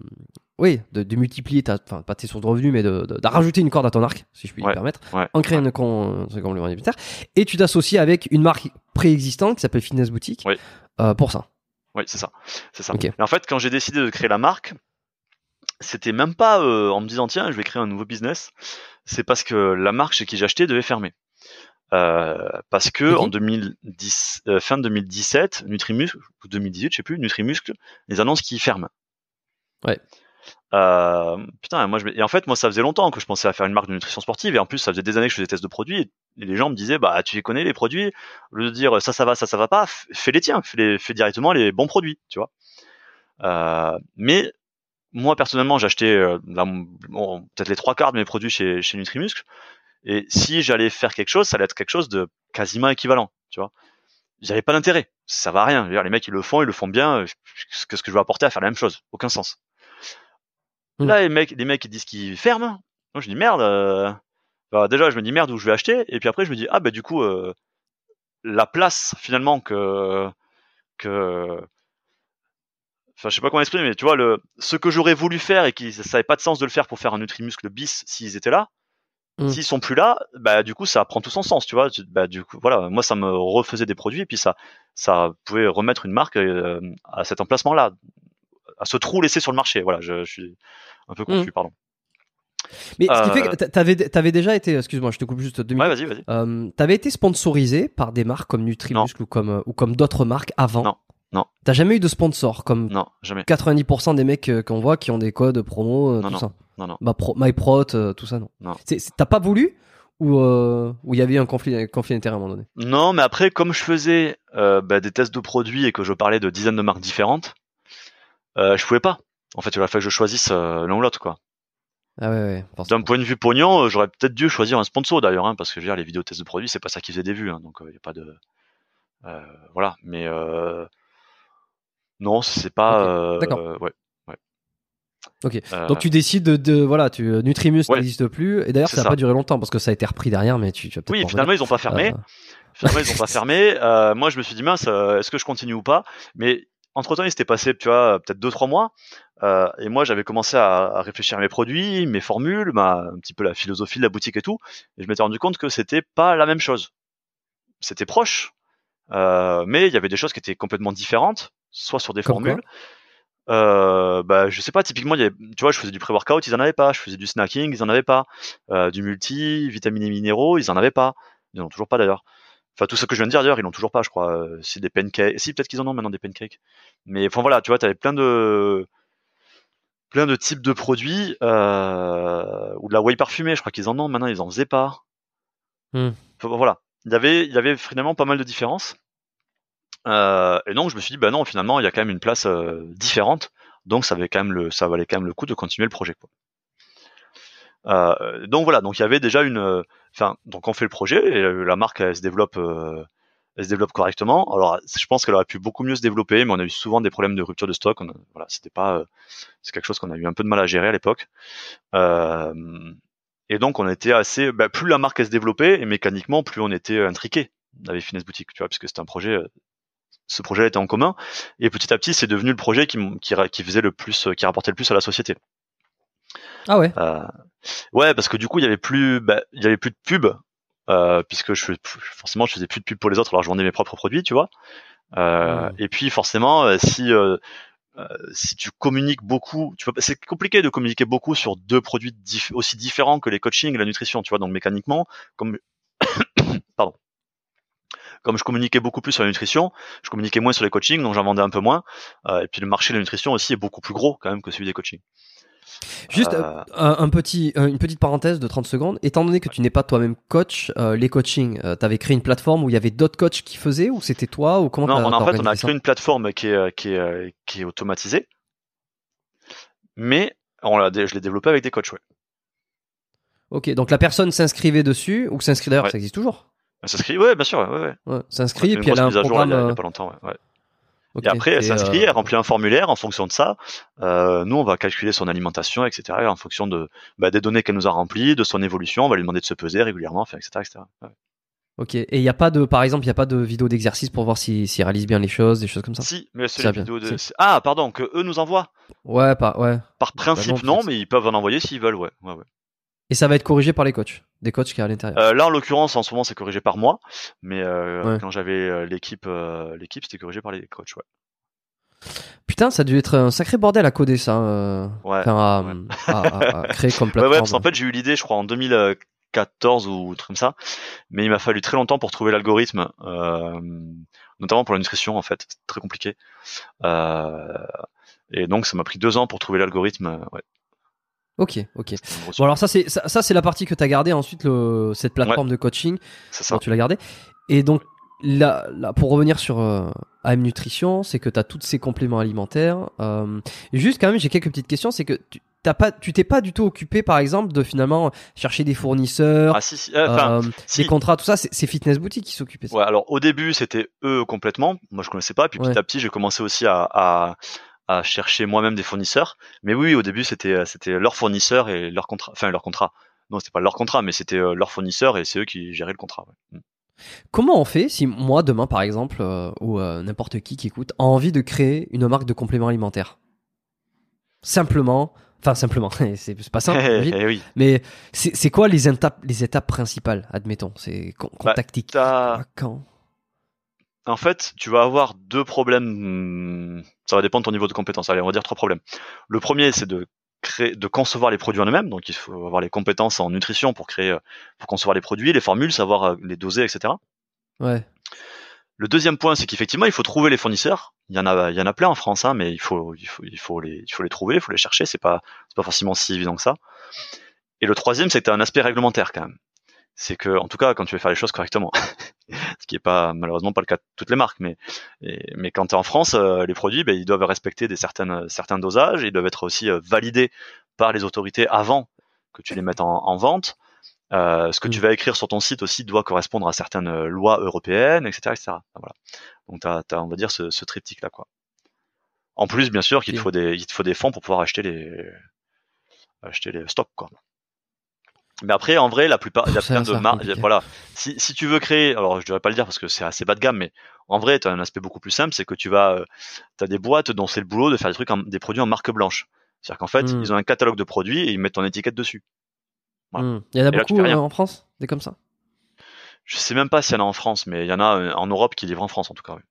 oui, de, de multiplier ta, enfin pas tes sources de revenus, mais de, de, de rajouter une corde à ton arc, si je puis me permettre, ouais, en créant ce complément alimentaire, et tu t'associes avec une marque préexistante qui s'appelle Fitness Boutique, Oui. euh, pour ça. Oui, c'est ça. C'est ça. Ok. Et en fait, quand j'ai décidé de créer la marque, c'était même pas euh, en me disant tiens, je vais créer un nouveau business. C'est parce que la marque chez qui j'achetais devait fermer. Euh, parce que Ok. en 2010, euh, fin 2017, Nutrimuscle ou 2018, je sais plus, Nutrimuscle, les annonces qui ferment. Ouais. Euh, putain, moi je, et en fait, moi ça faisait longtemps que je pensais à faire une marque de nutrition sportive et en plus ça faisait des années que je faisais des tests de produits et les gens me disaient bah tu les connais les produits, au lieu de dire ça ça va, ça ça va pas, fais les tiens, fais, les, fais directement les bons produits, tu vois. Euh, mais moi personnellement j'achetais euh, bon, peut-être les trois quarts de mes produits chez, chez Nutrimuscle et si j'allais faire quelque chose, ça allait être quelque chose de quasiment équivalent, tu vois. J'avais pas d'intérêt, ça va à rien. Dire, les mecs ils le font, ils le font bien. euh, Qu'est-ce que je vais apporter à faire la même chose Aucun sens. Mm. Là les mecs, les mecs ils disent qu'ils ferment. Moi je dis merde. euh, bah, déjà je me dis merde où je vais acheter? Et puis après je me dis ah bah du coup euh, la place finalement que que enfin je sais pas comment exprimer mais tu vois le ce que j'aurais voulu faire et qui ça n'avait pas de sens de le faire pour faire un Nutrimuscle bis s'ils étaient là Mm. s'ils sont plus là bah du coup ça prend tout son sens tu vois bah du coup voilà moi ça me refaisait des produits et puis ça ça pouvait remettre une marque euh, à cet emplacement là à ce trou laissé sur le marché voilà je, je suis un peu confus pardon Mais ce qui Euh, fait que t'a- t'avais, t'avais déjà été, excuse-moi, je te coupe juste deux ouais vas-y vas-y Euh, t'avais été sponsorisé par des marques comme Nutrimuscle ou comme, euh, ou comme d'autres marques avant? Non. Non. T'as jamais eu de sponsor comme non jamais 90% des mecs euh, qu'on voit qui ont des codes promo, euh, Non, tout non. ça? Non non Bah, pro, MyProt, euh, tout ça, non. T'as pas voulu ou euh, il y avait un conflit, un conflit d'intérêt à un moment donné? Non, mais après, comme je faisais euh, bah, des tests de produits et que je parlais de dizaines de marques différentes, euh, je pouvais pas. En fait, il a fallu que je choisisse euh, l'un ou l'autre, quoi. Ah ouais, ouais. D'un point de vue pognon, euh, j'aurais peut-être dû choisir un sponsor d'ailleurs, hein, parce que je veux dire, les vidéos tests de produits, c'est pas ça qui faisait des vues, hein, donc il y a pas de, euh, voilà. Mais euh, non, c'est pas. Ok, euh, d'accord. euh, ouais. Ok. Euh, Donc tu décides de, de voilà, tu euh, Nutrimus Ouais. n'existe plus et d'ailleurs ça n'a pas duré longtemps parce que ça a été repris derrière, mais tu, tu oui, finalement, ils ont pas fermé. revenir. Finalement, ils ont pas fermé. Euh, moi, je me suis dit mince, euh, est-ce que je continue ou pas? Mais entre temps, il s'était passé, tu vois, peut-être deux trois mois. Euh, et moi, j'avais commencé à, à réfléchir à mes produits, mes formules, ma, un petit peu la philosophie de la boutique et tout. Et je m'étais rendu compte que c'était pas la même chose. C'était proche, euh, mais il y avait des choses qui étaient complètement différentes, soit sur des Comme formules. Euh, bah, je sais pas, typiquement, il y avait, tu vois, je faisais du pré-workout, ils en avaient pas. Je faisais du snacking, ils en avaient pas. Euh, du multi, vitamines et minéraux, ils en avaient pas. Ils en ont toujours pas d'ailleurs. Enfin, tout ce que je viens de dire d'ailleurs, ils n'ont toujours pas, je crois. Euh, C'est des pancakes. Si, peut-être qu'ils en ont maintenant des pancakes. Mais enfin voilà, tu vois, tu avais plein de plein de types de produits euh, ou de la whey parfumée. Je crois qu'ils en ont maintenant, ils en faisaient pas. Enfin, voilà, il y avait il y avait finalement pas mal de différences. Euh, et donc je me suis dit bah non, finalement il y a quand même une place euh, différente. Donc ça valait quand même le ça valait quand même le coup de continuer le projet. Quoi. Euh, donc voilà, donc il y avait déjà une, euh, enfin donc on fait le projet et euh, la marque elle se développe, euh, elle se développe correctement. Alors je pense qu'elle aurait pu beaucoup mieux se développer, mais on a eu souvent des problèmes de rupture de stock. Voilà, c'était pas, c'est quelque chose qu'on a eu un peu de mal à gérer à l'époque. Et donc on était assez, bah, plus la marque elle se développait et mécaniquement plus on était intriqué avec Finesse Boutique, tu vois, puisque c'était un projet. Euh, ce projet était en commun et petit à petit c'est devenu le projet qui, qui, qui faisait le plus, qui rapportait le plus à la société. Ah ouais. Euh, ouais, parce que du coup, il y avait plus, bah, il y avait plus de pub, euh, puisque je forcément, je faisais plus de pub pour les autres, alors je vendais mes propres produits, tu vois. Euh, Mm. Et puis forcément, euh, si euh, euh, si tu communiques beaucoup, tu vois, c'est compliqué de communiquer beaucoup sur deux produits dif- aussi différents que les coachings et la nutrition, tu vois. Donc mécaniquement, comme pardon, comme je communiquais beaucoup plus sur la nutrition, je communiquais moins sur les coachings, donc j'en vendais un peu moins. Euh, et puis le marché de la nutrition aussi est beaucoup plus gros quand même que celui des coachings. Juste Euh, euh, un, un petit, une petite parenthèse de 30 secondes. Étant donné que tu n'es pas toi-même coach, euh, les coachings, euh, t'avais créé une plateforme où il y avait d'autres coachs qui faisaient ou c'était toi ou comment Non, on a, en fait, on a créé une plateforme qui est, qui est, qui est automatisée, mais on l'a, je l'ai développée avec des coachs, ouais. Ok, donc la personne s'inscrivait dessus ou s'inscrit d'ailleurs, Ouais. ça existe toujours. Ça s'inscrit, ouais, bien sûr, ouais, ouais. Ouais, s'inscrit et puis elle a un jour programme. il y a, il y a euh, pas longtemps, ouais. Et après, elle s'inscrit, euh, elle remplit un formulaire en fonction de ça. Euh, nous, on va calculer son alimentation, etc. En fonction de, bah, des données qu'elle nous a remplies, de son évolution, on va lui demander de se peser régulièrement, enfin, etc., etc. Ouais. Ok, et il n'y a pas de, par exemple, il n'y a pas de vidéo d'exercice pour voir s'il s'il réalise bien les choses, des choses comme ça? Si, mais c'est les vidéos de. si. Ah, pardon, que eux nous envoient. Ouais, pas, ouais. Par principe, Bah non, non, c'est- mais ils peuvent en envoyer s'ils veulent, ouais. ouais, ouais. Et ça va être corrigé par les coachs, des coachs qui est à l'intérieur. Euh, là, en l'occurrence, en ce moment, c'est corrigé par moi, mais euh, Ouais. quand j'avais euh, l'équipe, euh, l'équipe, c'était corrigé par les coachs, ouais. Putain, ça a dû être un sacré bordel à coder ça. Ouais, à, ouais. à- à- à créer comme plateforme. ouais, parce qu'en fait, j'ai eu l'idée, je crois, en 2014 ou truc comme ça, mais il m'a fallu très longtemps pour trouver l'algorithme, notamment pour la nutrition, en fait, c'est très compliqué. Et donc, ça m'a pris deux ans pour trouver l'algorithme. Ouais, Ok, ok. Bon alors ça c'est ça, ça, c'est la partie que tu as gardé ensuite le cette plateforme de coaching c'est ça. tu l'as gardé et donc là, là pour revenir sur euh, AM Nutrition c'est que tu as tous ces compléments alimentaires euh, juste quand même j'ai quelques petites questions c'est que tu t'as pas tu t'es pas du tout occupé par exemple de finalement chercher des fournisseurs Ah, si, si, euh, enfin, euh, si. des contrats tout ça c'est Fitness Boutique qui s'occupait de ça. Ouais, alors au début c'était eux complètement, moi je connaissais pas, puis Ouais. petit à petit j'ai commencé aussi à, à, à chercher moi-même des fournisseurs. Mais oui, au début c'était c'était leurs fournisseurs et leur contrat, enfin leur contrat. Non, c'était pas leur contrat, mais c'était euh, leurs fournisseurs et c'est eux qui géraient le contrat. ouais. Mm. Comment on fait si moi demain par exemple euh, ou euh, n'importe qui qui écoute a envie de créer une marque de compléments alimentaires? Simplement, enfin simplement, c'est pas simple. Eh oui. mais c'est quoi les étapes les étapes principales, admettons, c'est con- Bah, quoi, quand? En fait, tu vas avoir deux problèmes. hmm, Ça va dépendre de ton niveau de compétence. Allez, on va dire trois problèmes. Le premier, c'est de créer, de concevoir les produits en eux-mêmes. Donc, il faut avoir les compétences en nutrition pour créer, pour concevoir les produits, les formules, savoir euh, les doser, etc. Ouais. Le deuxième point, c'est qu'effectivement, il faut trouver les fournisseurs. Il y en a, il y en a plein en France, hein, mais il faut, il faut, il faut les, il faut les trouver, il faut les chercher. C'est pas, c'est pas forcément si évident que ça. Et le troisième, c'est que tu as un aspect réglementaire quand même. C'est que, en tout cas, quand tu veux faire les choses correctement, ce qui est pas malheureusement pas le cas de toutes les marques, mais, et- mais quand tu es en France, euh, les produits, ben, ils doivent respecter des certaines, certains dosages, ils doivent être aussi euh, validés par les autorités avant que tu les mettes en, en vente. Euh, ce que tu Mm. vas écrire sur ton site aussi doit correspondre à certaines euh, lois européennes, etc., etc. Voilà. Donc t'as, t'as, on va dire ce, ce triptyque là quoi. En plus, bien sûr, qu'il te faut des, il te faut des fonds pour pouvoir acheter les, acheter les stocks quoi. Mais après, en vrai, la plupart, il y a plein de compliqué. Voilà. Si, si tu veux créer, alors je devrais pas le dire parce que c'est assez bas de gamme, mais en vrai, tu as un aspect beaucoup plus simple, c'est que tu vas, euh, t'as des boîtes dont c'est le boulot de faire des trucs, en- des produits en marque blanche. C'est-à-dire qu'en fait, Mm. ils ont un catalogue de produits et ils mettent ton étiquette dessus. Voilà. Hmm. Il y en a Et là, beaucoup rien. euh, en France, des comme ça? Je sais même pas s'il y en a en France, mais il y en a euh, en Europe qui livrent en France en tout cas. oui.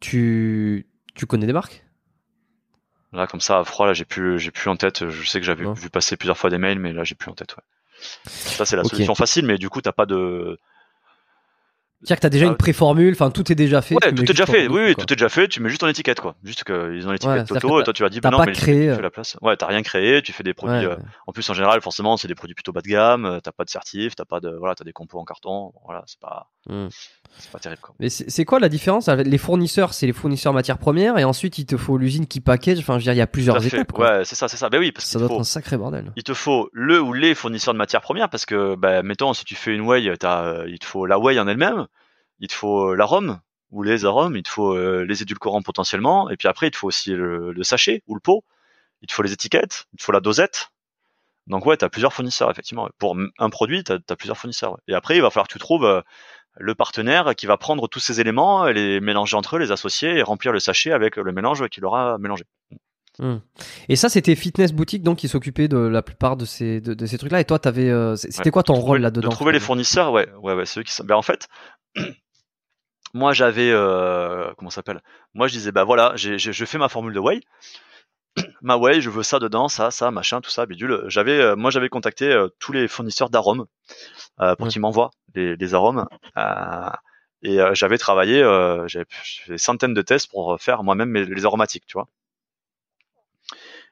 Tu tu connais des marques? Là, comme ça, à froid, là, j'ai plus, j'ai plus en tête. Je sais que j'avais vu passer plusieurs fois des mails, mais là, j'ai plus en tête. Ouais. Ça, c'est la solution facile, mais du coup, t'as pas de. C'est-à-dire que t'as déjà Ah, une préformule, enfin tout est déjà fait. Ouais, tout est déjà fait. Oui, tout est déjà fait. Tu mets juste ton étiquette, quoi. Juste qu'ils ont l'étiquette c'est-à-dire Toto, et toi, tu vas dire, bah non, pas mais créé, tu euh. fais la place. Ouais, t'as rien créé. Tu fais des produits. Ouais, euh, En plus, en général, forcément, c'est des produits plutôt bas de gamme. euh, T'as pas de certif, t'as pas de, voilà, t'as des compos en carton. Voilà, c'est pas, Hmm. c'est pas terrible, quoi. Mais c'est quoi la différence les fournisseurs? C'est les fournisseurs matières premières et ensuite il te faut l'usine qui package. Enfin, je veux dire, il y a plusieurs étapes. quoi. Ouais, c'est ça, c'est ça. Ben oui, parce Ça doit être un sacré bordel. il te faut le ou les fournisseurs de matières premières parce que, bah, mettons, si tu fais une euh, il te faut la whey en elle-même, il te faut euh, l'arôme ou les arômes, il te faut euh, les édulcorants potentiellement, et puis après, il te faut aussi le, le sachet ou le pot, il te faut les étiquettes, il te faut la dosette. Donc ouais, t'as plusieurs fournisseurs effectivement. Pour un produit, t'as as plusieurs fournisseurs. Et après, il va falloir que tu trouves euh, le partenaire qui va prendre tous ces éléments, les mélanger entre eux, les associer et remplir le sachet avec le mélange qu'il aura mélangé. Hmm. Et ça, c'était Fitness Boutique donc qui s'occupait de la plupart de ces de, de ces trucs-là. Et toi, t'avais, euh, c'était Ouais, quoi ton rôle là-dedans De trouver les fournisseurs, ouais, ouais, ouais, ceux qui sont. Ben en fait, moi j'avais, euh, comment s'appelle? Moi je disais, bah voilà, j'ai, j'ai- je fais ma formule de whey, ma whey, je veux ça dedans, ça, ça, machin, tout ça, bidule. J'avais, euh, moi j'avais contacté euh, tous les fournisseurs d'arômes euh, pour qu'ils m'envoient les, arômes. euh, et euh, j'avais travaillé, euh, j'avais fait des centaines de tests pour faire moi-même mes- les aromatiques, tu vois.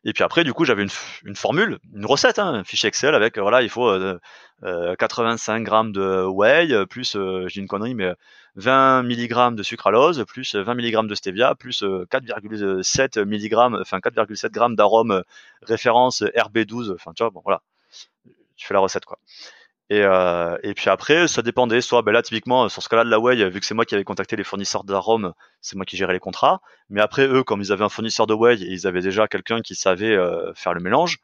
Et puis après, du coup, j'avais une, formule, une recette, hein, un fichier Excel avec, euh, voilà, il faut euh, euh, 85 grammes de whey, euh, plus, euh, dis une connerie, mais euh, 20 mg de sucralose, plus euh, 20 mg de stevia, plus euh, 4,7 mg, enfin 4,7 grammes d'arôme euh, référence RB12, enfin tu vois, bon voilà, tu fais la recette quoi. Et, euh, et puis après, ça dépendait. Soit, ben là, typiquement, sur ce cas-là de la whey, vu que c'est moi qui avais contacté les fournisseurs d'arômes, c'est moi qui gérais les contrats. Mais après, eux, comme ils avaient un fournisseur de whey et ils avaient déjà quelqu'un qui savait euh, faire le mélange,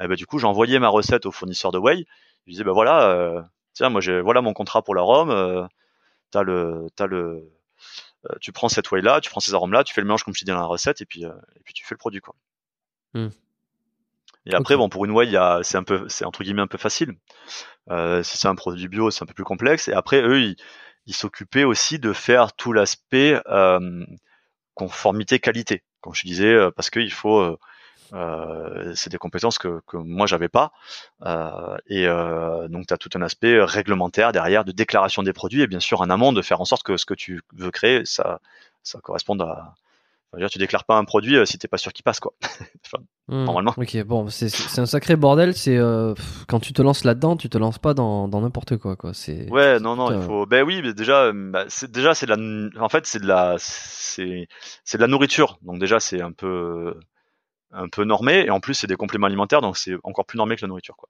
eh ben, du coup, j'envoyais ma recette au fournisseur de whey. Je disais, ben voilà, euh, tiens, moi, j'ai, voilà mon contrat pour l'arôme. Euh, t'as le, t'as le, euh, tu prends cette whey là, tu prends ces arômes là, tu fais le mélange comme je t'ai dit dans la recette et puis, euh, et puis tu fais le produit quoi. Hmm. Et après, bon, pour une whey, c'est un peu, c'est entre guillemets un peu facile. Euh, si c'est un produit bio, c'est un peu plus complexe. Et après, eux, ils, s'occupaient aussi de faire tout l'aspect euh, conformité qualité, comme je disais, euh, parce qu'il faut, euh, c'est des compétences que, que moi j'avais pas. Et donc, tu as tout un aspect réglementaire derrière de déclaration des produits et bien sûr en amont de faire en sorte que ce que tu veux créer, ça, ça corresponde à. Enfin, dire, tu déclares pas un produit euh, si t'es pas sûr qu'il passe quoi. Enfin, Hmm. normalement. Ok, bon, c'est c'est un sacré bordel. C'est euh, quand tu te lances là-dedans, tu te lances pas dans dans n'importe quoi, quoi. C'est Ouais, non, non, il faut. Ben oui, mais déjà, euh, bah, c'est déjà c'est de la. En fait, c'est de la, c'est, c'est de la nourriture. Donc déjà, c'est un peu, un peu normé. Et en plus, c'est des compléments alimentaires, donc c'est encore plus normé que la nourriture, quoi.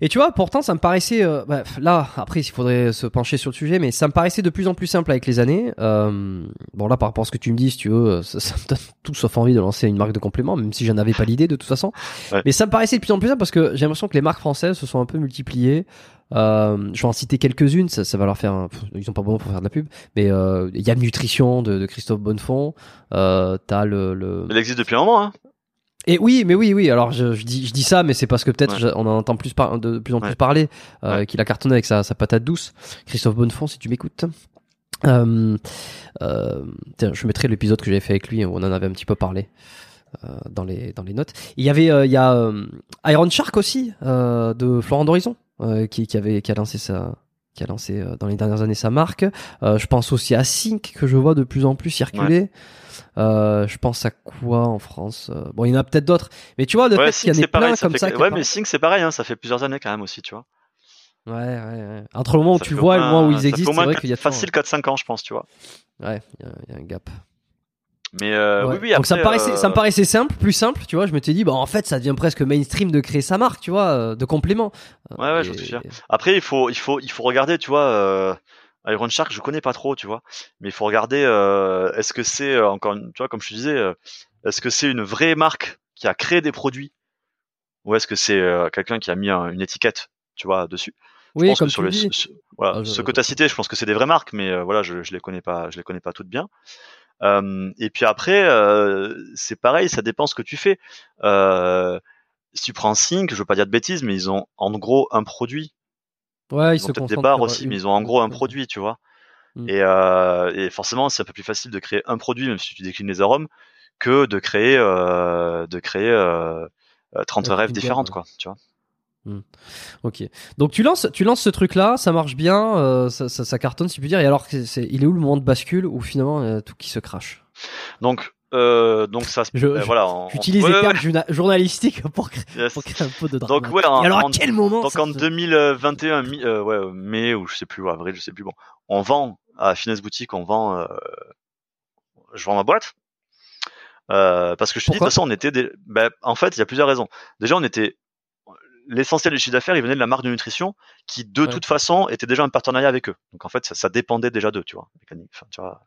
Et tu vois, pourtant, ça me paraissait. euh, bah, là, après, il faudrait se pencher sur le sujet, mais ça me paraissait de plus en plus simple avec les années. Euh, bon, là, par rapport à ce que tu me dis, si tu veux, ça, ça me donne tout sauf envie de lancer une marque de compléments, même si j'en avais pas l'idée de toute façon. Ouais. Mais ça me paraissait de plus en plus simple parce que j'ai l'impression que les marques françaises se sont un peu multipliées. Euh, je vais en citer quelques-unes, ça, ça va leur faire. un- Ils sont pas bons pour faire de la pub, mais euh, il y a Nutrition de, de Christophe Bonnefond. Euh, T'as le, le, Elle existe depuis un moment, hein. Et oui, mais oui, oui. Alors je, je dis, je dis ça, mais c'est parce que peut-être Ouais. on en entend plus par, de plus en plus Ouais. parler euh, Ouais. qu'il a cartonné avec sa, sa patate douce. Christophe Bonnefond, si tu m'écoutes. Euh, euh, tiens, je mettrai l'épisode que j'avais fait avec lui où on en avait un petit peu parlé dans les dans les notes. Il y avait, il y a Iron Shark aussi de Florent d'Horizon qui, qui avait qui a lancé sa qui a lancé euh, dans les dernières années sa marque. Euh, je pense aussi à Sync que je vois de plus en plus circuler. Euh, je pense à quoi en France Bon, il y en a peut-être d'autres, mais tu vois Ouais, fait qu'il y en pareil. plein Ça comme fait... ça. Ouais, mais Sync, c'est pareil, hein. Ça fait plusieurs années quand même aussi, tu vois. Ouais, ouais, ouais. Entre le moment où tu vois et le moment où ils existent, c'est vrai qu'il y a de facile 4-5 ans, je pense, tu vois. Ouais, il y a- il y, a un gap. Mais euh, Ouais. oui, oui. Donc ça me après, paraissait, euh, ça me paraissait simple, plus simple, tu vois. Je me t'ai dit, bah en fait, ça devient presque mainstream de créer sa marque, tu vois, euh, de complément. Ouais, ouais, j'en suis sûr. Après, il faut, il faut, il faut regarder, tu vois. Euh... Iron Shark, je connais pas trop, tu vois. Mais il faut regarder. Euh... Est-ce que c'est euh, encore, une... tu vois, comme je te disais, euh, est-ce que c'est une vraie marque qui a créé des produits, ou est-ce que c'est euh, quelqu'un qui a mis un- une étiquette, tu vois, dessus? Je Oui, pense comme que sur tu les, dis. ce- voilà, Ah, je- ceux que tu as cités, je pense que c'est des vraies marques, mais euh, voilà, je, je les connais pas, je les connais pas toutes bien. Euh, et puis après, euh, c'est pareil, ça dépend ce que tu fais. Euh, si tu prends Sync, je veux pas dire de bêtises, mais ils ont en gros un produit. Ouais, ils Ils se ont peut-être des sur aussi, mais ils ont en gros un produit, tu vois. Mm. Et, euh, et forcément, c'est un peu plus facile de créer un produit, même si tu déclines les arômes, que de créer euh, de créer euh, euh, 30 Ouais, rêves différentes ouais. quoi tu vois Ok. Donc tu lances, tu lances ce truc-là, ça marche bien, euh, ça, ça, ça cartonne si je puis dire. Et alors, c'est, il est où le moment de bascule où finalement euh, tout qui se crache? Donc euh, donc ça se- Je- euh, je- voilà en- J'utilise les ouais, termes journalistiques pour créer, yes. pour créer un peu de drama. donc ouais en, Et alors à quel moment donc en se- 2021 mi- euh, ouais mai ou je sais plus ou avril je sais plus bon on vend à Finesse Boutique on vend je vends ma boîte parce que je te dis de toute façon on était des... ben, en fait il y a plusieurs raisons déjà on était l'essentiel du chiffre d'affaires il venait de la marque de nutrition qui de Ouais. toute façon était déjà en partenariat avec eux. Donc en fait ça, ça dépendait déjà d'eux tu vois mécanique enfin tu vois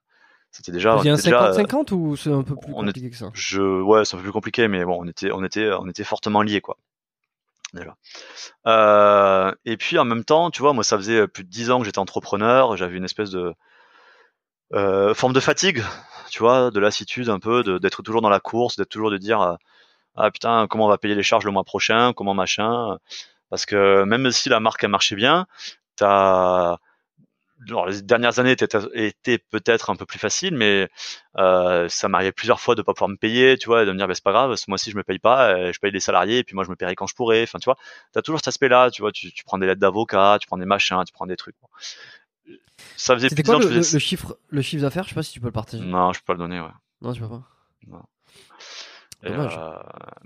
c'était déjà, Vous on avez un était déjà, euh, 50-50 ou c'est un peu plus est- compliqué que ça? je ouais c'est un peu plus compliqué mais bon on était on était on était fortement liés quoi déjà. Euh, et puis en même temps tu vois moi ça faisait plus de dix ans que j'étais entrepreneur j'avais une espèce de euh, forme de fatigue tu vois de lassitude un peu d'être toujours dans la course d'être toujours de dire euh, ah putain comment on va payer les charges le mois prochain comment machin parce que même si la marque a marché bien t'as alors, les dernières années étaient, étaient peut-être un peu plus faciles, mais euh, ça m'arrivait plusieurs fois de pas pouvoir me payer, tu vois, et de me dire, bah, c'est pas grave, ce mois-ci je me paye pas, euh, je paye les salariés, et puis moi je me paierai quand je pourrai. Enfin, tu vois, t'as toujours cet aspect-là, tu vois, tu, tu prends des lettres d'avocat, tu prends des machins, tu prends des trucs. Ça faisait plus quoi le, faisais. le chiffre, le chiffre d'affaires? Je sais pas si tu peux le partager. Non, je peux pas le donner, ouais. Non, tu peux pas. Et, Dommage. euh,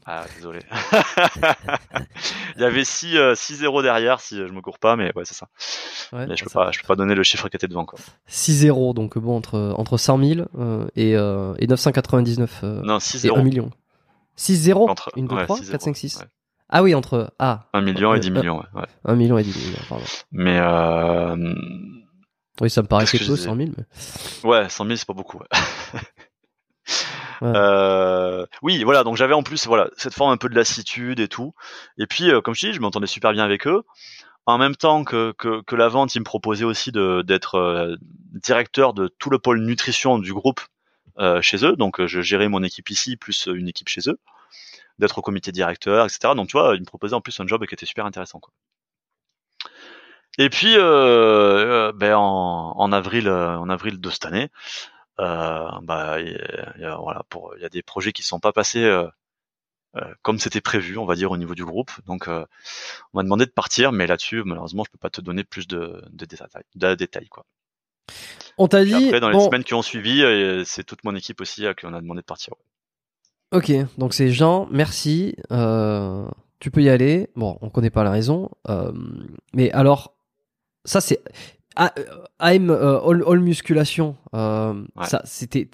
Ah, désolé. Il y avait 6 0 derrière si je me cours pas, mais ouais, c'est ça. Ouais, mais je peux ça pas, je peux pas donner le chiffre qui était devant, quoi. 6-0, donc bon, entre, entre 100 000 euh, et, euh, et 999 euh, Non, 6 et 1 0 million. 6-0 Entre- 1, 2, ouais, 3, 6-0, 4, 5, 6. ouais. Ah oui, entre. Ah, 1 million et Euh, 10 euh, millions, ouais. ouais. 1 million et 10 millions, pardon. Mais euh, Oui, ça me que peu, je disais 100 000. Mais... ouais, 100 000 c'est pas beaucoup. Euh, oui, voilà. Donc j'avais en plus voilà cette forme un peu de lassitude et tout. Et puis euh, comme je dis, je m'entendais super bien avec eux. En même temps que, que, la vente, ils me proposaient aussi d'être euh, directeur de tout le pôle nutrition du groupe chez eux. Donc je gérais mon équipe ici plus une équipe chez eux, d'être au comité directeur, etc. Donc tu vois, ils me proposaient en plus un job qui était super intéressant. Et puis ben, en, en avril, en avril de cette année, bah, il y a- il y a, voilà, pour il y a des projets qui sont pas passés euh, euh, comme c'était prévu, on va dire au niveau du groupe. Donc euh, on m'a demandé de partir, mais là-dessus malheureusement je peux pas te donner plus de, de détails, de détails quoi. On t'a dit. après dans les bon, semaines qui ont suivi, c'est toute mon équipe aussi à qui on a demandé de partir. Ok, donc c'est Jean, merci. euh, tu peux y aller. Bon, on connaît pas la raison. euh, mais alors, ça c'est. A- euh, AM euh, all, All Musculation, euh, Ouais. ça c'était.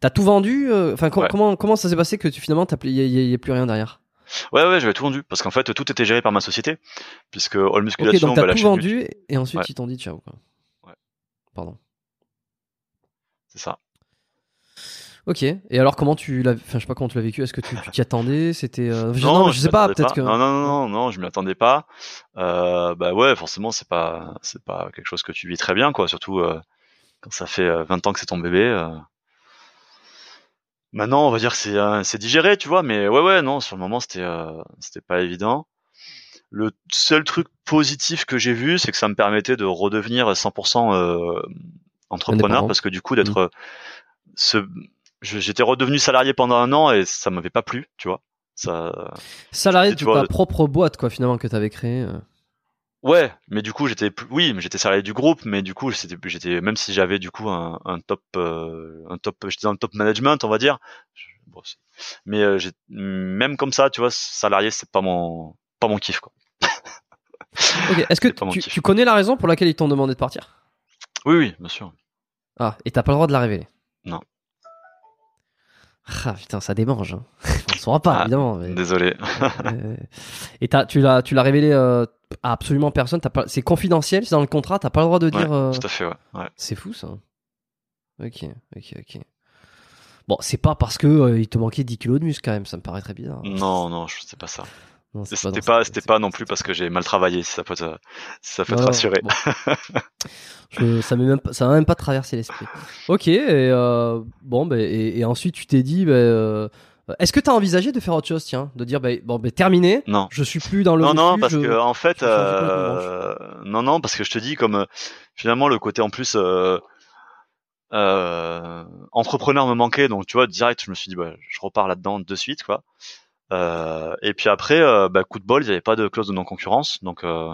T'as tout vendu Enfin, com- Ouais. comment, comment ça s'est passé que tu, finalement il n'y a, plus rien derrière? Ouais ouais, j'avais tout vendu parce qu'en fait tout était géré par ma société puisque All Ok, Musculation, donc bah, t'as la tout vendu YouTube, et ensuite Ouais. ils t'ont dit ciao. Quoi. Ouais. Pardon. c'est ça. Ok. Et alors comment tu l'as, enfin je sais pas comment tu l'as vécu. Est-ce que tu t'y attendais? C'était. euh, je, Non, non, je sais pas. Peut-être que. Non, non, non, non, non, je m'y attendais pas. Euh, bah ouais, forcément, c'est pas, c'est pas quelque chose que tu vis très bien, quoi. Surtout euh, quand ça fait euh, 20 ans que c'est ton bébé. euh. Maintenant, on va dire que c'est, euh, c'est digéré, tu vois. Mais ouais, ouais, non, sur le moment, c'était, euh, c'était pas évident. Le seul truc positif que j'ai vu, c'est que ça me permettait de redevenir 100% euh, entrepreneur, parce que du coup, d'être, euh, ce, je- j'étais redevenu salarié pendant un an et ça m'avait pas plu, tu vois. Ça, Salarié tu de ta propre boîte quoi finalement que t'avais créé. euh. Ouais, mais du coup j'étais oui, mais j'étais salarié du groupe, mais du coup j'étais même si j'avais du coup un, un top euh, un top j'étais dans le top management on va dire. Je- bon, c'est- mais euh, même comme ça, tu vois, salarié c'est pas mon pas mon kiff quoi. Ok. Est-ce que tu, kiff. tu connais la raison pour laquelle ils t'ont demandé de partir? Oui oui, bien sûr. Ah, et t'as pas le droit de la révéler? Non. Ah putain, ça démange. hein. On le saura pas, Ah, évidemment. mais- Désolé. Euh, et t'as, tu l'as, tu l'as révélé euh, à absolument personne. Pas, c'est confidentiel, c'est dans le contrat. T'as pas le droit de dire. Ouais, euh, Tout à fait ouais. ouais. C'est fou ça. Ok, ok, ok. Bon, c'est pas parce que euh, il te manquait 10 kilos de muscle quand même. Ça me paraît très bizarre. Non non, je sais pas ça. C'était pas c'était pas non plus parce que j'ai mal travaillé si ça peut te si ça peut te rassurer. bon. Je- ça m'est même ça m'a même pas traversé l'esprit. Ok, et euh, bon, ben et, et ensuite tu t'es dit, ben, euh, est-ce que t'as envisagé de faire autre chose, tiens, de dire, ben, bon, ben terminé, Non. je suis plus dans le non, non, parce je- que en fait, euh, non, non, parce que je te dis comme finalement le côté en plus, entrepreneur me manquait, donc tu vois, direct, je me suis dit, bah, je repars là-dedans de suite, quoi. Euh, et puis après, euh, bah, coup de bol, il n'y avait pas de clause de non-concurrence, donc euh,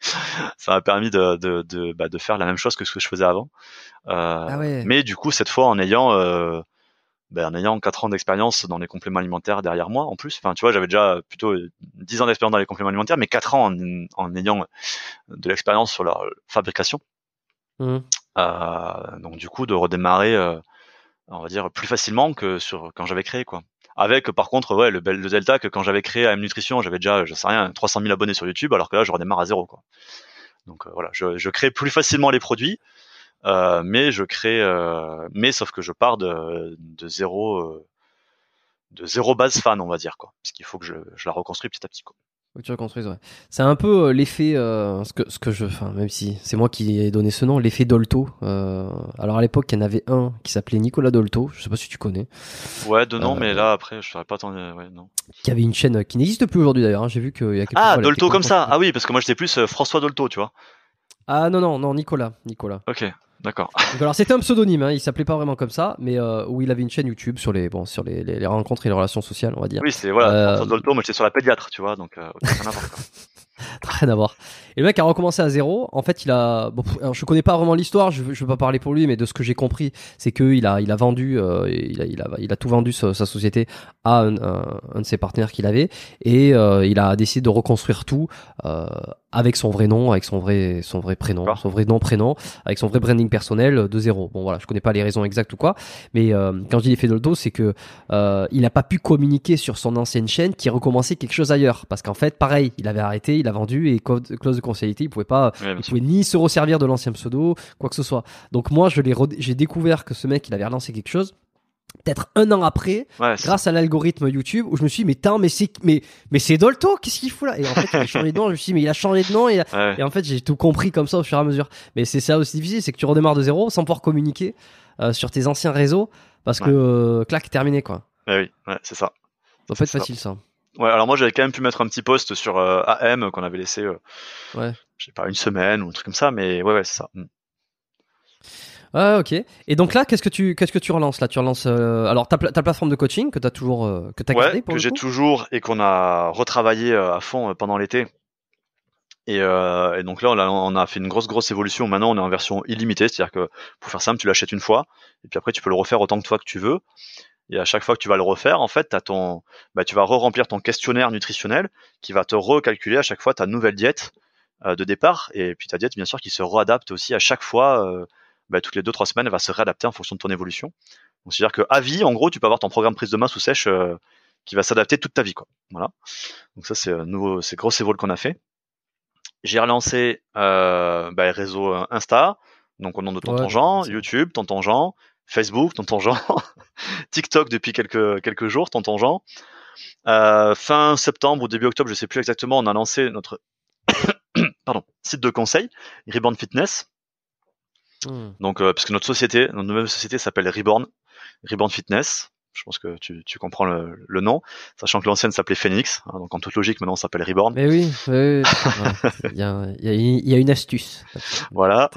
ça m'a permis de, de, de, bah, de, faire la même chose que ce que je faisais avant. Euh, ah ouais. Mais du coup, cette fois, en ayant, euh, bah, en ayant 4 ans d'expérience dans les compléments alimentaires derrière moi, en plus. Enfin, tu vois, j'avais déjà plutôt 10 ans d'expérience dans les compléments alimentaires, mais 4 ans en, en ayant de l'expérience sur leur fabrication. Mmh. Euh, donc du coup, de redémarrer, on va dire, plus facilement que sur quand j'avais créé, quoi. Avec par contre ouais le, le delta que quand j'avais créé AM Nutrition, j'avais déjà je sais rien 300 000 abonnés sur YouTube, alors que là je redémarre à zéro quoi. Donc euh, voilà, je, crée plus facilement les produits, euh, mais je crée, euh, mais sauf que je pars de, zéro, de zéro base fan on va dire quoi, parce qu'il faut que je, je la reconstruis petit à petit quoi. Faut que tu reconstruises, ouais. C'est un peu euh, l'effet, euh, ce que ce que je, enfin même si c'est moi qui ai donné ce nom, l'effet Dolto. Euh, alors à l'époque, il y en avait un qui s'appelait Nicolas Dolto. Je sais pas si tu connais. Ouais, de nom, mais là après, je saurais pas tant. Ouais, non. Qui avait une chaîne qui n'existe plus aujourd'hui d'ailleurs. Hein. J'ai vu qu'il y a quelques Ah, Dolto comme ça. Ah oui, parce que moi j'étais plus François Dolto, tu vois. Ah non non non Nicolas Nicolas. Ok. D'accord. alors c'était un pseudonyme, hein, il s'appelait pas vraiment comme ça, mais euh, où il avait une chaîne YouTube sur les bon sur les, les, les rencontres et les relations sociales, on va dire. Oui, c'est voilà. Euh... Dolto, moi j'étais sur la pédiatre, tu vois, donc euh, rien à voir. rien à voir. Et le mec a recommencé à zéro. En fait, il a. Bon, alors, je connais pas vraiment l'histoire. Je, je veux pas parler pour lui, mais de ce que j'ai compris, c'est que il a, il a vendu, euh, il, a, il a, il a tout vendu sa, sa société à un, un, un, de ses partenaires qu'il avait, et euh, il a décidé de reconstruire tout euh, avec son vrai nom, avec son vrai, son vrai prénom, son vrai nom, prénom, avec son vrai branding personnel de zéro. Bon voilà, je connais pas les raisons exactes ou quoi, mais euh, quand je dis l'effet Dolto, c'est que euh, il a pas pu communiquer sur son ancienne chaîne qui recommençait quelque chose ailleurs, parce qu'en fait, pareil, il avait arrêté, il a vendu et clause de conseillalité, il pouvait pas, il pouvait ni se resservir de l'ancien pseudo, quoi que ce soit. Donc moi, je l'ai, j'ai découvert que ce mec, il avait relancé quelque chose peut-être un an après, ouais, grâce à l'algorithme YouTube, où je me suis dit, mais tant, mais c'est, mais, mais c'est Dolto, qu'est-ce qu'il fout là? Et en fait, il a changé de nom, je me suis dit, mais il a changé de nom, et, ouais. et en fait, j'ai tout compris comme ça au fur et à mesure. Mais c'est ça aussi difficile, c'est que tu redémarres de zéro sans pouvoir communiquer euh, sur tes anciens réseaux, parce que, euh, clac, terminé, quoi. oui, ouais, c'est ça. Ça peut être facile, ça. Ouais, alors moi, j'avais quand même pu mettre un petit post sur euh, AM qu'on avait laissé, ouais. je sais pas, une semaine ou un truc comme ça, mais ouais, ouais, c'est ça. Mm. Ah ok. Et donc là, qu'est-ce que tu qu'est-ce que tu relances là? Tu relances euh, alors ta, ta plateforme de coaching que tu as toujours euh, que tu as ouais, gardé pour que j'ai toujours et qu'on a retravaillé euh, à fond pendant l'été. Et, euh, et, donc là, on a, on a, fait une grosse grosse évolution. Maintenant, on est en version illimitée, c'est-à-dire que pour faire simple, tu l'achètes une fois et puis après tu peux le refaire autant que toi que tu veux. Et à chaque fois que tu vas le refaire, en fait, as ton, bah, tu vas re-remplir ton questionnaire nutritionnel qui va te recalculer à chaque fois ta nouvelle diète de départ et puis ta diète bien sûr qui se réadapte aussi à chaque fois bah, toutes les deux trois semaines, elle va se réadapter en fonction de ton évolution. Donc c'est-à-dire que à vie, en gros, tu peux avoir ton programme prise de main sous sèche euh, qui va s'adapter toute ta vie, quoi. Voilà. Donc ça, c'est euh, nouveau, c'est grosse évol qu'on a fait. J'ai relancé euh, bah, les réseaux Insta, donc au nom de Tonton ouais, Jean, YouTube, Tonton Jean, Facebook, Tonton Jean, TikTok depuis quelques quelques jours, Tonton Jean. Euh, fin septembre ou début octobre, je sais plus exactement, on a lancé notre pardon site de conseil, Rebound Fitness. Mmh. Donc, euh, parce que notre société, notre nouvelle société s'appelle Reborn, Reborn Fitness. Je pense que tu, tu comprends le, le, nom, sachant que l'ancienne s'appelait Phoenix. Hein, donc, en toute logique, maintenant, on s'appelle Reborn. Mais oui, oui, oui. il, y a, il, y a, une astuce. Voilà.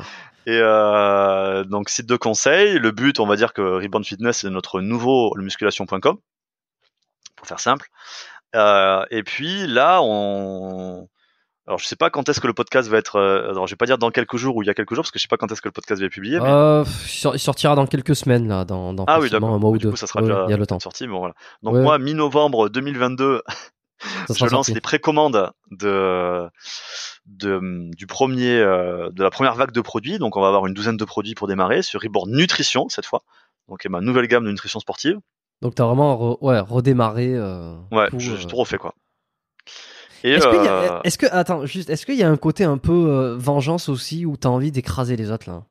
Et euh, donc site de conseil. Le but, on va dire que Reborn Fitness c'est notre nouveau musculation.com pour faire simple. Euh, et puis là, on alors je sais pas quand est-ce que le podcast va être. Euh, alors je vais pas dire dans quelques jours ou il y a quelques jours parce que je sais pas quand est-ce que le podcast va être publié. Mais... Euh, il sortira dans quelques semaines là, dans, dans ah oui un mois ou du deux. coup ça sera ouais, déjà il y a le temps. sorti. Bon voilà. Donc ouais. moi mi-novembre 2022, je lance les précommandes de, de du premier euh, de la première vague de produits. Donc on va avoir une douzaine de produits pour démarrer sur Reborn Nutrition cette fois. Donc ma nouvelle gamme de nutrition sportive. Donc t'as vraiment re, ouais redémarré. Euh, ouais, j'ai tout refait quoi. Est-ce euh... est que attends juste est-ce qu'il y a un côté un peu euh, vengeance aussi où t'as envie d'écraser les autres là?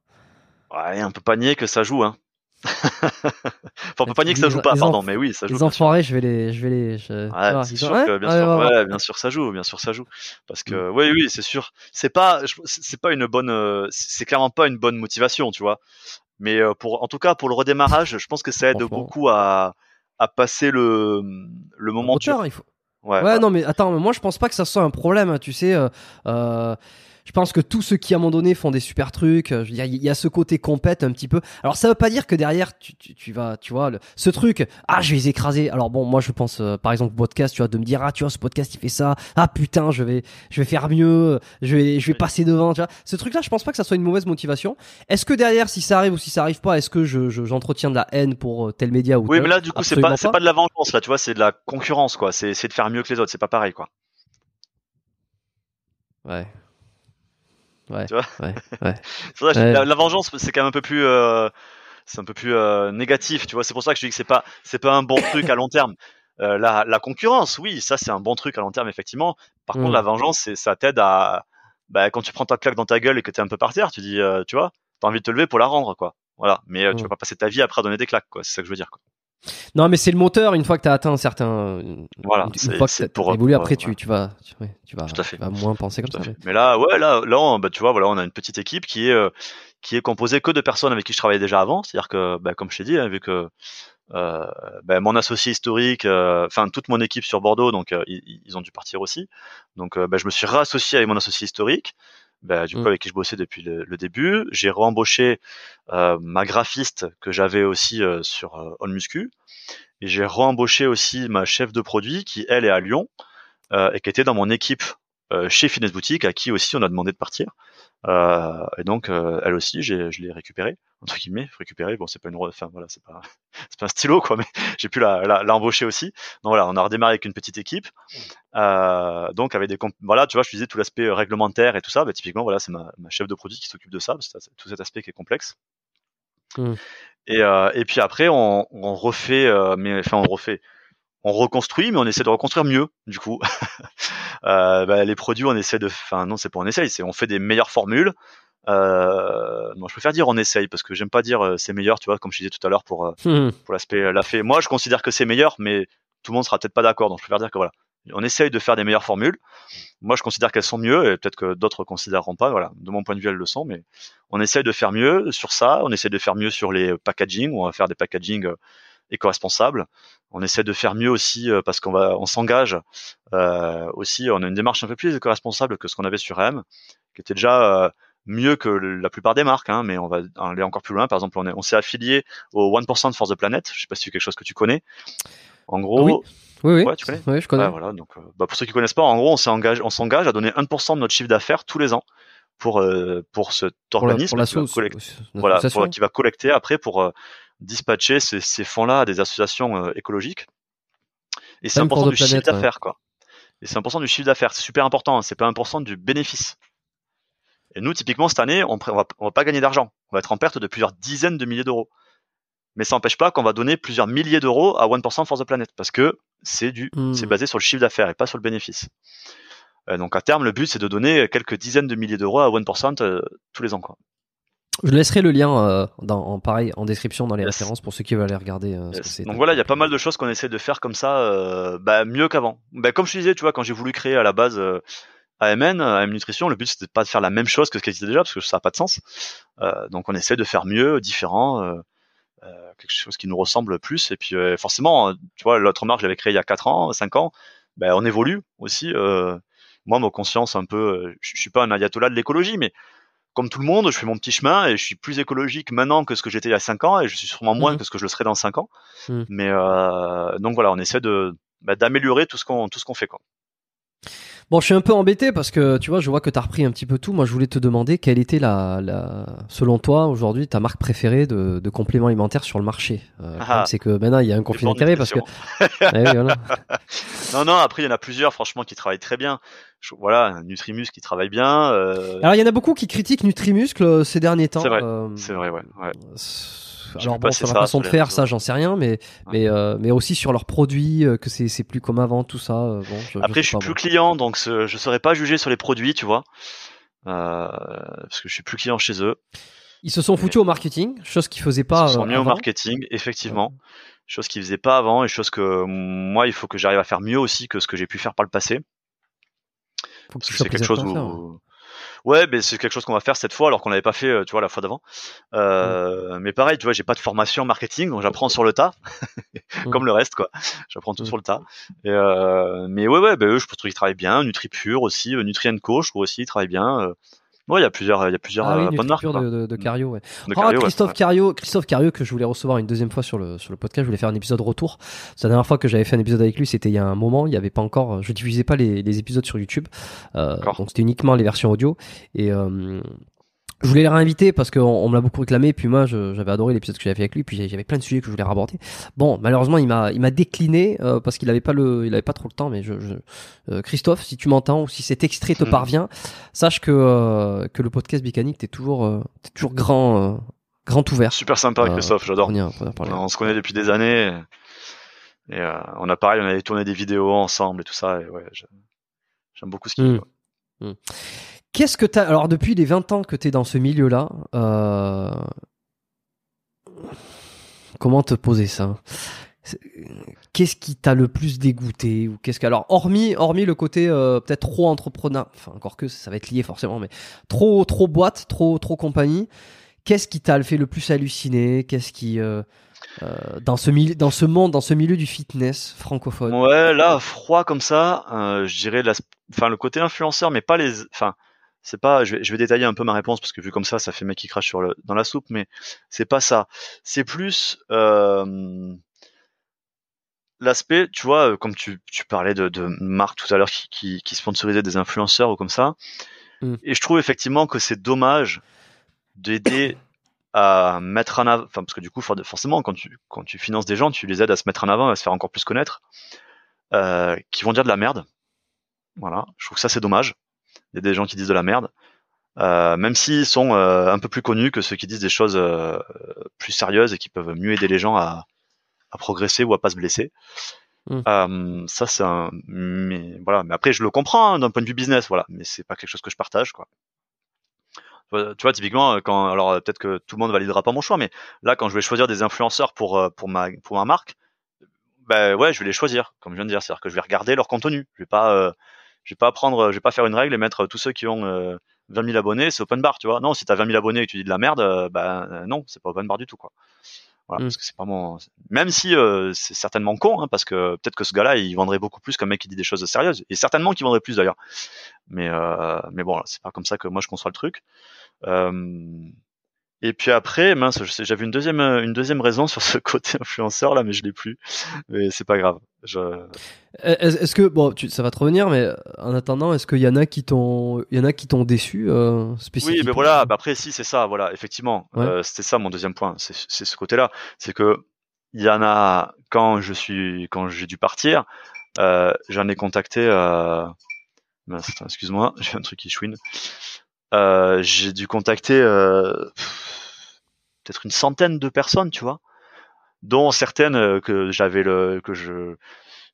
Ouais, on peut pas nier que ça joue hein. enfin, on peut pas nier que ça joue pas, pardon, mais oui, ça joue. Les enfoirés, je vais les, je vais les. Je... Ouais, ah, c'est sûr que bien sûr, ouais, ouais, bien sûr, ça joue, bien sûr, ça joue. Parce que, mm. oui, oui, c'est sûr. C'est pas, c'est pas une bonne, euh, c'est clairement pas une bonne motivation, tu vois. Mais euh, pour, en tout cas, pour le redémarrage, je pense que ça aide beaucoup à, à passer le, le moment dur. Il faut, Ouais, ouais bah. non, mais attends, moi je pense pas que ça soit un problème. Tu sais, euh, euh, Je pense que tous ceux qui à un moment donné font des super trucs, euh, il y a ce côté compète un petit peu. Alors ça veut pas dire que derrière tu, tu, tu vas, tu vois, le- ce truc, ah je vais les écraser. Alors bon, moi je pense euh, par exemple au podcast, tu vois, de me dire ah tu vois ce podcast il fait ça, ah putain je vais, je vais faire mieux, je vais, je vais passer devant. Tu vois, ce truc-là, je pense pas que ça soit une mauvaise motivation. Est-ce que derrière, si ça arrive ou si ça arrive pas, est-ce que je, je- j'entretiens de la haine pour euh, tel média ou Oui, tel? mais là, du coup, c'est pas, c'est pas de la vengeance, là, tu vois, c'est de la concurrence, quoi. C'est, c'est de faire mieux que les autres, c'est pas pareil, quoi. Ouais. Ouais. Tu vois ouais. Ouais. Ça la, la vengeance, c'est quand même un peu plus, euh, c'est un peu plus euh, négatif, tu vois. C'est pour ça que je dis que c'est pas, c'est pas un bon truc à long terme. Euh, la, la concurrence, oui, ça c'est un bon truc à long terme, effectivement. Par Mm. contre, la vengeance, c'est, ça t'aide à, bah, quand tu prends ta claque dans ta gueule et que t'es un peu par terre, tu dis, euh, tu vois, t'as envie de te lever pour la rendre, quoi. Voilà. Mais euh, tu Mm. vas pas passer ta vie après à donner des claques, quoi. C'est ça que je veux dire, quoi. Non, mais c'est le moteur. Une fois que tu as atteint un certain, Voilà, une c'est- fois que pour- évolué, après tu, tu vas, tu, tu vas, tu vas moins penser comme ça. fait. Mais là, ouais, là, là, on- bah, tu vois, voilà, on a une petite équipe qui est euh, qui est composée que de personnes avec qui je travaillais déjà avant. C'est-à-dire que, bah, comme je t'ai dit, hein, vu que euh, bah, mon associé historique, euh, enfin toute mon équipe sur Bordeaux, donc ils, ils ont dû partir aussi. Donc, bah, je me suis réassocié avec mon associé historique, bah, du coup Mm. avec qui je bossais depuis le, le début. J'ai réembauché euh, ma graphiste que j'avais aussi euh, sur euh, On Muscu, et j'ai réembauché aussi ma chef de produit qui elle est à Lyon euh, et qui était dans mon équipe euh, chez Fitness Boutique, à qui aussi on a demandé de partir. Euh, et donc euh, elle aussi, j'ai, je l'ai récupérée entre guillemets, récupérée. Bon, c'est pas une, enfin voilà, c'est pas, c'est pas un stylo quoi, mais j'ai pu la, aussi. Donc voilà, on a redémarré avec une petite équipe. Euh, donc avec des, voilà, tu vois, je disais tout l'aspect réglementaire et tout ça. Bah, typiquement, voilà, c'est ma, ma chef de produit qui s'occupe de ça, parce que tout cet aspect qui est complexe. Mm. Et, euh, et puis après, on, on refait, euh, mais enfin on refait on reconstruit, mais on essaie de reconstruire mieux, du coup. euh, bah, les produits, on essaie de, enfin non, c'est pas on essaye, c'est on fait des meilleures formules. Euh, non, je préfère dire on essaye parce que j'aime pas dire euh, c'est meilleur, tu vois, comme je disais tout à l'heure pour euh, Hmm. pour l'aspect euh, la fait. Moi, je considère que c'est meilleur, mais tout le monde sera peut-être pas d'accord, donc je préfère dire que voilà, on essaye de faire des meilleures formules. Moi, je considère qu'elles sont mieux, et peut-être que d'autres considéreront pas. Voilà, de mon point de vue, elles le sont, mais on essaye de faire mieux sur ça. On essaie de faire mieux sur les packaging. où On va faire des packaging euh, éco-responsables. On essaie de faire mieux aussi euh, parce qu'on va, on s'engage euh, aussi. On a une démarche un peu plus éco-responsable que ce qu'on avait sur M, qui était déjà euh, mieux que la plupart des marques, hein, mais on va aller encore plus loin. Par exemple, on est- on s'est affilié au 1% for the Planet. Je sais pas si c'est quelque chose que tu connais. En gros, Oui. Oui, oui. Ouais, tu connais Oui, je connais. Ouais, voilà. Donc, euh, bah, pour ceux qui connaissent pas, en gros, on s'engage, on s'engage à donner 1% de notre chiffre d'affaires tous les ans pour euh, pour cet pour la, organisme pour la qui va sauce. voilà, pour- qui va collecter après pour euh, dispatcher ces, ces fonds-là à des associations écologiques. Et c'est Time for 1% the du chiffre d'affaires, quoi. Et c'est 1% du chiffre d'affaires. C'est super important. hein. C'est pas 1% du bénéfice. Et nous, typiquement, cette année, on, on va, on va pas gagner d'argent. On va être en perte de plusieurs dizaines de milliers d'euros. Mais ça n'empêche pas qu'on va donner plusieurs milliers d'euros à 1% for the Planet parce que c'est du, Hmm. c'est basé sur le chiffre d'affaires et pas sur le bénéfice. Euh, donc à terme, le but c'est de donner quelques dizaines de milliers d'euros à 1% euh, tous les ans, quoi. Je laisserai le lien euh, dans, en pareil en description dans les Yes. références pour ceux qui veulent aller regarder. Yes. Donc voilà, il y a pas mal de choses qu'on essaie de faire comme ça, bah, mieux qu'avant. Bah, comme je te disais, tu vois, quand j'ai voulu créer à la base AMN, AM Nutrition, le but c'était pas de faire la même chose que ce qui existait déjà, parce que ça n'a pas de sens. Euh, donc on essaie de faire mieux, différent, euh, euh, quelque chose qui nous ressemble plus. Et puis euh, forcément, euh, tu vois, l'autre marque, je l'avais créée il y a 4 ans, 5 ans, bah, on évolue aussi. Euh, moi, ma conscience un peu, euh, je suis pas un ayatollah de l'écologie, mais comme tout le monde, je fais mon petit chemin et je suis plus écologique maintenant que ce que j'étais il y a 5 ans et je suis sûrement moins Mhm. que ce que je le serai dans 5 ans. Mhm. Mais euh, donc voilà, on essaie de bah, d'améliorer tout ce qu'on tout ce qu'on fait quoi. Bon, je suis un peu embêté parce que tu vois, je vois que tu as repris un petit peu tout. Moi, je voulais te demander quelle était la, la selon toi aujourd'hui ta marque préférée de, de compléments alimentaires sur le marché. Euh, Ah. c'est que maintenant il y a un conflit d'intérêts parce que. Eh oui, voilà. non non, après il y en a plusieurs franchement qui travaillent très bien. Je- voilà, Nutrimus qui travaille bien. euh, Alors il y en a beaucoup qui critiquent Nutrimuscle euh, ces derniers temps. C'est vrai, Euh, c'est vrai ouais. ouais. Vu bon, sur la façon de faire, ça j'en sais rien, mais mais euh, mais aussi sur leurs produits, euh, que c'est c'est plus comme avant, tout ça. euh, bon, je, Après je suis pas, plus client donc je saurais pas juger sur les produits, tu vois. Euh, parce que je suis plus client chez eux. Ils se sont foutus au marketing, chose qu'ils faisaient pas. Ils se sont euh, mis au marketing, effectivement. Chose qu'ils faisaient pas avant et chose que moi, il faut que j'arrive à faire mieux aussi que ce que j'ai pu faire par le passé. Faut que Parce c'est quelque chose faire. où, Ouais, mais c'est quelque chose qu'on va faire cette fois, alors qu'on l'avait pas fait, euh, tu vois, la fois d'avant. Euh, Mais pareil, tu vois, j'ai pas de formation marketing, donc j'apprends sur le tas, comme le reste, quoi. J'apprends tout Mm. sur le tas. Et euh, mais ouais, ouais, bah, eux, je trouve qu'ils travaillent bien. NutriPure aussi, euh, NutriEnCo, je trouve aussi, ils travaillent bien. Ouais, il y a plusieurs, il y a plusieurs Ah oui, euh, bonnes marques. De, de, de Cario, ouais. De Cario, ouais, Christophe ouais. Cario, Christophe Cario que je voulais recevoir une deuxième fois sur le sur le podcast. Je voulais faire un épisode retour. C'est la dernière fois que j'avais fait un épisode avec lui, c'était il y a un moment. Il y avait pas encore, je diffusais pas les, les épisodes sur YouTube, euh, donc c'était uniquement les versions audio. Et euh, je voulais les réinviter parce qu'on on me l'a beaucoup réclamé. Puis moi, j'avais adoré l'épisode que j'avais fait avec lui. Puis j'avais plein de sujets que je voulais raborder. Bon, malheureusement, il m'a il m'a décliné euh, parce qu'il avait pas le il avait pas trop le temps. Mais je, je euh, Christophe, si tu m'entends ou si cet extrait te Mhm. parvient, sache que euh, que le podcast Bicanique t'es toujours euh, t'es toujours grand euh, grand ouvert. Super sympa, Euh, Christophe, j'adore. On on se connaît depuis des années. Et euh, on a pareil, on avait tourné des vidéos ensemble et tout ça. Et ouais, j'aime beaucoup ce qu'il Mm. fait. ouais. Qu'est-ce que t'as alors depuis les 20 ans que t'es dans ce milieu-là euh, Comment te poser ça? Qu'est-ce qui t'a le plus dégoûté ou qu'est-ce que alors hormis hormis le côté euh, peut-être trop entrepreneur, enfin encore que ça va être lié forcément, mais trop trop boîte, trop trop compagnie. Qu'est-ce qui t'a fait le plus halluciner? Qu'est-ce qui euh, euh, dans ce milieu, dans ce monde, dans ce milieu du fitness francophone? Ouais, là, froid comme ça, euh, je dirais la, enfin, le côté influenceur, mais pas les, enfin, c'est pas, je vais, je vais détailler un peu ma réponse parce que vu comme ça, ça fait mec qui crache sur le, dans la soupe, mais c'est pas ça. C'est plus, euh, l'aspect, tu vois, euh, comme tu, tu parlais de, de Marc tout à l'heure qui, qui, qui sponsorisait des influenceurs ou comme ça. Mm. Et je trouve effectivement que c'est dommage d'aider à mettre en avant, enfin, parce que du coup, for- forcément, quand tu, quand tu finances des gens, tu les aides à se mettre en avant, à se faire encore plus connaître, euh, qui vont dire de la merde. Voilà. Je trouve que ça, c'est dommage. Il y a des gens qui disent de la merde. Euh, même s'ils sont euh, un peu plus connus que ceux qui disent des choses euh, plus sérieuses et qui peuvent mieux aider les gens à, à progresser ou à pas se blesser. Mm. Ça c'est un mais voilà mais après je le comprends hein, d'un point de vue business voilà mais c'est pas quelque chose que je partage quoi tu vois typiquement quand alors peut-être que tout le monde validera pas mon choix mais là quand je vais choisir des influenceurs pour pour ma pour ma marque ben ouais je vais les choisir comme je viens de dire c'est à dire que je vais regarder leur contenu je vais pas je vais pas prendre je vais pas faire une règle et mettre tous ceux qui ont euh, 20 000 abonnés c'est open bar tu vois non si t'as 20 000 abonnés et que tu dis de la merde euh, ben euh, non c'est pas open bar du tout quoi voilà, Mm. parce que c'est pas mon. Même si euh, c'est certainement con, hein, parce que peut-être que ce gars-là, il vendrait beaucoup plus qu'un mec qui dit des choses sérieuses, et certainement qu'il vendrait plus d'ailleurs. Mais euh, mais bon, c'est pas comme ça que moi je conçois le truc. Euh, et puis après, mince, j'avais une deuxième une deuxième raison sur ce côté influenceur là, mais je l'ai plus. Mais c'est pas grave. Je... Est-ce que bon, tu, ça va te revenir, mais en attendant, est-ce qu'il y en a qui t'ont, il y en a qui t'ont déçu euh, Oui, spécifiquement mais voilà. bah après, si c'est ça, voilà, effectivement, Ouais. euh, c'était ça mon deuxième point. C'est c'est ce côté-là, c'est que il y en a quand je suis quand j'ai dû partir, euh, j'en ai contacté. Euh... Excuse-moi, j'ai un truc qui chouine. Euh, j'ai dû contacter euh, peut-être une centaine de personnes, tu vois, dont certaines euh, que j'avais le que je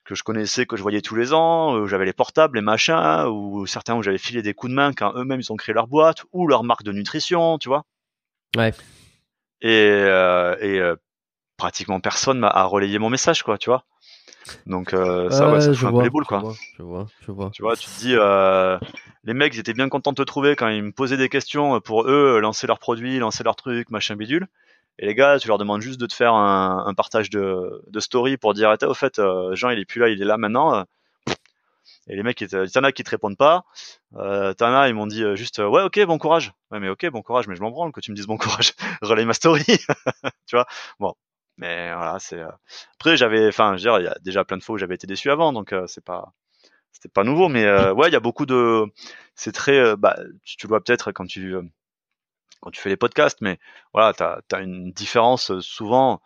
que je connaissais, que je voyais tous les ans, où j'avais les portables, les machins, ou certains où j'avais filé des coups de main quand eux-mêmes ils ont créé leur boîte, ou leur marque de nutrition, tu vois. Ouais. Et, et pratiquement personne m'a relayé mon message, quoi, tu vois. Donc euh, ça, ouais, ça je fait un peu les boules, quoi. Je vois, je vois. Tu vois, tu te dis, euh, les mecs, ils étaient bien contents de te trouver quand ils me posaient des questions pour eux, lancer leurs produits, lancer leurs trucs, machin bidule. Et les gars, tu leur demandes juste de te faire un, un partage de, de story pour dire, ah, au fait, euh, Jean, il est plus là, il est là maintenant. euh. Et les mecs, ils te- t'en as qui te répondent pas. Euh, t'en as, ils m'ont dit euh, juste, euh, ouais, ok, bon courage. Ouais, mais ok, bon courage, mais je m'en branle que tu me dises bon courage. Relaye ma story. tu vois? Bon. Mais voilà, c'est. euh, Après, j'avais, enfin, je veux dire, il y a déjà plein de fois où j'avais été déçu avant, donc euh, c'est pas, c'était pas nouveau. Mais euh, ouais, il y a beaucoup de, c'est très, euh, bah, tu, tu le vois peut-être quand tu, quand tu fais les podcasts, mais voilà, t'as, as une différence souvent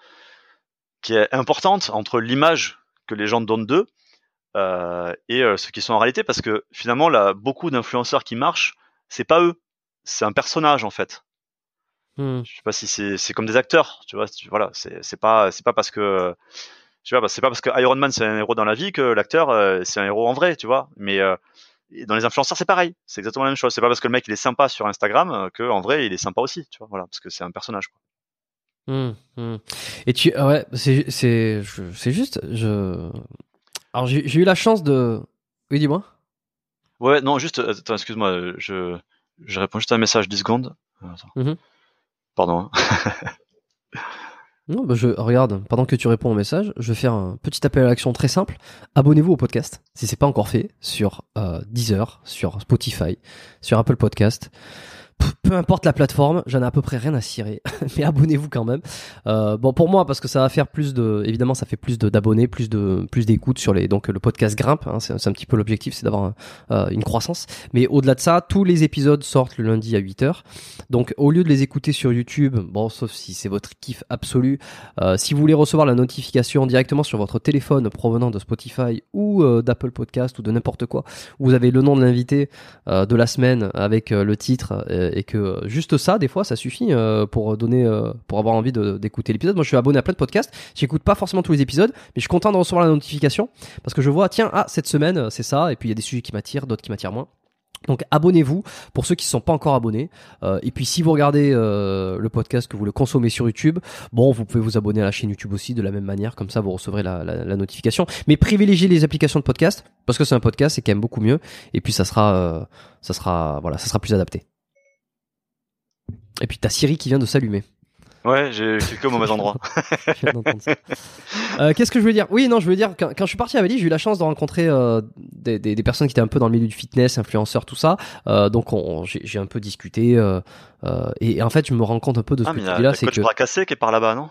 qui est importante entre l'image que les gens donnent d'eux euh, et ce qu'ils sont en réalité, parce que finalement, là, beaucoup d'influenceurs qui marchent, c'est pas eux, c'est un personnage en fait. Hmm. Je sais pas si c'est comme des acteurs, tu vois. Voilà, c'est pas c'est pas parce que tu vois, c'est pas parce que Iron Man c'est un héros dans la vie que l'acteur euh, c'est un héros en vrai, tu vois. Mais euh, dans les influenceurs c'est pareil, c'est exactement la même chose. C'est pas parce que le mec il est sympa sur Instagram euh, que en vrai il est sympa aussi, tu vois. Voilà, parce que c'est un personnage. Quoi. Hmm, hmm. Et tu, ah ouais, c'est, c'est, c'est juste, je. Alors j'ai eu la chance de. Oui, dis-moi. Ouais, non, juste, attends, excuse-moi, je je réponds juste à un message 10 secondes. Attends. Mhm. Pardon. hein. Non, bah je regarde, pendant que tu réponds au message, je vais faire un petit appel à l'action très simple. Abonnez-vous au podcast, si c'est pas encore fait, sur euh, Deezer, sur Spotify, sur Apple Podcast. Peu importe la plateforme, j'en ai à peu près rien à cirer, mais abonnez-vous quand même. Euh, bon pour moi parce que ça va faire plus de, évidemment ça fait plus d'abonnés, plus de plus d'écoutes sur les, donc le podcast grimpe. hein, c'est un petit peu l'objectif, c'est d'avoir euh, une croissance. Mais au-delà de ça, tous les épisodes sortent le lundi à 8h. Donc au lieu de les écouter sur YouTube, bon sauf si c'est votre kiff absolu, euh, si vous voulez recevoir la notification directement sur votre téléphone provenant de Spotify ou d'Apple Podcast ou de n'importe quoi, vous avez le nom de l'invité de la semaine avec le titre et que euh, juste ça, des fois, ça suffit euh, pour donner, euh, pour avoir envie d'écouter l'épisode. Moi, je suis abonné à plein de podcasts. J'écoute pas forcément tous les épisodes, mais je suis content de recevoir la notification parce que je vois, tiens, ah cette semaine, c'est ça. Et puis il y a des sujets qui m'attirent, d'autres qui m'attirent moins. Donc abonnez-vous pour ceux qui ne sont pas encore abonnés. Et puis si vous regardez le podcast, que vous le consommez sur YouTube, bon, vous pouvez vous abonner à la chaîne YouTube aussi de la même manière, comme ça vous recevrez la, notification. Mais privilégiez les applications de podcast parce que c'est un podcast, c'est quand même beaucoup mieux. Et puis ça sera, ça sera, voilà, ça sera plus adapté. Et puis t'as Siri qui vient de s'allumer. Ouais, j'ai cliqué au mauvais endroit. Euh, Qu'est-ce que je voulais dire? Oui, non, je voulais dire quand, quand je suis parti à Bali, j'ai eu la chance de rencontrer euh, des, des- des personnes qui étaient un peu dans le milieu du fitness, influenceurs, tout ça. Euh, donc on- j'ai un peu discuté et, et en fait, je me rends compte un peu de ce Ah, que mais tu dis là, le c'est que cassé qui est par là-bas, non?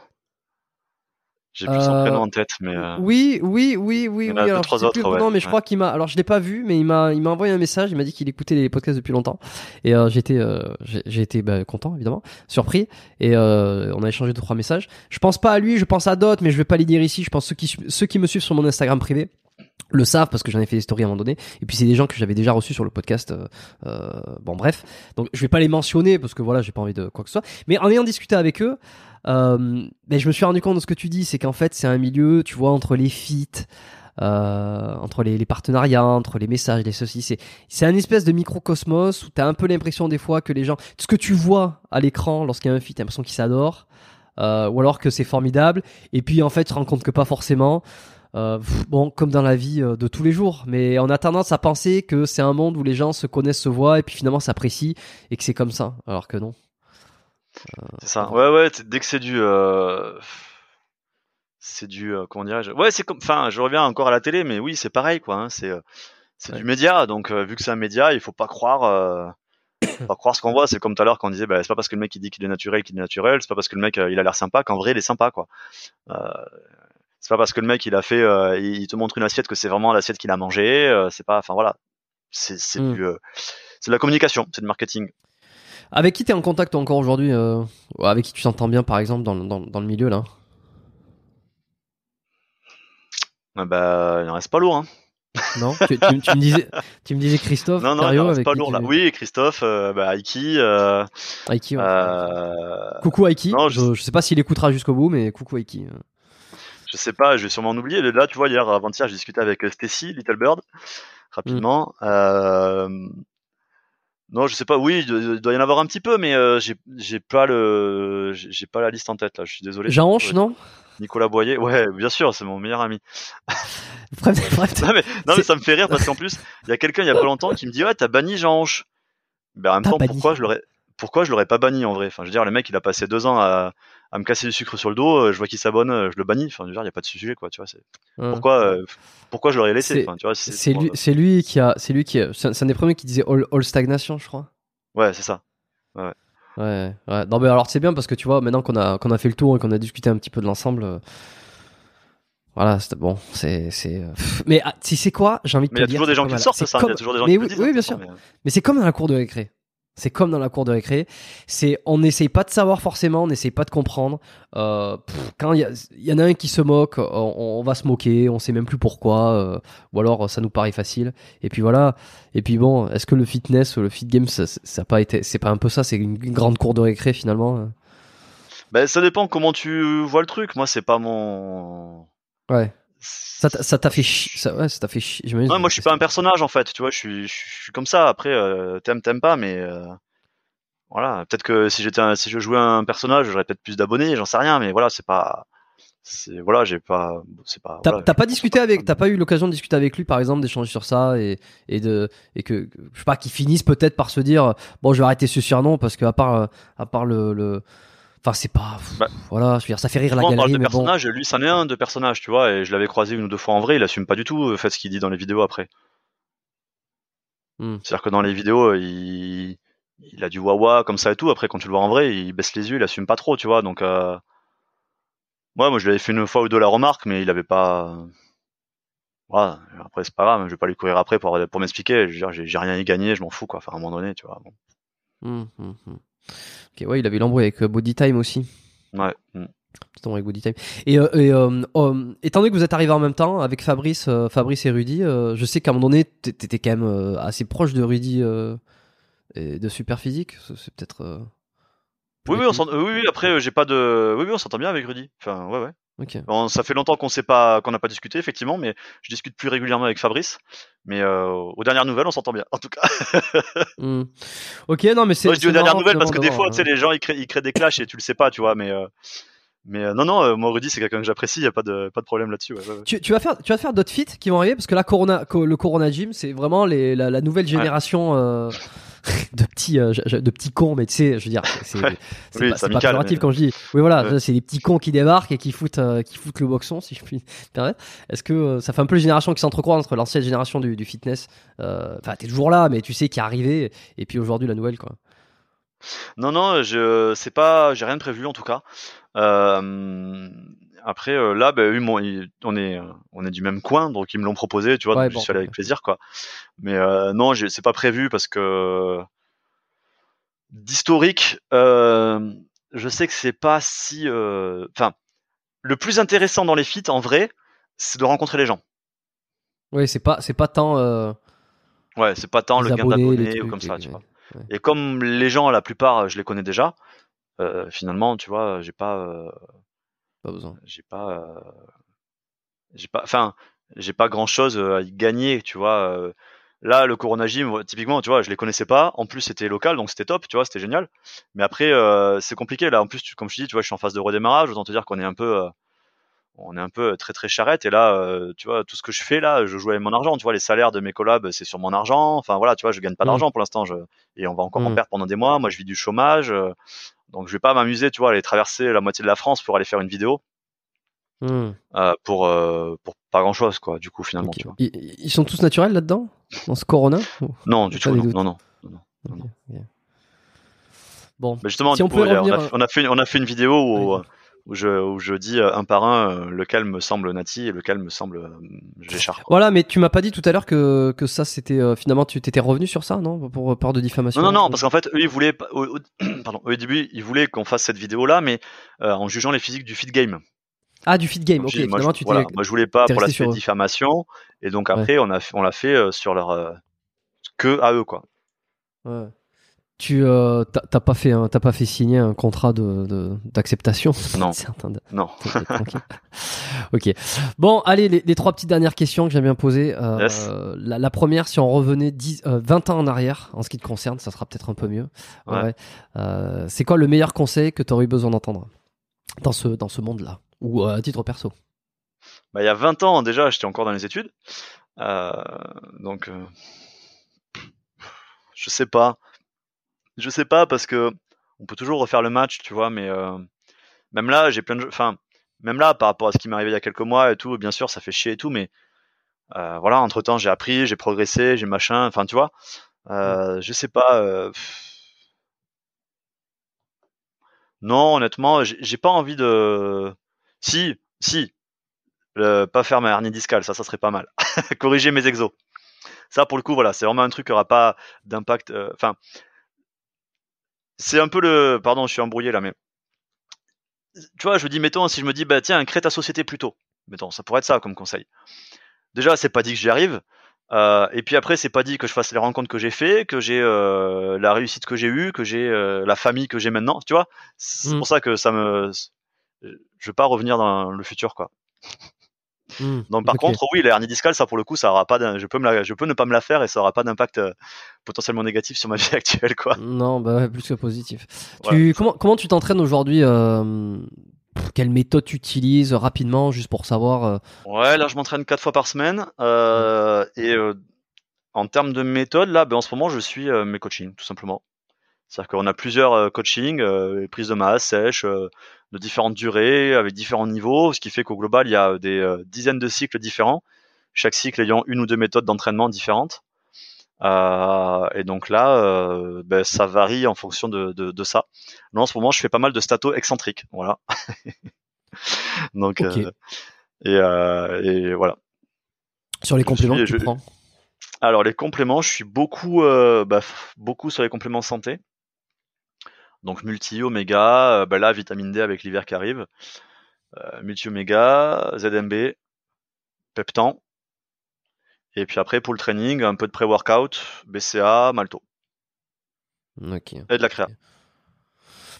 J'ai plus son Euh, prénom en tête, mais. euh, oui, oui, oui, oui, oui. Alors, trois autres, ouais, mais je crois qu'il m'a. Alors, je l'ai pas vu, mais il m'a, il m'a envoyé un message. Il m'a dit qu'il écoutait les podcasts depuis longtemps, et euh, j'étais, euh, j'ai été bah, content évidemment, surpris, et euh, on a échangé deux trois messages. Je pense pas à lui, je pense à d'autres, mais je vais pas les dire ici. Je pense ceux qui ceux qui me suivent sur mon Instagram privé le savent parce que j'en ai fait des stories à un moment donné et puis c'est des gens que j'avais déjà reçus sur le podcast euh, euh, bon bref donc je vais pas les mentionner parce que voilà j'ai pas envie de quoi que ce soit mais en ayant discuté avec eux euh, ben, je me suis rendu compte de ce que tu dis c'est qu'en fait c'est un milieu tu vois entre les feats euh, entre les, les partenariats, entre les messages, les ceci, c'est un espèce de microcosmos où t'as un peu l'impression des fois que les gens, ce que tu vois à l'écran lorsqu'il y a un feat, t'as l'impression qu'ils s'adorent, euh, ou alors que c'est formidable, et puis en fait tu te rends compte que pas forcément. Euh, bon, comme dans la vie euh, de tous les jours, mais on a tendance à penser que c'est un monde où les gens se connaissent, se voient, et puis finalement s'apprécient, et que c'est comme ça, alors que non. C'est ça. Ouais, ouais. Dès que c'est du, euh, c'est du, euh, comment dirais-je Ouais, c'est comme, enfin, je reviens encore à la télé, mais oui, c'est pareil, quoi. hein, c'est, euh, Ouais. du média, donc euh, vu que c'est un média, il faut pas croire, euh, faut pas croire ce qu'on voit. C'est comme tout à l'heure quand on disait, bah, c'est pas parce que le mec il dit qu'il est naturel qu'il est naturel, c'est pas parce que le mec euh, il a l'air sympa qu'en vrai il est sympa, quoi. Euh, c'est pas parce que le mec il a fait, euh, il te montre une assiette que c'est vraiment l'assiette qu'il a mangé. euh, c'est pas, enfin voilà, c'est, Mm. du, euh, c'est de la communication, c'est du marketing. Avec qui t'es en contact encore aujourd'hui euh, Avec qui tu t'entends bien, par exemple, dans, le- dans, dans le milieu là? Ah bah, il en reste pas lourd, hein. Non? Tu, tu- tu me disais, tu me disais Christophe. Non, non, il en reste avec pas lourd tu- là. Oui, Christophe, euh, bah, Aiki, euh, Aiki, ouais. euh, Coucou Aiki. non, je... je sais pas s'il écoutera jusqu'au bout, mais coucou Aiki. je sais pas, je vais sûrement en oublier. Là, tu vois, hier, avant-hier, j'ai discuté avec euh, Stacy, Little Bird, rapidement. Mm. Non, je sais pas. Oui, il doit- y en avoir un petit peu, mais euh, j'ai j'ai pas le, j'ai pas la liste en tête là. Je suis désolé. Jean Hanche, non? Nicolas Boyer, ouais, bien sûr, c'est mon meilleur ami. Bref, bref. Non mais, non, mais C'est- ça me fait rire parce qu'en plus, il y a quelqu'un il y a pas longtemps qui me dit ouais, t'as banni Jean Hanche. Ben en même temps, banni. pourquoi je l'aurais, pourquoi je l'aurais pas banni en vrai Enfin, je veux dire, le mec, il a passé deux ans à, à me casser du sucre sur le dos. euh, Je vois qu'il s'abonne, euh, je le bannis. Enfin, je veux dire, il y a pas de sujet quoi. Tu vois, c'est Hein. pourquoi, euh, pourquoi je l'aurais laissé C'est- Enfin, c'est C'est lui, c'est lui qui a, c'est lui qui, c'est un c'est des premiers qui disait all, all stagnation, je crois. Ouais, c'est ça. Ouais, ouais. Non, mais alors c'est bien parce que tu vois, maintenant qu'on a, qu'on a fait le tour et qu'on a discuté un petit peu de l'ensemble, euh, voilà, c'est bon, c'est, c'est. Mais ah, tu sais quoi, j'ai envie de Mais te il y a dire. toujours des c'est gens qui le sortent, c'est ça. Il y comme- a toujours des gens mais qui oui, le disent. oui, hein, bien sûr. mais- Mais c'est comme dans la cour de récré. C'est comme dans la cour de récré. C'est on n'essaye pas de savoir forcément, on n'essaye pas de comprendre. Euh, pff, quand il y, y en a un qui se moque, on, on va se moquer, on sait même plus pourquoi, euh, ou alors ça nous paraît facile. Et puis voilà. Et puis bon, est-ce que le fitness, le fit game, ça, ça pas été, c'est pas un peu ça, c'est une, une grande cour de récré finalement. euh. Ben, ça dépend comment tu vois le truc. Moi, c'est pas mon. Ouais. Ça t'a- fait chier. Ça, ouais, ça t'a fait chier. j'imagine. Ouais, moi, je suis pas un personnage en fait. Tu vois, je suis, je suis comme ça. Après, euh, t'aimes, t'aimes pas, mais euh, voilà. Peut-être que si j'étais, un- si je jouais un personnage, j'aurais peut-être plus d'abonnés. J'en sais rien, mais voilà, c'est pas, c'est voilà, j'ai pas, c'est pas. T'as voilà, pas discuté avec, t'as pas eu l'occasion de discuter avec lui, par exemple, d'échanger sur ça et, et de et que que- je sais pas, qu'ils finissent peut-être par se dire bon, je vais arrêter ce surnom parce que à part euh, à part le, le... enfin c'est pas, Bah, voilà, je veux dire, ça fait rire la Souvent, on parle galerie, de mais bon. personnages, lui, c'en est un de personnage, tu vois, et je l'avais croisé une ou deux fois en vrai, il assume pas du tout, euh, fait ce qu'il dit dans les vidéos après. Hmm. C'est-à-dire que dans les vidéos, euh, il, il a du wawa comme ça et tout, après quand tu le vois en vrai, il baisse les yeux, il assume pas trop, tu vois, donc euh... ouais, moi je l'avais fait une fois ou deux la remarque, mais il avait pas. Voilà, après c'est pas grave, je vais pas lui courir après pour, pour m'expliquer, j'ai rien gagner, je m'en fous, quoi, enfin à un moment donné, tu vois. Bon. Hum, hum, hum. Ok, ouais, il avait l'embrouille avec euh, Body Time aussi. Ouais. Petit embrouille avec Body Time. Et, euh, et euh, euh, étant donné que vous êtes arrivés en même temps avec Fabrice, Fabrice et Rudy, je sais qu'à un moment donné, t'é- t'étais quand même assez proche de Rudy et de Super Physique. C'est peut-être. Oui, oui, on oui, oui, après, j'ai pas de. Oui, oui, on s'entend bien avec Rudy. Enfin, ouais, ouais. Ok. Bon, ça fait longtemps qu'on sait pas, qu'on n'a pas discuté effectivement, mais je discute plus régulièrement avec Fabrice. Mais euh, aux dernières nouvelles, on s'entend bien. En tout cas, Hmm. Ok, non, mais c'est. Je dis aux dernières nouvelles parce que des fois, tu sais, les gens ils créent, ils créent des clashs et tu le sais pas, tu vois. Mais euh, mais euh, non, non, moi Rudy, c'est quelqu'un que j'apprécie. Y a pas de pas de problème là-dessus. Ouais, ouais, ouais. Tu, tu vas faire, tu vas faire d'autres feats qui vont arriver? Parce que là, Corona, co- le Corona Gym, c'est vraiment les, la, la nouvelle génération de petits, euh, de petits cons. Mais tu sais, je veux dire, c'est, Ouais. c'est Oui, pas, pas amical, péjoratif mais- quand je dis. Oui, voilà, Ouais. c'est des petits cons qui débarquent et qui foutent, euh, qui foutent le boxon, si je puis me permettre. Est-ce que euh, ça fait un peu les générations qui s'entrecroisent entre l'ancienne génération du, du fitness Enfin, t'es toujours là, mais tu sais qui est arrivé, et puis aujourd'hui la nouvelle, quoi. Non, non, je c'est pas, j'ai rien de prévu en tout cas. Euh, après, euh, là, bah, m'ont- ils- on est euh, on est du même coin, donc ils me l'ont proposé, tu vois. Ouais, donc bon, j'y suis allé avec plaisir, quoi. Mais euh, non, c'est pas prévu parce que d'historique, euh, je sais que c'est pas si. Enfin, le plus intéressant dans les feats, en vrai, c'est de rencontrer les gens. Oui, c'est pas, c'est pas tant. Ouais, c'est pas tant le gain d'abonnés ou comme ça, tu vois. ouais. Et comme les gens, la plupart, je les connais déjà. euh, finalement, tu vois, j'ai pas, euh, Pas besoin. j'ai pas, euh, j'ai pas, enfin, j'ai pas grand chose à y gagner, tu vois. euh. Là, le Corona Gym, typiquement, tu vois, je les connaissais pas. En plus, c'était local, donc c'était top, tu vois, c'était génial. Mais après, euh, c'est compliqué. Là, en plus, tu- comme je te dis, tu vois, je suis en phase de redémarrage. Autant te dire qu'on est un peu, euh, on est un peu très très charrette. Et là, euh, tu vois, tout ce que je fais là, je joue avec mon argent. Tu vois, les salaires de mes collabs, c'est sur mon argent. Enfin voilà, tu vois, je gagne pas Mm. d'argent pour l'instant. Je... Et on va encore en Mm. perdre pendant des mois. Moi, je vis du chômage. Euh, Donc, je vais pas m'amuser, tu vois, à aller traverser la moitié de la France pour aller faire une vidéo Hmm. euh, pour euh, pour pas grand chose, quoi. Du coup, finalement, Ok. tu vois. Ils, ils sont tous naturels là-dedans? Dans ce Corona? Non, du tout, non, non, non. Bon. Mais justement, Si on on, a, revenir, on a fait, on a fait une vidéo où, Allez. Où, je, où je dis euh, un par un euh, lequel me semble Nati et lequel me semble euh, Géchard. Voilà, mais tu m'as pas dit tout à l'heure que, que ça c'était finalement tu t'étais revenu sur ça, non Pour peur de diffamation. Non, non, non, parce qu'en fait, eux, ils voulaient, pas- au, au- pardon, au début, ils voulaient qu'on fasse cette vidéo-là, mais euh, en jugeant les physiques du feed game. Ah, du feed game, Donc, ok. moi, Finalement, je, tu t'es. voilà, moi, je voulais pas pour l'aspect diffamation, et donc Ouais. après, on a, fait- on l'a fait sur leur que à eux, quoi. Ouais. Tu euh, t'as pas fait un- t'as pas fait signer un contrat de d'acceptation? Non. De- Non. Ok. Bon, allez, les, les trois petites dernières questions que j'aime bien poser. Euh, Yes. la, la première, si on revenait 10, euh, 20 ans en arrière, en ce qui te concerne, ça sera peut-être un peu mieux. Ouais. Ouais. Euh, c'est quoi le meilleur conseil que tu aurais eu besoin d'entendre dans ce, dans ce monde-là? Ou à titre perso? Bah, il y a 20 ans, déjà, j'étais encore dans les études. Donc, je sais pas. Je sais pas parce que on peut toujours refaire le match, tu vois, mais euh, même là, j'ai plein de, enfin, même là, par rapport à ce qui m'est arrivé il y a quelques mois et tout, bien sûr, ça fait chier et tout, mais euh, voilà, entre temps, j'ai appris, j'ai progressé, j'ai machin, enfin, tu vois, euh, je sais pas. non, honnêtement, j'ai pas envie de. Si, si, pas faire ma hernie discale, ça, ça serait pas mal. Corriger mes exos. Ça, pour le coup, voilà, c'est vraiment un truc qui aura pas d'impact. euh, Enfin, c'est un peu le. Pardon, je suis embrouillé là, mais. Tu vois, je me dis, mettons, si je me dis, bah tiens, crée ta société plus tôt. Mettons, ça pourrait être ça comme conseil. Déjà, c'est pas dit que j'y arrive. euh, et puis après, c'est pas dit que je fasse les rencontres que j'ai fait, que j'ai euh, la réussite que j'ai eue, que j'ai euh, la famille que j'ai maintenant. Tu vois, c'est Mm. pour ça que ça me. Je veux pas revenir dans le futur, quoi. Donc par Ok. contre, oui, l'hernie discale, ça pour le coup, ça aura pas. Je peux me la... je peux ne pas me la faire et ça aura pas d'impact euh, potentiellement négatif sur ma vie actuelle, quoi. Non, bah plus que positif. Voilà, tu, c'est comment, comment tu t'entraînes aujourd'hui euh, quelle méthode tu utilises rapidement, juste pour savoir. euh, Ouais, là je m'entraîne quatre fois par semaine euh, et euh, en termes de méthode, là, ben, en ce moment je suis euh, mes coachings tout simplement. C'est-à-dire qu'on a plusieurs euh, coachings, euh, prises de masse sèche, euh, de différentes durées, avec différents niveaux, ce qui fait qu'au global il y a des euh, dizaines de cycles différents, chaque cycle ayant une ou deux méthodes d'entraînement différentes. Et donc là, ben, ça varie en fonction de, de, de ça. Là, en ce moment, je fais pas mal de stato excentriques, voilà. donc, et, et voilà. sur les compléments que tu je- prends? Alors les compléments, je suis beaucoup, euh, bah, beaucoup sur les compléments santé. Donc multi, oméga, euh, bah là vitamine D avec l'hiver qui arrive, euh, multi oméga, ZMB, Peptan. Et puis après pour le training, un peu de pré-workout, BCA, malto Ok. et de la créa.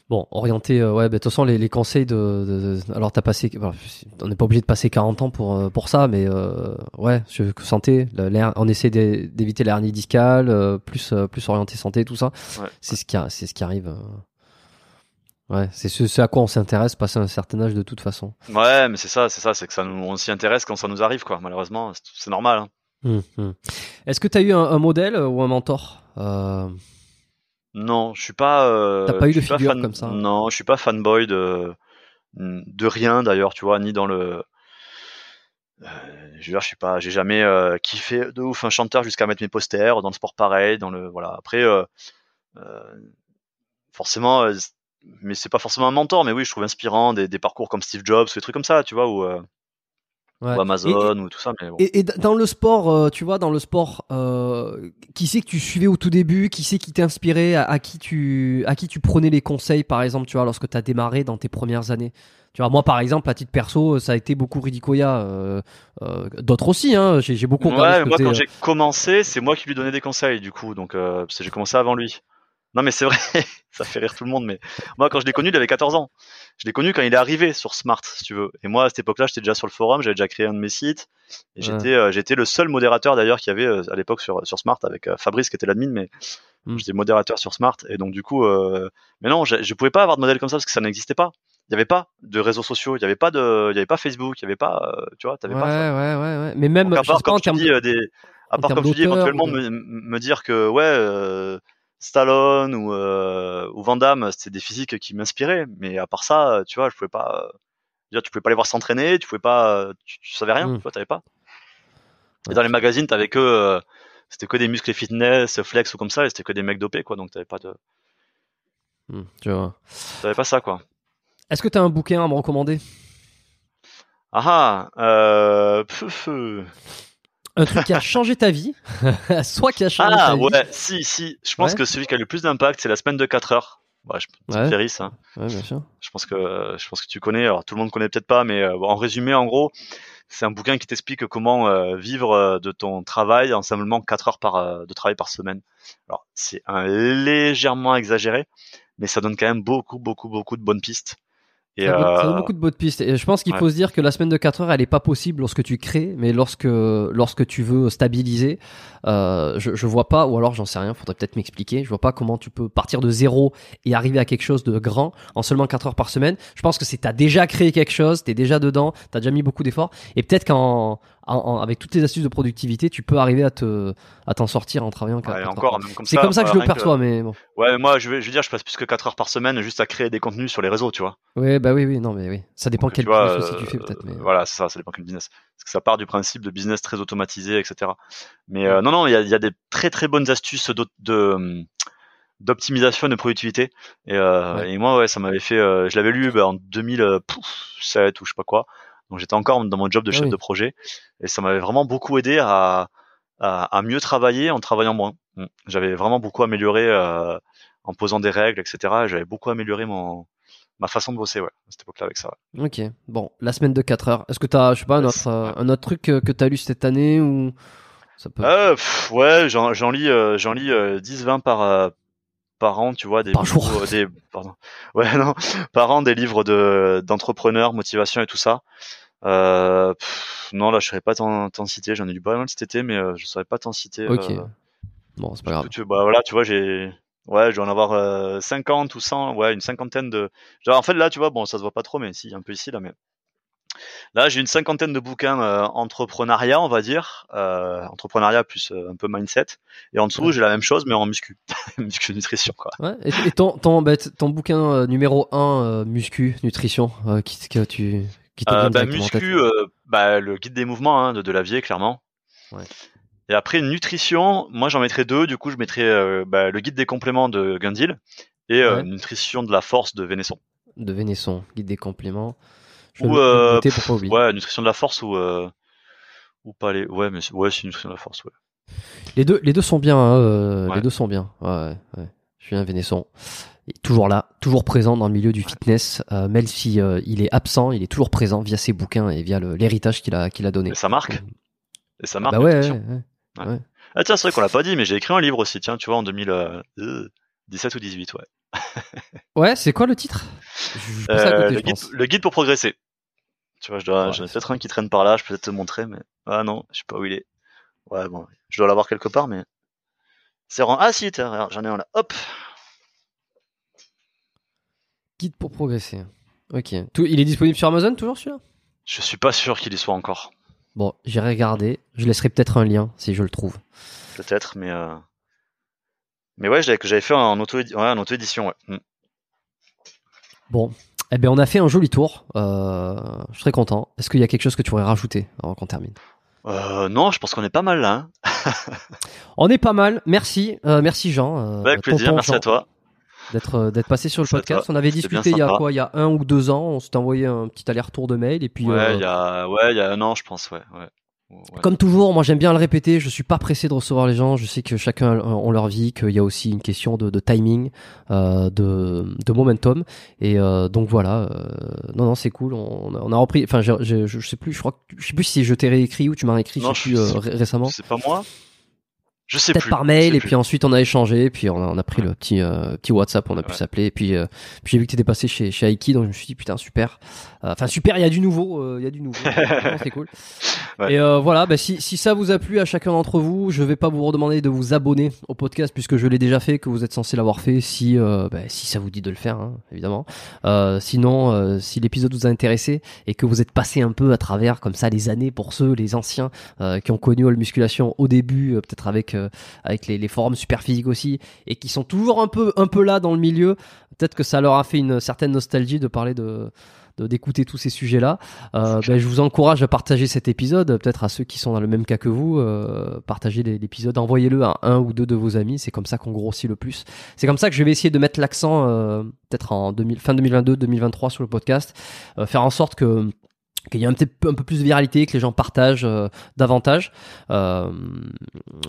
Bon, orienté, euh, ouais, bah, de toute façon, les, les conseils de, de- de- alors t'as passé, voilà, on n'est pas obligé de passer 40 ans pour pour ça, mais euh, ouais, je, santé, le- on essaie d'é- d'éviter l'hernie discale, euh, plus plus orienté santé, tout ça. Ouais. C'est ce qui a- c'est ce qui arrive. Euh. Ouais, c'est ce, ce à quoi on s'intéresse passé un certain âge de toute façon. Ouais, mais c'est ça, c'est ça, c'est que ça nous, on s'y intéresse quand ça nous arrive quoi. Malheureusement, c'est- normal. hein. Hum, hum. Est-ce que tu as eu un, un modèle ou un mentor euh, Non, je suis pas. euh, T'as pas eu de figure fan- comme ça? Non, je suis pas fanboy de de rien d'ailleurs, tu vois, ni dans le. Euh, je veux dire, je suis pas, j'ai jamais euh, kiffé de ouf un chanteur jusqu'à mettre mes posters dans le sport pareil, dans le voilà. Après, euh, euh, forcément, euh, mais c'est pas forcément un mentor, mais oui, je trouve inspirant des, des parcours comme Steve Jobs, des trucs comme ça, tu vois, ou, euh, ouais. ou Amazon ou tout ça. Mais bon. Et, dans le sport, euh, tu vois, dans le sport, euh, qui c'est que tu suivais au tout début Qui c'est qui t'inspirait à, à qui tu à qui tu prenais les conseils, par exemple, tu vois, lorsque tu as démarré dans tes premières années? Tu vois, moi, par exemple, à titre perso, ça a été beaucoup euh, D'autres aussi, hein. J'ai beaucoup regardé Ouais, moi quand j'ai commencé, c'est moi qui lui donnais des conseils du coup, donc parce que j'ai commencé avant lui. Non mais c'est vrai, ça fait rire tout le monde, mais moi quand je l'ai connu, il avait 14 ans. Je l'ai connu quand il est arrivé sur Smart, si tu veux. Et moi à cette époque-là, j'étais déjà sur le forum, j'avais déjà créé un de mes sites, et Ouais. j'étais euh, j'étais le seul modérateur d'ailleurs qu'il y avait euh, à l'époque sur sur Smart avec euh, Fabrice qui était l'admin, mais Mm. j'étais modérateur sur Smart, et donc du coup, mais non, je, je pouvais pas avoir de modèle comme ça parce que ça n'existait pas. Il y avait pas de réseaux sociaux, il y avait pas de, il y avait pas Facebook, il y avait pas, tu vois, t'avais Ouais, pas ça. ouais, ouais, ouais. Mais même, Donc, à je sais part, en tu termes dis, des, à part, comme tu dis, éventuellement ou me, me dire que, ouais, Stallone ou, euh, ou Van Damme, c'était des physiques qui m'inspiraient. Mais à part ça, tu vois, je pouvais pas, euh, tu pouvais pas les voir s'entraîner, tu pouvais pas, euh, tu, tu savais rien, Mm. tu vois, t'avais pas. Et Ouais. dans les magazines, t'avais que, euh, c'était que des muscles et fitness, flex ou comme ça, et c'était que des mecs dopés, quoi. Donc t'avais pas de, Hmm, tu vois. t'avais pas ça, quoi. Est-ce que tu as un bouquin à me recommander? Ah ah, euh. Un truc qui a changé ta vie Soit qui a changé ah ta vie. ouais, si, si. Je pense Ouais. que celui qui a le plus d'impact, c'est la semaine de 4 heures. Ouais, je, Ouais. Ferris, hein. Ouais, bien sûr. Je pense que je pense que tu connais. Alors tout le monde connaît peut-être pas, mais euh, en résumé, en gros, c'est un bouquin qui t'explique comment euh, vivre euh, de ton travail en simplement 4 heures par euh, de travail par semaine. Alors c'est un légèrement exagéré, mais ça donne quand même beaucoup, beaucoup, beaucoup de bonnes pistes. Et Ça, donne euh, beaucoup de bonnes pistes. Et je pense qu'il ouais. faut se dire que la semaine de 4 heures, elle est pas possible lorsque tu crées, mais lorsque lorsque tu veux stabiliser, euh, je, je vois pas, ou alors j'en sais rien, faudrait peut-être m'expliquer. Je vois pas comment tu peux partir de zéro et arriver à quelque chose de grand en seulement 4 heures par semaine. Je pense que c'est t'as déjà créé quelque chose, t'es déjà dedans, t'as déjà mis beaucoup d'efforts, et peut-être qu'en en- en- avec toutes les astuces de productivité, tu peux arriver à te à t'en sortir en travaillant. ouais, encore, même comme C'est comme ça que je voilà, le perçois, mais bon. Ouais, mais moi, je vais, je veux dire, je passe plus que 4 heures par semaine juste à créer des contenus sur les réseaux, tu vois. Oui, bah oui, oui, non, mais oui. Ça dépend Donc, quel vois, business aussi tu fais euh, peut-être. Mais... Voilà, c'est ça, ça dépend quel business. Parce que ça part du principe de business très automatisé, etc. Mais euh, non, non, il y a, il y a des très très bonnes astuces de d'optimisation de productivité. Et, euh, Ouais. et moi, ouais, ça m'avait fait. euh, je l'avais lu bah, en 2007 ou je sais pas quoi. Donc j'étais encore dans mon job de Ah chef oui. de projet et ça m'avait vraiment beaucoup aidé à, à, à mieux travailler en travaillant moins. Mm. J'avais vraiment beaucoup amélioré euh, en posant des règles, etc. J'avais beaucoup amélioré mon ma façon de bosser, ouais, à cette époque-là avec ça. ouais. Ok, bon, la semaine de 4 heures. Est-ce que tu as, je sais pas, un autre, euh, un autre truc que, que tu as lu cette année ou ça peut... Euh, pff, ouais, j'en lis, euh, j'en lis euh, 10-20 par euh, par an, tu vois, des Par jour. livres- des pardon, ouais non, par an des livres de d'entrepreneurs, motivation et tout ça. Euh, pff, non, là, je saurais pas t'en citer. J'en ai lu pas mal cet été, mais euh, je saurais pas t'en citer. ok. euh, Bon, c'est pas grave. tu- bah voilà, tu vois, j'ai Ouais, je dois en avoir euh, 50 ou 100, ouais, une cinquantaine de. Genre, en fait, là, tu vois, bon, ça se voit pas trop, mais si, un peu ici, là, mais. Là, j'ai une cinquantaine de bouquins euh, entrepreneuriat, on va dire, euh, entrepreneuriat plus euh, un peu mindset. Et en dessous, Ouais. j'ai la même chose, mais en muscu, muscu nutrition, quoi. Ouais. Et, et ton, ton, bah, ton bouquin numéro 1, muscu, nutrition, qui, que tu, qui bah, muscu, bah, le guide des mouvements hein, de, de Lavier, clairement. Ouais. Et après, nutrition, moi, j'en mettrais deux. Du coup, je mettrais bah, le guide des compléments de Gundil et nutrition de la force de Vénesson. de Vénesson, guide des compléments. Je Ou euh, ouais, nutrition de la force ou euh, ou pas les. Ouais, mais ouais, c'est nutrition de la force. Ouais. Les deux, les deux sont bien. hein, euh, Ouais. Les deux sont bien. Ouais, ouais. Julien Vénesson, est toujours là, toujours présent dans le milieu du fitness, euh, même si il est absent, il est toujours présent via ses bouquins et via l'héritage qu'il a, qu'il a donné. Et ça marque. Et ça marque. Bah ouais, ouais. Ah tiens, c'est vrai qu'on l'a pas dit, mais j'ai écrit un livre aussi. Tiens, tu vois, en 2017 ou 18, ouais. Ouais, c'est quoi le titre? Je- je passe à côté, le, je guide, pense. le guide pour progresser. Tu vois, je dois, Ouais, j'en ai peut-être un qui traîne par là, je peux peut-être te montrer, mais ah non, je sais pas où il est. Ouais, bon, je dois l'avoir quelque part, mais c'est rang- ah si, tiens, j'en ai un là. Hop. Guide pour progresser. Ok. Tout, il est disponible sur Amazon toujours celui-là? Je suis pas sûr qu'il y soit encore, Bon, j'irai regarder. Je laisserai peut-être un lien si je le trouve. peut-être, mais euh... mais ouais, j'avais que j'avais fait en auto, ouais, en auto édition, ouais. Mm. Bon. Eh bien, on a fait un joli tour. Euh, je très content. Est-ce qu'il y a quelque chose que tu pourrais rajouter avant qu'on termine? Euh, non, je pense qu'on est pas mal là. Hein. On est pas mal. Merci, euh, merci Jean. Ouais, avec plaisir, merci Jean, à toi. D'être d'être passé sur le Merci podcast. On avait discuté il y a quoi? Il y a un ou deux ans. On s'était envoyé un petit aller-retour de mail et puis. Ouais, euh, il y a, ouais, il y a un an, je pense, ouais, ouais. Ouais. Comme toujours, moi j'aime bien le répéter, je suis pas pressé de recevoir les gens, je sais que chacun a leur vie, qu'il y a aussi une question de, de timing, euh, de, de momentum, et euh, donc voilà, euh, non non c'est cool, on, on a repris, enfin je, sais plus, je crois, je sais plus si je t'ai réécrit ou tu m'as réécrit, Non, je sais plus euh, ré- récemment, C'est pas moi Je sais peut-être par mail, sais et plus. puis ensuite on a échangé, puis on a, on a pris le petit euh, petit WhatsApp, on a pu s'appeler, et puis, euh, puis j'ai vu que t'étais passé chez chez Aiki, donc je me suis dit putain super, Euh, enfin super, il y a du nouveau, euh, il y a du nouveau, c'est cool. Et euh, voilà, bah, si, si ça vous a plu à chacun d'entre vous, je vais pas vous redemander de vous abonner au podcast puisque je l'ai déjà fait, que vous êtes censé l'avoir fait si euh, bah, si ça vous dit de le faire, hein, évidemment. Euh, sinon, euh, si l'épisode vous a intéressé et que vous êtes passé un peu à travers comme ça les années pour ceux, les anciens euh, qui ont connu la musculation au début, euh, peut-être avec avec les, les forums super physiques aussi, et qui sont toujours un peu un peu là dans le milieu, peut-être que ça leur a fait une certaine nostalgie de parler de- d'écouter tous ces sujets-là. Euh, ben, je vous encourage à partager cet épisode, peut-être à ceux qui sont dans le même cas que vous, euh, partagez l'épisode, envoyez-le à un ou deux de vos amis, c'est comme ça qu'on grossit le plus. C'est comme ça que je vais essayer de mettre l'accent, euh, peut-être en 2000, fin 2022-2023 sur le podcast, faire en sorte que qu'il y ait un petit peu, plus de viralité, que les gens partagent euh, davantage. Euh,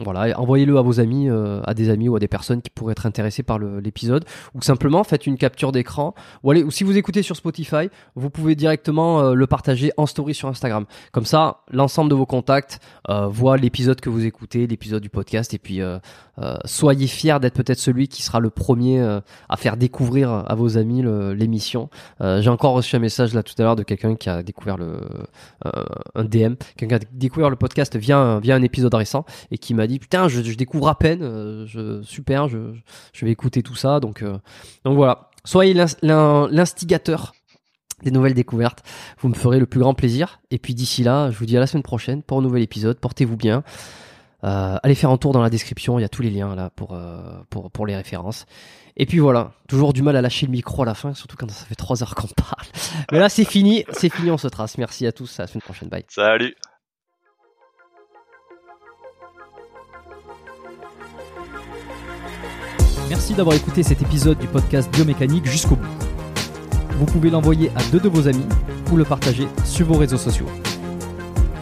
voilà, envoyez-le à vos amis, euh, à des amis ou à des personnes qui pourraient être intéressées par l'épisode, ou simplement faites une capture d'écran, ou allez, ou si vous écoutez sur Spotify, vous pouvez directement euh, le partager en story sur Instagram. Comme ça, l'ensemble de vos contacts euh, voit l'épisode que vous écoutez, l'épisode du podcast, et puis euh, euh, soyez fiers d'être peut-être celui qui sera le premier euh, à faire découvrir à vos amis l'émission. Euh, J'ai encore reçu un message là tout à l'heure de quelqu'un qui a découvert le euh, un DM, quelqu'un qui a découvert le podcast via via un épisode récent et qui m'a dit putain je, je découvre à peine, euh, je, super, je, je vais écouter tout ça donc euh, donc voilà. Soyez l'ins- l'in- l'instigateur des nouvelles découvertes. Vous me ferez le plus grand plaisir. Et puis d'ici là, je vous dis à la semaine prochaine pour un nouvel épisode. Portez-vous bien. Euh, allez faire un tour dans la description, il y a tous les liens là pour, euh, pour, pour les références. Et puis voilà, toujours du mal à lâcher le micro à la fin, surtout quand ça fait trois heures qu'on parle. Mais là c'est fini, c'est fini, on se trace. Merci à tous, à la semaine prochaine, bye. Salut. Merci d'avoir écouté cet épisode du podcast Biomécanique jusqu'au bout. Vous pouvez l'envoyer à deux de vos amis ou le partager sur vos réseaux sociaux.